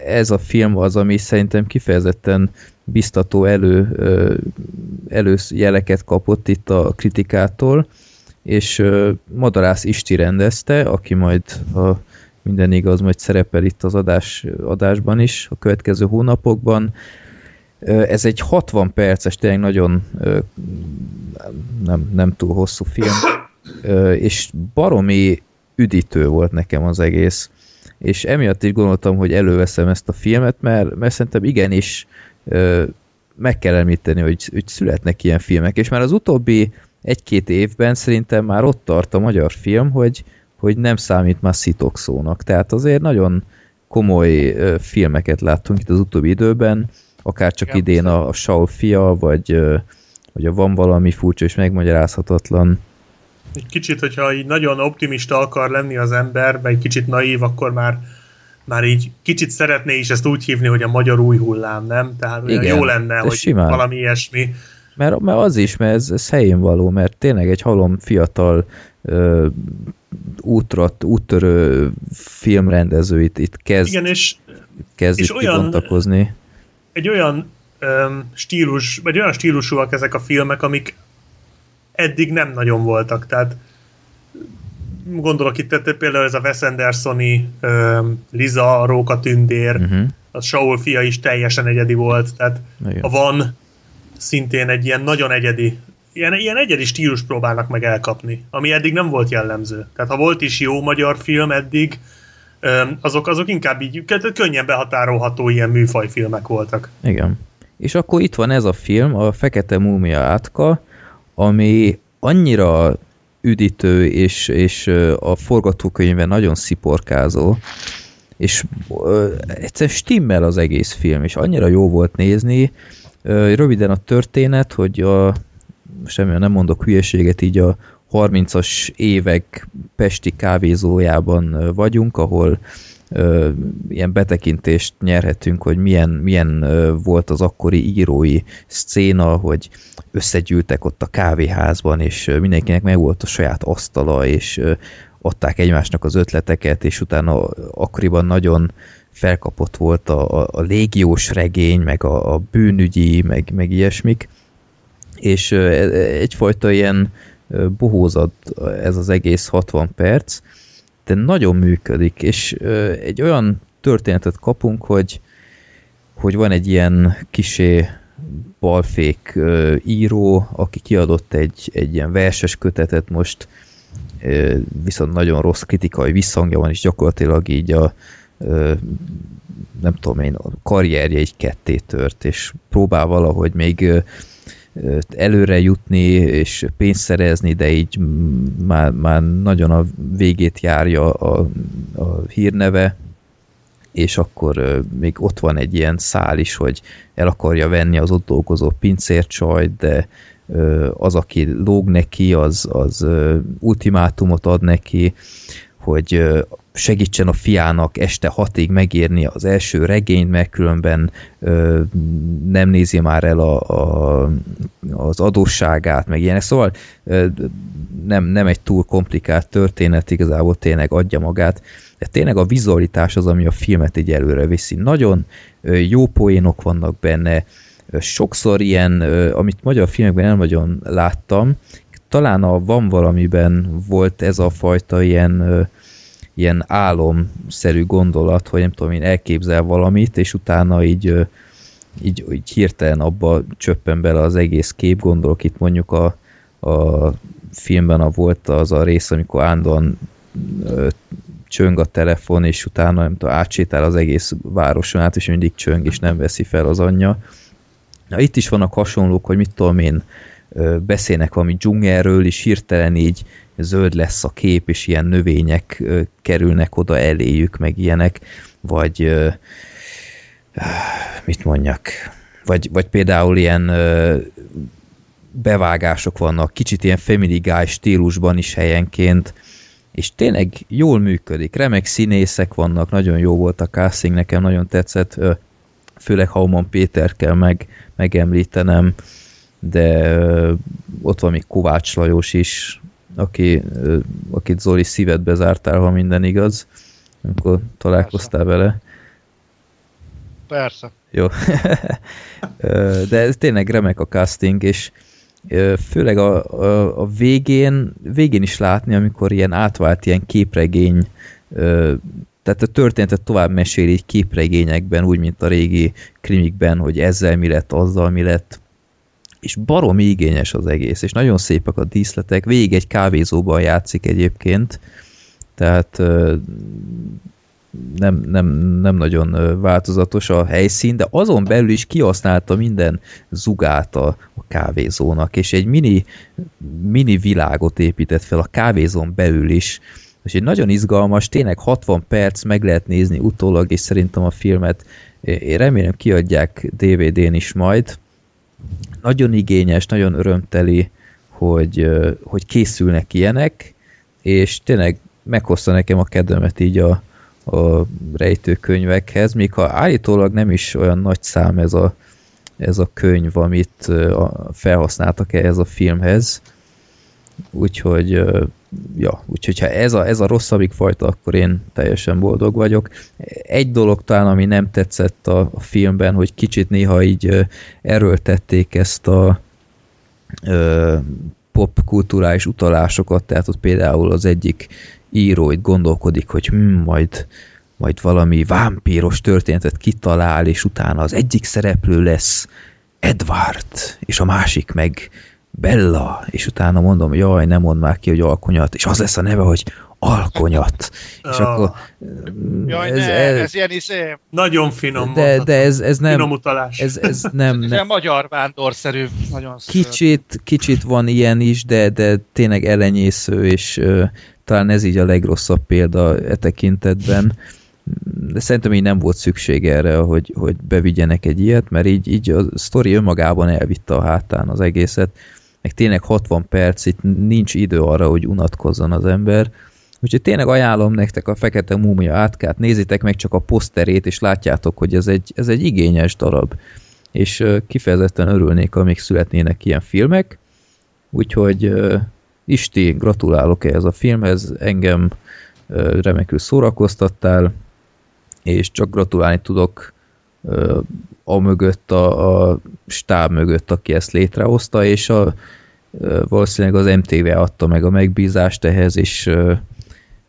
Speaker 5: ez a film az, ami szerintem kifejezetten biztató elő, előjeleket kapott itt a kritikától, és Madarász Isti rendezte, aki majd, ha minden igaz, majd szerepel itt az adás, adásban is a következő hónapokban. Ez egy 60 perces, tényleg nagyon nem, nem túl hosszú film, és baromi üdítő volt nekem az egész. És emiatt is gondoltam, hogy előveszem ezt a filmet, mert, mert szerintem igenis meg kell említeni, hogy, hogy születnek ilyen filmek, és már az utóbbi egy-két évben szerintem már ott tart a magyar film, hogy, hogy nem számít már szitokszónak. Tehát azért nagyon komoly filmeket láttunk itt az utóbbi időben, akár csak idén a, a Saul fia, vagy, vagy a van valami furcsa és megmagyarázhatatlan.
Speaker 3: Egy kicsit, hogyha így nagyon optimista akar lenni az ember, vagy egy kicsit naív, akkor már már így kicsit szeretné is ezt úgy hívni, hogy a magyar új hullám, nem? Tehát
Speaker 5: Igen,
Speaker 3: jó lenne, hogy
Speaker 5: simán.
Speaker 3: valami ilyesmi.
Speaker 5: Mert, mert az is, mert ez, ez helyén való, mert tényleg egy halom fiatal ö, útra, úttörő filmrendező itt, itt kezd,
Speaker 3: Igen, és
Speaker 5: kezd
Speaker 3: és
Speaker 5: itt
Speaker 3: olyan- egy olyan öm, stílus, vagy olyan stílusúak ezek a filmek, amik eddig nem nagyon voltak. Tehát gondolok itt tehát például ez a Wes Andersoni öm, Liza, Róka Tündér,
Speaker 5: Uh-huh.
Speaker 3: a Saul fia is teljesen egyedi volt, tehát
Speaker 5: Igen.
Speaker 3: a Van szintén egy ilyen nagyon egyedi, ilyen, ilyen egyedi stílus próbálnak meg elkapni, ami eddig nem volt jellemző. Tehát ha volt is jó magyar film eddig, azok, azok inkább így kö- könnyen behatárolható ilyen műfajfilmek voltak.
Speaker 5: Igen. És akkor itt van ez a film, a Fekete Múmia átka, ami annyira üdítő, és, és a forgatókönyve nagyon sziporkázó, és egyszerűen stimmel az egész film, és annyira jó volt nézni. Röviden a történet, hogy a, semmi nem mondok hülyeséget, így a 30-as évek pesti kávézójában vagyunk, ahol ö, ilyen betekintést nyerhetünk, hogy milyen, milyen ö, volt az akkori írói szcéna, hogy összegyűltek ott a kávéházban, és mindenkinek meg volt a saját asztala, és ö, adták egymásnak az ötleteket, és utána akkoriban nagyon felkapott volt a, a, a légiós regény, meg a, a bűnügyi, meg, meg ilyesmik, és ö, e- egyfajta ilyen bohózat ez az egész 60 perc, de nagyon működik, és egy olyan történetet kapunk, hogy, hogy van egy ilyen kisé balfék író, aki kiadott egy, egy ilyen verses kötetet most, viszont nagyon rossz kritikai visszhangja van, és gyakorlatilag így a nem tudom én, a karrierje egy ketté tört, és próbál valahogy még előre jutni, és pénzt szerezni, de így már, már nagyon a végét járja a, a hírneve, és akkor még ott van egy ilyen szál is, hogy el akarja venni az ott dolgozó pincércsajt, de az, aki lóg neki, az, az ultimátumot ad neki, hogy segítsen a fiának este hatig megírni az első regényt, mert különben ö, nem nézi már el a, a, az adósságát, meg ilyenek. Szóval ö, nem, nem egy túl komplikált történet, igazából tényleg adja magát. De tényleg a vizualitás az, ami a filmet így előre viszi. Nagyon ö, jó poénok vannak benne, sokszor ilyen, ö, amit magyar filmekben nem nagyon láttam, talán a Van valamiben volt ez a fajta ilyen ilyen álomszerű gondolat, hogy nem tudom én, elképzel valamit, és utána így, így, így hirtelen abba csöppen bele az egész kép, gondolok itt mondjuk a, a filmben a volt az a rész, amikor ö, csöng a telefon, és utána nem tudom, átsétál az egész városon át, és mindig csöng, és nem veszi fel az anyja. Na, itt is vannak hasonlók, hogy mit tudom én, beszélnek valami dzsungelről, és hirtelen így zöld lesz a kép, és ilyen növények kerülnek oda eléjük, meg ilyenek, vagy mit mondjak, vagy, vagy például ilyen bevágások vannak, kicsit ilyen Family Guy stílusban is helyenként, és tényleg jól működik, remek színészek vannak, nagyon jó volt a casting, nekem nagyon tetszett, főleg Hauman Péter kell meg, megemlítenem, de ott van még Kovács Lajos is, aki, akit Zoli szívedbe zártál, ha minden igaz, amikor találkoztál vele.
Speaker 1: Persze.
Speaker 5: Jó. De ez tényleg remek a casting, és főleg a, a, a végén, végén is látni, amikor ilyen átvált ilyen képregény, tehát a történetet tovább mesél így képregényekben, úgy, mint a régi krimikben, hogy ezzel mi lett, azzal mi lett, és baromi igényes az egész, és nagyon szépek a díszletek, végig egy kávézóban játszik egyébként, tehát nem, nem, nem nagyon változatos a helyszín, de azon belül is kihasználta minden zugát a, a kávézónak, és egy mini, mini világot épített fel a kávézón belül is, és egy nagyon izgalmas, tényleg 60 perc meg lehet nézni utólag, és szerintem a filmet. Én remélem kiadják DVD-n is majd. Nagyon igényes, nagyon örömteli, hogy, hogy készülnek ilyenek, és tényleg meghozta nekem a kedvemet így a, a rejtőkönyvekhez, még ha állítólag nem is olyan nagy szám ez a, ez a könyv, amit felhasználtak ehhez a filmhez. Úgyhogy, ja, úgyhogy ha ez a, ez a rosszabbik fajta, akkor én teljesen boldog vagyok. Egy dolog talán, ami nem tetszett a, a filmben, hogy kicsit néha így erőltették ezt a ö, popkulturális utalásokat, tehát ott például az egyik író itt gondolkodik, hogy hm, majd, majd valami vámpíros történetet kitalál, és utána az egyik szereplő lesz Edward, és a másik meg Bella, és utána mondom, jaj, nem mond már ki, hogy alkonyat, és az lesz a neve, hogy alkonyat. És
Speaker 3: Ah,
Speaker 5: akkor
Speaker 1: Jaj,
Speaker 5: ez,
Speaker 1: ne,
Speaker 5: ez,
Speaker 1: ez ilyen izé,
Speaker 3: Nagyon finom
Speaker 5: de,
Speaker 3: mondat.
Speaker 5: de ez, ez
Speaker 3: Finom
Speaker 5: nem,
Speaker 3: utalás.
Speaker 5: ez, ez nem,
Speaker 1: ez
Speaker 5: nem,
Speaker 1: ilyen magyar vándorszerű, nagyon ször.
Speaker 5: Kicsit, kicsit van ilyen is, de, de tényleg elenyésző, és uh, talán ez így a legrosszabb példa e tekintetben. De szerintem így nem volt szükség erre, hogy, hogy bevigyenek egy ilyet, mert így, így a sztori önmagában elvitte a hátán az egészet. Meg tényleg 60 perc, itt nincs idő arra, hogy unatkozzon az ember. Úgyhogy tényleg ajánlom nektek a Fekete Múmia átkát, nézzétek meg csak a poszterét, és látjátok, hogy ez egy, ez egy igényes darab és kifejezetten örülnék, amíg születnének ilyen filmek. Úgyhogy Isti, gratulálok ehhez a filmhez, engem remekül szórakoztattál, és csak gratulálni tudok a mögött, a, a stáb mögött, aki ezt létrehozta, és a, valószínűleg az MTV adta meg a megbízást ehhez, és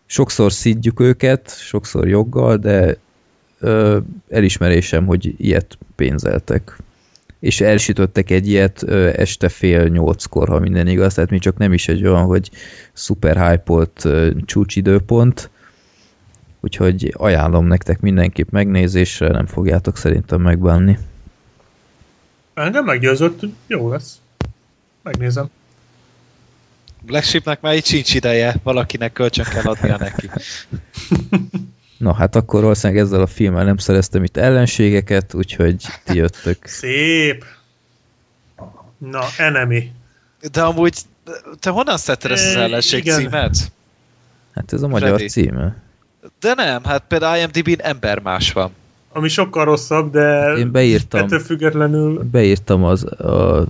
Speaker 5: sokszor szidjuk őket, sokszor joggal, de elismerésem, hogy ilyet pénzeltek. És elsütöttek egy ilyet este fél nyolckor, ha minden igaz, tehát mi csak nem is egy olyan, hogy szuper hype-olt ö, csúcsidőpont, úgyhogy ajánlom nektek mindenképp megnézésre, nem fogjátok szerintem megbánni.
Speaker 3: Engem meggyőzött, jó lesz. Megnézem.
Speaker 6: Black Sheepnek már így sincs ideje, valakinek kölcsön kell adnia neki.
Speaker 5: Na hát akkor valószínűleg ezzel a filmmel nem szereztem itt ellenségeket, úgyhogy ti jöttök.
Speaker 3: Szép. Na, enemy.
Speaker 6: De amúgy, te honnan szedted ezt az ellenség
Speaker 3: igen.
Speaker 6: címet?
Speaker 5: Hát ez a magyar
Speaker 6: Freddy.
Speaker 5: címe.
Speaker 6: De nem, hát például IMDb-n ember más van.
Speaker 3: Ami sokkal rosszabb, de
Speaker 5: Én beírtam,
Speaker 3: ettől függetlenül
Speaker 5: beírtam az a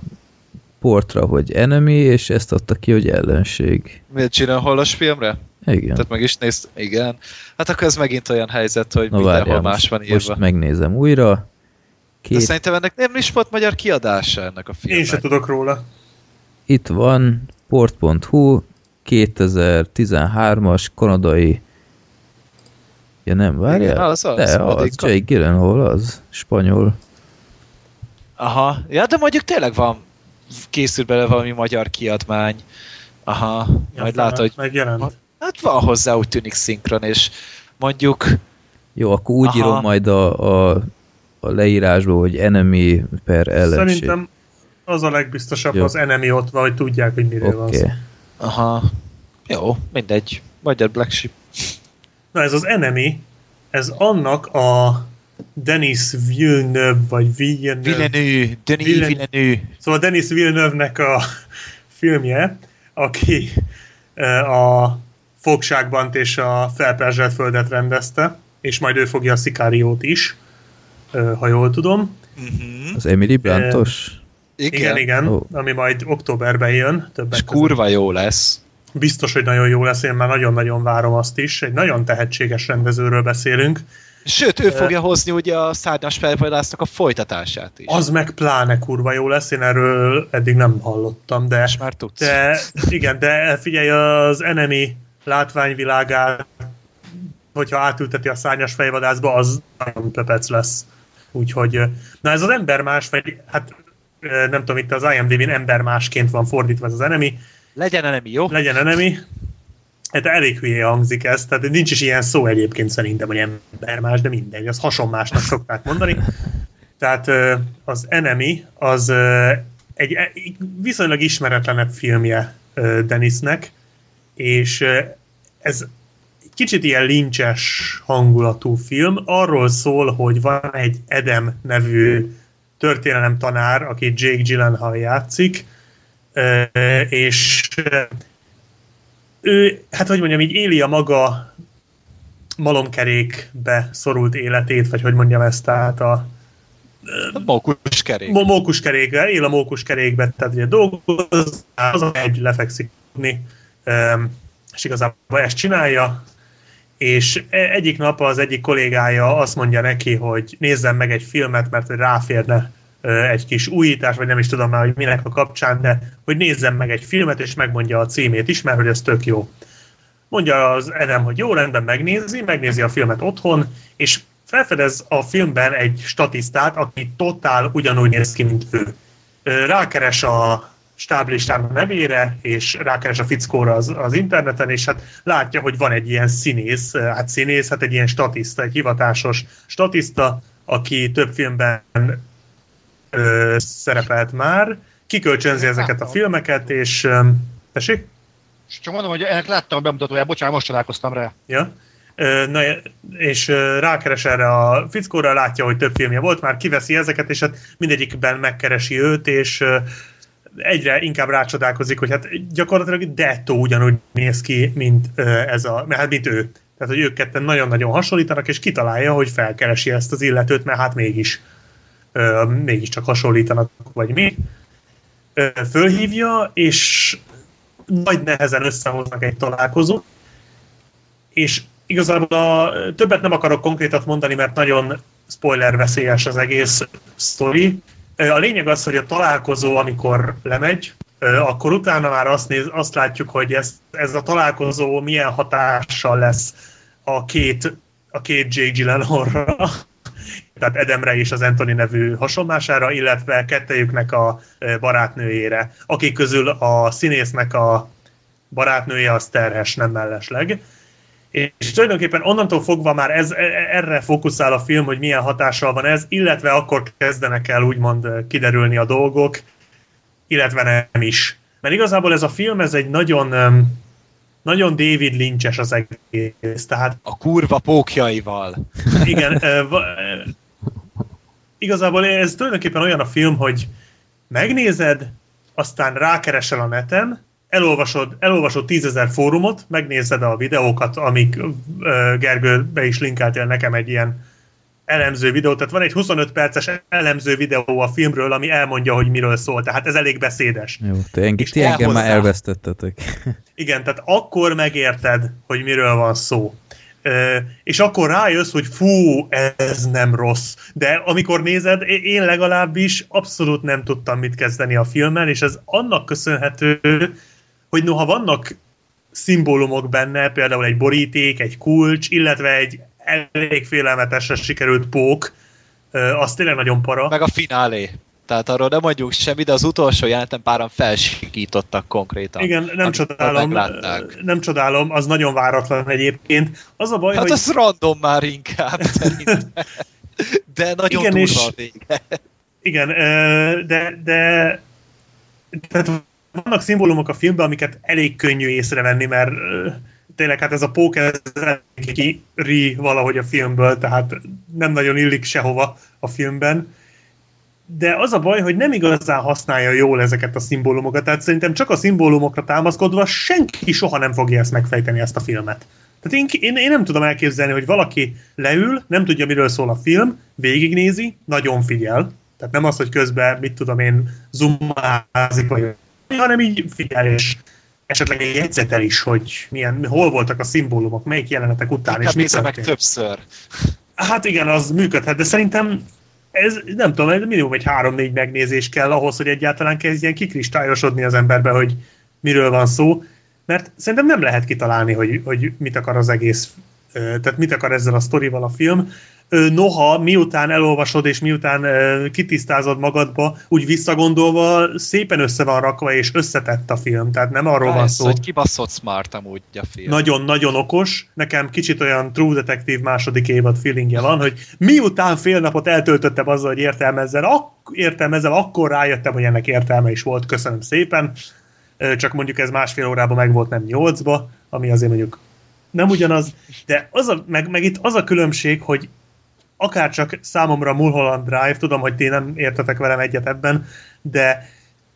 Speaker 5: portra, hogy enemy, és ezt adta ki, hogy ellenség.
Speaker 6: Miért csinál hollos filmre?
Speaker 5: Igen.
Speaker 6: Tehát meg is nézd, igen. Hát akkor ez megint olyan helyzet, hogy
Speaker 5: Na
Speaker 6: mindenhol
Speaker 5: várjál,
Speaker 6: más van írva.
Speaker 5: most megnézem újra.
Speaker 6: De
Speaker 5: Két,
Speaker 6: szerintem ennek nem is volt magyar kiadása ennek a filmnek.
Speaker 3: én se tudok róla.
Speaker 5: itt van, port.hu, 2013-as kanadai Ja nem, várjál?
Speaker 6: Igen, az az.
Speaker 5: De az,
Speaker 6: Addig-
Speaker 5: Jake Gyllenhaal az, spanyol.
Speaker 6: Aha, ja, de mondjuk tényleg van, készül bele valami magyar kiadmány. Aha, majd látod, hogy
Speaker 3: Megjelent.
Speaker 6: hát van hozzá úgy tűnik szinkron, és mondjuk
Speaker 5: Jó, akkor úgy
Speaker 6: Aha.
Speaker 5: írom majd a, a, a leírásba, hogy enemy per ellenség.
Speaker 3: Szerintem az a legbiztosabb,
Speaker 5: Jó.
Speaker 3: az enemy ott van, hogy tudják, hogy miről van
Speaker 5: Oké.
Speaker 3: szó.
Speaker 5: Okay.
Speaker 6: Aha. Jó, mindegy. Magyar Black Sheep.
Speaker 3: Na ez az enemy, ez annak a Denis Villeneuve, vagy Villeneuve,
Speaker 6: Villeneuve, Denis
Speaker 3: Villeneuve.
Speaker 6: Villeneuve.
Speaker 3: Szóval Denis Villeneuve-nek a filmje, aki a fogságban és a felperzselt földet rendezte, és majd ő fogja a szikáriót is, ha jól tudom.
Speaker 6: Uh-huh.
Speaker 5: Az Emily Blantos?
Speaker 6: Igen,
Speaker 3: Igen, igen,
Speaker 5: Ó.
Speaker 3: ami majd októberben jön. Többek
Speaker 6: És
Speaker 3: között.
Speaker 6: kurva jó lesz.
Speaker 3: Biztos, hogy nagyon jó lesz, én már nagyon-nagyon várom azt is. Egy nagyon tehetséges rendezőről beszélünk.
Speaker 6: Sőt, ő fogja hozni ugye a szárnyas felvadásznak a folytatását is.
Speaker 3: Az meg pláne kurva jó lesz, én erről eddig nem hallottam, de,
Speaker 6: És már tudsz.
Speaker 3: de igen, de figyelj, az enemy látványvilágát, hogyha átülteti a szárnyas fejvadászba, az nagyon pepec lesz. Úgyhogy, na ez az ember más, vagy hát nem tudom, itt az IMDb-n ember másként van fordítva ez az enemy,
Speaker 6: Legyen enemi, jó?
Speaker 3: legyen enemy. Hát elég hülye hangzik ez, tehát nincs is ilyen szó egyébként szerintem, hogy embermás, de mindegy, az hasonmásnak szokták mondani. Tehát az Enemy az egy e- viszonylag ismeretlenebb filmje Denisnek, és ez egy kicsit ilyen lincses hangulatú film. Arról szól, hogy van egy Edem nevű történelem tanár, aki Jake Gyllenhaal játszik, és ő, hát hogy mondjam, így éli a maga malomkerékbe szorult életét, vagy hogy mondjam ezt, tehát a
Speaker 6: A mókuskerék.
Speaker 3: Mókuskerékbe, él a mókuskerékbe, tehát ugye dolgoz, az egy lefekszik és igazából ezt csinálja, és e- egyik nap az egyik kollégája azt mondja neki, hogy nézzen meg egy filmet, mert ráférne egy kis újítás, vagy nem is tudom már, hogy minek a kapcsán, de hogy nézzen meg egy filmet, és megmondja a címét is, mert hogy ez tök jó. Mondja az Edem, hogy jó, rendben megnézi, megnézi a filmet otthon, és felfedez a filmben egy statisztát, aki totál ugyanúgy néz ki, mint ő. Rákeres a stáblistán nevére, és rákeres a fickóra az, az interneten, és hát látja, hogy van egy ilyen színész, hát színész, hát egy ilyen statiszta, egy hivatásos statiszta, aki több filmben ö, szerepelt már, kikölcsönzi ezeket a filmeket, és... Ö, tessék?
Speaker 1: Csak mondom, hogy ennek láttam a bemutatóját, bocsánat, most találkoztam rá.
Speaker 3: Ja. Na, és rákeres erre a fickóra, látja, hogy több filmje volt, már kiveszi ezeket, és hát mindegyikben megkeresi őt, és egyre inkább rácsodálkozik, hogy hát gyakorlatilag dettó ugyanúgy néz ki, mint ez a, hát mint ő. Tehát, hogy ők ketten nagyon-nagyon hasonlítanak, és kitalálja, hogy felkeresi ezt az illetőt, mert hát mégis mégiscsak hasonlítanak, vagy mi. Fölhívja, és nagy nehezen összehoznak egy találkozót, és igazából a, többet nem akarok konkrétat mondani, mert nagyon spoiler veszélyes az egész sztori. A lényeg az, hogy a találkozó, amikor lemegy, akkor utána már azt, néz, azt látjuk, hogy ez, ez a találkozó milyen hatással lesz a két, a két Jake Gyllenhaalra, tehát Edemre és az Anthony nevű hasonlására, illetve kettejüknek a barátnőjére, akik közül a színésznek a barátnője az terhes, nem mellesleg. És tulajdonképpen onnantól fogva már ez, erre fókuszál a film, hogy milyen hatással van ez, illetve akkor kezdenek el úgymond kiderülni a dolgok, illetve nem is. Mert igazából ez a film, ez egy nagyon, nagyon David Lynch-es az egész. Tehát
Speaker 6: A kurva pókjaival.
Speaker 3: igen, igazából ez tulajdonképpen olyan a film, hogy megnézed, aztán rákeresel a neten, elolvasod, elolvasod tízezer fórumot, megnézed a videókat, amik Gergő be is linkeltél nekem egy ilyen elemző videót, tehát van egy 25 perces elemző videó a filmről, ami elmondja, hogy miről szól, tehát ez elég beszédes.
Speaker 5: Jó, te engem, ti engem már elvesztettetek.
Speaker 3: Igen, tehát akkor megérted, hogy miről van szó. És akkor rájössz, hogy fú, ez nem rossz. De amikor nézed, én legalábbis abszolút nem tudtam mit kezdeni a filmmel, és ez annak köszönhető, hogy noha vannak szimbólumok benne, például egy boríték, egy kulcs, illetve egy elég félelmetesre sikerült pók, az tényleg nagyon para.
Speaker 6: Meg a finálé. Tehát arról nem mondjuk semmit, de az utolsó jeleneten páran felsikítottak konkrétan.
Speaker 3: Igen, nem csodálom,
Speaker 6: meglátták.
Speaker 3: nem csodálom, az nagyon váratlan egyébként. Az a baj,
Speaker 6: Hát
Speaker 3: hogy...
Speaker 6: az random már inkább. De nagyon
Speaker 3: Igen,
Speaker 6: durva
Speaker 3: és-
Speaker 6: a vége.
Speaker 3: Igen, de, de tehát vannak szimbólumok a filmben, amiket elég könnyű észrevenni, mert tényleg hát ez a póker ez ri valahogy a filmből, tehát nem nagyon illik sehova a filmben. De az a baj, hogy nem igazán használja jól ezeket a szimbólumokat, tehát szerintem csak a szimbólumokra támaszkodva senki soha nem fogja ezt megfejteni, ezt a filmet. Tehát én, én, én nem tudom elképzelni, hogy valaki leül, nem tudja, miről szól a film, végignézi, nagyon figyel, tehát nem az, hogy közben, mit tudom én, zoomázik, vagy hanem így figyel, és esetleg egy jegyzetel is, hogy milyen, hol voltak a szimbólumok, melyik jelenetek után, és
Speaker 6: Inkább
Speaker 3: mit
Speaker 6: nézze meg
Speaker 3: történt.
Speaker 6: többször.
Speaker 3: Hát igen, az működhet, de szerintem ez nem tudom, ez minimum egy három-négy megnézés kell ahhoz, hogy egyáltalán kezdjen kikristályosodni az emberbe, hogy miről van szó, mert szerintem nem lehet kitalálni, hogy, hogy mit akar az egész, tehát mit akar ezzel a sztorival a film. Noha, miután elolvasod és miután kitisztázod magadba, úgy visszagondolva szépen össze van rakva és összetett a film. Tehát nem arról van
Speaker 6: Persze,
Speaker 3: szó.
Speaker 6: hogy kibaszott smart amúgy a film.
Speaker 3: Nagyon-nagyon okos. Nekem kicsit olyan True Detective második évad feelingje van, hogy miután fél napot eltöltöttem azzal, hogy értelmezzen, ak- értelmezem, akkor rájöttem, hogy ennek értelme is volt. Köszönöm szépen. Csak mondjuk ez másfél órában meg volt, nem nyolcba, ami azért mondjuk nem ugyanaz, de az a, meg, meg itt az a különbség, hogy akár csak számomra Mulholland Drive, tudom, hogy ti nem értetek velem egyet ebben, de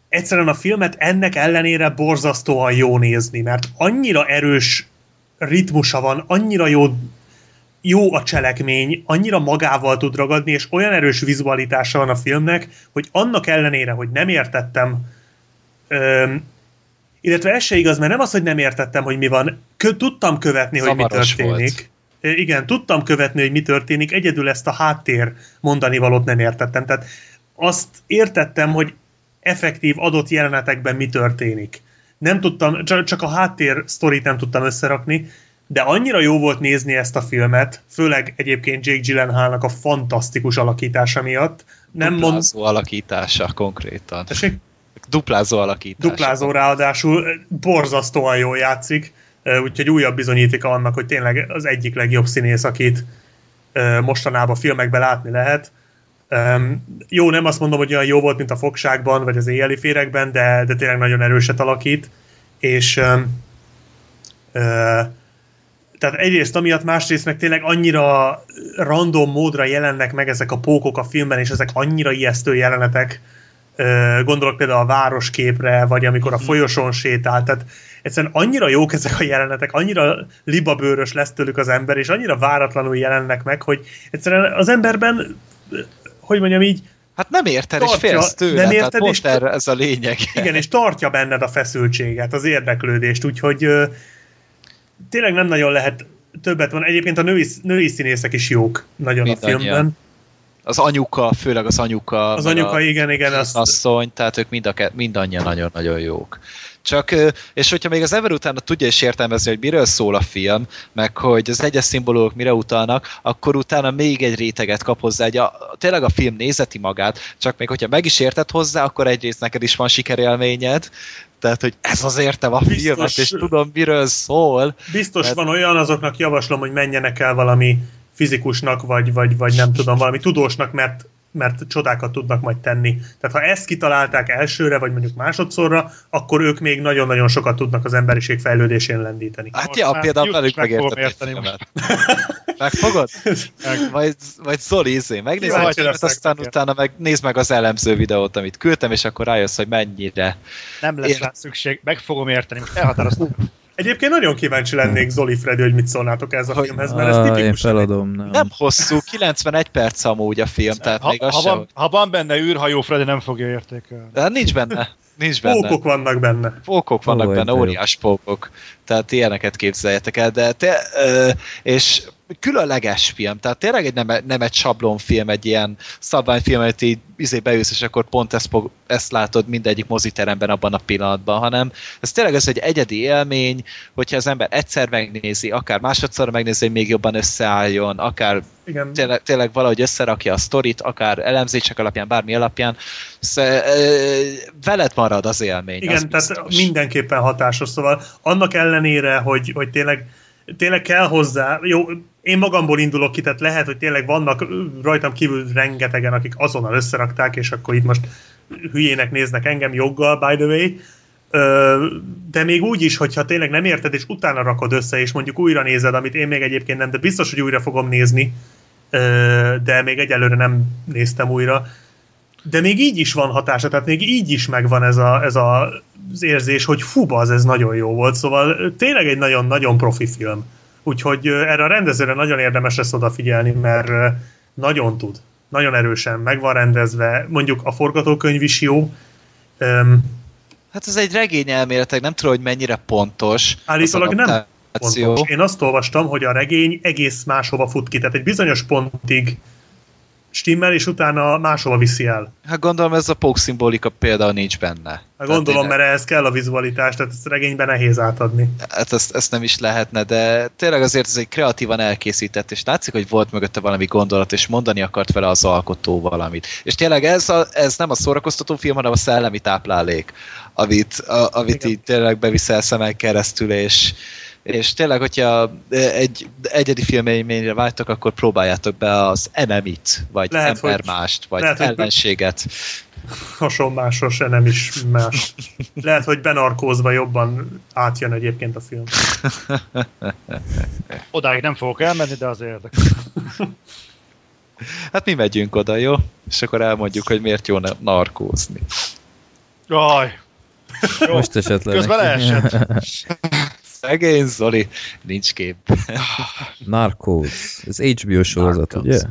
Speaker 3: egyszerűen a filmet ennek ellenére borzasztóan jó nézni, mert annyira erős ritmusa van, annyira jó, jó a cselekmény, annyira magával tud ragadni, és olyan erős vizualitása van a filmnek, hogy annak ellenére, hogy nem értettem, öm, illetve ez se igaz, mert nem az, hogy nem értettem, hogy mi van, Kö, tudtam követni, hogy mi
Speaker 6: Zavaros
Speaker 3: történik.
Speaker 6: volt.
Speaker 3: Igen, tudtam követni, hogy mi történik, egyedül ezt a háttér mondani valót nem értettem. Tehát azt értettem, hogy effektív adott jelenetekben mi történik. Nem tudtam, csak, a háttér sztorit nem tudtam összerakni, de annyira jó volt nézni ezt a filmet, főleg egyébként Jake Gyllenhaalnak a fantasztikus alakítása miatt. Nem mond...
Speaker 6: Duplázó alakítása konkrétan.
Speaker 3: Tessék?
Speaker 6: Duplázó alakítása.
Speaker 3: Duplázó ráadásul borzasztóan jól játszik, úgyhogy újabb bizonyítéka annak, hogy tényleg az egyik legjobb színész, akit mostanában filmekben látni lehet. Jó, nem azt mondom, hogy olyan jó volt, mint a fogságban, vagy az éjjeli férekben, de, de tényleg nagyon erőset alakít, és tehát egyrészt amiatt, másrészt meg tényleg annyira random módra jelennek meg ezek a pókok a filmben, és ezek annyira ijesztő jelenetek, gondolok például a városképre, vagy amikor a folyosón sétál, tehát egyszerűen annyira jók ezek a jelenetek, annyira libabőrös lesz tőlük az ember, és annyira váratlanul jelennek meg, hogy egyszerűen az emberben, hogy mondjam így,
Speaker 6: Hát nem érted, és
Speaker 3: Tartja,
Speaker 6: félsz tőle.
Speaker 3: nem
Speaker 6: tehát
Speaker 3: érted,
Speaker 6: most
Speaker 3: és-
Speaker 6: erre ez a lényeg.
Speaker 3: igen, és tartja benned a feszültséget, az érdeklődést, úgyhogy ö, tényleg nem nagyon lehet többet van. Egyébként a női, női színészek is jók nagyon a
Speaker 6: Mindannyian.
Speaker 3: filmben.
Speaker 6: Az anyuka, főleg az anyuka.
Speaker 3: Az anyuka,
Speaker 6: a
Speaker 3: igen, igen, azt,
Speaker 6: asszony, tehát ők mind a, mindannyian nagyon-nagyon jók. Csak, és hogyha még az ember utána tudja is értelmezni, hogy miről szól a film, meg hogy az egyes szimbólumok mire utalnak, akkor utána még egy réteget kap hozzá, egy a, tényleg a film nézeti magát, csak még hogyha meg is érted hozzá, akkor egyrészt neked is van sikerélményed, tehát, hogy ez az értem a
Speaker 3: Biztos.
Speaker 6: filmet, és tudom, miről szól.
Speaker 3: Biztos
Speaker 6: Tehát-
Speaker 3: van olyan, azoknak javaslom, hogy menjenek el valami fizikusnak, vagy, vagy, vagy nem tudom, valami tudósnak, mert, mert csodákat tudnak majd tenni. Tehát ha ezt kitalálták elsőre, vagy mondjuk másodszorra, akkor ők még nagyon-nagyon sokat tudnak az emberiség fejlődésén lendíteni.
Speaker 6: Hát
Speaker 1: Most
Speaker 6: ja,
Speaker 1: már
Speaker 6: például velük
Speaker 1: meg érteni
Speaker 6: filmet. Megfogod?
Speaker 1: Meg-
Speaker 6: Vagy, vagy Zoli, izé, megnézed, filmet,
Speaker 3: leszek
Speaker 6: aztán
Speaker 3: neked.
Speaker 6: utána meg nézd meg az elemző videót, amit küldtem, és akkor rájössz, hogy mennyire.
Speaker 1: Nem lesz
Speaker 6: Én-
Speaker 1: rá szükség, meg fogom érteni. Most elhatároztam.
Speaker 3: Egyébként nagyon kíváncsi lennék Zoli Freddy, hogy mit szólnátok ez a
Speaker 6: Hogy-
Speaker 3: filmhez, mert ez
Speaker 5: Ah, én
Speaker 3: tipikus.
Speaker 5: feladom. Nem.
Speaker 6: Nem hosszú, 91 perc amúgy a film, tehát
Speaker 1: Ha,
Speaker 6: még az
Speaker 1: ha, van, ha van benne űrhajó, Freddy nem fogja értékelni.
Speaker 6: De nincs benne. Nincs benne.
Speaker 3: Pókok vannak benne.
Speaker 6: Pókok vannak
Speaker 5: Ó,
Speaker 6: benne, óriás pókok. Tehát ilyeneket képzeljetek el, de te, ö, és különleges film, tehát tényleg egy nem, nem egy sablonfilm, egy ilyen szabványfilm, amit így izé beülsz, és akkor pont ezt, ezt látod mindegyik moziteremben abban a pillanatban, hanem ez tényleg ez egy egyedi élmény, hogyha az ember egyszer megnézi, akár másodszor megnézi, hogy még jobban összeálljon, akár
Speaker 3: Igen.
Speaker 6: tényleg, tényleg valahogy összerakja a sztorit, akár elemzések alapján, bármi alapján, ö, veled marad az élmény. az
Speaker 3: Igen, tehát
Speaker 6: biztos.
Speaker 3: mindenképpen hatásos, szóval annak ellenére, hogy, hogy tényleg, tényleg kell hozzá, jó, én magamból indulok ki, tehát lehet, hogy tényleg vannak rajtam kívül rengetegen, akik azonnal összerakták, és akkor itt most hülyének néznek engem joggal, by the way, de még úgy is, hogyha tényleg nem érted, és utána rakod össze, és mondjuk újra nézed, amit én még egyébként nem, de biztos, hogy újra fogom nézni, de még egyelőre nem néztem újra, de még így is van hatása, tehát még így is megvan ez, a, ez a, az érzés, hogy fú, az ez nagyon jó volt, szóval tényleg egy nagyon-nagyon profi film. Úgyhogy erre a rendezőre nagyon érdemes lesz odafigyelni, mert nagyon tud, nagyon erősen meg van rendezve, mondjuk a forgatókönyv is jó, Öm,
Speaker 6: Hát ez egy regény elméletek, nem tudom, hogy mennyire pontos.
Speaker 3: Állítólag nem pontos. Én azt olvastam, hogy a regény egész máshova fut ki, tehát egy bizonyos pontig stimmel, és utána máshova viszi el.
Speaker 6: Hát gondolom ez a pók szimbolika például nincs benne.
Speaker 3: Hát gondolom,
Speaker 6: Tehát
Speaker 3: mert ehhez kell a vizualitás, tehát ezt regényben nehéz átadni.
Speaker 6: Hát ezt, ezt nem is lehetne, de tényleg azért ez egy kreatívan elkészített, és látszik, hogy volt mögötte valami gondolat, és mondani akart vele az alkotó valamit. És tényleg ez, a, ez nem a szórakoztató film, hanem a szellemi táplálék, amit, a, amit
Speaker 3: Igen.
Speaker 6: így tényleg beviszel szemek keresztül, és, és tényleg, hogyha egy egyedi filmélményre vágytok, akkor próbáljátok be az ennemit, vagy
Speaker 3: Lehet,
Speaker 6: embermást, vagy
Speaker 3: lehet,
Speaker 6: ellenséget.
Speaker 3: Hasonmásos, nem is más. Lehet, hogy benarkózva jobban átjön egyébként a film.
Speaker 1: Odáig nem fogok elmenni, de az érdekel.
Speaker 6: Hát mi megyünk oda, jó? És akkor elmondjuk, hogy miért jó na- narkózni.
Speaker 1: Jaj,
Speaker 5: Most esetleg.
Speaker 1: Közben leesett.
Speaker 6: Szegény Zoli, nincs kép.
Speaker 5: Narcos. Ez HBO sorozat,
Speaker 6: Narcos.
Speaker 5: ugye?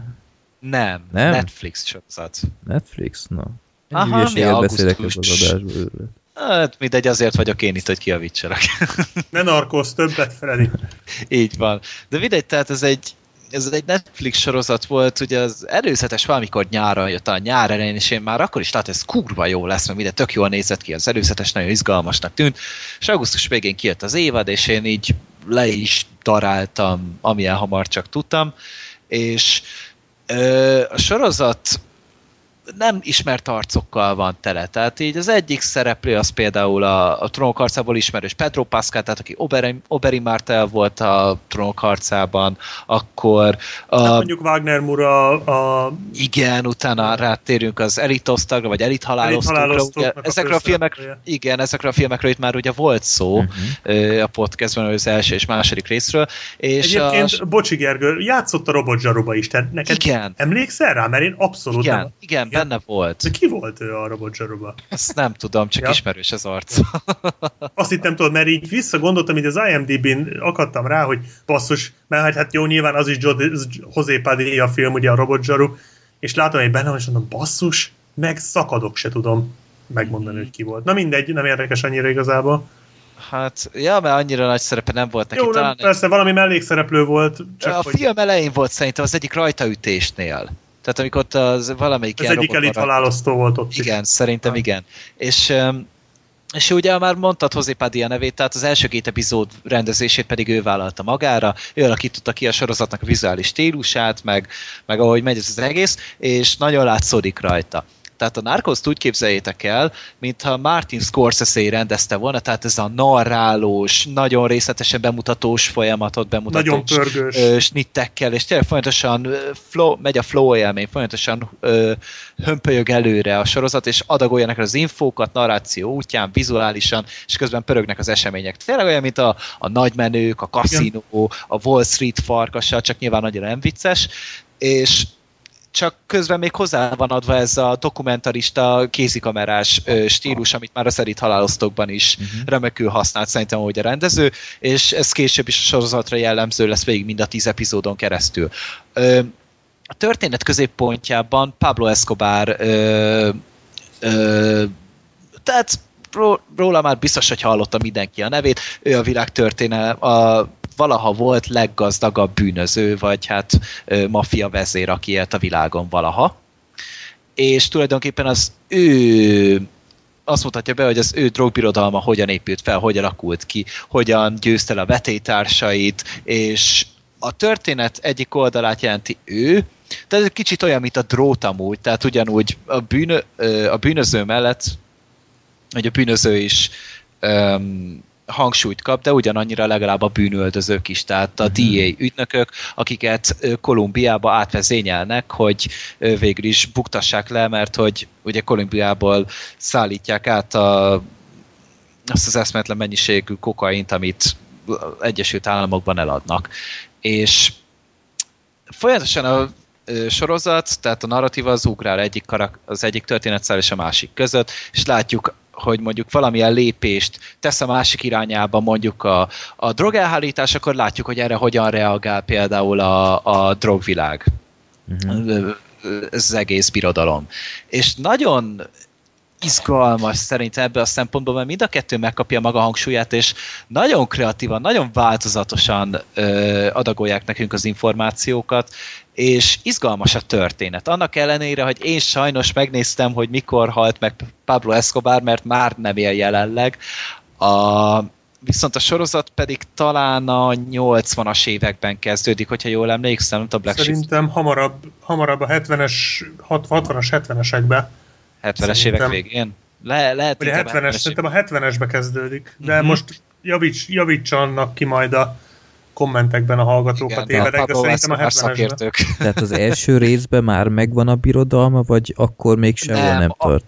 Speaker 6: Nem,
Speaker 5: Nem?
Speaker 6: Netflix sorozat.
Speaker 5: Netflix? Na.
Speaker 6: Aha,
Speaker 5: Ennyi
Speaker 6: mi
Speaker 5: beszélek az adásból.
Speaker 6: Hát mindegy, azért vagyok én itt, hogy kiavítsalak.
Speaker 3: Ne narkóz többet, Freddy.
Speaker 6: Így van. De mindegy, tehát ez egy, ez egy Netflix sorozat volt, ugye az előzetes valamikor nyáron jött a nyár elején, és én már akkor is láttam, ez kurva jó lesz, mert minden tök jól nézett ki, az előzetes nagyon izgalmasnak tűnt, és augusztus végén kijött az évad, és én így le is daráltam, amilyen hamar csak tudtam, és ö, a sorozat nem ismert arcokkal van tele. Tehát így az egyik szereplő az például a, a trónok harcából ismerős Pedro Pascal, tehát aki Oberyn, Oberyn Martell volt a trónok harcában, akkor a,
Speaker 3: Hát mondjuk Wagner Mura a
Speaker 6: igen, utána rátérünk az elitosztagra, vagy elithalálosztókra. Ugye,
Speaker 3: a
Speaker 6: ezekről a filmekről,
Speaker 3: főszereplője.
Speaker 6: igen, ezekről a filmekről itt már ugye volt szó ö, a podcastban, az első és második részről. És
Speaker 3: Egyébként,
Speaker 6: a,
Speaker 3: Bocsi Gergő, játszott a Robot Zsaruba is, te neked
Speaker 6: igen,
Speaker 3: emlékszel rá? Mert én abszolút
Speaker 6: igen,
Speaker 3: nem.
Speaker 6: igen,
Speaker 3: Igen.
Speaker 6: Benne volt.
Speaker 3: De ki volt ő a Robot Zsaruba?
Speaker 6: Ezt nem tudom, csak
Speaker 3: Ja.
Speaker 6: ismerős az arc.
Speaker 3: Azt hittem tudod, mert így visszagondoltam, így az IMDb-n akadtam rá, hogy basszus, mert hát, hát jó, nyilván az is José Padilla film, ugye a Robot Zsaru, és látom, hogy benne van, és mondom, basszus, meg szakadok se tudom megmondani, hogy ki volt. Na mindegy, nem érdekes annyira igazából.
Speaker 6: Hát, ja, mert annyira nagy szerepe nem volt neki.
Speaker 3: Jó,
Speaker 6: talán
Speaker 3: nem, persze valami mellékszereplő volt, csak
Speaker 6: a
Speaker 3: hogy
Speaker 6: film elején volt szerintem az egyik rajtaütésnél. Tehát amikor ott az valamelyik ilyen
Speaker 3: egyik elit halálosztó volt ott
Speaker 6: Igen,
Speaker 3: is.
Speaker 6: szerintem
Speaker 3: Ah.
Speaker 6: igen. És, és ugye már mondtad José Padilla nevét, tehát az első két epizód rendezését pedig ő vállalta magára, ő alakította ki a sorozatnak a vizuális stílusát, meg, meg ahogy megy ez az egész, és nagyon látszódik rajta. Tehát a narcos úgy képzeljétek el, mintha Martin Scorsese rendezte volna, tehát ez a narrálós, nagyon részletesen bemutatós folyamatot bemutatós
Speaker 3: Nagyon pörgős.
Speaker 6: ö, snittekkel, és tényleg folyamatosan flow, megy a flow élmény, folyamatosan ö, hömpölyög előre a sorozat, és adagolja neked az infókat narráció útján, vizuálisan, és közben pörögnek az események. Tényleg olyan, mint a, a nagymenők, a kaszinó, a Wall Street farkasa, csak nyilván nagyon nem vicces, és csak közben még hozzá van adva ez a dokumentarista kézikamerás stílus, amit már az elit halálosztókban is uh-huh. remekül használt szerintem, hogy a rendező, és ez később is a sorozatra jellemző lesz végig mind a tíz epizódon keresztül. A történet középpontjában Pablo Escobar ö, ö, tehát ró- róla már biztos, hogy hallotta mindenki a nevét, ő a világ történelem, a valaha volt leggazdagabb bűnöző, vagy hát ö, maffia vezér, aki élt a világon valaha. És tulajdonképpen az ő azt mutatja be, hogy az ő drogbirodalma hogyan épült fel, hogyan alakult ki, hogyan győzte le a vetétársait, és a történet egyik oldalát jelenti ő, tehát ez kicsit olyan, mint a drót amúgy, tehát ugyanúgy a, bűnö, a bűnöző mellett, hogy a bűnöző is hangsúlyt kap, de ugyanannyira legalább a bűnöldözők is, tehát a DA ügynökök, akiket Kolumbiába átvezényelnek, hogy végül is buktassák le, mert hogy ugye Kolumbiából szállítják át a, azt az eszmetlen mennyiségű kokaint, amit Egyesült Államokban eladnak. És folyamatosan a sorozat, tehát a narratíva az ugrál egyik karak, az egyik történetszál és a másik között, és látjuk, hogy mondjuk valamilyen lépést tesz a másik irányába mondjuk a, a drogelhárítás, akkor látjuk, hogy erre hogyan reagál például a, a drogvilág. Ö, Ez az egész birodalom. És nagyon izgalmas szerintem ebből a szempontból, mert mind a kettő megkapja maga hangsúlyát, és nagyon kreatívan, nagyon változatosan ö, adagolják nekünk az információkat, és izgalmas a történet. Annak ellenére, hogy én sajnos megnéztem, hogy mikor halt meg Pablo Escobar, mert már nem él jelenleg. A, viszont a sorozat pedig talán a 80-as években kezdődik, hogyha jól emlékszem, nem tudom, Black
Speaker 3: Szerintem hamarabb, hamarabb a 70-es, 60-as, 70-esekbe.
Speaker 6: 70-es évek végén. Le, lehet, inkább
Speaker 3: 70-es,
Speaker 6: 70-es
Speaker 3: szerintem a 70-esbe kezdődik. De
Speaker 6: Mhm.
Speaker 3: most javíts, javítsanak ki majd a kommentekben a hallgatók a tévedek, de
Speaker 6: Pablo
Speaker 3: szerintem a
Speaker 6: Escobar
Speaker 3: 70-esben.
Speaker 6: szakértők.
Speaker 5: Tehát az első részben már megvan a birodalma, vagy akkor még sehol
Speaker 6: Nem,
Speaker 5: nem,
Speaker 6: a-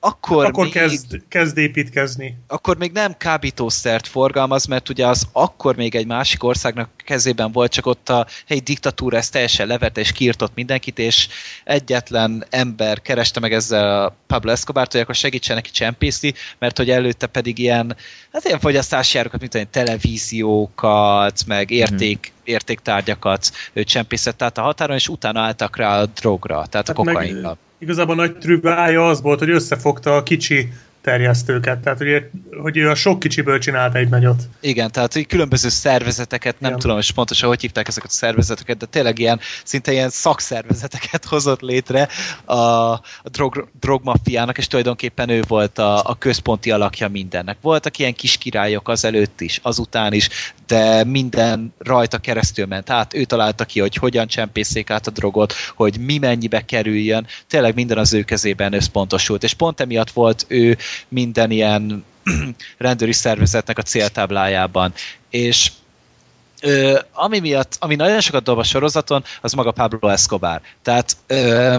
Speaker 6: Akkor,
Speaker 3: Akkor
Speaker 6: még,
Speaker 3: kezd, kezd építkezni.
Speaker 6: akkor még nem kábítószert forgalmaz, mert ugye az akkor még egy másik országnak kezében volt, csak ott a helyi diktatúra ezt teljesen leverte és kiirtott mindenkit, és egyetlen ember kereste meg ezzel a Pablo Escobart, hogy akkor segítsen neki csempészni, mert hogy előtte pedig ilyen, hát ilyen fogyasztási árukat, mint olyan televíziókat, meg érték, értéktárgyakat ő csempészett át a határon, és utána álltak rá a drogra, tehát a
Speaker 3: Hát meg-
Speaker 6: kokainra.
Speaker 3: Igazából nagy trüvája az volt, hogy összefogta a kicsi terjesztőket, tehát hogy, hogy ő a sok kicsiből csinált egy nagyot.
Speaker 6: Igen, tehát hogy különböző szervezeteket, nem
Speaker 3: Igen.
Speaker 6: tudom, és pontosan hogy hívták ezeket a szervezeteket, de tényleg ilyen, szinte ilyen szakszervezeteket hozott létre a, a drog, drogmafiának, és tulajdonképpen ő volt a, a központi alakja mindennek. Voltak ilyen kis királyok azelőtt is, azután is, de minden rajta keresztül ment át. Ő találta ki, hogy hogyan csempészék át a drogot, hogy mi mennyibe kerüljön. Tényleg minden az ő kezében összpontosult, és pont emiatt volt ő minden ilyen rendőri szervezetnek a céltáblájában. És Ö, ami miatt, ami nagyon sokat dob a sorozaton, az maga Pablo Escobar. Tehát ö,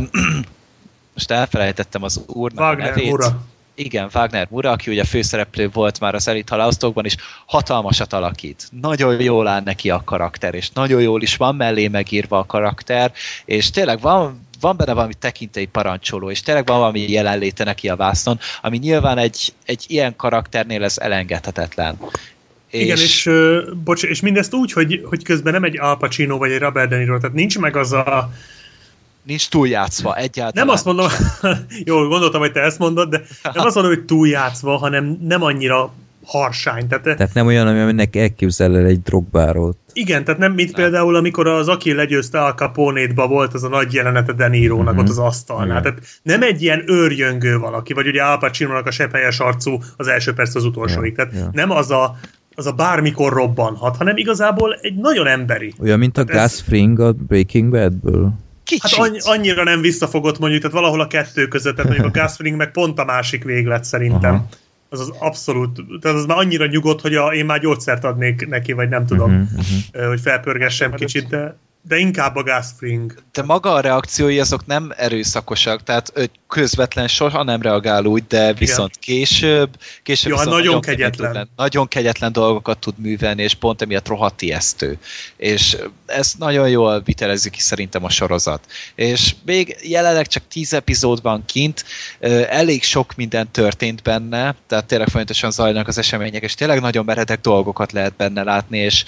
Speaker 6: most elfelejtettem az úrnak a
Speaker 3: Wagner
Speaker 6: nevét.
Speaker 3: ura.
Speaker 6: Igen, Wagner Mura, aki ugye főszereplő volt már az Elite Halásztókban is, hatalmasat alakít. Nagyon jól áll neki a karakter, és nagyon jól is van mellé megírva a karakter, és tényleg van, van benne valami tekintélyi parancsoló, és tényleg van valami jelenléte neki a vásznon, ami nyilván egy, egy ilyen karakternél ez elengedhetetlen.
Speaker 3: Igen, és, ö, bocs, és mindezt úgy, hogy, hogy közben nem egy Al Pacino vagy egy Robert De Niro, tehát nincs meg az a...
Speaker 6: nincs túljátszva egyáltalán.
Speaker 3: Nem azt mondom, jól gondoltam, hogy te ezt mondod, de nem azt mondom, hogy túljátszva, hanem nem annyira harsány. Tehát,
Speaker 5: Tehát nem olyan, ami- aminek elképzel el egy drogbárót.
Speaker 3: igen, tehát nem, mint például, amikor az Aki legyőzte Al Capone-ba volt az a nagy jelenete De Niro-nak
Speaker 5: Mhm.
Speaker 3: ott az asztalnál.
Speaker 5: Igen.
Speaker 3: Tehát nem egy ilyen őrjöngő valaki, vagy ugye Al Pacino-nak a sepphelyes arcú az első perc az utolsóig.
Speaker 5: Ja,
Speaker 3: Tehát
Speaker 5: ja.
Speaker 3: nem az a, az a bármikor robbanhat, hanem igazából egy nagyon emberi.
Speaker 5: Olyan, mint a
Speaker 3: Hát
Speaker 5: Gus Fring a Breaking Badből.
Speaker 6: Kicsit.
Speaker 3: Hát annyi, annyira nem visszafogott mondjuk, tehát valahol a kettő között, tehát mondjuk a Gus Fring meg pont a másik véglet szerintem.
Speaker 5: Aha.
Speaker 3: Az az abszolút, tehát az már annyira nyugodt, hogy a, én már gyógyszert adnék neki, vagy nem tudom, uh-huh. hogy felpörgessem kicsit, de, de inkább a Gus Fring.
Speaker 6: de maga a reakciói azok nem erőszakosak, tehát közvetlen soha nem reagál úgy, de viszont később, később
Speaker 3: Ja, nagyon
Speaker 6: kemény
Speaker 3: kegyetlen.
Speaker 6: lenni. nagyon kegyetlen dolgokat tud művelni, és pont emiatt rohadt ijesztő. És ez nagyon jól vitelezik ki szerintem a sorozat. És még jelenleg csak 10 epizód van kint, elég sok minden történt benne, tehát tényleg folyamatosan zajlanak az események, és tényleg nagyon meredek dolgokat lehet benne látni, és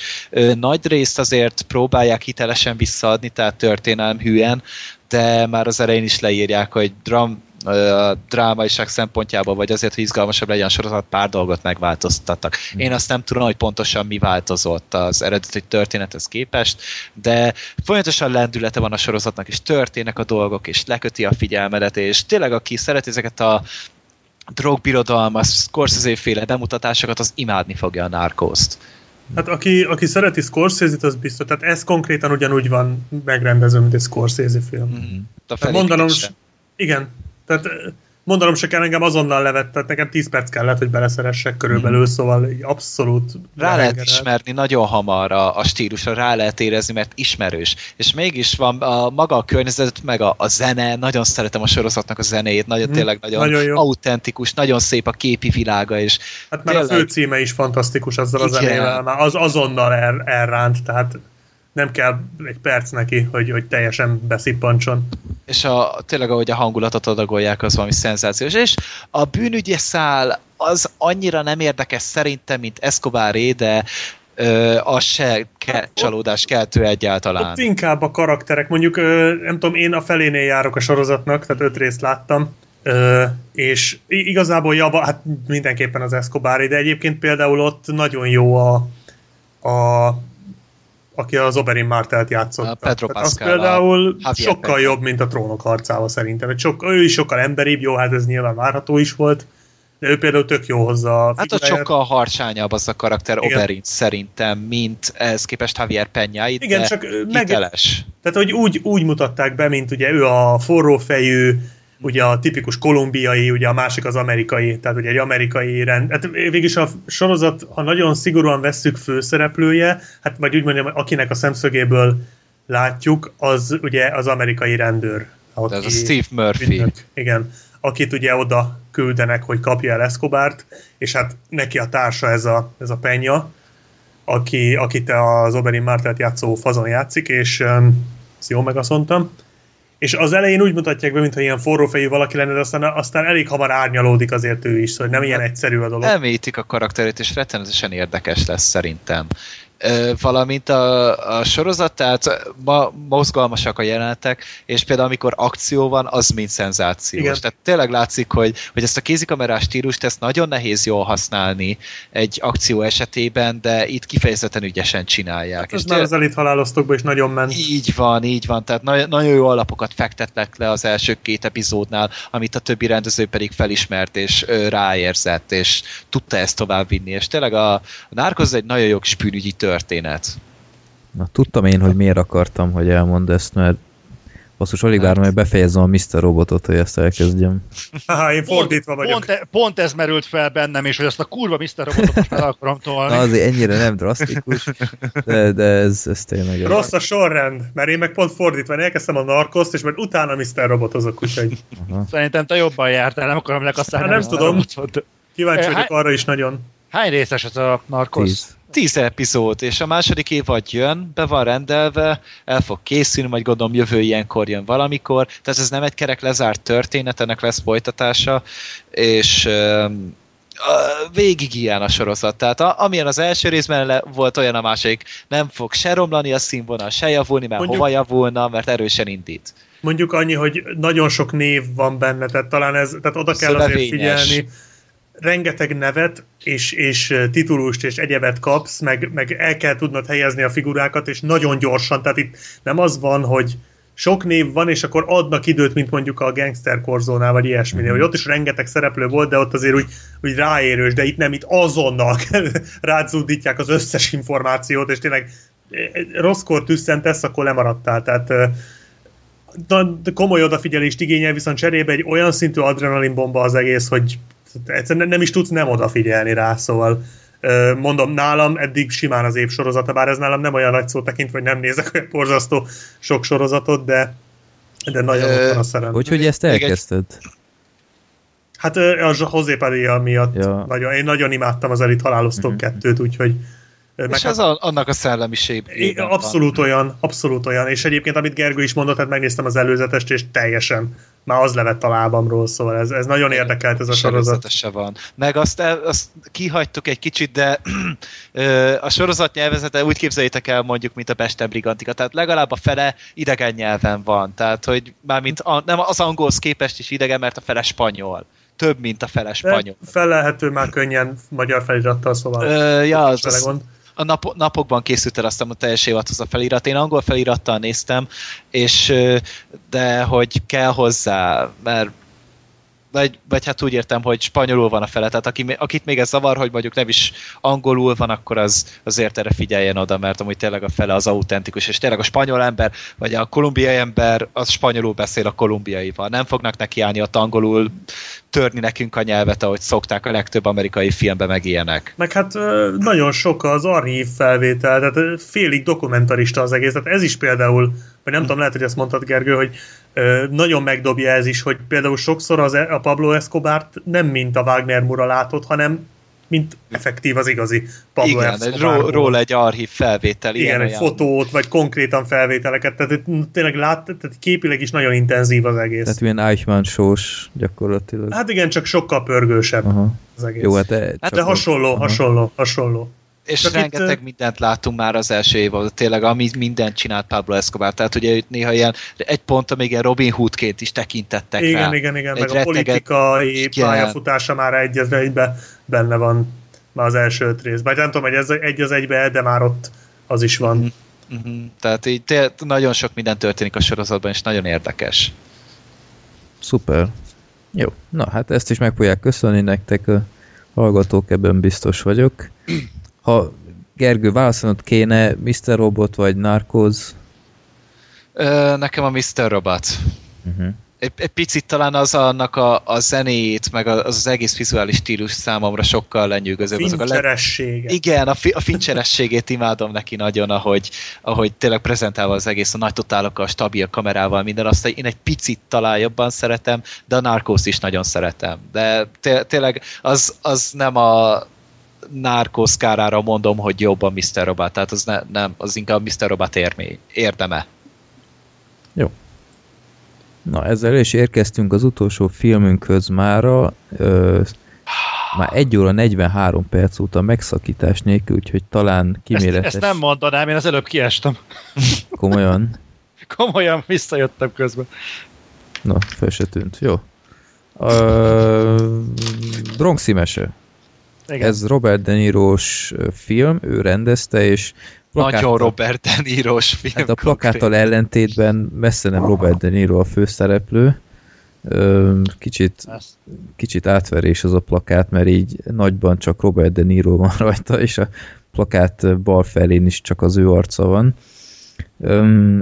Speaker 6: nagy részt azért próbálják hitelesen visszaadni, tehát történelem hűen, de már az elején is leírják, hogy dram, a drámaiság szempontjából, vagy azért, hogy izgalmasabb legyen a sorozat, pár dolgot megváltoztattak. Én azt nem tudom, hogy pontosan mi változott az eredeti történethez képest, de folyamatosan lendülete van a sorozatnak, és történnek a dolgok, és leköti a figyelmedet, és tényleg aki szereti ezeket a drogbirodalmas, Scorsese-féle bemutatásokat, az imádni fogja a Narcos-t.
Speaker 3: Hát aki, aki szereti Scorsese-t, az biztos. Tehát ez konkrétan ugyanúgy van megrendező, mint egy Scorsese film.
Speaker 6: Mm. A
Speaker 3: Tehát mondanom, igen, tehát mondanom se kell, engem azonnal levett, tehát nekem 10 perc kellett, hogy beleszeressek körülbelül, szóval így abszolút
Speaker 6: Rá lehet
Speaker 3: lehengerelt.
Speaker 6: ismerni nagyon hamar a, a stílusra, rá lehet érezni, mert ismerős. És mégis van a maga a környezet, meg a, a zene, nagyon szeretem a sorozatnak a zenéjét, nagyon,
Speaker 3: Mhm,
Speaker 6: tényleg nagyon,
Speaker 3: nagyon jó.
Speaker 6: autentikus, nagyon szép a képi világa, és
Speaker 3: Hát már a
Speaker 6: Tényleg.
Speaker 3: főcíme is fantasztikus azzal a
Speaker 6: Igen.
Speaker 3: zenével, már az azonnal el, elránt, tehát nem kell egy perc neki, hogy, hogy teljesen beszippancson.
Speaker 6: és a, tényleg ahogy a hangulatot adagolják, az valami szenzációs. És a bűnügyi szál az annyira nem érdekes szerintem, mint Escobaré, de ö, az se ke- csalódás keltő egyáltalán.
Speaker 3: Ott inkább a karakterek, mondjuk ö, nem tudom, én a felénél járok a sorozatnak, tehát öt részt láttam, Ö, és igazából java, hát mindenképpen az Escobar, de egyébként például ott nagyon jó a, a aki az Oberyn Martelt játszott.
Speaker 6: Pedro
Speaker 3: Tehát az
Speaker 6: Pascal,
Speaker 3: például
Speaker 6: a
Speaker 3: sokkal
Speaker 6: Peña.
Speaker 3: jobb, mint a trónok harcával szerintem. Sok, ő is sokkal emberibb, jó, hát ez nyilván várható is volt, de ő például tök jó hozza a
Speaker 6: Hát ott sokkal harcsányabb az a karakter
Speaker 3: Igen.
Speaker 6: Oberyn szerintem, mint ez képest Javier Penyáit,
Speaker 3: Igen,
Speaker 6: de
Speaker 3: csak ö, meg,
Speaker 6: hiteles.
Speaker 3: Tehát, hogy úgy, úgy mutatták be, mint ugye ő a forrófejű, ugye a tipikus kolumbiai, ugye a másik az amerikai, tehát ugye egy amerikai rend. Hát végülis a sorozat, ha nagyon szigorúan vesszük főszereplője, hát vagy úgy mondjam, akinek a szemszögéből látjuk, az ugye az amerikai rendőr.
Speaker 6: De ez a Steve Murphy.
Speaker 3: Ügynök, igen. Akit ugye oda küldenek, hogy kapja el Escobart, és hát neki a társa ez a, ez a Penya, aki, akit az Oberyn Martelt játszó fazon játszik, és um, ezt jól megaszontam. És az elején úgy mutatják be, mintha ilyen forrófejű valaki lenne, de aztán, aztán elég hamar árnyalódik azért ő is, szóval nem ilyen egyszerű a dolog.
Speaker 6: Elmélyítik a karakterét, és rettenetesen érdekes lesz szerintem. Valamint a, a sorozat, tehát ma mozgalmasak a jelenetek, és például amikor akció van, az mind szenzációs.
Speaker 3: Igen.
Speaker 6: Tehát tényleg látszik, hogy, hogy ezt a kézikamerás stílust ezt nagyon nehéz jól használni egy akció esetében, de itt kifejezetten ügyesen csinálják.
Speaker 3: Ez
Speaker 6: és
Speaker 3: már az elit haláloztokban is nagyon ment.
Speaker 6: így van, így van, tehát nagyon, nagyon jó alapokat fektettek le az első két epizódnál, amit a többi rendező pedig felismert és ö, ráérzett, és tudta ezt továbbvinni, és tényleg a, a Narcos egy nagyon jó spűnügyi történet.
Speaker 5: Na, tudtam én, hogy miért akartam, hogy elmondd ezt, mert basszus, alig várom, hogy befejezzem a Mr. Robotot, hogy ezt elkezdjem.
Speaker 3: Haha, én fordítva vagyok.
Speaker 1: Pont, pont ez merült fel bennem is, hogy azt a kurva Mr. Robotot most meg akarom tolni.
Speaker 5: Na azért ennyire nem drasztikus, de, de ez, ez tényleg...
Speaker 3: Rossz a sorrend, mert én meg pont fordítva, én elkezdtem a narkoszt, és mert utána Mr. Robotozok, úgyhogy
Speaker 5: Aha.
Speaker 1: Szerintem te jobban jártál, nem akarom lekasztálni.
Speaker 3: Hát nem
Speaker 1: a
Speaker 3: tudom.
Speaker 1: robotot.
Speaker 3: kíváncsi
Speaker 1: Eh,
Speaker 3: vagyok arra is nagyon.
Speaker 1: Hány részes ez a Narcos?
Speaker 5: Tíz.
Speaker 6: Tíz epizód, és a második évad jön, be van rendelve, el fog készülni, majd gondolom jövő ilyenkor jön valamikor, tehát ez nem egy kerek lezárt történet, ennek lesz folytatása, és a- végig ilyen a sorozat. Tehát a, amilyen az első részben le, volt olyan a másik, nem fog se romlani a színvonal, se javulni, mert
Speaker 3: Mondjuk-
Speaker 6: hova javulna, mert erősen indít.
Speaker 3: Mondjuk annyi, hogy nagyon sok név van benne, tehát talán ez, tehát oda kell azért figyelni. Rengeteg nevet és, és titulust és egyebet kapsz, meg, meg el kell tudnod helyezni a figurákat, és nagyon gyorsan, tehát itt nem az van, hogy sok név van, és akkor adnak időt, mint mondjuk a Gangster Korzónál, vagy ilyesminél, hogy ott is rengeteg szereplő volt, de ott azért úgy, úgy ráérős, de itt nem, itt azonnal rázúdítják az összes információt, és tényleg rosszkor tüsszentesz, akkor lemaradtál, tehát eh, komoly odafigyelést igényel, viszont cserébe egy olyan szintű adrenalinbomba az egész, hogy egyszerűen nem is tudsz nem odafigyelni rá, szóval mondom, nálam eddig simán az év sorozata, bár ez nálam nem olyan nagy szó tekintve, hogy nem nézek olyan borzasztó sok sorozatot, de de nagyon ott van a szerem.
Speaker 5: Hogy, hogy ezt elkezdted?
Speaker 3: Hát ö, a José Padilla miatt
Speaker 5: Ja.
Speaker 3: nagyon, én nagyon imádtam az Elit Halálosztók
Speaker 5: Mhm.
Speaker 3: kettőt, úgyhogy ö,
Speaker 6: És ez a, annak a szellemiség.
Speaker 3: Abszolút olyan, abszolút olyan, és egyébként amit Gergő is mondott, hát megnéztem az előzetest, és teljesen már az levett a lábamról, szóval ez, ez nagyon érdekelt ez a sorozat.
Speaker 6: Se van. Meg azt, azt kihagytuk egy kicsit, de a sorozat nyelvezete úgy képzeljétek el mondjuk, mint a Pesten Brigantika, tehát legalább a fele idegen nyelven van, tehát hogy mármint a, nem az angolhoz képest is idegen, mert a fele spanyol. Több, mint a fele spanyol.
Speaker 3: felelhető már könnyen magyar felirattal, szóval
Speaker 6: Ö, ja, az, az. A nap, napokban készült el aztán a teljes évadhoz a felirat. Én angol felirattal néztem, és de hogy kell hozzá, mert vagy, vagy hát úgy értem, hogy spanyolul van a fele, tehát aki, akit még ez zavar, hogy mondjuk nem is angolul van, akkor az azért erre figyeljen oda, mert amúgy tényleg a fele az autentikus, és tényleg a spanyol ember, vagy a kolumbiai ember, az spanyolul beszél a kolumbiaival. Nem fognak nekiállni ott angolul törni nekünk a nyelvet, ahogy szokták a legtöbb amerikai filmben meg ilyenek.
Speaker 3: Meg hát nagyon sok az archív felvétel, tehát félig dokumentarista az egész, tehát ez is például, vagy nem tudom, lehet, hogy ezt mondtad Gergő, hogy nagyon megdobja ez is, hogy például sokszor az, a Pablo Escobart nem mint a Wagner Mura látott, hanem mint effektív az igazi Pablo
Speaker 6: Igen, egy ró, róla egy archív felvétel.
Speaker 3: Igen,
Speaker 6: ilyen
Speaker 3: egy
Speaker 6: olyan.
Speaker 3: fotót, vagy konkrétan felvételeket, tehát tényleg lát, tehát képileg is nagyon intenzív az egész.
Speaker 5: Tehát ilyen Eichmann sós gyakorlatilag.
Speaker 3: Hát igen, csak sokkal pörgősebb
Speaker 5: Aha.
Speaker 3: az egész.
Speaker 5: Jó, hát, e,
Speaker 6: Hát
Speaker 3: De hasonló,
Speaker 5: aha.
Speaker 3: hasonló, hasonló.
Speaker 6: És
Speaker 3: Csak itt,
Speaker 6: rengeteg
Speaker 3: ö,
Speaker 6: mindent láttunk már az első évadban, tényleg, ami mindent csinált Pablo Escobar. Tehát ugye őt néha ilyen, egy ponton még ilyen Robin Hoodként is tekintettek
Speaker 3: Igen,
Speaker 6: rá.
Speaker 3: igen, igen,
Speaker 6: Egy
Speaker 3: meg a
Speaker 6: retteget-
Speaker 3: politikai
Speaker 6: Igen.
Speaker 3: pályafutása már egy az egybe benne van már az első öt részben. Nem tudom, hogy ez egy az egybe, de már ott az is van.
Speaker 6: Mhm. Uh-huh. Tehát így té- nagyon sok minden történik a sorozatban, és nagyon érdekes.
Speaker 5: Szuper. Jó, na hát ezt is meg fogják köszönni nektek a hallgatók, ebben biztos vagyok. Ha Gergő válaszolnod kéne Mr. Robot vagy Narcos,
Speaker 6: Ö, nekem a Mr. Robot.
Speaker 5: uh-huh.
Speaker 6: Egy, egy picit talán az annak a, a zenét, meg az, az egész vizuális stílus számomra sokkal lenyűgözőbb. A le-
Speaker 3: Fincseressége.
Speaker 6: Igen, a, fi, a fincserességét imádom neki nagyon, ahogy, ahogy tényleg prezentálva az egész, a nagy totálokkal, a stabil kamerával, minden. Azt én egy picit talán jobban szeretem, de a Narcos is nagyon szeretem. De té- tényleg az, az nem a Narcos kárára mondom, hogy jobb a Mr. Robot, tehát az ne, nem, az inkább Mr. Robot érmé, érdeme.
Speaker 5: Na, ezzel is érkeztünk az utolsó filmünkhöz mára. Ö, már 1 óra 43 perc óta megszakítás nélkül, úgyhogy talán
Speaker 1: Ezt,
Speaker 5: kiméletes.
Speaker 1: ezt nem mondanám, én az előbb kiestem.
Speaker 5: Komolyan.
Speaker 1: Komolyan visszajöttem közben.
Speaker 5: Na, fel se tűnt. Jó. Ö, Bronxi mese.
Speaker 1: Igen.
Speaker 5: Ez Robert De Niro-s film, ő rendezte, és
Speaker 6: Nagyon Robert De Niro-s film.
Speaker 5: Hát a plakáttal ellentétben messze nem Robert De Niro a főszereplő. Kicsit, kicsit átverés az a plakát, mert így nagyban csak Robert De Niro van rajta, és a plakát bal felén is csak az ő arca van.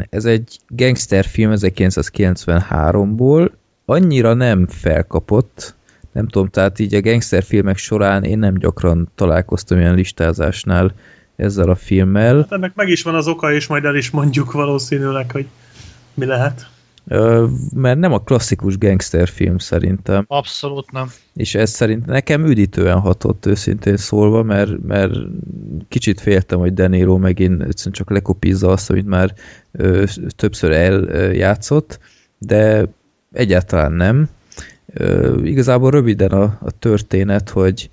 Speaker 5: Ez egy gangsterfilm 1993-ból, annyira nem felkapott, nem tudom, tehát így a gangsterfilmek során én nem gyakran találkoztam ilyen listázásnál ezzel a filmmel.
Speaker 3: Hát ennek meg is van az oka, és majd el is mondjuk valószínűleg, hogy mi lehet.
Speaker 5: Ö, mert nem a klasszikus gangsterfilm szerintem,
Speaker 1: Abszolút nem.
Speaker 5: és ez szerint nekem üdítően hatott őszintén szólva, mert, mert kicsit féltem, hogy De Niro megint egyszerűen csak lekopízza azt, amit már ö, többször eljátszott, de egyáltalán nem. Ö, igazából röviden a, a történet, hogy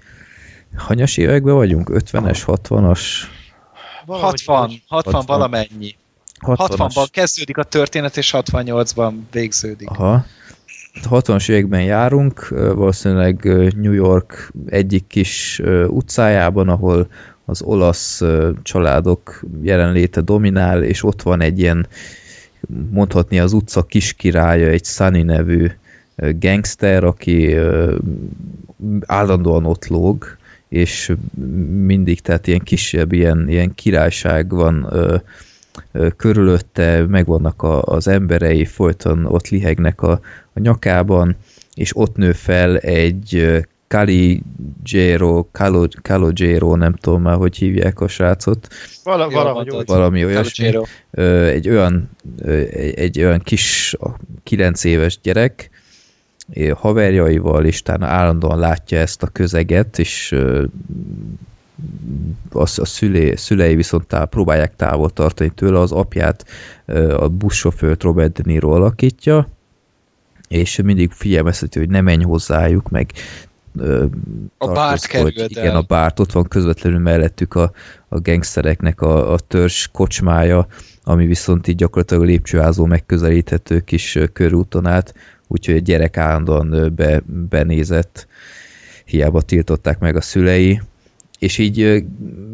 Speaker 5: hanyas években vagyunk? 50-es, 60-as?
Speaker 6: 60, 60,
Speaker 5: 60.
Speaker 6: valamennyi. 60-ban kezdődik a történet, és 68-ban végződik.
Speaker 5: Aha. 60-as években járunk, valószínűleg New York egyik kis utcájában, ahol az olasz családok jelenléte dominál, és ott van egy ilyen, mondhatni az utca kiskirálya, egy Sunny nevű gangster, aki állandóan ott lóg, és mindig, tehát ilyen kisebb, ilyen, ilyen királyság van ö, ö, körülötte, megvannak a, az emberei, folyton ott lihegnek a, a nyakában, és ott nő fel egy Caligero, Calo, Calogero, nem tudom már, hogy hívják a srácot,
Speaker 1: Vala, valahogy
Speaker 6: mondod.
Speaker 1: úgy.
Speaker 5: valami olyasmi,
Speaker 6: Calogero.
Speaker 5: egy olyan, egy, egy olyan kis, 9 éves gyerek, ö, haverjaival, és talán állandóan látja ezt a közeget, és ö, a, szülé, szülei viszont tá, próbálják távol tartani tőle, az apját a buszsofőrt Robert De Niro alakítja, és mindig figyelmezteti, hogy ne menj hozzájuk, meg
Speaker 6: A bárt
Speaker 5: hogy
Speaker 6: kerüld
Speaker 5: Igen,
Speaker 6: el.
Speaker 5: a bárt, ott van közvetlenül mellettük a, a gangstereknek a, a törzs kocsmája, ami viszont így gyakorlatilag lépcsőházó megközelíthető kis körúton át, úgyhogy a gyerek állandóan be, benézett, hiába tiltották meg a szülei, és így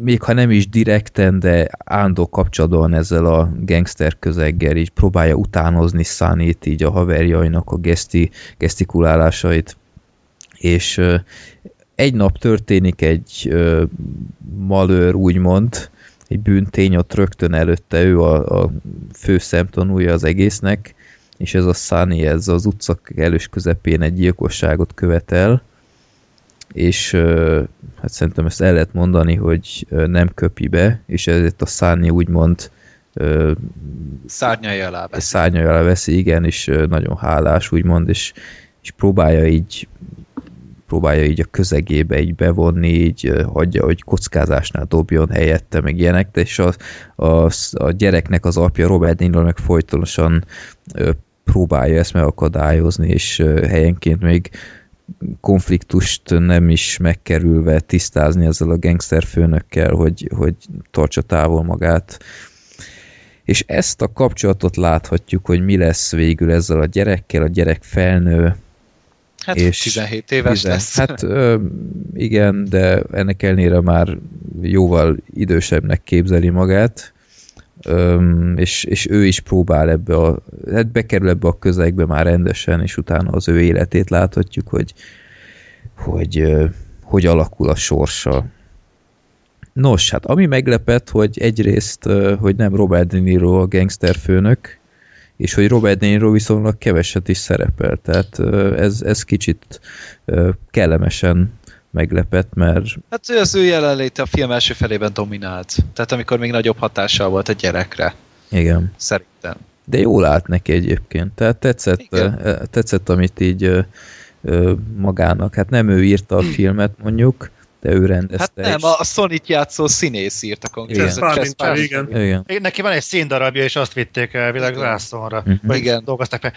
Speaker 5: még ha nem is direkten, de állandó kapcsolatban ezzel a gangster közeggel így próbálja utánozni Sunny-t, így a haverjainak a geszti, gesztikulálásait, és egy nap történik egy malőr, úgymond, egy bűntény ott rögtön előtte, ő a, a fő szemtanúja az egésznek, és ez a Sunny, ez az utca elős közepén egy gyilkosságot követel, és hát szerintem ezt el lehet mondani, hogy nem köpi be, és ezért a Sunny úgymond
Speaker 6: Szárnyai alá veszi.
Speaker 5: szárnyai alá veszi, igen, és nagyon hálás, úgymond, és, és próbálja így próbálja így a közegébe így bevonni, így hagyja, hogy kockázásnál dobjon helyette, meg ilyenek, de és a, a, a gyereknek az apja Robert De Niro meg folytonosan próbálja ezt megakadályozni, és helyenként még konfliktust nem is megkerülve tisztázni ezzel a gangsterfőnökkel, hogy, hogy tartsa távol magát. És ezt a kapcsolatot láthatjuk, hogy mi lesz végül ezzel a gyerekkel, a gyerek felnő,
Speaker 6: Hát
Speaker 5: és
Speaker 6: 17 éves
Speaker 5: Tizen-
Speaker 6: lesz.
Speaker 5: Hát ö, igen, de ennek ellenére már jóval idősebbnek képzeli magát, Öm, és, és ő is próbál ebbe a, hát bekerül ebbe a közegbe már rendesen, és utána az ő életét láthatjuk, hogy hogy, ö, hogy alakul a sorsa. Nos, hát ami meglepett, hogy egyrészt, hogy nem Robert De Niro a gangster főnök, és hogy Robert De Niro viszonylag keveset is szerepel, tehát ez, ez kicsit kellemesen meglepett, mert
Speaker 6: Hát ő az ő jelenléte a film első felében dominált. Tehát amikor még nagyobb hatással volt a gyerekre,
Speaker 5: igen.
Speaker 6: szerintem.
Speaker 5: De jól állt neki egyébként, tehát tetszett,
Speaker 6: Igen.
Speaker 5: ö, tetszett amit így ö, magának, hát nem ő írta a filmet mondjuk, de ő rendezte
Speaker 6: Hát nem, a, Sonic játszó színész írta konkrétan.
Speaker 5: Igen.
Speaker 3: Igen.
Speaker 5: Igen.
Speaker 1: Neki van egy színdarabja, és azt vitték elvileg
Speaker 6: Igen.
Speaker 1: vászonra.
Speaker 5: Mhm.
Speaker 1: Vagy
Speaker 6: Igen.
Speaker 1: dolgozták fel.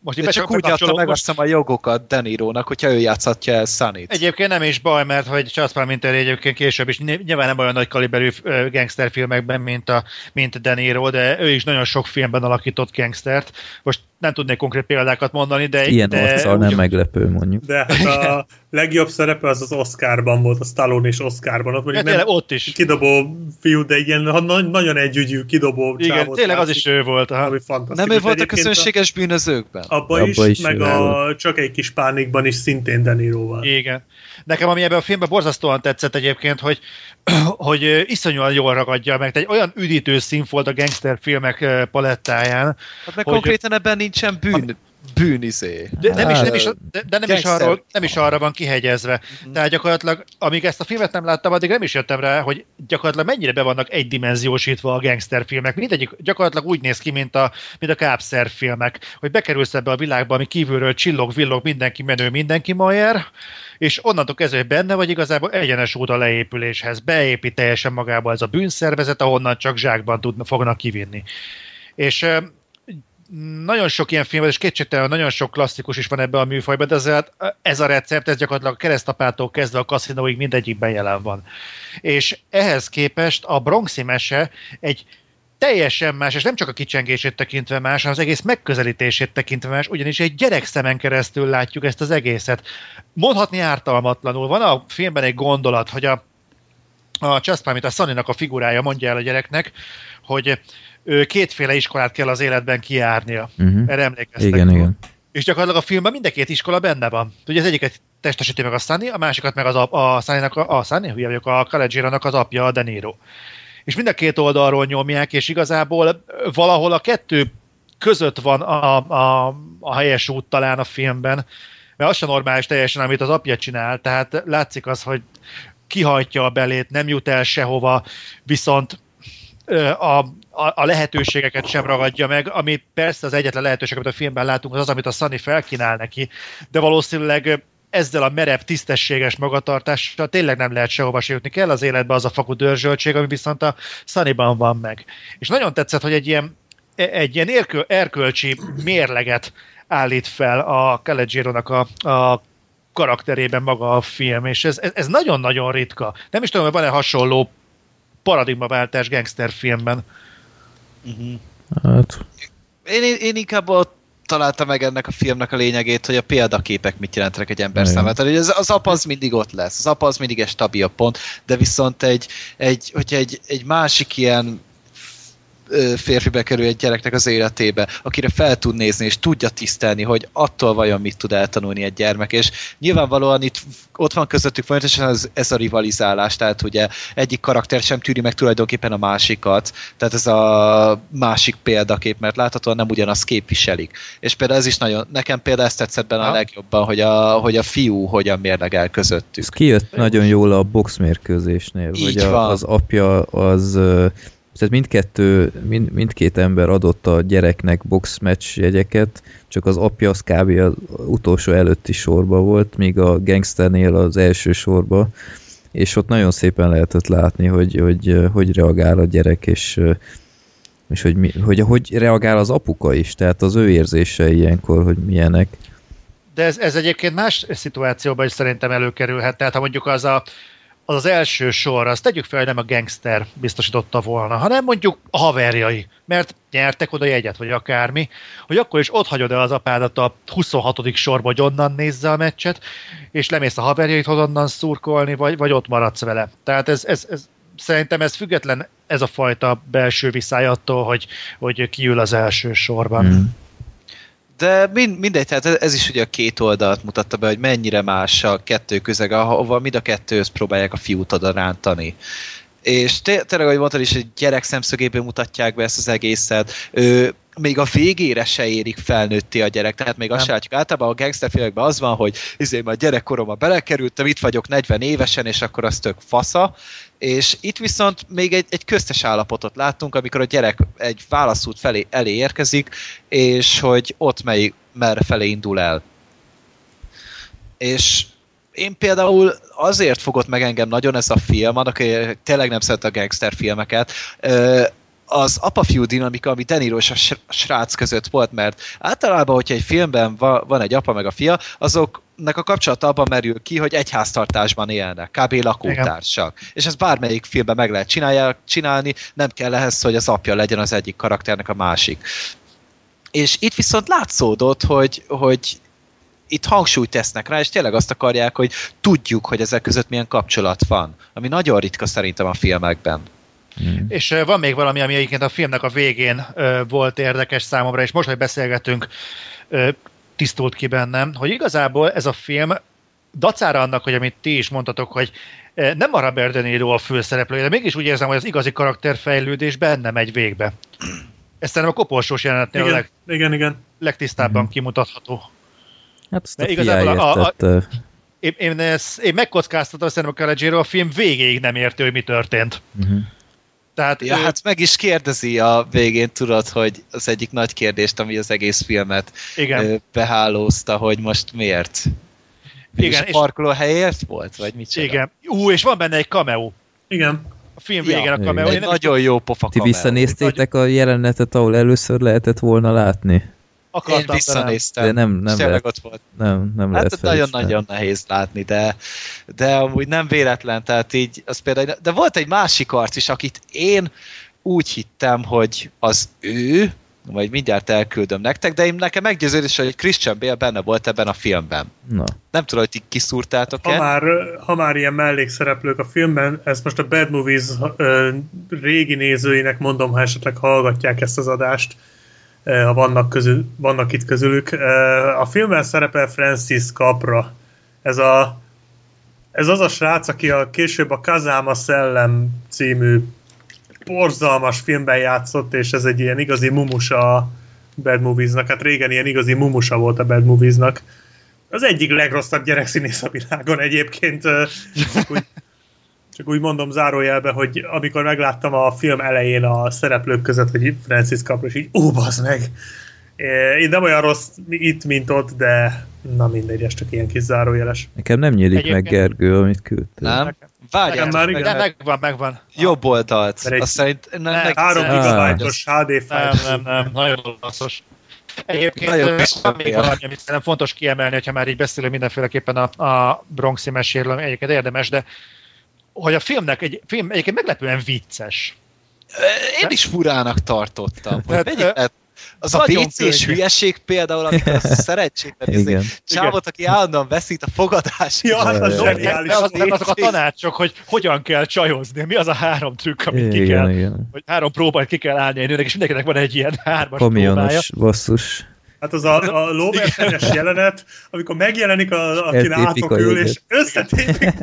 Speaker 1: Most
Speaker 6: De csak úgy adta meg
Speaker 1: most
Speaker 6: azt a jogokat Denirónak, hogyha ő játszhatja el Sunny-t.
Speaker 1: Egyébként nem is baj, mert hogy Charles Palminteri egyébként később is ny- nyilván nem olyan nagy kaliberű gangsterfilmekben, mint, a, mint De Niro, de ő is nagyon sok filmben alakított gangstert. Most nem tudnék konkrét példákat mondani, de...
Speaker 5: Ilyen
Speaker 1: de
Speaker 5: arccal nem
Speaker 1: úgy-
Speaker 5: meglepő mondjuk.
Speaker 3: De hát a legjobb szerepe az az Oscarban volt, a Stallone és Oscarban. Ott
Speaker 1: Ja,
Speaker 3: mondjuk
Speaker 1: tényleg ott is.
Speaker 3: kidobó fiú, de ilyen na- nagyon együgyű kidobó
Speaker 1: Igen, tényleg az is ő volt. Aha.
Speaker 3: Ami fantasztikus.
Speaker 6: Nem ő volt a közönséges bűnözőkben?
Speaker 3: Abba is,
Speaker 5: Abba is
Speaker 3: meg
Speaker 5: ő
Speaker 3: a Csak egy kis pánikban is szintén Deniroval.
Speaker 1: Igen. Nekem ami ebben a filmben borzasztóan tetszett egyébként, hogy, hogy iszonyúan jól ragadja meg. Egy olyan üdítő színfolt a gangster filmek palettáján,
Speaker 6: Hát meg
Speaker 1: Hogy-
Speaker 6: konkrétan ebben nincsen bűn, bűnizé.
Speaker 1: de nem is,
Speaker 5: Hát,
Speaker 1: nem is, de, de nem, is arról, nem is arra van kihegyezve.
Speaker 6: Mhm.
Speaker 1: Tehát gyakorlatilag, amíg ezt a filmet nem láttam, addig nem is jöttem rá, hogy gyakorlatilag mennyire be vannak egydimenziósítva a gangster filmek. Mindegyik gyakorlatilag úgy néz ki, mint a, mint a kápszer filmek, hogy bekerülsz ebbe a világba, ami kívülről csillog, villog, mindenki menő, mindenki majer, és onnantól kezdve, hogy benne vagy igazából egyenes út a leépüléshez. Beépít teljesen magába ez a bűnszervezet, ahonnan csak zsákban tudna, fognak kivinni. És nagyon sok ilyen film, van, és kétségtelenül nagyon sok klasszikus is van ebben a műfajban, de ezért ez a recept, ez gyakorlatilag a keresztapától kezdve a kaszinóig mindegyikben jelen van. És ehhez képest a Bronxi mese egy teljesen más, és nem csak a kicsengését tekintve más, hanem az egész megközelítését tekintve más, ugyanis egy gyerek szemen keresztül látjuk ezt az egészet. Mondhatni ártalmatlanul. Van a filmben egy gondolat, hogy a, a Chaspa, mint a Sunny-nak a figurája mondja el a gyereknek, hogy kétféle iskolát kell az életben kijárnia.
Speaker 5: Uh-huh.
Speaker 1: Erre emlékeztek.
Speaker 5: Igen, igen.
Speaker 1: És gyakorlatilag a filmben mind a két iskola benne van. Ugye az egyiket testesíti meg a Sunny, a másikat meg az a, a Sunny-nak, a, a Sunny, hülye vagyok, a Caleggira-nak az apja, a De Niro. És mind a két oldalról nyomják, és igazából valahol a kettő között van a, a, a helyes út talán a filmben, mert az sem normális teljesen, amit az apja csinál, tehát látszik az, hogy kihajtja a belét, nem jut el sehova, viszont a, a, a lehetőségeket sem ragadja meg, ami persze az egyetlen lehetőség, amit a filmben látunk, az az, amit a Sunny felkínál neki, de valószínűleg ezzel a merev, tisztességes magatartással tényleg nem lehet sehova se jutni. Kell az életbe az a fakú dörzsöltség, ami viszont a Sunnyban van meg. És nagyon tetszett, hogy egy ilyen, egy ilyen érkö, erkölcsi mérleget állít fel a Caleggiero-nak a, a karakterében maga a film, és ez, ez, ez nagyon-nagyon ritka. Nem is tudom, hogy van-e hasonló paradigmaváltás gangster filmben.
Speaker 5: Hát,
Speaker 6: Én, én, inkább ott találtam meg ennek a filmnek a lényegét, hogy a példaképek mit jelentenek egy ember számára. Tehát, az, az apa az mindig ott lesz, az apa az mindig egy stabil pont, de viszont egy, egy, hogyha egy, egy másik ilyen férfi bekerül egy gyereknek az életébe, akire fel tud nézni, és tudja tisztelni, hogy attól vajon mit tud eltanulni egy gyermek, és nyilvánvalóan itt ott van közöttük folyamatosan ez, ez a rivalizálás, tehát ugye egyik karakter sem tűri meg tulajdonképpen a másikat, tehát ez a másik példakép, mert láthatóan nem ugyanazt képviselik. És például ez is nagyon, nekem például ezt tetszett benne a
Speaker 1: Aha.
Speaker 6: legjobban, hogy a, hogy a fiú hogyan mérlegel közöttük.
Speaker 5: ez kijött nagyon jól a boxmérkőzésnél,
Speaker 6: Így
Speaker 5: hogy a,
Speaker 6: van.
Speaker 5: az apja az tehát mindkettő, mind, mindkét ember adott a gyereknek boxmatch jegyeket, csak az apja az kb. az utolsó előtti sorba volt, míg a gangsternél az első sorba, és ott nagyon szépen lehetett látni, hogy hogy, hogy reagál a gyerek, és, és hogy, mi, hogy hogy reagál az apuka is, tehát az ő érzései ilyenkor, hogy milyenek.
Speaker 1: De ez, ez egyébként más szituációban is szerintem előkerülhet. Tehát ha mondjuk az a, az, az első sor, azt tegyük fel, hogy nem a gangster biztosította volna, hanem mondjuk a haverjai, mert nyertek oda jegyet, vagy akármi, hogy akkor is ott hagyod el az apádat a 26. sorba, hogy onnan nézze a meccset, és lemész a haverjait onnan szurkolni, vagy, vagy ott maradsz vele. Tehát ez, ez, ez szerintem ez független ez a fajta belső viszály attól, hogy, hogy kiül az első sorban.
Speaker 5: Mm.
Speaker 6: De mind, mindegy, tehát ez is ugye a két oldalt mutatta be, hogy mennyire más a kettő közeg, ahova mind a kettőhöz próbálják a fiút oda rántani. És té- tényleg, ahogy mondtad is, egy gyerek szemszögéből mutatják be ezt az egészet. Ö, még a végére se érik felnőtti a gyerek, tehát még azt se látjuk. Általában a gangsterfilmekben az van, hogy izé, már gyerekkoromban belekerültem, itt vagyok 40 évesen, és akkor az tök fasza. És itt viszont még egy, egy köztes állapotot láttunk, amikor a gyerek egy válaszút felé elé érkezik, és hogy ott mely, merre felé indul el. És én például azért fogott meg engem nagyon ez a film, annak tényleg nem szeret a gangster filmeket, az apa-fiú dinamika, ami Deniro és a srác között volt, mert általában, hogyha egy filmben van egy apa meg a fia, azoknak a kapcsolata abban merül ki, hogy egy háztartásban élnek, kb. lakótársak. Igen. És ez bármelyik filmben meg lehet csinálják, csinálni, nem kell ehhez, hogy az apja legyen az egyik karakternek a másik. És itt viszont látszódott, hogy, hogy itt hangsúlyt tesznek rá, és tényleg azt akarják, hogy tudjuk, hogy ezek között milyen kapcsolat van. Ami nagyon ritka szerintem a filmekben.
Speaker 1: Mm. És van még valami, ami egyébként a filmnek a végén volt érdekes számomra, és most, hogy beszélgetünk, tisztult ki bennem, hogy igazából ez a film dacára annak, hogy amit ti is mondtatok, hogy nem a Robert De Niro a főszereplő, de mégis úgy érzem, hogy az igazi karakterfejlődés benne megy végbe. Ez szerintem a koporsós jelenetnél
Speaker 3: igen,
Speaker 1: a leg,
Speaker 3: igen, igen.
Speaker 1: legtisztábban mm. kimutatható.
Speaker 5: Hát azt a igazából a, a, a,
Speaker 1: én, én, ezt, én megkockáztatom szerintem a Calagero, a film végéig nem értő, hogy mi történt. Uh-huh.
Speaker 6: Tehát ja, ő... hát meg is kérdezi a végén, tudod, hogy az egyik nagy kérdést, ami az egész filmet Igen. behálózta, hogy most miért? Igen, és parkoló helyért volt, vagy mit csinál?
Speaker 1: Igen. Ú, és van benne egy cameo.
Speaker 3: Igen.
Speaker 1: A film végén ja, a cameo.
Speaker 6: Egy nagyon jó pofa
Speaker 5: Ti visszanéztétek a jelenetet, ahol először lehetett volna látni?
Speaker 6: Akartam, Én visszanéztem.
Speaker 5: De nem, nem
Speaker 6: lehet, ott volt.
Speaker 5: Nem, nem
Speaker 6: hát nagyon-nagyon nehéz látni, de, de amúgy nem véletlen, tehát így, az például, de volt egy másik arc is, akit én úgy hittem, hogy az ő, majd mindjárt elküldöm nektek, de én nekem meggyőződés, hogy Christian Bale benne volt ebben a filmben.
Speaker 5: Na.
Speaker 6: Nem tudom, hogy ti kiszúrtátok-e.
Speaker 3: Ha már, ha már ilyen mellékszereplők a filmben, ezt most a Bad Movies ö, régi nézőinek mondom, ha esetleg hallgatják ezt az adást, ha vannak, közül, vannak itt közülük. A filmben szerepel Francis Capra. Ez, a, ez az a srác, aki a, később a Kazama Szellem című borzalmas filmben játszott, és ez egy ilyen igazi mumusa a Bad Movies-nak. Hát régen ilyen igazi mumusa volt a Bad Movies-nak. Az egyik legrosszabb gyerekszínész a világon egyébként. Úgy, csak úgy mondom zárójelbe, hogy amikor megláttam a film elején a szereplők között, hogy Francis Capra, és így, ó, bazd meg! Én nem olyan rossz itt, mint ott, de na mindegy, ez csak ilyen kis zárójeles.
Speaker 5: Nekem nem nyílik Egyébként... meg Gergő, amit küldtél.
Speaker 6: Nem? Várjál,
Speaker 3: már, igen.
Speaker 1: De megvan, megvan.
Speaker 6: Jobb oldalt. Egy... Azt szerint nem,
Speaker 3: nem, 3 gigabájtos HD
Speaker 1: file. Nem, nem, nem, nagyon lasszos. Egyébként Nagyon van még valami, amit szerintem fontos kiemelni, hogyha már így beszélünk mindenféleképpen a, a Bronxi meséről, egyébként érdemes, de hogy a filmnek egy film egyébként meglepően vicces.
Speaker 6: Én is furának tartottam. Hogy hát, az a WC-s hülyeség például, amikor a szerencsétlen izé, csávot, aki állandóan veszít a fogadás.
Speaker 3: Ja, az zseniális.
Speaker 1: Azok a tanácsok, hogy hogyan kell csajozni, mi az a három trükk, amit igen, ki kell, igen. hogy három próbát ki kell állni egy nőnek, és mindenkinek van egy ilyen hármas
Speaker 5: Kamionos
Speaker 1: próbája.
Speaker 5: basszus.
Speaker 3: Hát az a, a lóversenyes jelenet, amikor megjelenik, a, aki átok ül, és összetépik,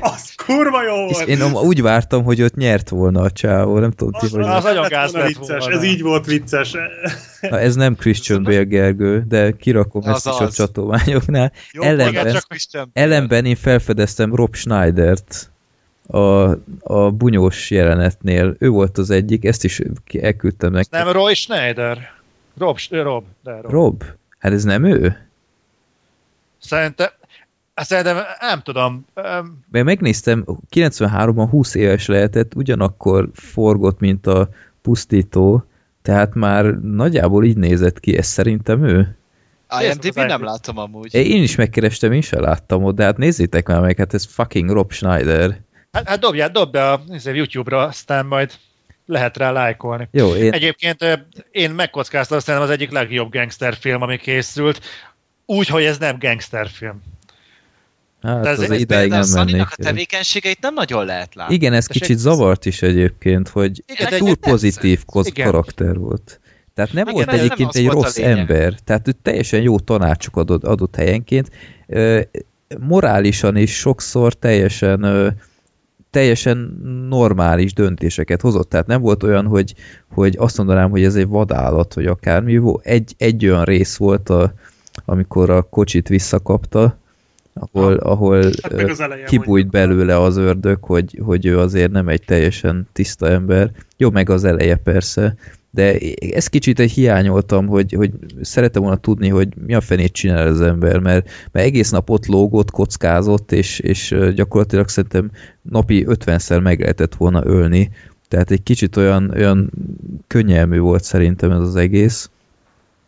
Speaker 3: az kurva jó volt.
Speaker 5: És én úgy vártam, hogy ott nyert volna a csávó, nem tudom
Speaker 1: ti, hogy... Az nagyon gáz lett
Speaker 3: vicces, volna. ez így volt vicces.
Speaker 5: Na, ez nem Christian Bale Gergő, de kirakom az ezt az. is a csatományoknál. Jó, ellenben, ellenben én felfedeztem Rob Schneidert a, a bunyós jelenetnél. Ő volt az egyik, ezt is elküldtem neki.
Speaker 1: Nem Roy Schneider. Rob, Rob, de Rob.
Speaker 5: Rob? Hát ez nem ő?
Speaker 1: Szerintem, szerintem nem tudom.
Speaker 5: Mert megnéztem, 93-ban 20 éves lehetett, ugyanakkor forgott, mint a pusztító, tehát már nagyjából így nézett ki, ez szerintem ő.
Speaker 6: IMDb nem látom amúgy.
Speaker 5: Én is megkerestem, én sem láttam ott, de hát nézzétek már meg, hát ez fucking Rob Schneider.
Speaker 1: Hát, hát dobjál, dobd be a YouTube-ra, aztán majd lehet rá lájkolni.
Speaker 5: Jó, én,
Speaker 1: Egyébként én megkockáztam, azt az egyik legjobb gangsterfilm, ami készült, úgy, hogy ez nem gangsterfilm.
Speaker 5: hát
Speaker 1: de ez-
Speaker 5: az
Speaker 1: ez
Speaker 5: idáig
Speaker 6: de a
Speaker 5: nem mennék.
Speaker 6: A tevékenységeit nem nagyon lehet látni.
Speaker 5: Igen, ez
Speaker 1: Tessék,
Speaker 5: kicsit zavart is egyébként, hogy
Speaker 1: Igen,
Speaker 5: túl pozitív koz-
Speaker 1: Igen.
Speaker 5: karakter volt. Tehát nem
Speaker 6: Igen,
Speaker 5: volt
Speaker 6: nem
Speaker 5: egyébként
Speaker 6: az
Speaker 5: egy rossz ember. Tehát ő teljesen jó tanácsok adott, adott helyenként. Morálisan is sokszor teljesen ö, teljesen normális döntéseket hozott. Tehát nem volt olyan, hogy, hogy azt mondanám, hogy ez egy vadállat, vagy akármi. Egy, egy olyan rész volt, a, amikor a kocsit visszakapta, ahol, ahol
Speaker 3: Hát
Speaker 5: kibújt belőle az ördög, hogy, hogy ő azért nem egy teljesen tiszta ember. Jó, meg az eleje persze, de ezt kicsit egy hiányoltam, hogy, hogy szeretem volna tudni, hogy mi a fenét csinál az ember, mert, mert egész nap ott lógott, kockázott, és, és gyakorlatilag szerintem napi 50-szer meg lehetett volna ölni. Tehát egy kicsit olyan, olyan könnyelmű volt szerintem ez az egész.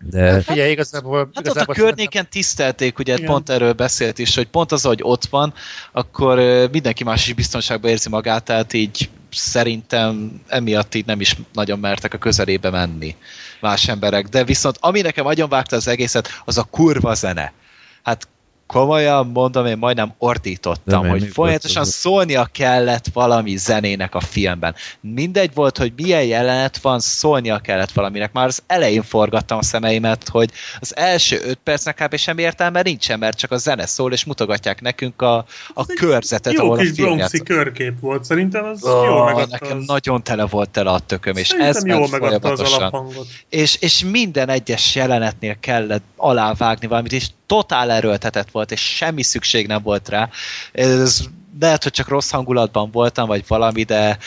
Speaker 5: De
Speaker 1: Figyelj, igazából...
Speaker 6: Hát ott a
Speaker 1: igazából
Speaker 6: környéken tisztelték, ugye
Speaker 3: Igen.
Speaker 6: pont erről beszélt is, hogy pont az, hogy ott van, akkor mindenki más is biztonságban érzi magát, tehát így szerintem emiatt így nem is nagyon mertek a közelébe menni más emberek. De viszont ami nekem agyonvágta az egészet, az a kurva zene. Hát komolyan mondom, én majdnem ordítottam,
Speaker 5: Nem,
Speaker 6: hogy folyamatosan
Speaker 5: volt
Speaker 6: szólnia kellett valami zenének a filmben. Mindegy volt, hogy milyen jelenet van, szólnia kellett valaminek. Már az elején forgattam a szemeimet, hogy az első öt percnek kb. semmi értelme nincsen, mert csak a zene szól, és mutogatják nekünk a, a
Speaker 3: Ez egy
Speaker 6: körzetet,
Speaker 3: Jó
Speaker 6: ahol a
Speaker 3: kis
Speaker 6: film
Speaker 3: bronxi
Speaker 6: játszik.
Speaker 3: körkép volt, szerintem az
Speaker 6: Oh,
Speaker 3: jól megadta
Speaker 6: nekem
Speaker 3: az...
Speaker 6: nagyon tele volt tele a tököm, és
Speaker 3: Szerintem
Speaker 6: ez
Speaker 3: jól megadta az alaphangot.
Speaker 6: És, és minden egyes jelenetnél kellett alávágni valamit, és totál erőltetett volt, és semmi szükség nem volt rá. Ez lehet, hogy csak rossz hangulatban voltam, vagy valami, de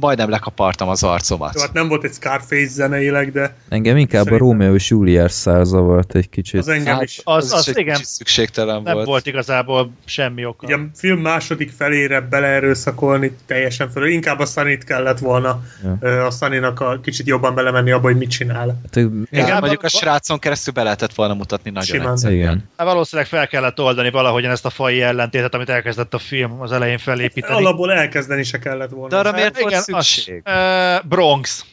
Speaker 6: majdnem lekapartam az arcomat.
Speaker 3: Jó, hát nem volt egy Scarface zeneileg, de
Speaker 5: engem inkább
Speaker 3: Szerintem.
Speaker 5: a Romeo és Juliet szál zavart egy kicsit.
Speaker 3: az engem
Speaker 6: Hát,
Speaker 3: is.
Speaker 1: Az- az
Speaker 6: is egy
Speaker 1: igen.
Speaker 6: szükségtelen
Speaker 1: Nem
Speaker 6: volt.
Speaker 1: volt igazából semmi oka.
Speaker 3: Ugye a film második felére beleerőszakolni teljesen felül. Inkább a Sunny-t kellett volna
Speaker 5: Ja.
Speaker 3: a Sunny-nak a kicsit jobban belemenni abba, hogy mit csinál.
Speaker 5: Hát,
Speaker 6: Igen,
Speaker 1: Igen,
Speaker 6: mondjuk a srácon keresztül be lehetett volna mutatni nagyon
Speaker 3: Simán.
Speaker 6: egyszerűen.
Speaker 5: igen.
Speaker 1: Hát valószínűleg fel kellett oldani valahogyan ezt a fai ellentétet, amit elkezdett a film az elején felépíteni.
Speaker 3: Alapból elkezdeni se kellett volna.
Speaker 6: De arra miért
Speaker 1: Hát
Speaker 6: volt
Speaker 1: igen, az-
Speaker 6: szükség?
Speaker 1: Uh, Bronx.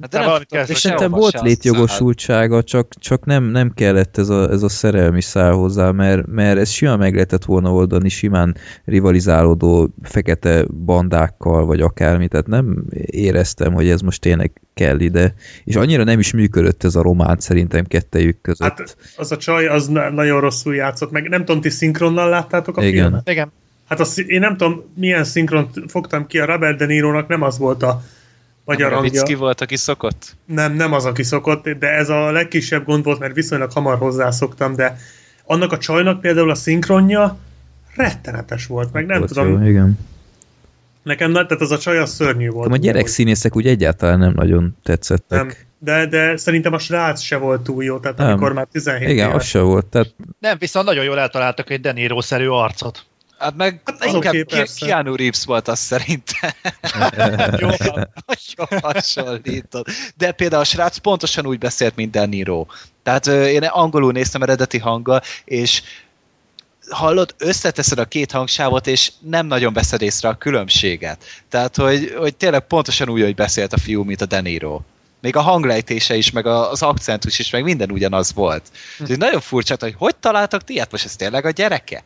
Speaker 6: Hát
Speaker 1: de
Speaker 6: tudtam,
Speaker 1: kezdve
Speaker 5: És szerintem volt létjogosultsága, csak, csak nem, nem kellett ez a, ez a szerelmi szál hozzá, mert, mert ez simán meg lehetett volna oldani, simán rivalizálódó fekete bandákkal, vagy akármi, tehát nem éreztem, hogy ez most tényleg kell ide. És annyira nem is működött ez a román szerintem kettejük között.
Speaker 3: Hát az a csaj, az na- nagyon rosszul játszott meg. Nem tudom, ti szinkronnal láttátok a
Speaker 5: Igen.
Speaker 3: filmet?
Speaker 1: Igen.
Speaker 3: Hát azt, én nem tudom, milyen szinkront fogtam ki, a Robert De Niro-nak nem az volt a magyar
Speaker 6: Nem
Speaker 3: hangja.
Speaker 6: Ravicki volt, aki szokott?
Speaker 3: Nem, nem az, aki szokott, de ez a legkisebb gond volt, mert viszonylag hamar hozzászoktam, de annak a csajnak például a szinkronja rettenetes volt, meg nem
Speaker 5: Volt
Speaker 3: tudom,
Speaker 5: Jó, igen.
Speaker 3: nekem, na- tehát az a csaj az szörnyű volt.
Speaker 5: A gyerek
Speaker 3: Úgy,
Speaker 5: színészek úgy egyáltalán nem nagyon tetszettek.
Speaker 3: nem. De, de szerintem a srác se volt túl jó, tehát
Speaker 5: Nem.
Speaker 3: amikor már 17
Speaker 5: Igen,
Speaker 3: éves.
Speaker 5: az se volt. Tehát
Speaker 1: Nem, viszont nagyon jól eltaláltak egy De Niro-szerű arcot.
Speaker 6: Hát meg
Speaker 3: Hát
Speaker 6: inkább okay,
Speaker 3: persze.
Speaker 6: Keanu Reeves volt az szerintem.
Speaker 1: Jó,
Speaker 6: Nagyon hasonlított. De például a srác pontosan úgy beszélt, mint De Niro. Tehát én angolul néztem eredeti hanggal, és hallod, összeteszed a két hangsávot, és nem nagyon veszed észre a különbséget. Tehát, hogy, hogy tényleg pontosan úgy, hogy beszélt a fiú, mint a De Niro. Még a hanglejtése is, meg az akcentus is, meg minden ugyanaz volt. Hm. Nagyon furcsa, hogy hogy találtak ti ilyet? Most ez tényleg a gyereke?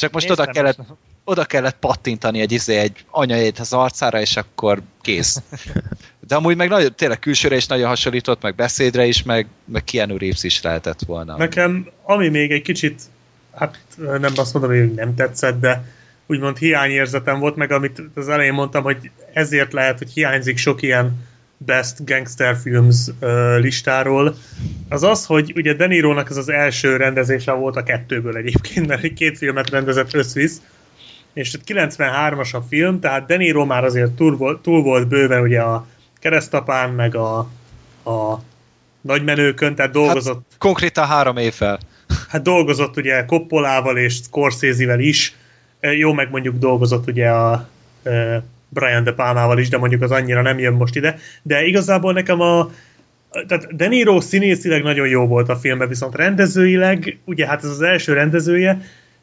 Speaker 6: Csak most oda
Speaker 1: Néztem
Speaker 6: kellett,
Speaker 1: most.
Speaker 6: oda kellett pattintani egy, izé, egy anyajét az arcára, és akkor kész. De amúgy meg nagyon, tényleg külsőre is nagyon hasonlított, meg beszédre is, meg, meg Keanu Reeves is lehetett volna.
Speaker 3: Nekem, ami még egy kicsit, hát nem azt mondom, hogy nem tetszett, de úgymond hiányérzetem volt, meg amit az elején mondtam, hogy ezért lehet, hogy hiányzik sok ilyen best gangster films uh, listáról, az az, hogy ugye De Niro-nak ez az első rendezése volt a kettőből egyébként, mert két filmet rendezett összvisz, és 93-as a film, tehát De Niro már azért túl volt, túl volt bőven ugye a keresztapán, meg a, a nagymenőkön, tehát dolgozott
Speaker 6: Konkrétan három évvel.
Speaker 3: Hát dolgozott ugye Coppolával és Scorsese-vel is, jó, meg mondjuk dolgozott ugye a Brian De Palmával is, de mondjuk az annyira nem jön most ide, de igazából nekem a tehát De Niro színészileg nagyon jó volt a filmben, viszont rendezőileg, ugye hát ez az első rendezője,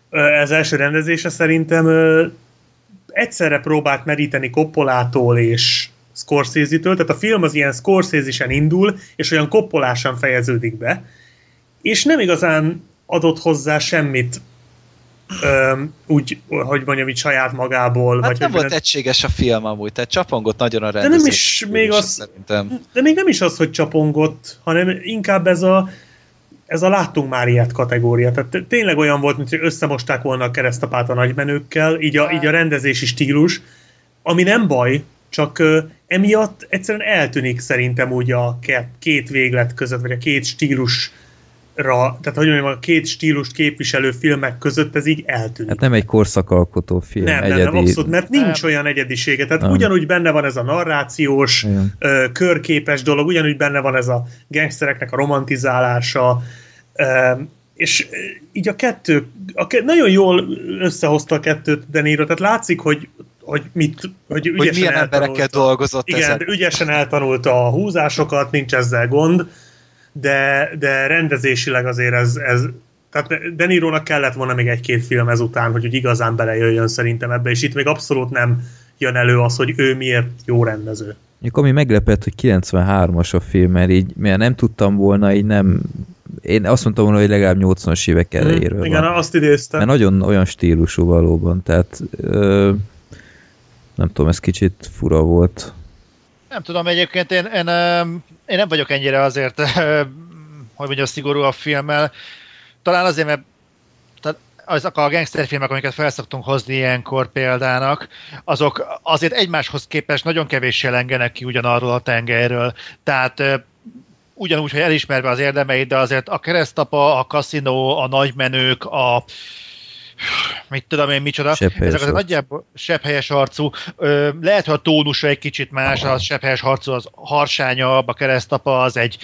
Speaker 3: ez első rendezése szerintem egyszerre próbált meríteni Coppolától és Scorsese-től, tehát a film az ilyen Scorsese-sen indul, és olyan koppolásan fejeződik be, és nem igazán adott hozzá semmit öm, úgy, hogy mondjam, így saját magából.
Speaker 6: Hát
Speaker 3: vagy
Speaker 6: nem volt egységes a film amúgy, tehát csapongott nagyon a
Speaker 3: nem
Speaker 6: rendezés.
Speaker 3: is még az-
Speaker 6: Szerintem.
Speaker 3: De még nem is az, hogy csapongott, hanem inkább ez a ez a láttunk már ilyet kategória. Tehát tényleg olyan volt, mint hogy összemosták volna a keresztapát a nagymenőkkel, így a, így a rendezési stílus, ami nem baj, csak ö, emiatt egyszerűen eltűnik szerintem úgy a két, két véglet között, vagy a két stílusra, tehát hogy mondjam, a két stílust képviselő filmek között ez így eltűnik.
Speaker 5: Hát nem egy korszakalkotó film,
Speaker 3: nem, nem,
Speaker 5: egyedi.
Speaker 3: nem, abszolút, mert nincs
Speaker 1: Nem.
Speaker 3: olyan egyedisége. Tehát
Speaker 5: Nem.
Speaker 3: ugyanúgy benne van ez a narrációs, ö, körképes dolog, ugyanúgy benne van ez a gangstereknek a romantizálása, ö, és így a kettő, a ke, nagyon jól összehozta a kettőt De Niro, tehát látszik, hogy hogy, mit, hogy
Speaker 6: Hogy
Speaker 3: ügyesen
Speaker 6: milyen emberekkel
Speaker 3: eltanulta.
Speaker 6: dolgozott
Speaker 3: Igen,
Speaker 6: ezen.
Speaker 3: ügyesen eltanulta a húzásokat, nincs ezzel gond, de, de rendezésileg azért ez, ez tehát De Nironak kellett volna még egy-két film ezután, hogy úgy igazán belejöjjön szerintem ebbe, és itt még abszolút nem jön elő az, hogy ő miért jó rendező.
Speaker 5: Mondjuk ami meglepett, hogy 93-as a film, mert így, mert nem tudtam volna, így nem... Én azt mondtam volna, hogy legalább 80-as évek elejéről
Speaker 3: Igen,
Speaker 5: van.
Speaker 3: azt idéztem.
Speaker 5: Mert nagyon olyan stílusú valóban, tehát ö, nem tudom, ez kicsit fura volt.
Speaker 1: Nem tudom, egyébként én, én, én nem vagyok ennyire azért, hogy mondjam, szigorú a filmmel. Talán azért, mert azok a gangsterfilmek, amiket felszoktunk hozni ilyenkor példának, azok azért egymáshoz képest nagyon kevéssé lengenek ki ugyanarról a tengelyről. Tehát ugyanúgy, hogy elismerve az érdemeit, de azért a keresztapa, a kaszinó, a nagymenők, a mit tudom én, micsoda.
Speaker 5: Sepphelyes
Speaker 1: Ezek az nagyjából sepphelyes arcú. Ö, lehet, hogy a tónusa egy kicsit más, a sepphelyes arcú az harsányabb, a keresztapa az egy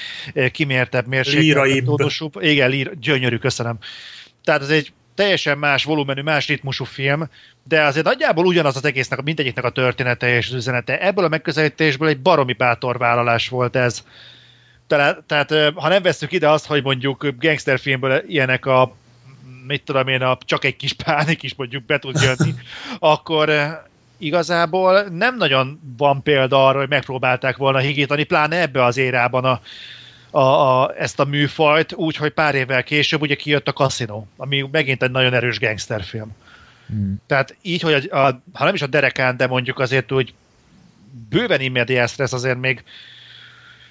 Speaker 1: kimértebb, mérséklett
Speaker 3: Líraibb.
Speaker 1: tónusú. Igen, lír, gyönyörű, köszönöm. Tehát ez egy teljesen más volumenű, más ritmusú film, de azért nagyjából ugyanaz az egésznek, mindegyiknek a története és az üzenete. Ebből a megközelítésből egy baromi bátor vállalás volt ez. Tehát, tehát ha nem veszük ide azt, hogy mondjuk gangsterfilmből ilyenek a mit tudom én, a, csak egy kis pánik is mondjuk be tud jönni, akkor eh, igazából nem nagyon van példa arra, hogy megpróbálták volna higítani, pláne ebbe az érában a, a, a, ezt a műfajt, úgyhogy pár évvel később ugye kijött a Casino, ami megint egy nagyon erős gangsterfilm.
Speaker 5: Hmm.
Speaker 1: Tehát így, hogy a, a, ha nem is a derekán, de mondjuk azért úgy bőven immediás stressz azért még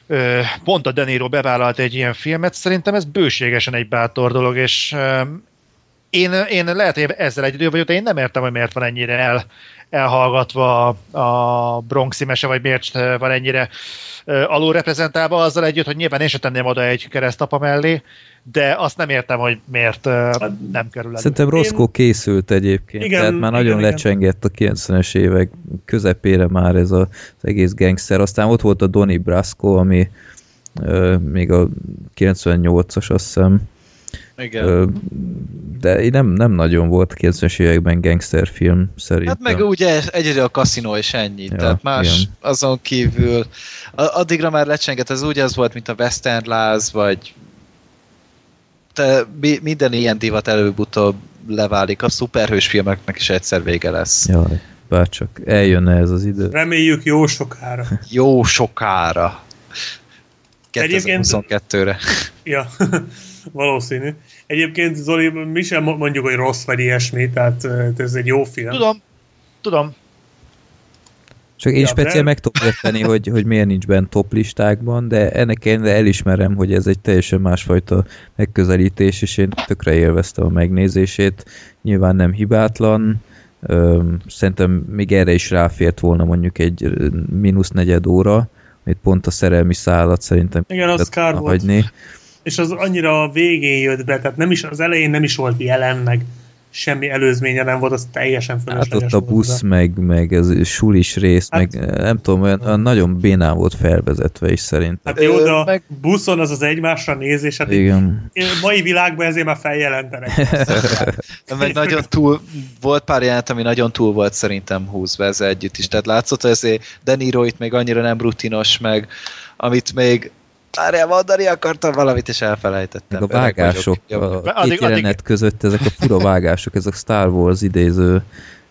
Speaker 1: ö, pont a De Niro bevállalt egy ilyen filmet, szerintem ez bőségesen egy bátor dolog, és ö, én, én lehet, hogy ezzel egy idő vagyok, de én nem értem, hogy miért van ennyire el, elhallgatva a, Bronxi mese, vagy miért van ennyire alulreprezentálva azzal együtt, hogy nyilván én sem tenném oda egy keresztapa mellé, de azt nem értem, hogy miért ö, nem kerül elő.
Speaker 5: Szerintem Roscoe készült egyébként,
Speaker 3: Igen,
Speaker 5: tehát már
Speaker 3: igen,
Speaker 5: nagyon
Speaker 3: igen.
Speaker 5: lecsengett a 90-es évek közepére már ez a, az egész gangster. Aztán ott volt a Donnie Brasco, ami ö, még a 98-as azt hiszem,
Speaker 6: Igen.
Speaker 5: de így nem, nem nagyon volt a 90-es években gangsterfilm szerintem.
Speaker 6: Hát meg ugye egyedül a kaszinó és ennyi.
Speaker 5: Ja,
Speaker 6: Tehát más
Speaker 5: igen.
Speaker 6: azon kívül, addigra már lecsengett, az úgy az volt, mint a Western Láz, vagy te, mi- minden ilyen divat előbb-utóbb leválik. A szuperhős filmeknek is egyszer vége lesz.
Speaker 5: Jaj, bárcsak eljönne ez az idő.
Speaker 3: Reméljük jó sokára.
Speaker 6: Jó sokára.
Speaker 3: Egyébként-
Speaker 6: 2022-re.
Speaker 3: Ja, valószínű. Egyébként Zoli, mi sem mondjuk, hogy rossz vagy ilyesmi, tehát ez egy jó film.
Speaker 1: Tudom, tudom,
Speaker 5: Csak én
Speaker 3: Ja,
Speaker 5: speciál
Speaker 3: de-
Speaker 5: meg tudom érteni, hogy, hogy miért nincs benne top listákban, de ennek ellenére elismerem, hogy ez egy teljesen másfajta megközelítés, és én tökre élveztem a megnézését. Nyilván nem hibátlan, szerintem még erre is ráfért volna mondjuk egy mínusz negyed óra, amit pont a szerelmi szállat szerintem
Speaker 3: Igen, az kár volt. És az annyira a végén jött be, tehát nem is, az elején nem is volt jelen, meg semmi előzménye nem volt, az teljesen
Speaker 5: Hát
Speaker 3: fölösleges
Speaker 5: ott a busz,
Speaker 3: be.
Speaker 5: meg, meg ez sulis rész,
Speaker 3: Hát-
Speaker 5: meg nem tudom, olyan, olyan nagyon bénán volt felvezetve is szerintem.
Speaker 3: Hát jó, de a
Speaker 6: meg-
Speaker 3: buszon az az egymásra nézés, hát
Speaker 5: Igen.
Speaker 3: mai világban ezért már feljelentenek.
Speaker 6: De meg nagyon túl, volt pár jelent, ami nagyon túl volt szerintem húzva ezzel együtt is. Tehát látszott, hogy ezért De Niro itt még annyira nem rutinos, meg amit még Várjál, mondani akartam valamit, és elfelejtettem.
Speaker 5: Meg a vágások,
Speaker 6: vagyok.
Speaker 5: A
Speaker 1: Addig-
Speaker 5: két jelenet
Speaker 1: addig-
Speaker 5: között ezek a fura vágások, ezek Star Wars idéző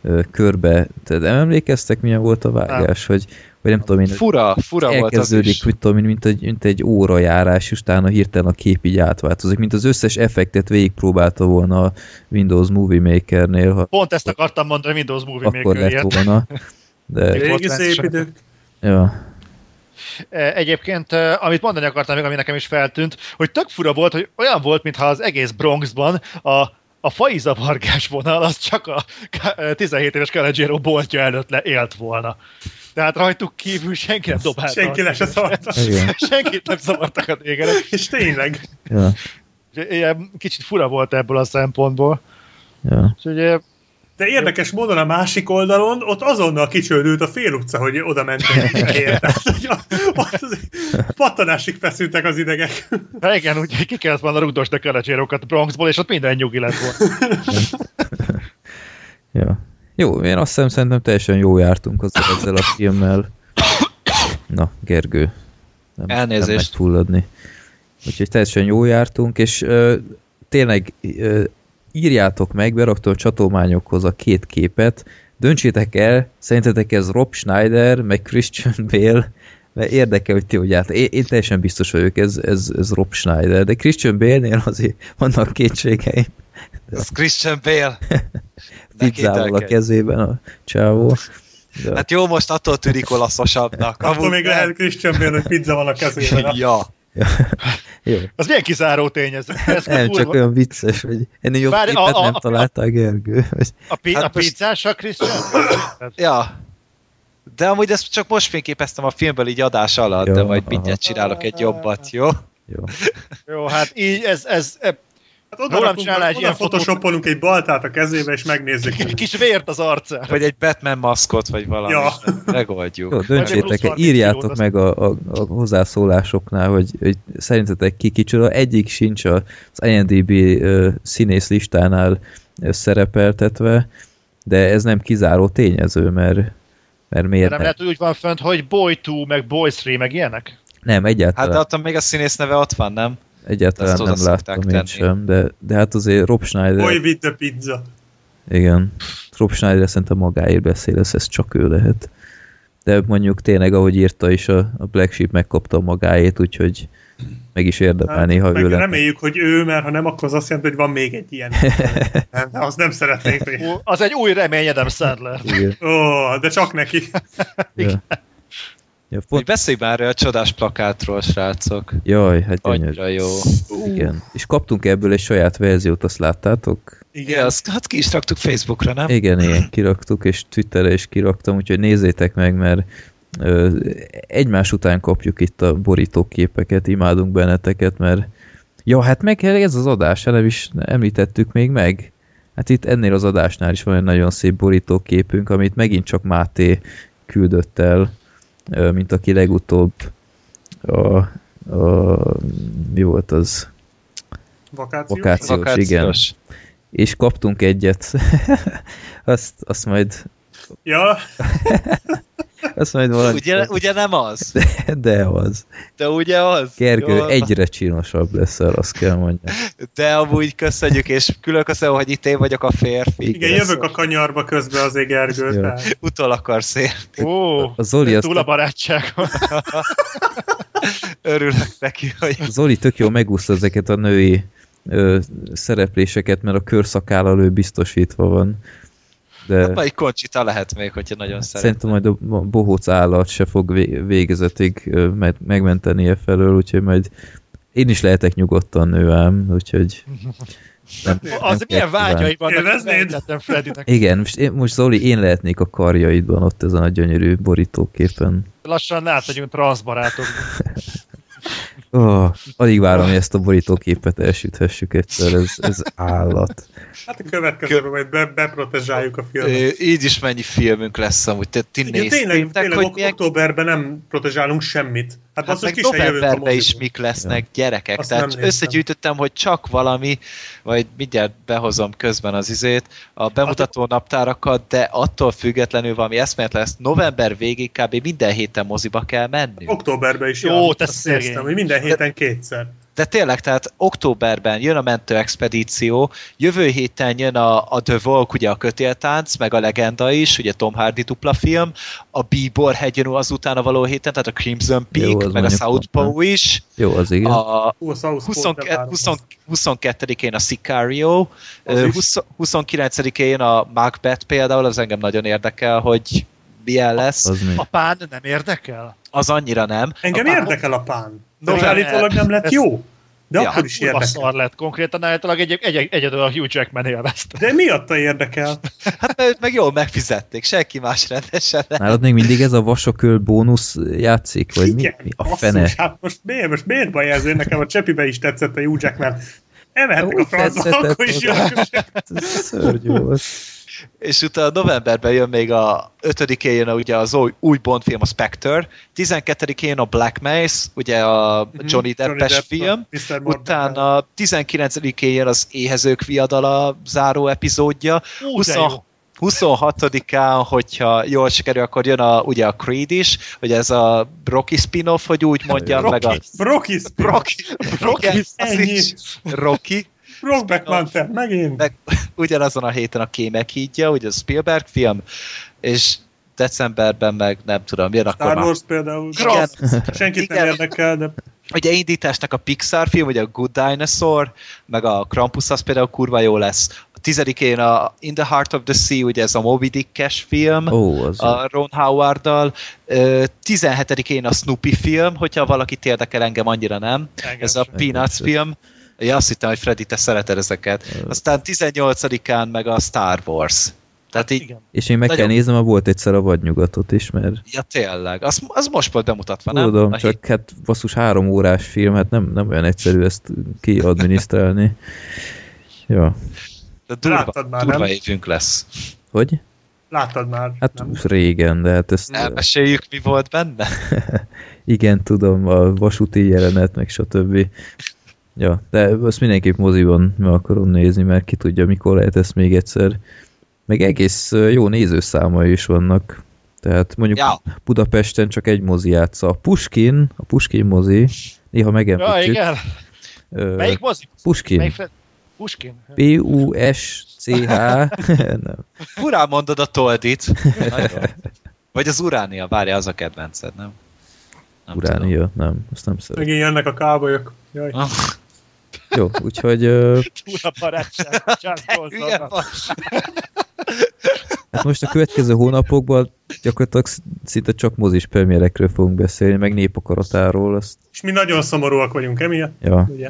Speaker 5: ö, körbe. Tehát nem emlékeztek, milyen volt a vágás, hogy, vagy nem tudom én,
Speaker 6: Fura, fura volt az
Speaker 5: elkezdődik,
Speaker 6: is.
Speaker 5: mit tudom én, mint egy, mint egy órajárás, és utána hirtelen a kép így átváltozik, mint az összes effektet végigpróbálta volna a Windows Movie Maker-nél, ha
Speaker 1: Pont ezt akartam mondani, Windows Movie
Speaker 5: akkor
Speaker 1: Maker
Speaker 5: lett
Speaker 1: ilyet.
Speaker 5: volna. De,
Speaker 1: volt
Speaker 3: Régi szép idők.
Speaker 5: ja,
Speaker 1: Egyébként, e, amit mondani akartam még, ami nekem is feltűnt, hogy tök fura volt, hogy olyan volt, mintha az egész Bronxban a, a fai zavargás vonal az csak a Ka- 17 éves Calagero boltja előtt le élt volna. Tehát rajtuk kívül senki nem dobálta.
Speaker 3: Senki le se
Speaker 1: Senkit nem zavartak a négerek.
Speaker 3: És tényleg.
Speaker 5: ja,
Speaker 1: Ilyen Kicsit fura volt ebből a szempontból.
Speaker 5: ja.
Speaker 1: Úgyhogy
Speaker 3: De érdekes módon a másik oldalon ott azonnal kicsődült a fél utca, hogy oda mentek pattanásig feszültek az idegek.
Speaker 1: hát igen, úgy ki kellett volna rugdosni a Calagerokat Bronxból, és ott minden nyugi lett volna.
Speaker 5: Ja. Jó, én azt hiszem, szerintem teljesen jó jártunk az ezzel a filmmel. Na, Gergő. Nem,
Speaker 6: Elnézést.
Speaker 5: Nem megfulladni. Úgyhogy teljesen jó jártunk, és ö, tényleg ö, írjátok meg, beraktam a csatolmányokhoz a két képet, döntsétek el, szerintetek ez Rob Schneider, meg Christian Bale, mert érdekel, hogy ti hogy állt. Én, én teljesen biztos vagyok, ez, ez, ez Rob Schneider, de Christian Bale-nél azért vannak kétségeim.
Speaker 6: Ez Christian Bale.
Speaker 5: Pizzával a kezében a csávó. De,
Speaker 6: Hát jó, most attól tűnik olaszosabbnak.
Speaker 3: Attól még lehet Christian Bale, hogy pizza van a kezében.
Speaker 6: Ja.
Speaker 5: jó.
Speaker 1: Az milyen kizáró tényező? Ez
Speaker 5: Nem,
Speaker 1: kurva-
Speaker 5: csak olyan vicces, hogy ennél jobb képet
Speaker 1: a- a-
Speaker 5: nem
Speaker 1: a-
Speaker 5: találtál, Gergő.
Speaker 1: A, pi-
Speaker 6: Hát
Speaker 1: a
Speaker 6: most-
Speaker 1: pizzás a Christian?
Speaker 6: Ja. De amúgy ezt csak most fényképeztem a filmből így adás alatt,
Speaker 5: Jó,
Speaker 6: de majd
Speaker 5: aha.
Speaker 6: mindjárt csinálok egy jobbat, jó?
Speaker 5: Jó.
Speaker 1: Jó, hát így ez, ez, ez
Speaker 3: Hát oda,
Speaker 1: Rólam
Speaker 3: rakunk,
Speaker 1: csinál egy
Speaker 3: oda
Speaker 1: ilyen
Speaker 3: photoshopolunk egy baltát a kezébe, és megnézzük.
Speaker 1: egy kis vért az arcára.
Speaker 6: Vagy egy Batman maszkot, vagy valami.
Speaker 3: Ja.
Speaker 6: Megoldjuk.
Speaker 5: Jó, döntsétek,
Speaker 1: 30
Speaker 5: írjátok meg a, a, a hozzászólásoknál, hogy, hogy szerintetek ki kicsoda. Egyik sincs az IMDb ö, színész listánál szerepeltetve, de ez nem kizáró tényező, mert, mert miért
Speaker 1: nem
Speaker 5: nem?
Speaker 1: lehet, hogy úgy van fönt, hogy Boy 2, meg Boy 3, meg ilyenek?
Speaker 5: Nem, egyáltalán.
Speaker 6: Hát de ott még a színész neve ott van, nem?
Speaker 5: Egyáltalán nem láttam én
Speaker 6: tenni.
Speaker 5: sem, de, de hát azért Rob Schneider,
Speaker 3: Boy with the pizza.
Speaker 5: igen, Rob Schneider szerintem magáért beszél, ez, ez csak ő lehet. De mondjuk tényleg, ahogy írta is, a, a Black Sheep megkapta magáét, úgyhogy meg is érdemelné, ha
Speaker 3: Hát, meg
Speaker 5: ő lenne.
Speaker 3: reméljük, hogy ő, mert ha nem, akkor az azt jelenti, hogy van még egy ilyen. nem, azt nem szeretnénk.
Speaker 1: Az egy új remény Adam Sandler.
Speaker 5: Igen.
Speaker 3: Ó, de csak neki.
Speaker 5: Ja. Ja,
Speaker 6: Hogy
Speaker 5: pont,
Speaker 6: beszélj már a csodás plakátról, srácok.
Speaker 5: jaj, hát gyönyörű.
Speaker 6: Annyira jó.
Speaker 5: Igen. És kaptunk ebből egy saját verziót, azt láttátok?
Speaker 6: Igen, azt hát ki is raktuk Facebookra, nem?
Speaker 5: Igen, igen, kiraktuk, és Twitterre is kiraktam, úgyhogy nézzétek meg, mert ö, egymás után kapjuk itt a borítóképeket, imádunk benneteket, mert ja, hát meg ez az adás, nem is említettük még meg. Hát itt ennél az adásnál is van egy nagyon szép borítóképünk, amit megint csak Máté küldött el, mint aki legutóbb a, a mi volt az?
Speaker 3: Vakációs.
Speaker 5: Vakáció. igen. És kaptunk egyet. azt, azt majd
Speaker 3: Ja,
Speaker 5: azt majd valami...
Speaker 6: Ugye, ugye nem az?
Speaker 5: De, de az.
Speaker 6: De ugye az?
Speaker 5: Gergő
Speaker 6: Jó,
Speaker 5: egyre csinosabb leszel, azt kell mondjam.
Speaker 6: De amúgy köszönjük, és külön köszönöm, hogy itt én vagyok a férfi.
Speaker 3: igen, jövök a kanyarba közben azért Gergő.
Speaker 6: Utol akarsz én.
Speaker 1: Ó,
Speaker 5: A Zoli, azt,
Speaker 1: túl a barátság.
Speaker 6: Örülök neki, hogy
Speaker 5: Zoli tök jó megúszta ezeket a női ö, szerepléseket, mert a körszakállal ő biztosítva van. De
Speaker 6: hát majd koncsita lehet még, hogyha nagyon szeret.
Speaker 5: szerintem majd a bohóc állat se fog vé- végezetig megmenteni e felől, úgyhogy majd én is lehetek nyugodtan nő ám, úgyhogy nem, nem
Speaker 1: Az milyen vágyai vannak, fejtettem Freddynek.
Speaker 5: Igen, most, én, most Zoli, én lehetnék a karjaidban ott ezen a gyönyörű borítóképen.
Speaker 1: Lassan átmegyünk transzbarátok.
Speaker 5: Oh, alig várom, hogy ezt a borítóképet elsüthessük egyszer, ez, ez állat.
Speaker 3: Hát a következőben majd be, beprotezsáljuk a filmet.
Speaker 6: Ö, Így is mennyi filmünk lesz amúgy. Te, ti
Speaker 3: Igen,
Speaker 6: néztétek,
Speaker 3: tényleg, tényleg
Speaker 6: hogy
Speaker 3: ok-
Speaker 6: milyen...
Speaker 3: októberben nem protezsálunk semmit. Hát,
Speaker 6: Hát meg novemberben is mik lesznek gyerekek.
Speaker 3: Azt
Speaker 6: Tehát összegyűjtöttem, hogy csak valami, vagy mindjárt behozom közben az izét, a bemutató naptárakat, de attól függetlenül valami eszmélet lesz. November végig kb. minden héten moziba kell menni.
Speaker 3: Októberben is
Speaker 1: Jó,
Speaker 3: jön. Azt néztem, hogy minden héten kétszer.
Speaker 6: De tényleg, tehát októberben jön a mentő expedíció, jövő héten jön a, a The Walk, ugye a kötéltánc, meg a legenda is, ugye Tom Hardy dupla film, a Bíbor hegy jön azután a való héten, tehát a Crimson Peak,
Speaker 5: Jó,
Speaker 6: meg a Southpaw is,
Speaker 5: Jó, az igen.
Speaker 6: a,
Speaker 3: Hú, a South
Speaker 6: 20,
Speaker 3: Pole-t nem várom.
Speaker 6: 20, 22-én a Sicario,
Speaker 3: Az
Speaker 6: ö,
Speaker 3: is.
Speaker 6: 20, 29-én a Macbeth például, az engem nagyon érdekel, hogy milyen lesz.
Speaker 5: Az mi?
Speaker 1: A pán nem érdekel?
Speaker 6: Az annyira nem.
Speaker 3: Engem
Speaker 6: a,
Speaker 3: érdekel a pán. De
Speaker 6: November-
Speaker 3: állítólag nem lett
Speaker 1: Ez-
Speaker 3: jó. De
Speaker 6: Ja,
Speaker 3: akkor is
Speaker 1: Kurva
Speaker 3: érdekel.
Speaker 1: szar lett konkrétan, általában egy, egy, egyedül a Hugh Jackman élvezte.
Speaker 3: De miatta érdekel?
Speaker 6: Hát mert őt meg jól megfizették, senki más rendesen nem.
Speaker 5: Nálad még mindig ez a vasaköl bónusz játszik? Vagy mi,
Speaker 3: Igen,
Speaker 5: mi a
Speaker 3: basszus,
Speaker 5: fene?
Speaker 3: Hát most miért, most miért baj ez? Én nekem a Csepibe is tetszett a Hugh Jackman. Elmehettek a francba, akkor is jó.
Speaker 5: Ez Szörnyű volt.
Speaker 6: És utána novemberben jön még a 5-én jön ugye az új, új Bond film, a Spectre, 12-én jön a Black Mace, ugye a
Speaker 3: Mhm,
Speaker 6: Johnny Deppes
Speaker 3: Depp,
Speaker 6: film,
Speaker 3: Mr.
Speaker 6: Utána 19-én jön az Éhezők viadala záró epizódja,
Speaker 1: Ú, de
Speaker 6: 20
Speaker 1: jó.
Speaker 6: 26-án, hogyha jól sikerül, akkor jön a, ugye a Creed is, hogy ez a Rocky spin-off, hogy úgy mondjam, meg a
Speaker 3: Rocky,
Speaker 6: Rocky, Rocky,
Speaker 3: Rocky,
Speaker 6: is. Rocky,
Speaker 3: Brokeback Mountain, megint.
Speaker 6: meg ugyanazon a héten a Kémek hídja, ugye a Spielberg film, és decemberben meg nem tudom, jön akkor
Speaker 3: Star
Speaker 6: már.
Speaker 3: Wars például.
Speaker 6: Igen.
Speaker 3: Senkit nem
Speaker 6: Igen.
Speaker 3: érdekel, de
Speaker 6: Ugye indításnak a Pixar film, ugye a Good Dinosaur, meg a Krampus az például kurva jó lesz. A tizedikén a In the Heart of the Sea, ugye ez a Moby Dick-es film,
Speaker 5: Ó, az
Speaker 6: a Ron Howard-dal. Ö, 17-én a Snoopy film, hogyha valakit érdekel, engem annyira nem.
Speaker 1: Engem
Speaker 6: Ez a
Speaker 1: sem.
Speaker 6: Peanuts film. Ja, azt hittem, hogy Freddy, te szereted ezeket. Aztán 18-án meg a Star Wars. Tehát így,
Speaker 1: Igen.
Speaker 5: És én meg
Speaker 6: Nagyon-
Speaker 5: kell néznem, a volt egyszer a vadnyugatot is, mert
Speaker 6: ja tényleg, az, az most volt bemutatva, nem?
Speaker 5: tudom, csak hát basszus három órás film, hát nem, nem olyan egyszerű ezt kiadminisztrálni. Ja,
Speaker 6: De durva,
Speaker 3: Láttad már,
Speaker 6: durva
Speaker 3: nem?
Speaker 6: évünk lesz.
Speaker 5: hogy?
Speaker 3: láttad már.
Speaker 5: Hát
Speaker 3: nem?
Speaker 5: régen, de hát ezt...
Speaker 6: Elmeséljük, mi volt benne?
Speaker 5: Igen, tudom, a vasúti jelenet, meg stb. Ja, de azt mindenképp moziban meg akarom nézni, mert ki tudja, mikor lehet ezt még egyszer. Meg egész jó nézőszámai is vannak. Tehát mondjuk
Speaker 6: Ja.
Speaker 5: Budapesten csak egy mozi játsza. A Puskin, a Puskin mozi, néha
Speaker 1: Ja,
Speaker 5: megemlítjük.
Speaker 1: igen.
Speaker 5: Ö,
Speaker 1: Melyik mozi?
Speaker 5: Puskin.
Speaker 1: Melyik Fred? Puskin?
Speaker 5: P-U-S-C-H. Nem.
Speaker 6: Furán mondod a toldit. Nagyon. Vagy az uránia, várja, az a kedvenced, nem? nem
Speaker 5: Uránia, nem, azt nem szeretem.
Speaker 3: Megint jönnek a kábolyok. Jaj.
Speaker 6: tudom.
Speaker 5: Jó, úgyhogy ö,
Speaker 1: Túl barátság.
Speaker 5: Hát most a következő hónapokban gyakorlatilag szinte csak mozis premierekről fogunk beszélni, meg népakaratáról, azt,
Speaker 3: És mi nagyon szomorúak vagyunk emiatt.
Speaker 5: ja,
Speaker 3: Ugye?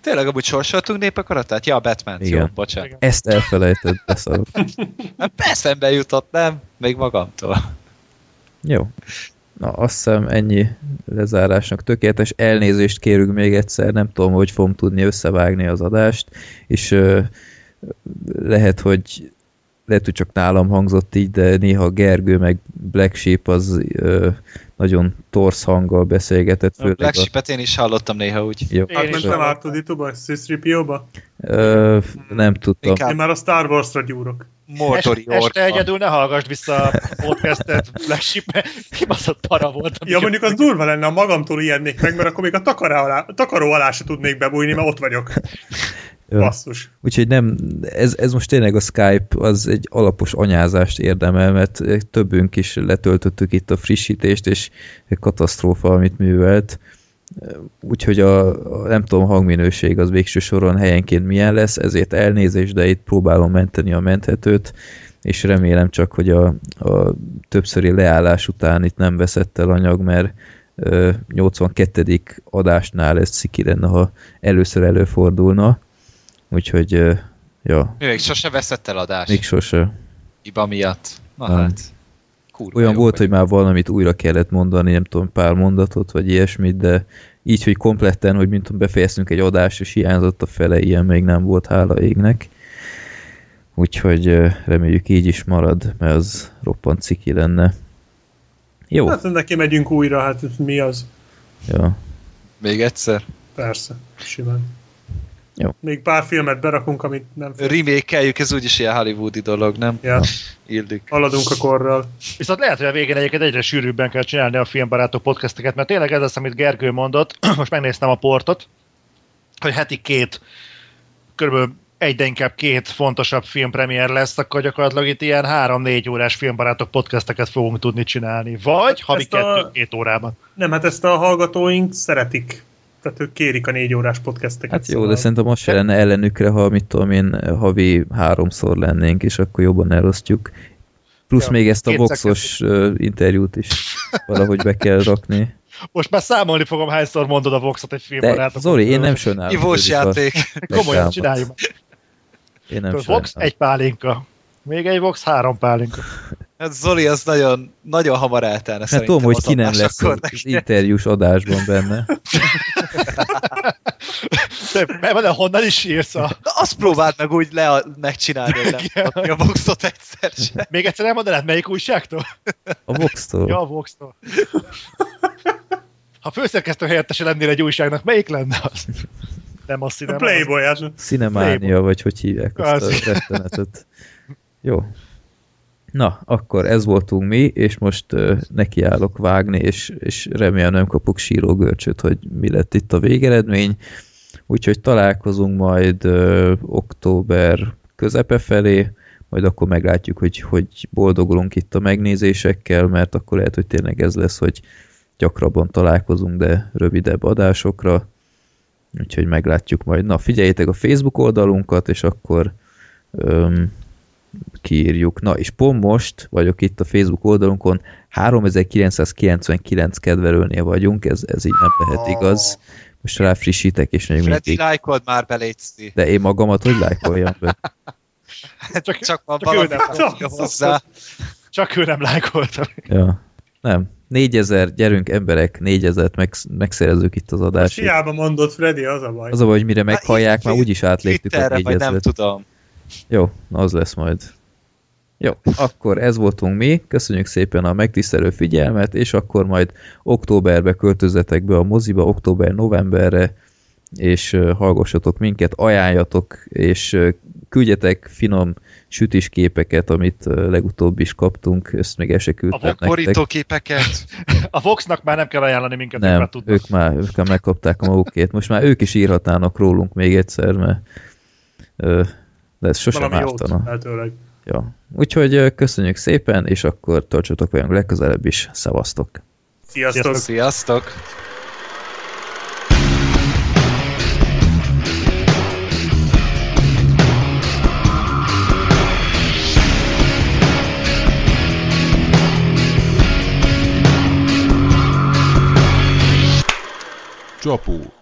Speaker 6: Tényleg amúgy sorsoltunk népakaratát? Ja, a Batman. Jó,
Speaker 5: Igen.
Speaker 6: bocsánat.
Speaker 1: Igen.
Speaker 5: ezt elfelejtett beszarok.
Speaker 6: Hát Eszembe jutott, nem? Még magamtól.
Speaker 5: Jó. Na, azt hiszem ennyi lezárásnak tökéletes. Elnézést kérünk még egyszer, nem tudom, hogy fogom tudni összevágni az adást, és ö, lehet, hogy lehet, hogy csak nálam hangzott így, de néha Gergő meg Black Sheep az ö, nagyon torsz hanggal beszélgetett,
Speaker 6: A Black
Speaker 5: a...
Speaker 6: Sheep-et én is hallottam néha úgy.
Speaker 5: Jó.
Speaker 1: Én
Speaker 3: Hát
Speaker 1: hallottam.
Speaker 3: nem Artudituba, Sziszripióba?
Speaker 5: Ö, nem tudtam.
Speaker 6: Inkább-
Speaker 3: Én már a Star Wars-ra gyúrok.
Speaker 6: Mordori
Speaker 1: Este, este egyedül ne hallgass vissza a podcastet Black Sheep, kibaszott para volt.
Speaker 3: Ja, mondjuk az durva lenne, ha magamtól ijednék meg, mert akkor még a takaró alá, takaró alá se tudnék bebújni, mert ott vagyok.
Speaker 5: Jó.
Speaker 3: Basszus.
Speaker 5: Úgyhogy nem, ez, ez most tényleg a Skype az egy alapos anyázást érdemel, mert többünk is letöltöttük itt a frissítést, és katasztrófa, amit művelt. Úgyhogy a, a nem tudom, hangminőség az végső soron helyenként milyen lesz, ezért elnézést, de itt próbálom menteni a menthetőt, és remélem csak, hogy a, a többszöri leállás után itt nem veszett el anyag, mert ö, 82. adásnál ez sziki lenne, ha először előfordulna. Úgyhogy, ja,
Speaker 6: Mi még sose veszett el adást.
Speaker 5: még sose.
Speaker 6: Iba miatt. Na
Speaker 5: Nem.
Speaker 6: hát. Kurva
Speaker 5: Olyan
Speaker 6: jó
Speaker 5: volt,
Speaker 6: vagy.
Speaker 5: hogy már valamit újra kellett mondani, nem tudom, pár mondatot, vagy ilyesmit, de így, hogy kompletten, hogy mint tudom, befejeztünk egy adást, és hiányzott a fele, ilyen még nem volt, hála égnek. Úgyhogy reméljük így is marad, mert az roppant ciki lenne. Jó,
Speaker 3: Hát neki megyünk újra, hát mi az?
Speaker 5: Ja.
Speaker 6: Még egyszer.
Speaker 3: Persze, simán.
Speaker 5: Jó.
Speaker 3: Még pár filmet berakunk, amit nem.
Speaker 6: Remékeljük, ez úgyis ilyen hollywoodi dolog, nem?
Speaker 3: Ja,
Speaker 6: Illik.
Speaker 3: haladunk a korral.
Speaker 1: Viszont lehet, hogy a végén egyébként egyre sűrűbben kell csinálni a filmbarátok podcasteket, mert tényleg ez az, amit Gergő mondott, most megnéztem a portot, hogy heti két, körülbelül egy, de inkább két fontosabb filmpremiér lesz, akkor gyakorlatilag itt ilyen három-négy órás filmbarátok podcasteket fogunk tudni csinálni. Vagy havi
Speaker 3: Ezt a-
Speaker 1: kettő-két órában.
Speaker 3: Nem, hát ezt a hallgatóink szeretik. Tehát ők kérik a négy órás podcasteket.
Speaker 5: Hát jó,
Speaker 3: szóval-
Speaker 5: de szerintem most se lenne ellenükre, ha mit tudom én, havi háromszor lennénk, és akkor jobban elosztjuk. Plusz
Speaker 1: Ja,
Speaker 5: még ezt a Voxos ö, interjút is valahogy be kell rakni.
Speaker 1: Most már számolni fogom, hányszor mondod a Voxot egy filmbarátok.
Speaker 5: Zoli, én nem sajnálom.
Speaker 6: Ivós játék.
Speaker 1: Komolyan csináljuk.
Speaker 5: Én nem
Speaker 1: Vox,
Speaker 5: sajnálom.
Speaker 1: egy pálinka. Még egy Vox, három pálinka.
Speaker 6: Hát Zoli az nagyon, nagyon hamar eltelne
Speaker 5: Hát tudom, hogy ki nem lesz az interjús adásban benne.
Speaker 1: De mert honnan is írsz a...
Speaker 6: Na azt próbáld meg úgy le megcsinálni, hogy nem kapni a boxot egyszer sem.
Speaker 1: Még egyszer elmondanád, melyik újságtól?
Speaker 5: A Vox-tól.
Speaker 1: Ja, a Vox-tól. Ha főszerkesztő helyettese lennél egy újságnak, melyik lenne az? Nem a
Speaker 3: A
Speaker 1: színem.
Speaker 3: Playboy, hát
Speaker 5: Cinemánia, vagy hogy hívják azt
Speaker 1: Kvázi.
Speaker 5: a rettenetet. Jó. Na, akkor ez voltunk mi, és most uh, nekiállok vágni, és, és remélem nem kapok sírógörcsöt, hogy mi lett itt a végeredmény. Úgyhogy találkozunk majd uh, október közepe felé, majd akkor meglátjuk, hogy, hogy boldogulunk itt a megnézésekkel, mert akkor lehet, hogy tényleg ez lesz, hogy gyakrabban találkozunk, de rövidebb adásokra. Úgyhogy meglátjuk majd. Na, figyeljétek a Facebook oldalunkat, és akkor öm, kiírjuk. Na, és pont most vagyok itt a Facebook oldalunkon, 3999 kedvelőnél vagyunk, ez, ez így nem lehet igaz. Most ráfrissítek, és még
Speaker 6: Freddy,
Speaker 5: mindig.
Speaker 6: lájkold már be, Léci.
Speaker 5: De én magamat hogy lájkoljam be?
Speaker 1: Csak,
Speaker 6: Csak van
Speaker 1: csak ő
Speaker 6: valami
Speaker 1: nem.
Speaker 6: hozzá.
Speaker 1: csak ő nem lájkolta.
Speaker 5: Ja. Nem. 4000, gyerünk emberek, 4000-et meg, megszerezzük itt az adásig.
Speaker 3: hiába mondott Freddy, az a baj.
Speaker 5: Az a baj, hogy mire meghallják, már úgyis átléptük a
Speaker 6: Twitterre, vagy nem
Speaker 5: 4000-et.
Speaker 6: tudom.
Speaker 5: Jó, na az lesz majd. Jó, akkor ez voltunk mi, köszönjük szépen a megtisztelő figyelmet, és akkor majd októberbe költözetek be a moziba, október-novemberre, és hallgassatok minket, ajánljatok, és küldjetek finom sütisképeket, amit ö, legutóbb is kaptunk, ezt még el se küldtem
Speaker 1: A
Speaker 5: nektek.
Speaker 6: Borítóképeket.
Speaker 1: A Voxnak már nem kell ajánlani minket, ők
Speaker 5: Nem,
Speaker 1: már tudnak.
Speaker 5: ők már, ők már megkapták a magukét. Most már ők is írhatnának rólunk még egyszer, mert de ez sosem ártana. Ja. Úgyhogy köszönjük szépen, és akkor tartsatok velünk legközelebb is. Szevasztok!
Speaker 3: Sziasztok!
Speaker 6: Sziasztok!
Speaker 7: Csapó.